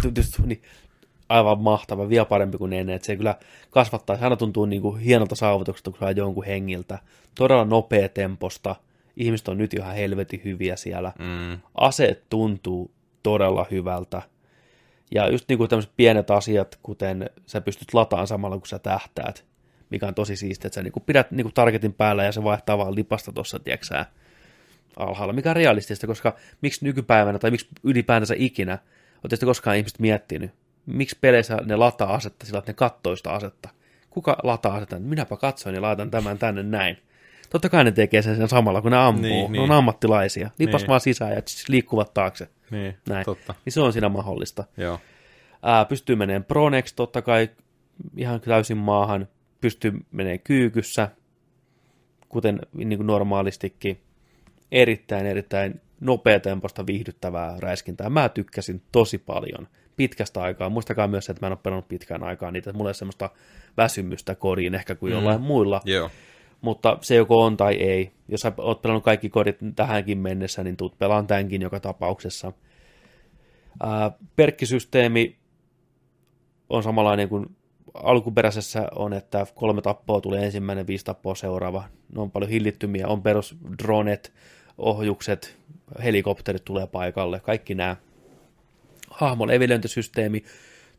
niin, aivan mahtava, vielä parempi kuin ennen, että se kyllä kasvattaa, se aina tuntuu niin kuin hienolta saavutukselta, kun saa jonkun hengiltä, todella nopea temposta, ihmiset on nyt ihan helvetin hyviä siellä, mm, aseet tuntuu todella hyvältä, ja just niin kuin tämmöiset pienet asiat, kuten sä pystyt lataamaan samalla, kun sä tähtäät, mikä on tosi siistiä, että sä niin kuin pidät niin kuin targetin päällä ja se vaihtaa vaan lipasta tuossa, tiedätkö alhaalla, mikä on realistista, koska miksi nykypäivänä tai miksi ylipäätänsä ikinä, Oletteko koskaan ihmiset miettinyt, miksi peleissä ne lataa asetta sillä, että ne katsoo sitä asetta? Kuka lataa asetta? Minäpä katsoin ja laitan tämän tänne näin. Totta kai ne tekee sen, sen samalla, kun ne ampuu. Niin, ne niin. on ammattilaisia. Lipas Niin. vaan sisään ja tss, liikkuvat taakse. niin, Näin. totta. Niin se on siinä mahdollista. Joo. Ää, pystyy menemään pronex totta kai ihan täysin maahan. Pystyy menemään kyykyssä, kuten niin kuin normaalistikin. Erittäin, erittäin nopeatempoista viihdyttävää räiskintää. Mä tykkäsin tosi paljon pitkästä aikaa. Muistakaa myös, että mä en ole pelannut pitkään aikaa niitä. Mulla ei semmoista väsymystä koriin ehkä kuin jollain muilla. Joo. Mutta se joko on tai ei. Jos sä oot pelannut kaikki kodit tähänkin mennessä, niin tuut pelaan tämänkin joka tapauksessa. Ää, perkkisysteemi on samanlainen kuin alkuperäisessä on, että kolme tappoa tulee ensimmäinen, viisi tappoa seuraava. Ne on paljon hillittymiä, on perus dronet, ohjukset, helikopterit tulee paikalle, kaikki nämä. Hahmon levelöintisysteemi,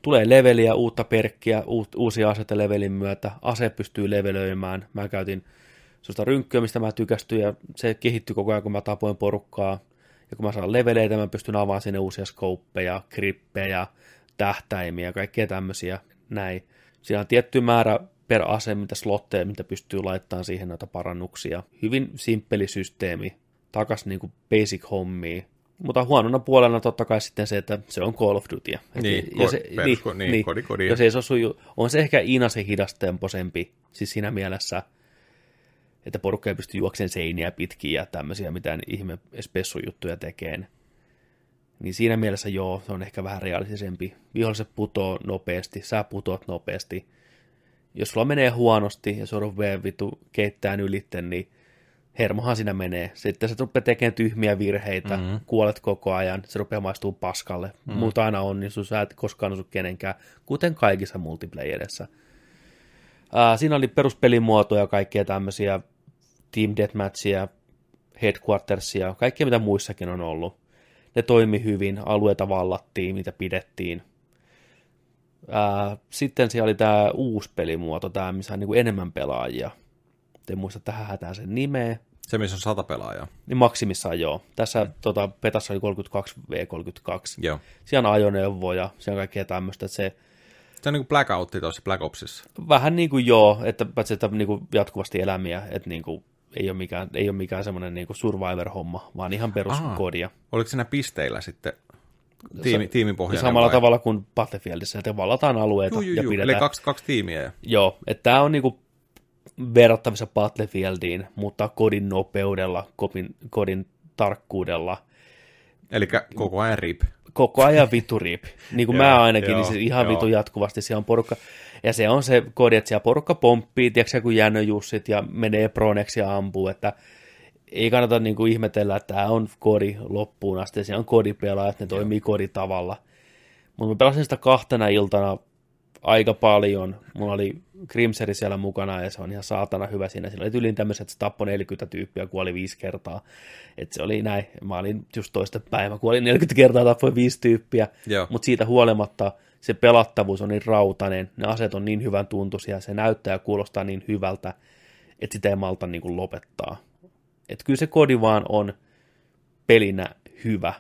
tulee leveliä, uutta perkkiä, uusia aseita levelin myötä, ase pystyy levelöimään. Mä käytin sellaista rynkkyä, mistä mä tykästyin, ja se kehittyi koko ajan, kun mä tapoin porukkaa. Ja kun mä saan leveleitä, mä pystyn avaamaan sinne uusia skouppeja, krippejä, tähtäimiä, kaikkea tämmöisiä, näin. Siinä on tietty määrä per ase, mitä slotteja, mitä pystyy laittamaan siihen noita parannuksia. Hyvin simppeli systeemi, takas niin kuin basic hommia. Mutta huonona puolena totta kai sitten se, että se on Call of Duty. Niin, ja se, persko- niin, niin, kodi- kodi. Jos ei se on se ehkä Iinasen hidastemposempi, siis siinä mielessä, että porukka ei pysty juoksemaan seiniä pitkin ja tämmöisiä mitään ihme spessujuttuja tekeen. Niin siinä mielessä joo, se on ehkä vähän realistisempi. Viholliset putoo nopeasti, sä putoat nopeasti. Jos sulla menee huonosti ja se rupeaa vitu keittään ylitte, niin hermohan siinä menee. Sitten sä rupeaa tekemään tyhmiä virheitä, mm-hmm. kuolet koko ajan, se rupeaa maistuu paskalle. Mm-hmm. Muuta aina onnistu, sä et koskaan osu kenenkään, kuten kaikissa multiplayerissa. Ää, siinä oli peruspelimuotoja ja kaikkea tämmöisiä Team Deathmatchia, Headquartersia, kaikkea mitä muissakin on ollut. Ne toimi hyvin, alueita vallattiin, mitä pidettiin. Ää, sitten siellä oli tämä uusi pelimuoto, tämä, missä on niin kuin enemmän pelaajia. En muista tähän hätään sen nimeä. Se, missä on sata pelaajaa. Niin maksimissaan joo. Tässä mm. tota, Petassa oli 32 V32. Joo. Siellä on ajoneuvoja, siellä on kaikkea tämmöistä. Että se Se on niin kuin Blackoutti tuossa Black Opsissa. vähän niin kuin joo, että paitsi että niin kuin jatkuvasti elämiä, että niin kuin ei ole mikään, ei ole mikään semmoinen niin survivor-homma, vaan ihan peruskodia. Oliko siinä pisteillä sitten tiimi, Ja tiimipohjainen samalla vai? tavalla kuin Battlefieldissä, että vallataan alueita Juu, juu, ja juu. pidetään. Eli kaksi, kaksi tiimiä. ja- Joo, että tämä on niinku verrattavissa Battlefieldiin, mutta kodin nopeudella, kodin, kodin tarkkuudella, Eli koko ajan rip. Koko ajan vitu rip. Niin kuin mä ainakin, joo, niin se ihan joo. vitu jatkuvasti. Siellä on porukka, ja se on se kodi, että siellä porukka pomppii, tiedätkö kuin jännöjussit ja menee proneksi ja ampuu, että ei kannata niin kuin ihmetellä, että tämä on kodi loppuun asti, siellä on kodipelaajat, ne toimii koditavalla. Mutta mä pelasin sitä kahtena iltana aika paljon. Mulla oli Grimseri siellä mukana ja se on ihan saatana hyvä siinä. Siinä oli tyyliin tämmöiset, että se tappoi 40 tyyppiä kuoli viisi kertaa. Et se oli näin. Mä olin just toista päivä, kuolin 40 kertaa, tappoi viisi tyyppiä. Mutta siitä huolimatta se pelattavuus on niin rautainen, ne aseet on niin hyvän tuntuisia, se näyttää ja kuulostaa niin hyvältä, että sitä ei malta niin kuin lopettaa. Et kyllä se kodi vaan on pelinä hyvä.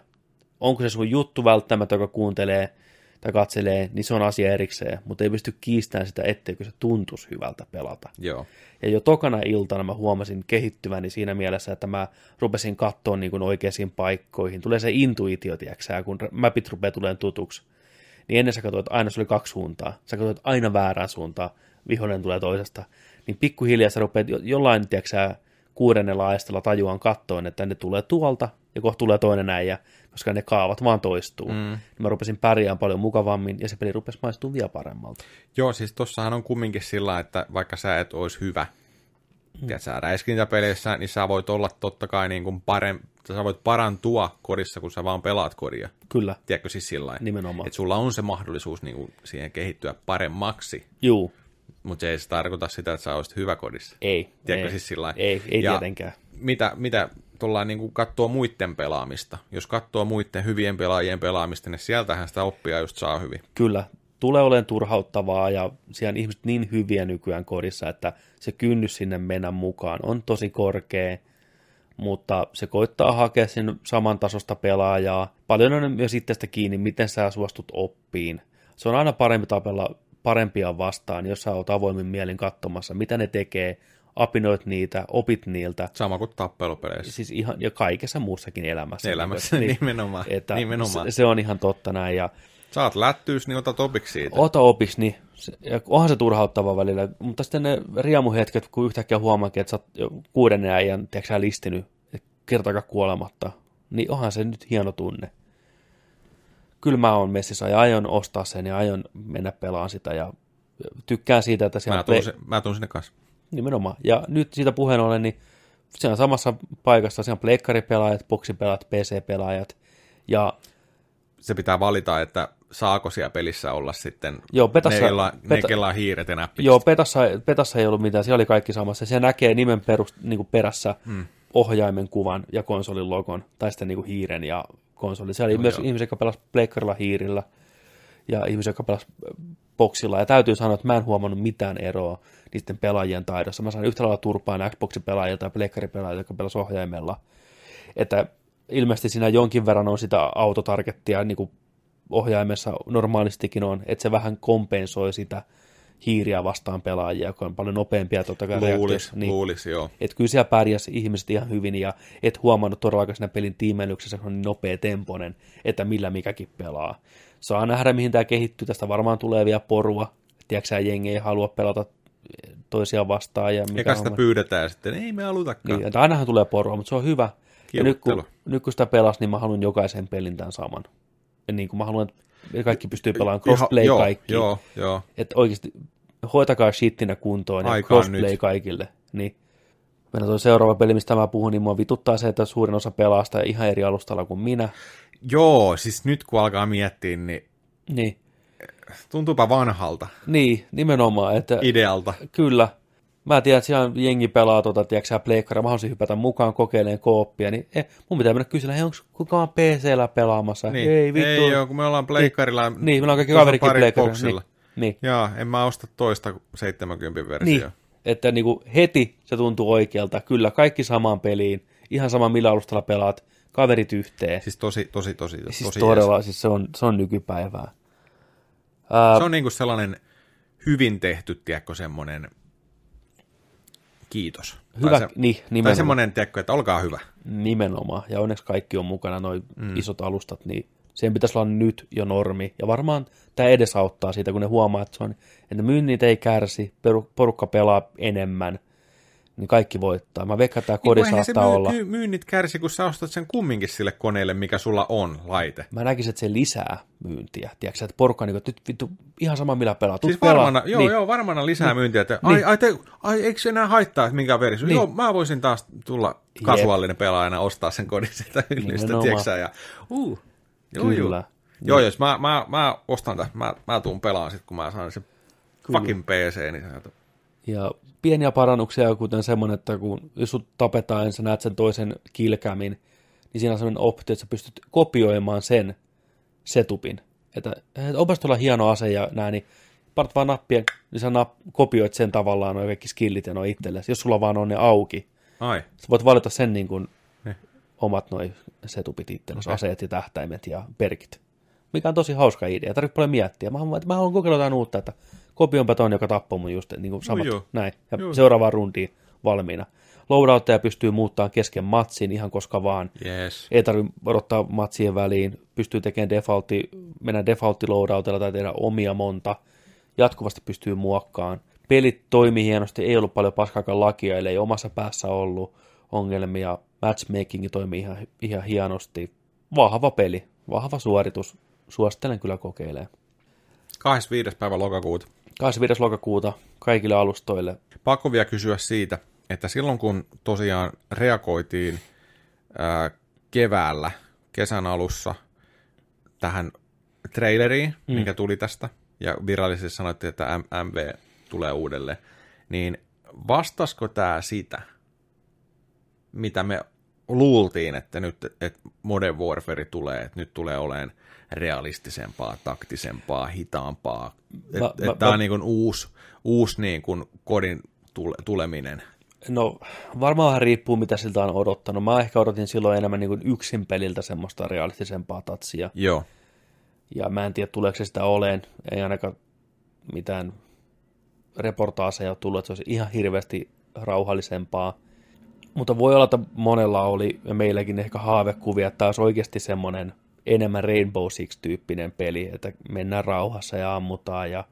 Onko se sun juttu välttämättä, joka kuuntelee tai katselee, niin se on asia erikseen, mutta ei pysty kiistämään sitä, etteikö se tuntuisi hyvältä pelata. Joo. Ja jo tokana iltana mä huomasin kehittyväni siinä mielessä, että mä rupesin katsoa niin kuin oikeisiin paikkoihin. Tulee se intuitio, tiiäksä, kun mapit rupeaa tulemaan tutuksi. Niin ennen sä katsoit, että aina se oli kaksi suuntaa. Sä katsoit aina väärään suuntaan, vihollinen tulee toisesta. Niin pikkuhiljaa sä rupeat jo, jollain, tiiäksä, kuudennella aistella tajuaan kattoon, että ne tulee tuolta ja kohta tulee toinen äijä, koska ne kaavat vaan toistuu. Mm. Niin mä rupesin pärjään paljon mukavammin ja se peli rupesi maistumaan vielä paremmalta. Joo, siis tossahan on kumminkin sillä, että vaikka sä et olisi hyvä, mm. tiedät, sä räiskintäpeleissä, niin sä voit olla totta kai niin kuin parem, sä voit parantua kodissa, kun sä vaan pelaat kodia. Kyllä, Tiedätkö siis sillä? Nimenomaan. Että sulla on se mahdollisuus niin kuin siihen kehittyä paremmaksi, juu, mutta se ei se tarkoita sitä, että sä olisit hyvä kodissa. ei. Tiedätkö ei, siis sillä? Ei, ei Ja tietenkään. Mitä, mitä tuolla niin katsoo muiden pelaamista, jos katsoo muiden hyvien pelaajien pelaamista, niin sieltähän sitä oppia just saa hyvin. Kyllä, tulee olemaan turhauttavaa ja siellä on ihmiset niin hyviä nykyään kodissa, että se kynnys sinne mennä mukaan on tosi korkea, mutta se koittaa hakea sen samantasosta pelaajaa. Paljon on myös itsestä kiinni, miten sä suostut oppiin. Se on aina parempi tapella parempia vastaan, jos sä oot avoimin mielin katsomassa, mitä ne tekee, apinoit niitä, opit niiltä. Sama kuin tappelupeleissä. Siis ihan, ja kaikessa muussakin elämässä. Elämässä, Niin, nimenomaan. että nimenomaan. Se, se on ihan totta näin. Ja Saat lättyys, niin otat opiksi siitä. ota opiksi, niin se, ja onhan se turhauttava välillä, mutta sitten ne riemuhetket, kun yhtäkkiä huomaakin, että sä oot jo kuudennen äijän, tiedätkö listinyt kertaakaan kuolematta, niin onhan se nyt hieno tunne. Kyllä mä oon messissä ja aion ostaa sen ja aion mennä pelaan sitä ja tykkään siitä, että siellä Mä tuun, play- se, mä tuun sinne kanssa. Nimenomaan. Ja nyt siitä puheen ollen, niin on samassa paikassa, siellä on pleikkaripelaajat, boksipelaajat, PC-pelaajat, ja Se pitää valita, että saako siellä pelissä olla sitten Joo, Petassa- ne, ne, Peta- kella hiiret ja näppikset. Joo, Petassa, Petassa ei ollut mitään, siellä oli kaikki samassa. Se näkee nimen perus, niin kuin perässä hmm. ohjaimen kuvan ja konsolin logon, tai sitten niin kuin hiiren ja konsoli. Siellä oli Joo, myös joo. ihmisiä, jotka pelasivat pleikkarilla hiirillä ja ihmisiä, jotka pelasivat boksilla. Ja täytyy sanoa, että mä en huomannut mitään eroa niiden pelaajien taidossa. Mä sain yhtä lailla turpaan Xboxin pelaajilta ja pleikkaripelaajilta, jotka pelasivat ohjaimella. Että ilmeisesti siinä jonkin verran on sitä autotargettia, niin kuin ohjaimessa normaalistikin on, että se vähän kompensoi sitä hiiriä vastaan pelaajia, joka on paljon nopeampia totta kai Luulis, reaktiossa. niin. luulis, joo. Että kyllä siellä pärjäsi ihmiset ihan hyvin ja et huomannut todellakaan siinä pelin tiimeilyksessä, on niin nopea temponen, että millä mikäkin pelaa. Saa nähdä, mihin tämä kehittyy. Tästä varmaan tulee vielä porua. Tiedätkö jengi ei halua pelata toisiaan vastaan. Ja mikä Eka sitä on- pyydetään sitten, ei me halutakaan. niin, että ainahan tulee porua, mutta se on hyvä. Ja nyt kun, nyt kun sitä pelas, niin mä haluan jokaisen pelin tämän saman. Ja niin kuin mä haluan, että kaikki pystyy pelaamaan crossplay joo, kaikki. Joo, joo. Että oikeasti hoitakaa shittinä kuntoon ja Aikaan crossplay nyt. kaikille. Niin. Mennään tuo seuraava peli, mistä mä puhun, niin mua vituttaa se, että suurin osa pelaa sitä ihan eri alustalla kuin minä. Joo, siis nyt kun alkaa miettiä, niin Niin, tuntuupa vanhalta niin nimenomaan, että idealta. kyllä. Mä tiedän, että siellä jengi pelaa tuota, tiedätkö sä, pleikkaria, mä haluaisin hypätä mukaan kokeilemaan kooppia, niin eh, mun pitää mennä kysyä, hei, onko kukaan PCllä pelaamassa? Niin. Ei vittu. ei joo, kun me ollaan pleikkarilla. Niin, meillä on kaikki tuossa kaverikin pleikkarilla. Niin, niin. Joo, en mä osta toista 70 versiota. Niin, että niinku heti se tuntuu oikealta. Kyllä, kaikki samaan peliin. Ihan sama millä alustalla pelaat. Kaverit yhteen. Siis tosi, tosi, tosi, Siis tosi todella, siis se on, se on nykypäivää. Ää, Se on niinku sellainen hyvin tehty, tiedätkö, semmoinen kiitos. hyvä, Tai, se, niin, tai nimenomaan, semmoinen, tiedätkö, että olkaa hyvä. nimenomaan. Ja onneksi kaikki on mukana, noin mm. isot alustat, niin sen pitäisi olla nyt jo normi. Ja varmaan tämä edesauttaa siitä, kun ne huomaa, että, se on, että myynnit ei kärsi, porukka pelaa enemmän, niin kaikki voittaa. Mä veikkaan, että tämä kodi Niin, kun eihän saattaa se olla. myy- myynnit kärsi, kun sä ostat sen kumminkin sille koneelle, mikä sulla on, laite. Mä näkisin, että se lisää myyntiä. Tiedätkö, että porukka, niin kuin, nyt vittu, ihan sama millä pelaa. Siis pelaa. varmana, joo, niin. joo, varmana lisää myyntiä, että ai, Niin. ai, te, ai, eikö se enää haittaa, että minkä versio? Niin. Joo, mä voisin taas tulla kasuaalinen pelaajana ostaa sen kodin sieltä Nimenomaan. tiedätkö ja uh, joo, Kyllä. Joo, joo jos mä, mä, mä ostan tämän, mä, mä tuun pelaan sitten, kun mä saan sen Kyllä. fucking PC, niin se Ja pieniä parannuksia, kuten semmoinen, että kun jos sut tapetaan ja sä näet sen toisen kilkämin, niin siinä on semmoinen optio, että sä pystyt kopioimaan sen setupin. Että, että onpas tuolla hieno ase ja näin, niin parat vaan nappien, niin sä nap, kopioit sen tavallaan noin kaikki skillit ja noin itsellesi, jos sulla vaan on ne auki. ai, Sä voit valita sen niin kuin omat noin setupit itsellesi, Okei. aseet ja tähtäimet ja perkit. Mikä on tosi hauska idea, tarvitse paljon miettiä. Mä, haluan- mä haluan kokeilla jotain uutta, että kopioinpa ton, joka tappoi mun just niin kuin samat, joo. näin, ja Joo. seuraavaan rundiin valmiina. Loadoutteja pystyy muuttamaan kesken matsin ihan koska vaan. yes. Ei tarvitse odottaa matsien väliin, pystyy tekemään defaultti, mennä defaultti loadoutilla tai tehdä omia monta. Jatkuvasti pystyy muokkaan. Pelit toimii hienosti, ei ollut paljon paskaakaan lakia, eli ei omassa päässä ollut ongelmia. Matchmaking toimii ihan, ihan hienosti. Vahva peli, vahva suoritus. Suosittelen kyllä kokeilemaan. 25. päivä lokakuuta. 25. lokakuuta kaikille alustoille. Pakko vielä kysyä siitä, että silloin kun tosiaan reagoitiin ää, keväällä, kesän alussa tähän traileriin, mm. mikä tuli tästä, ja virallisesti sanottiin, että MV tulee uudelleen, niin vastasko tämä sitä, mitä me luultiin, että nyt että Modern Warfare tulee, että nyt tulee olemaan realistisempaa, taktisempaa, hitaampaa. Että mä- et tämä mä- on niin kuin uusi, uusi niin kuin kodin tule, tuleminen. No varmaan riippuu, mitä siltä on odottanut. Mä ehkä odotin silloin enemmän niin kuin yksin peliltä semmoista realistisempaa tatsia. Joo, Ja mä en tiedä, tuleeko se sitä oleen. Ei ainakaan mitään reportaaseja tullut, että se olisi ihan hirveästi rauhallisempaa. Mutta voi olla, että monella oli, ja meilläkin ehkä haavekuvia, että olisi oikeasti semmoinen enemmän Rainbow Six-tyyppinen peli, että mennään rauhassa ja ammutaan ja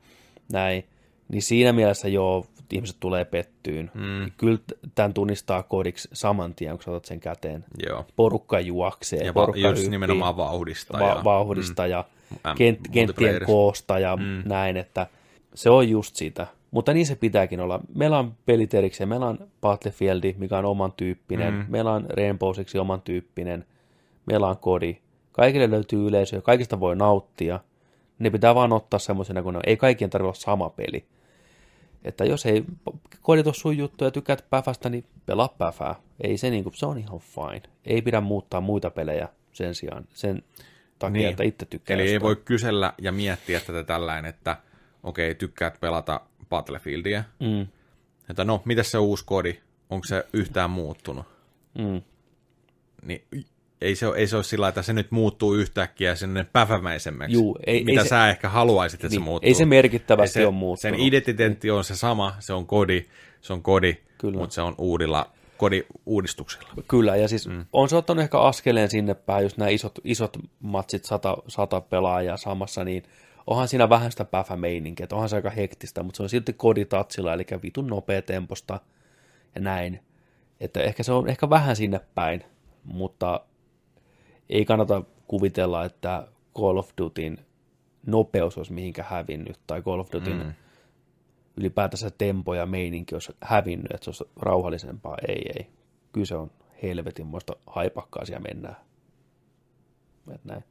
näin. Niin siinä mielessä joo, ihmiset tulee pettyyn. Mm. Kyllä tämän tunnistaa kodiksi saman tien, kun sä otat sen käteen. joo. Porukka juoksee, Ja porukka just hyppii nimenomaan vauhdista. va- ja, vauhdista ja Mm, kent- kenttien koosta ja mm. näin, että se on just sitä. Mutta niin se pitääkin olla. Meillä on pelit erikseen. Meillä on Battlefield, mikä on oman tyyppinen. Mm. Meillä on Rainbow Six oman tyyppinen. Meillä on kodi. Kaikille löytyy yleisö ja kaikista voi nauttia. Ne pitää vaan ottaa semmoisena, kun ne on. ei kaikkien tarvitse olla sama peli. Että jos ei kodit ole sun juttu ja tykkäät päfästä, niin pelaa päfää. Ei se, niinku, se on ihan fine. Ei pidä muuttaa muita pelejä sen sijaan. Sen takia, Niin. että itse tykkää. Eli ei jostain. voi kysellä ja miettiä tätä tällainen, että okei, tykkäät pelata Battlefieldia. Mm, Että no, miten se uusi kodi? Onko se yhtään muuttunut? mm. Niin ei se, ole, ei se ole sillä että se nyt muuttuu yhtäkkiä sinne pävämäisemmäksi, Juu, ei- mitä ei se- sä ehkä haluaisit, että se Niin, muuttuu. ei se merkittävästi se, ole muuttunut. Sen identiteetti on se sama, se on kodi, se on kodi, Kyllä. mutta se on uudilla kodi-uudistuksilla. Kyllä, ja siis mm. on se ottanut ehkä askeleen sinne päin, just nämä isot, isot matsit, sata, sata pelaajaa samassa, niin onhan siinä vähän sitä päfämeininkiä, että onhan se aika hektistä, mutta se on silti koditatsilla, eli vitun nopea temposta ja näin. Että ehkä se on ehkä vähän sinne päin, mutta ei kannata kuvitella, että Call of Dutyn nopeus olisi mihinkä hävinnyt, tai Call of Dutyn mm. ylipäätänsä tempo ja meininki olisi hävinnyt, että se olisi rauhallisempaa. Ei, ei. Kyllä se on helvetin muista haipakkaa siellä mennään. Et näin.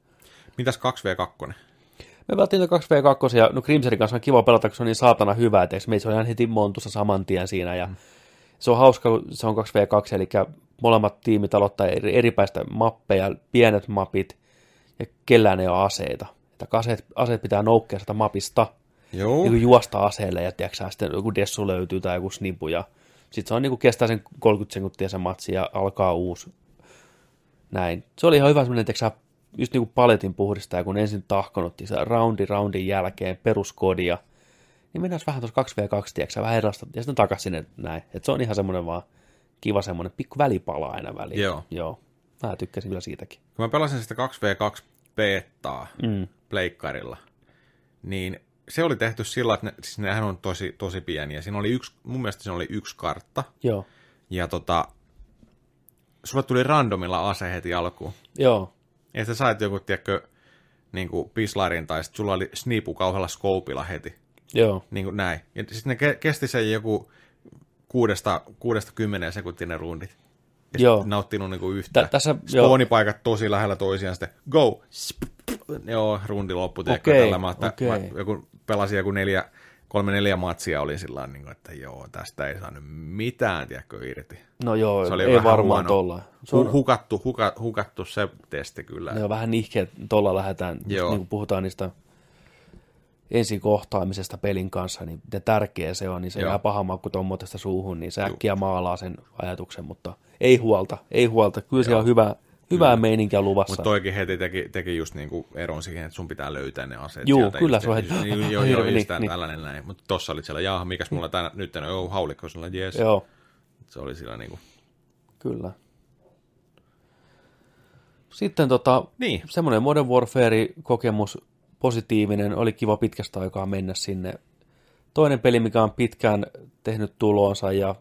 Mitäs 2v2? Me pelattiin 2v2 ja no Crimsonin kanssa on kiva pelata, kun se on niin saatana hyvä, että meitä on ihan heti montussa saman tien siinä ja se on hauska, kun se on 2v2, eli molemmat tiimit aloittaa eri, eripäistä mappeja, pienet mapit ja kellään ei ole aseita. Että aseet, aseet pitää noukkea sitä mapista, Joo. niin juosta aseelle ja tiedätkö, sitten joku dessu löytyy tai joku snipu ja sitten se on niin kuin kestää sen 30 sekuntia se matsi ja alkaa uusi. Näin. Se oli ihan hyvä semmoinen, just niin kuin paletin puhdistaja, kun ensin tahkonuttiin se roundi roundin jälkeen peruskodia, niin mennään vähän tuossa 2v2, tiedätkö, vähän erilaista, ja sitten takaisin sinne näin. Et se on ihan semmoinen vaan kiva semmoinen pikku välipala aina väliin. Joo. Joo. Mä tykkäsin kyllä siitäkin. Kun mä pelasin sitä 2v2 beettaa Mm. pleikkarilla, niin se oli tehty sillä, että ne, siis nehän on tosi, tosi pieniä. Siinä oli yksi, mun mielestä siinä oli yksi kartta, Joo. ja tota, sulle tuli randomilla ase heti alkuun. Joo. Ja sä sait joku, tiedätkö, niin kuin pislarin, tai sitten sulla oli snipu kauhealla skoopilla heti. Joo. Niin kuin näin. Ja sitten ne ke- kesti sen joku kuudesta, kuudesta kymmeneen sekuntia ne rundit. Ja Joo. nauttinut niinku yhtä. Tä- tässä- joo. Spawnipaikat tosi lähellä toisiaan, sitten go! Joo, rundi loppu, tiedätkö, Okei, tällä mä, okei. mä joku, pelasin joku neljä, kolme neljä matsia, oli sillä niin että joo, tästä ei saanut mitään, tiedätkö, irti. No joo, Se oli ei varmaan huono. tolla. Se on, Hu- hukattu, huka, hukattu se testi kyllä. On vähän nihkeet, tuolla lähdetään, Joo. niin kuin puhutaan niistä ensin kohtaamisesta pelin kanssa, niin miten tärkeä se on, niin se Joo. jää paha maku tuommoisesta suuhun, niin se äkkiä maalaa sen ajatuksen, mutta ei huolta, ei huolta. Kyllä siellä on hyvä, hyvää meininkiä luvassa. Mutta toikin heti teki, teki just niinku eron siihen, että sun pitää löytää ne aseet. Juu, sieltä kyllä, se on heti- niin, Joo, Hirveä, joo, niin, niin. tällainen näin. Mutta tossa oli siellä, jaha, mikäs mulla tänä, nyt on, joo, haulikko, sulla jees. Joo, Se oli sillä niinku, kyllä. Sitten tota, niin, semmoinen Modern Warfare-kokemus positiivinen, oli kiva pitkästä aikaa mennä sinne. Toinen peli, mikä on pitkään tehnyt tulonsa ja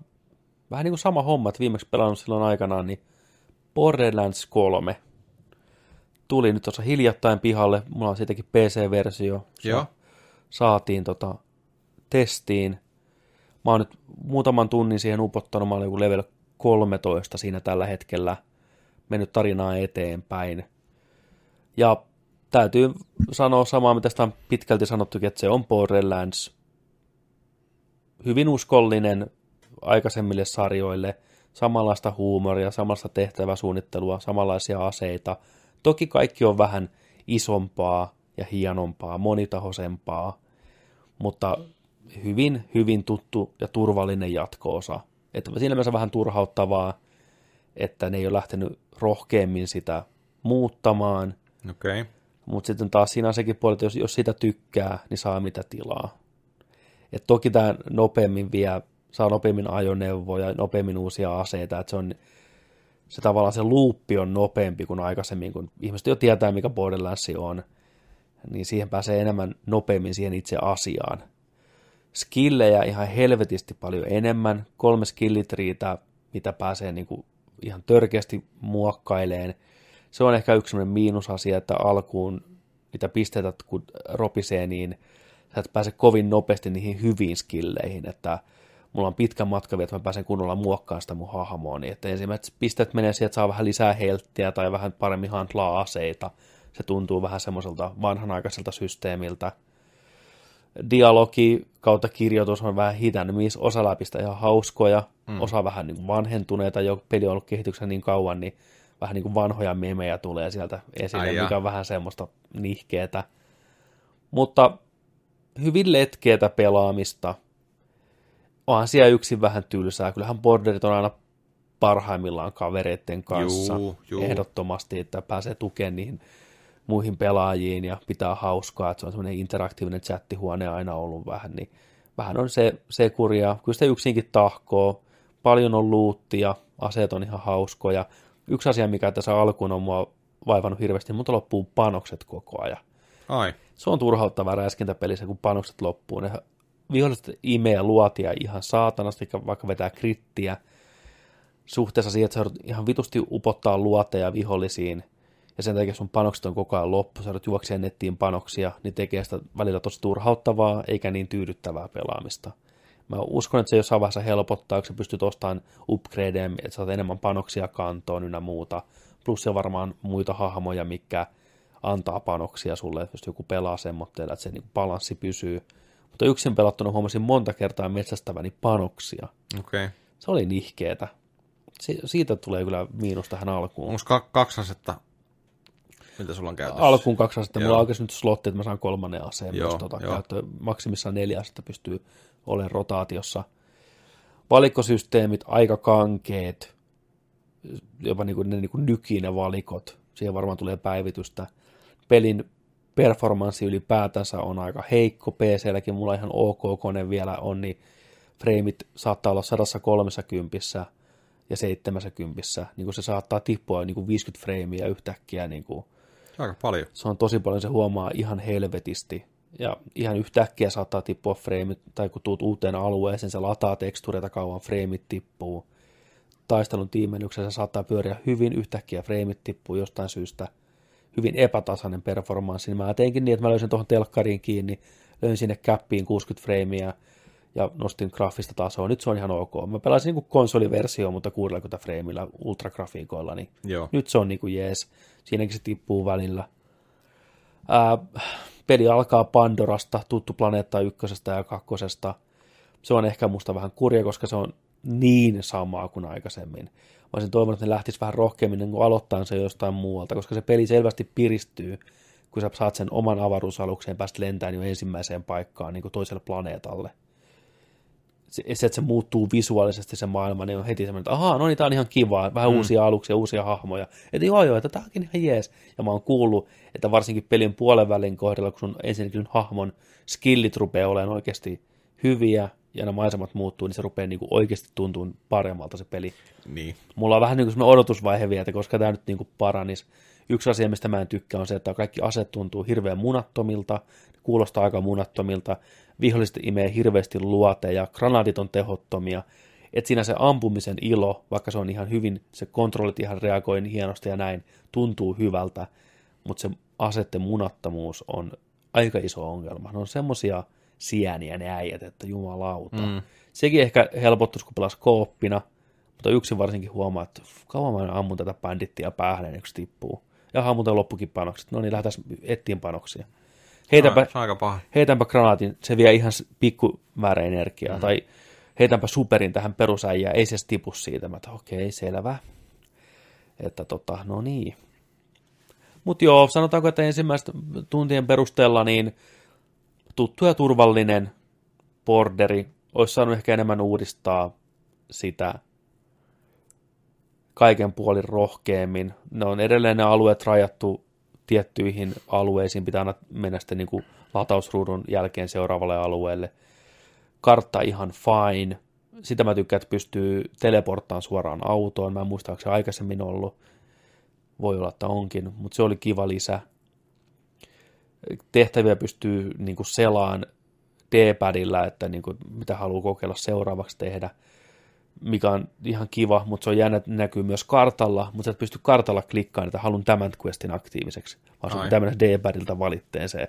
vähän niin kuin sama homma, että viimeksi pelannut silloin aikanaan, niin Borderlands 3 tuli nyt tuossa hiljattain pihalle. Mulla on siitäkin PC-versio. Joo, Saatiin tota testiin. Mä oon nyt muutaman tunnin siihen upottanut. Mä olen joku level 13 siinä tällä hetkellä. Mennyt tarinaa eteenpäin. Ja täytyy sanoa samaa, mitä sitä on pitkälti sanottukin, että se on Borderlands. Hyvin uskollinen aikaisemmille sarjoille. Samanlaista huumoria, samanlaista tehtäväsuunnittelua, samanlaisia aseita. Toki kaikki on vähän isompaa ja hienompaa, monitahoisempaa, mutta hyvin, hyvin tuttu ja turvallinen jatko-osa. Että siinä mielessä vähän turhauttavaa, että ne ei ole lähtenyt rohkeammin sitä muuttamaan, okei. Okay. mutta sitten taas siinä on sekin puoli, että jos, jos sitä tykkää, niin saa mitä tilaa. Et toki tämä nopeammin vie, saa nopeammin ajoneuvoja, nopeammin uusia aseita, että se on se tavallaan se luuppi on nopeampi kuin aikaisemmin, kun ihmiset jo tietää, mikä Borderlands on, niin siihen pääsee enemmän nopeammin siihen itse asiaan. Skillejä ihan helvetisti paljon enemmän, kolme skillit riitä, mitä pääsee niin kuin ihan törkeästi muokkaileen. Se on ehkä yksi sellainen miinusasia, että alkuun niitä pisteitä kun ropisee, niin sä et pääse kovin nopeasti niihin hyviin skilleihin, että mulla on pitkä matka vielä, että mä pääsen kunnolla muokkaamaan sitä mun hahmoa, niin että ensimmäiset pisteet menee siihen, että saa vähän lisää helttiä tai vähän paremmin handlaa aseita. Se tuntuu vähän semmoiselta vanhanaikaiselta systeemiltä. Dialogi kautta kirjoitus on vähän hitännyt, missä osa läpistä ihan hauskoja, mm. osa vähän niin kuin vanhentuneita, jo peli on ollut kehityksessä niin kauan, niin vähän niin kuin vanhoja memejä tulee sieltä esille, Ai mikä on vähän semmoista nihkeetä. Mutta hyvin letkeätä pelaamista. Onhan siellä yksin vähän tylsää. Kyllähän borderit on aina parhaimmillaan kavereiden kanssa. Juu, juu. Ehdottomasti, että pääsee tukemaan niihin muihin pelaajiin ja pitää hauskaa, että se on semmoinen interaktiivinen chattihuone aina ollut vähän, niin vähän on se, se kurja. Kyllä sitä yksinkin tahkoo, paljon on luuttia, aseet on ihan hauskoja. Yksi asia, mikä tässä alkuun on mua vaivannut hirveästi, mutta loppuu panokset koko ajan. Ai, Se on turhauttavaa räiskintäpelissä, kun panokset loppuu. Ne viholliset imee luotia ihan saatanasti, vaikka vetää krittiä. Suhteessa siihen, että sä ihan vitusti upottaa luoteja vihollisiin, ja sen takia sun panokset on koko ajan loppu, sä joudut juokseen nettiin panoksia, niin tekee sitä välillä tosi turhauttavaa, eikä niin tyydyttävää pelaamista. Mä uskon, että se jossain vaiheessa helpottaa, kun sä pystyt ostamaan upgradeja, että saat enemmän panoksia kantoon ynnä muuta. Plus se varmaan muita hahmoja, mikä antaa panoksia sulle, jos joku pelaa semmoitteella, että se niin balanssi pysyy. Mutta yksin pelattuna huomasin monta kertaa metsästäväni panoksia. okei. Okay. Se oli nihkeetä. Si- siitä tulee kyllä miinus tähän alkuun. Onko ka- kaksi asetta, mitä sulla on käytössä? Alkuun kaksi asetta. Mulla Joo. on oikeasti nyt slotti, että mä saan kolmannen aseen Joo, myös tota käyttöön. Maksimissaan neljä asetta pystyy olemaan rotaatiossa. Valikkosysteemit aika kankeet. Jopa niin kuin, ne niin kuin nykii ne valikot. Siihen varmaan tulee päivitystä. Pelin performanssi ylipäätänsä on aika heikko. PClläkin mulla ihan ok kone vielä on, niin freimit saattaa olla 130 ja 70, niin kuin se saattaa tippua niin kuin 50 freimiä yhtäkkiä niin kuin Aika paljon. se on tosi paljon, se huomaa ihan helvetisti. Ja ihan yhtäkkiä saattaa tippua freimit, tai kun tuut uuteen alueeseen, se lataa tekstureita kauan, freimit tippuu. Taistelun tiimennyksessä saattaa pyöriä hyvin, yhtäkkiä freimit tippuu jostain syystä. Hyvin epätasainen performanssi. Mä teinkin niin, että mä löysin tuohon telkkariin kiinni, löin sinne käppiin 60 freimiä ja nostin graafista tasoa. Nyt se on ihan ok. Mä pelasin niin konsoliversio, mutta 60 freimillä ultragrafiikoilla, niin Joo. nyt se on niinku jees. Siinäkin se tippuu välillä. Ää, peli alkaa Pandorasta, tuttu planeetta ykkösestä ja kakkosesta. Se on ehkä musta vähän kurja, koska se on niin samaa kuin aikaisemmin. Mä olisin toivonut, että ne lähtis vähän rohkeammin niin kuin aloittaa se jostain muualta, koska se peli selvästi piristyy, kun sä saat sen oman avaruusalukseen päästä lentämään jo ensimmäiseen paikkaan niin kuin toiselle planeetalle se, se, että se muuttuu visuaalisesti se maailma, niin on heti semmoinen, että ahaa, no niin, tää on ihan kivaa, vähän mm. uusia aluksia, uusia hahmoja. Että joo joo, että tää onkin ihan jees. Ja mä oon kuullut, että varsinkin pelin puolen välin kohdalla, kun sun ensinnäkin sun hahmon skillit rupeaa olemaan oikeasti hyviä, ja ne maisemat muuttuu, niin se rupeaa niinku oikeasti tuntuun paremmalta se peli. Niin. Mulla on vähän niin kuin odotusvaihe vielä, että koska tämä nyt niin kuin paranis. Yksi asia, mistä mä en tykkää, on se, että kaikki aset tuntuu hirveän munattomilta, kuulostaa aika munattomilta, viholliset imee hirveästi luoteja, granaatit on tehottomia, että siinä se ampumisen ilo, vaikka se on ihan hyvin, se kontrollit ihan reagoi hienosti ja näin, tuntuu hyvältä, mutta se asetten munattomuus on aika iso ongelma. Ne on semmosia sieniä ne äijät, että jumalauta. Mm. Sekin ehkä helpottuisi, kun pelas kooppina, mutta yksin varsinkin huomaa, että kauan mä ammun tätä bandittia päähän, kuin se tippuu. Ja muuten loppukin panokset. No niin, lähdetään ettiin panoksia. Heitänpä, Se on aika paha. heitänpä granaatin, se vie ihan pikku määrä energiaa. Mm. Tai heitänpä superin tähän perusäijään, ei se tipu siitä. Mä että okei, selvä. Että tota, no niin. Mutta joo, sanotaanko, että ensimmäisten tuntien perusteella niin tuttu ja turvallinen borderi olisi saanut ehkä enemmän uudistaa sitä kaiken puolin rohkeammin. Ne on edelleen ne alueet rajattu tiettyihin alueisiin, pitää aina mennä sitten niin kuin latausruudun jälkeen seuraavalle alueelle. Kartta ihan fine. Sitä mä tykkään, että pystyy teleporttaan suoraan autoon. Mä en muista, se aikaisemmin ollut. Voi olla, että onkin, mutta se oli kiva lisä. Tehtäviä pystyy niin kuin selaan D-padilla, että niin kuin, mitä haluaa kokeilla seuraavaksi tehdä mikä on ihan kiva, mutta se on jännä, että näkyy myös kartalla, mutta sä et pysty kartalla klikkaamaan, että haluan tämän questin aktiiviseksi, vaan sun pitää mennä D-padilta valitteen se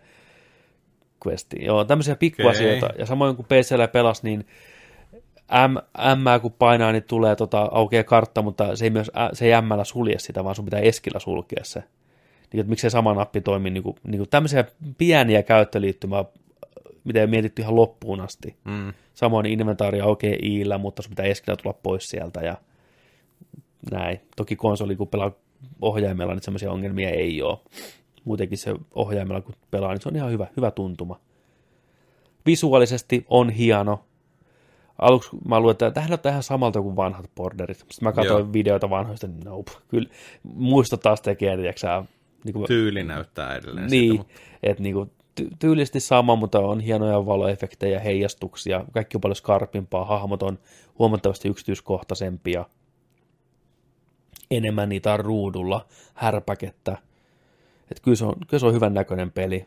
questi. Joo, tämmöisiä pikkuasioita, ja samoin kuin PCllä pelas, niin M, M kun painaa, niin tulee tota, aukeaa kartta, mutta se ei myös se ei M sulje sitä, vaan sun pitää eskillä sulkea se. Niin, että miksei sama nappi toimi, niin kuin, niin kuin tämmöisiä pieniä käyttöliittymää, mitä ei mietitty ihan loppuun asti. Mm. Samoin inventaari aukeaa iillä, mutta sun pitää eskillä tulla pois sieltä ja näin. Toki konsoli, kun pelaa ohjaimella, niin semmoisia ongelmia ei ole. Muutenkin se ohjaimella, kun pelaa, niin se on ihan hyvä, hyvä tuntuma. Visuaalisesti on hieno. aluksi mä luulen, että tähän näyttää ihan samalta kuin vanhat borderit. Sitten mä katsoin Joo. videoita vanhoista, niin nope. Kyllä muistot taas tekee, tiiäksä, niin kuin, Tyyli näyttää edelleen niin, mutta että niin kuin, ty- tyylisesti sama, mutta on hienoja valoefektejä, heijastuksia, kaikki on paljon skarpimpaa, hahmot on huomattavasti yksityiskohtaisempia, enemmän niitä on ruudulla, härpäkettä. Että kyllä se on, kyllä se on hyvän näköinen peli.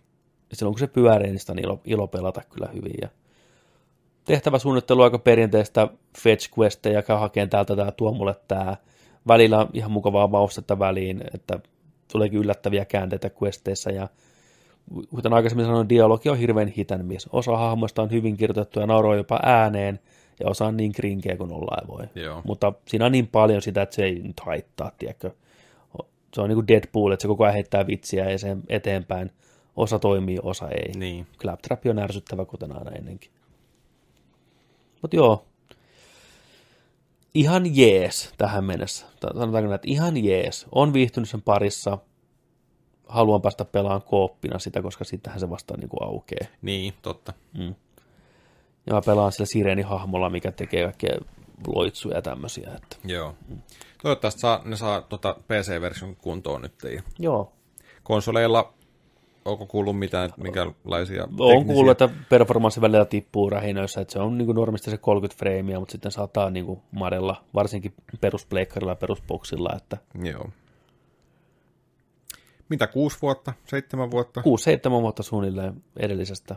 Ja silloin kun se pyörii, niin sitä on ilo, ilo pelata kyllä hyvin. Ja tehtäväsuunnittelu aika perinteistä fetch questeja, käy hakemaan täältä tää, tuo mulle tää. Välillä ihan mukavaa maustetta väliin, että tuleekin yllättäviä käänteitä questeissa ja kuten aikaisemmin sanoin, dialogi on hirveän hitän mies. Osa hahmoista on hyvin kirjoitettu ja nauroi jopa ääneen, ja osa on niin krinkeä kuin ollaan voi. Joo. Mutta siinä on niin paljon sitä, että se ei nyt haittaa, tiedätkö. Se on niin kuin Deadpool, että se koko ajan heittää vitsiä ja sen eteenpäin. Osa toimii, osa ei. niin. Claptrap on ärsyttävä, kuten aina ennenkin. Mutta joo, ihan jees tähän mennessä. Sanotaanko näin, että ihan jees. On viihtynyt sen parissa. Haluan päästä pelaamaan kooppina sitä, koska sittenhän se vasta niin kuin aukeaa. Niin, totta. Ja mä pelaan sillä sireenihahmolla, mikä tekee kaikkea loitsuja ja tämmöisiä. Että. Joo. Toivottavasti saa, ne saa tota PC-version kuntoon nyt. Ja Joo, konsoleilla, onko kuullut mitään, että minkälaisia on teknisiä- kuullut, että performanssi välillä tippuu rähinöissä, että se on niin kuin normisti se 30 freimiä, mutta sitten saattaa niin kuin madella, varsinkin peruspleikkarilla ja perusboksilla, että Joo. Mitä, kuusi vuotta, seitsemän vuotta? 6-7 vuotta suunnilleen edellisestä.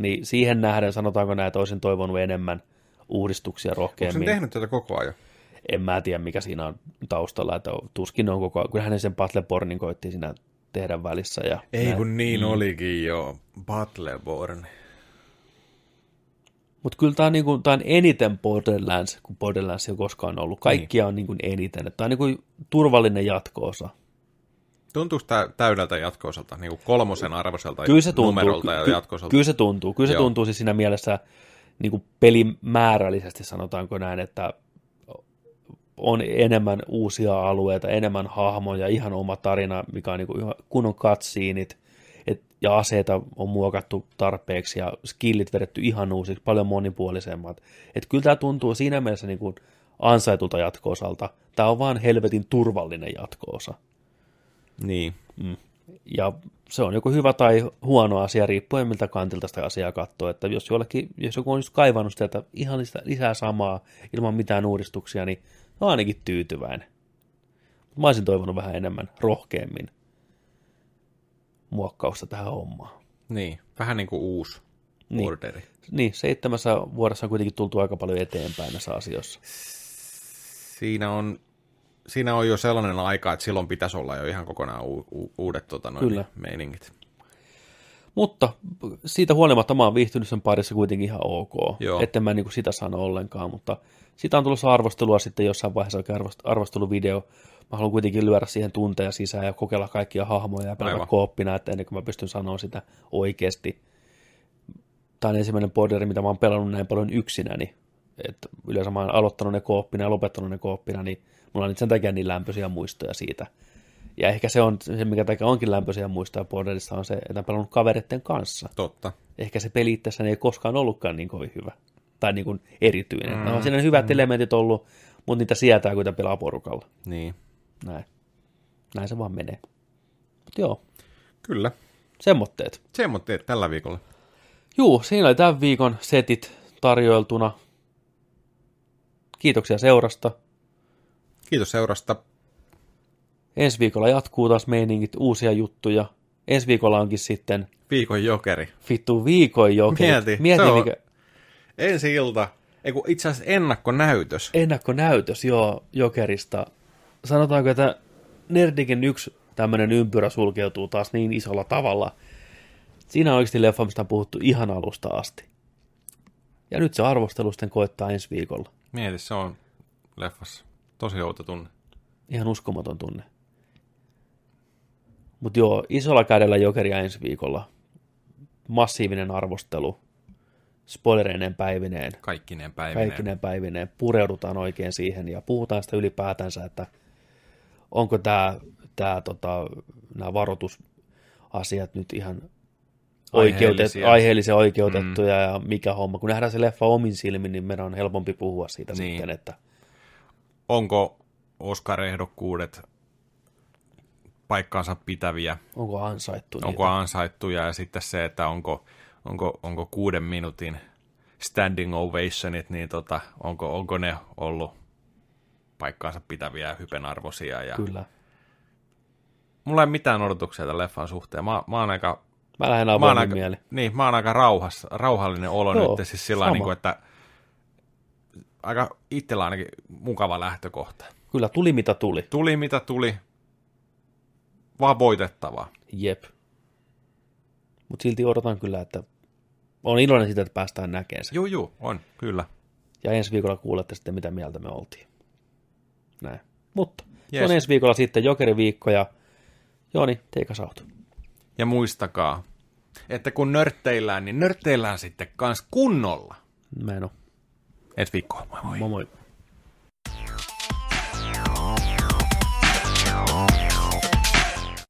Niin siihen nähden sanotaanko näin, että olisin toivonut enemmän uudistuksia Onko rohkeammin. tehnyt tätä koko ajan? En mä tiedä, mikä siinä on taustalla, että tuskin on koko ajan. Kyllähän ne sen Battlebornin koitti siinä tehdä välissä. Ja Ei näin. kun niin mm. olikin jo. Battleborn. Mutta kyllä tämä on, niinku, tää on eniten Borderlands, kuin Borderlands on koskaan ollut. Kaikkia on niinku eniten. Tämä on niinku turvallinen jatko-osa. Tuntuuko tämä täydeltä jatko-osalta, niin kuin kolmosen arvoiselta Kyllä se tuntuu. numerolta ja ky- jatko-osalta? Kyllä se tuntuu. Kyllä se Joo. tuntuu siis siinä mielessä niin kuin pelimäärällisesti sanotaanko näin, että on enemmän uusia alueita, enemmän hahmoja, ihan oma tarina, mikä on niin kuin kunnon et, ja aseita on muokattu tarpeeksi ja skillit vedetty ihan uusiksi, paljon monipuolisemmat. Et kyllä tämä tuntuu siinä mielessä niin kuin ansaitulta jatko-osalta. Tämä on vaan helvetin turvallinen jatko-osa. Niin. Ja se on joko hyvä tai huono asia, riippuen miltä kantilta sitä asiaa katsoo. Että jos, jollekin, jos joku on just kaivannut sitä, että ihan lisää, lisää samaa ilman mitään uudistuksia, niin on ainakin tyytyväinen. Mä olisin toivonut vähän enemmän, rohkeammin muokkausta tähän hommaan. Niin, vähän niin kuin uusi Niin. orderi. Niin, seitsemässä vuodessa on kuitenkin tultu aika paljon eteenpäin näissä asioissa. Siinä on, siinä on jo sellainen aika, että silloin pitäisi olla jo ihan kokonaan u- u- uudet tota, noin, Kyllä. meiningit. Mutta siitä huolimatta mä oon viihtynyt sen parissa kuitenkin ihan ok. Joo. Etten mä niin sitä sano ollenkaan, mutta sitä on tulossa arvostelua sitten jossain vaiheessa oikein arvost- arvosteluvideo. Mä haluan kuitenkin lyödä siihen tunteja sisään ja kokeilla kaikkia hahmoja ja pelata kooppina, että ennen kuin mä pystyn sanoa sitä oikeasti. Tämä on ensimmäinen borderi, mitä mä oon pelannut näin paljon yksinäni. Et yleensä mä oon aloittanut ne kooppina ja lopettanut ne kooppina, niin mulla on nyt sen takia niin lämpöisiä muistoja siitä. Ja ehkä se on se, mikä takia onkin lämpöisiä muistoja borderissa, on se, että on pelannut kavereiden kanssa. Totta. Ehkä se peli itsessään ei koskaan ollutkaan niin kovin hyvä. Tai niin kuin erityinen. Mm. No, on siinä hyvät elementit ollut, mutta niitä sietää, kun niitä pelaa porukalla. Niin. Näin. Näin se vaan menee. Mutta joo, Kyllä. semmoitteet. Semmoitteet tällä viikolla. Juu, siinä oli tämän viikon setit tarjoiltuna. Kiitoksia seurasta. Kiitos seurasta. Ensi viikolla jatkuu taas meiningit, uusia juttuja. Ensi viikolla onkin sitten Viikon jokeri. vittu viikon jokeri. Mieti, Mieti se on- mikä Ensi ilta. Ei kun itse asiassa ennakkonäytös. ennakkonäytös joo jokerista. Sanotaanko, että Nerdikin yksi tämmöinen ympyrä sulkeutuu taas niin isolla tavalla. Siinä on oikeasti leffa, mistä on puhuttu ihan alusta asti. Ja nyt se arvostelu sitten koittaa ensi viikolla. Mieti, se on leffassa. Tosi outo tunne. Ihan uskomaton tunne. Mutta joo, isolla kädellä jokeria ensi viikolla. Massiivinen arvostelu. Spoilereineen päivineen. Kaikkineen päivineen. Kaikkineen päivineen. Pureudutaan oikein siihen ja puhutaan sitä ylipäätänsä, että onko tämä, tää, tota, nämä varoitusasiat nyt ihan oikeutet, Aiheellisia. aiheellisia oikeutettuja mm. ja mikä homma. Kun nähdään se leffa omin silmin, niin meidän on helpompi puhua siitä Niin. sitten, että Onko Oscar-ehdokkuudet paikkaansa pitäviä, onko ansaittu niitä. onko ansaittuja ja sitten se, että onko, onko, onko kuuden minuutin standing ovationit, niin tota, onko, onko ne ollut paikkaansa pitäviä ja hypenarvoisia. Ja Kyllä. mulla ei mitään odotuksia tämän leffan suhteen. Mä, mä oon aika Mä lähden mä oon aika, mieli. niin, mä oon aika rauhas, rauhallinen olo Joo, nyt, siis sillä niin kuin, että aika itsellä ainakin mukava lähtökohta. Kyllä, tuli mitä tuli. Tuli mitä tuli, vaan voitettavaa. Jep. Mutta silti odotan kyllä, että on iloinen siitä, että päästään näkemään se. Juu, juu, on, kyllä. Ja ensi viikolla kuulette sitten, mitä mieltä me oltiin. Näin. Mutta se Yes. on ensi viikolla sitten jokeriviikko ja Jooni, take us out. Ja muistakaa, että kun nörtteillään, niin nörtteillään sitten kans kunnolla. Mä en oo. Ensi viikkoa, moi moi. Moi moi.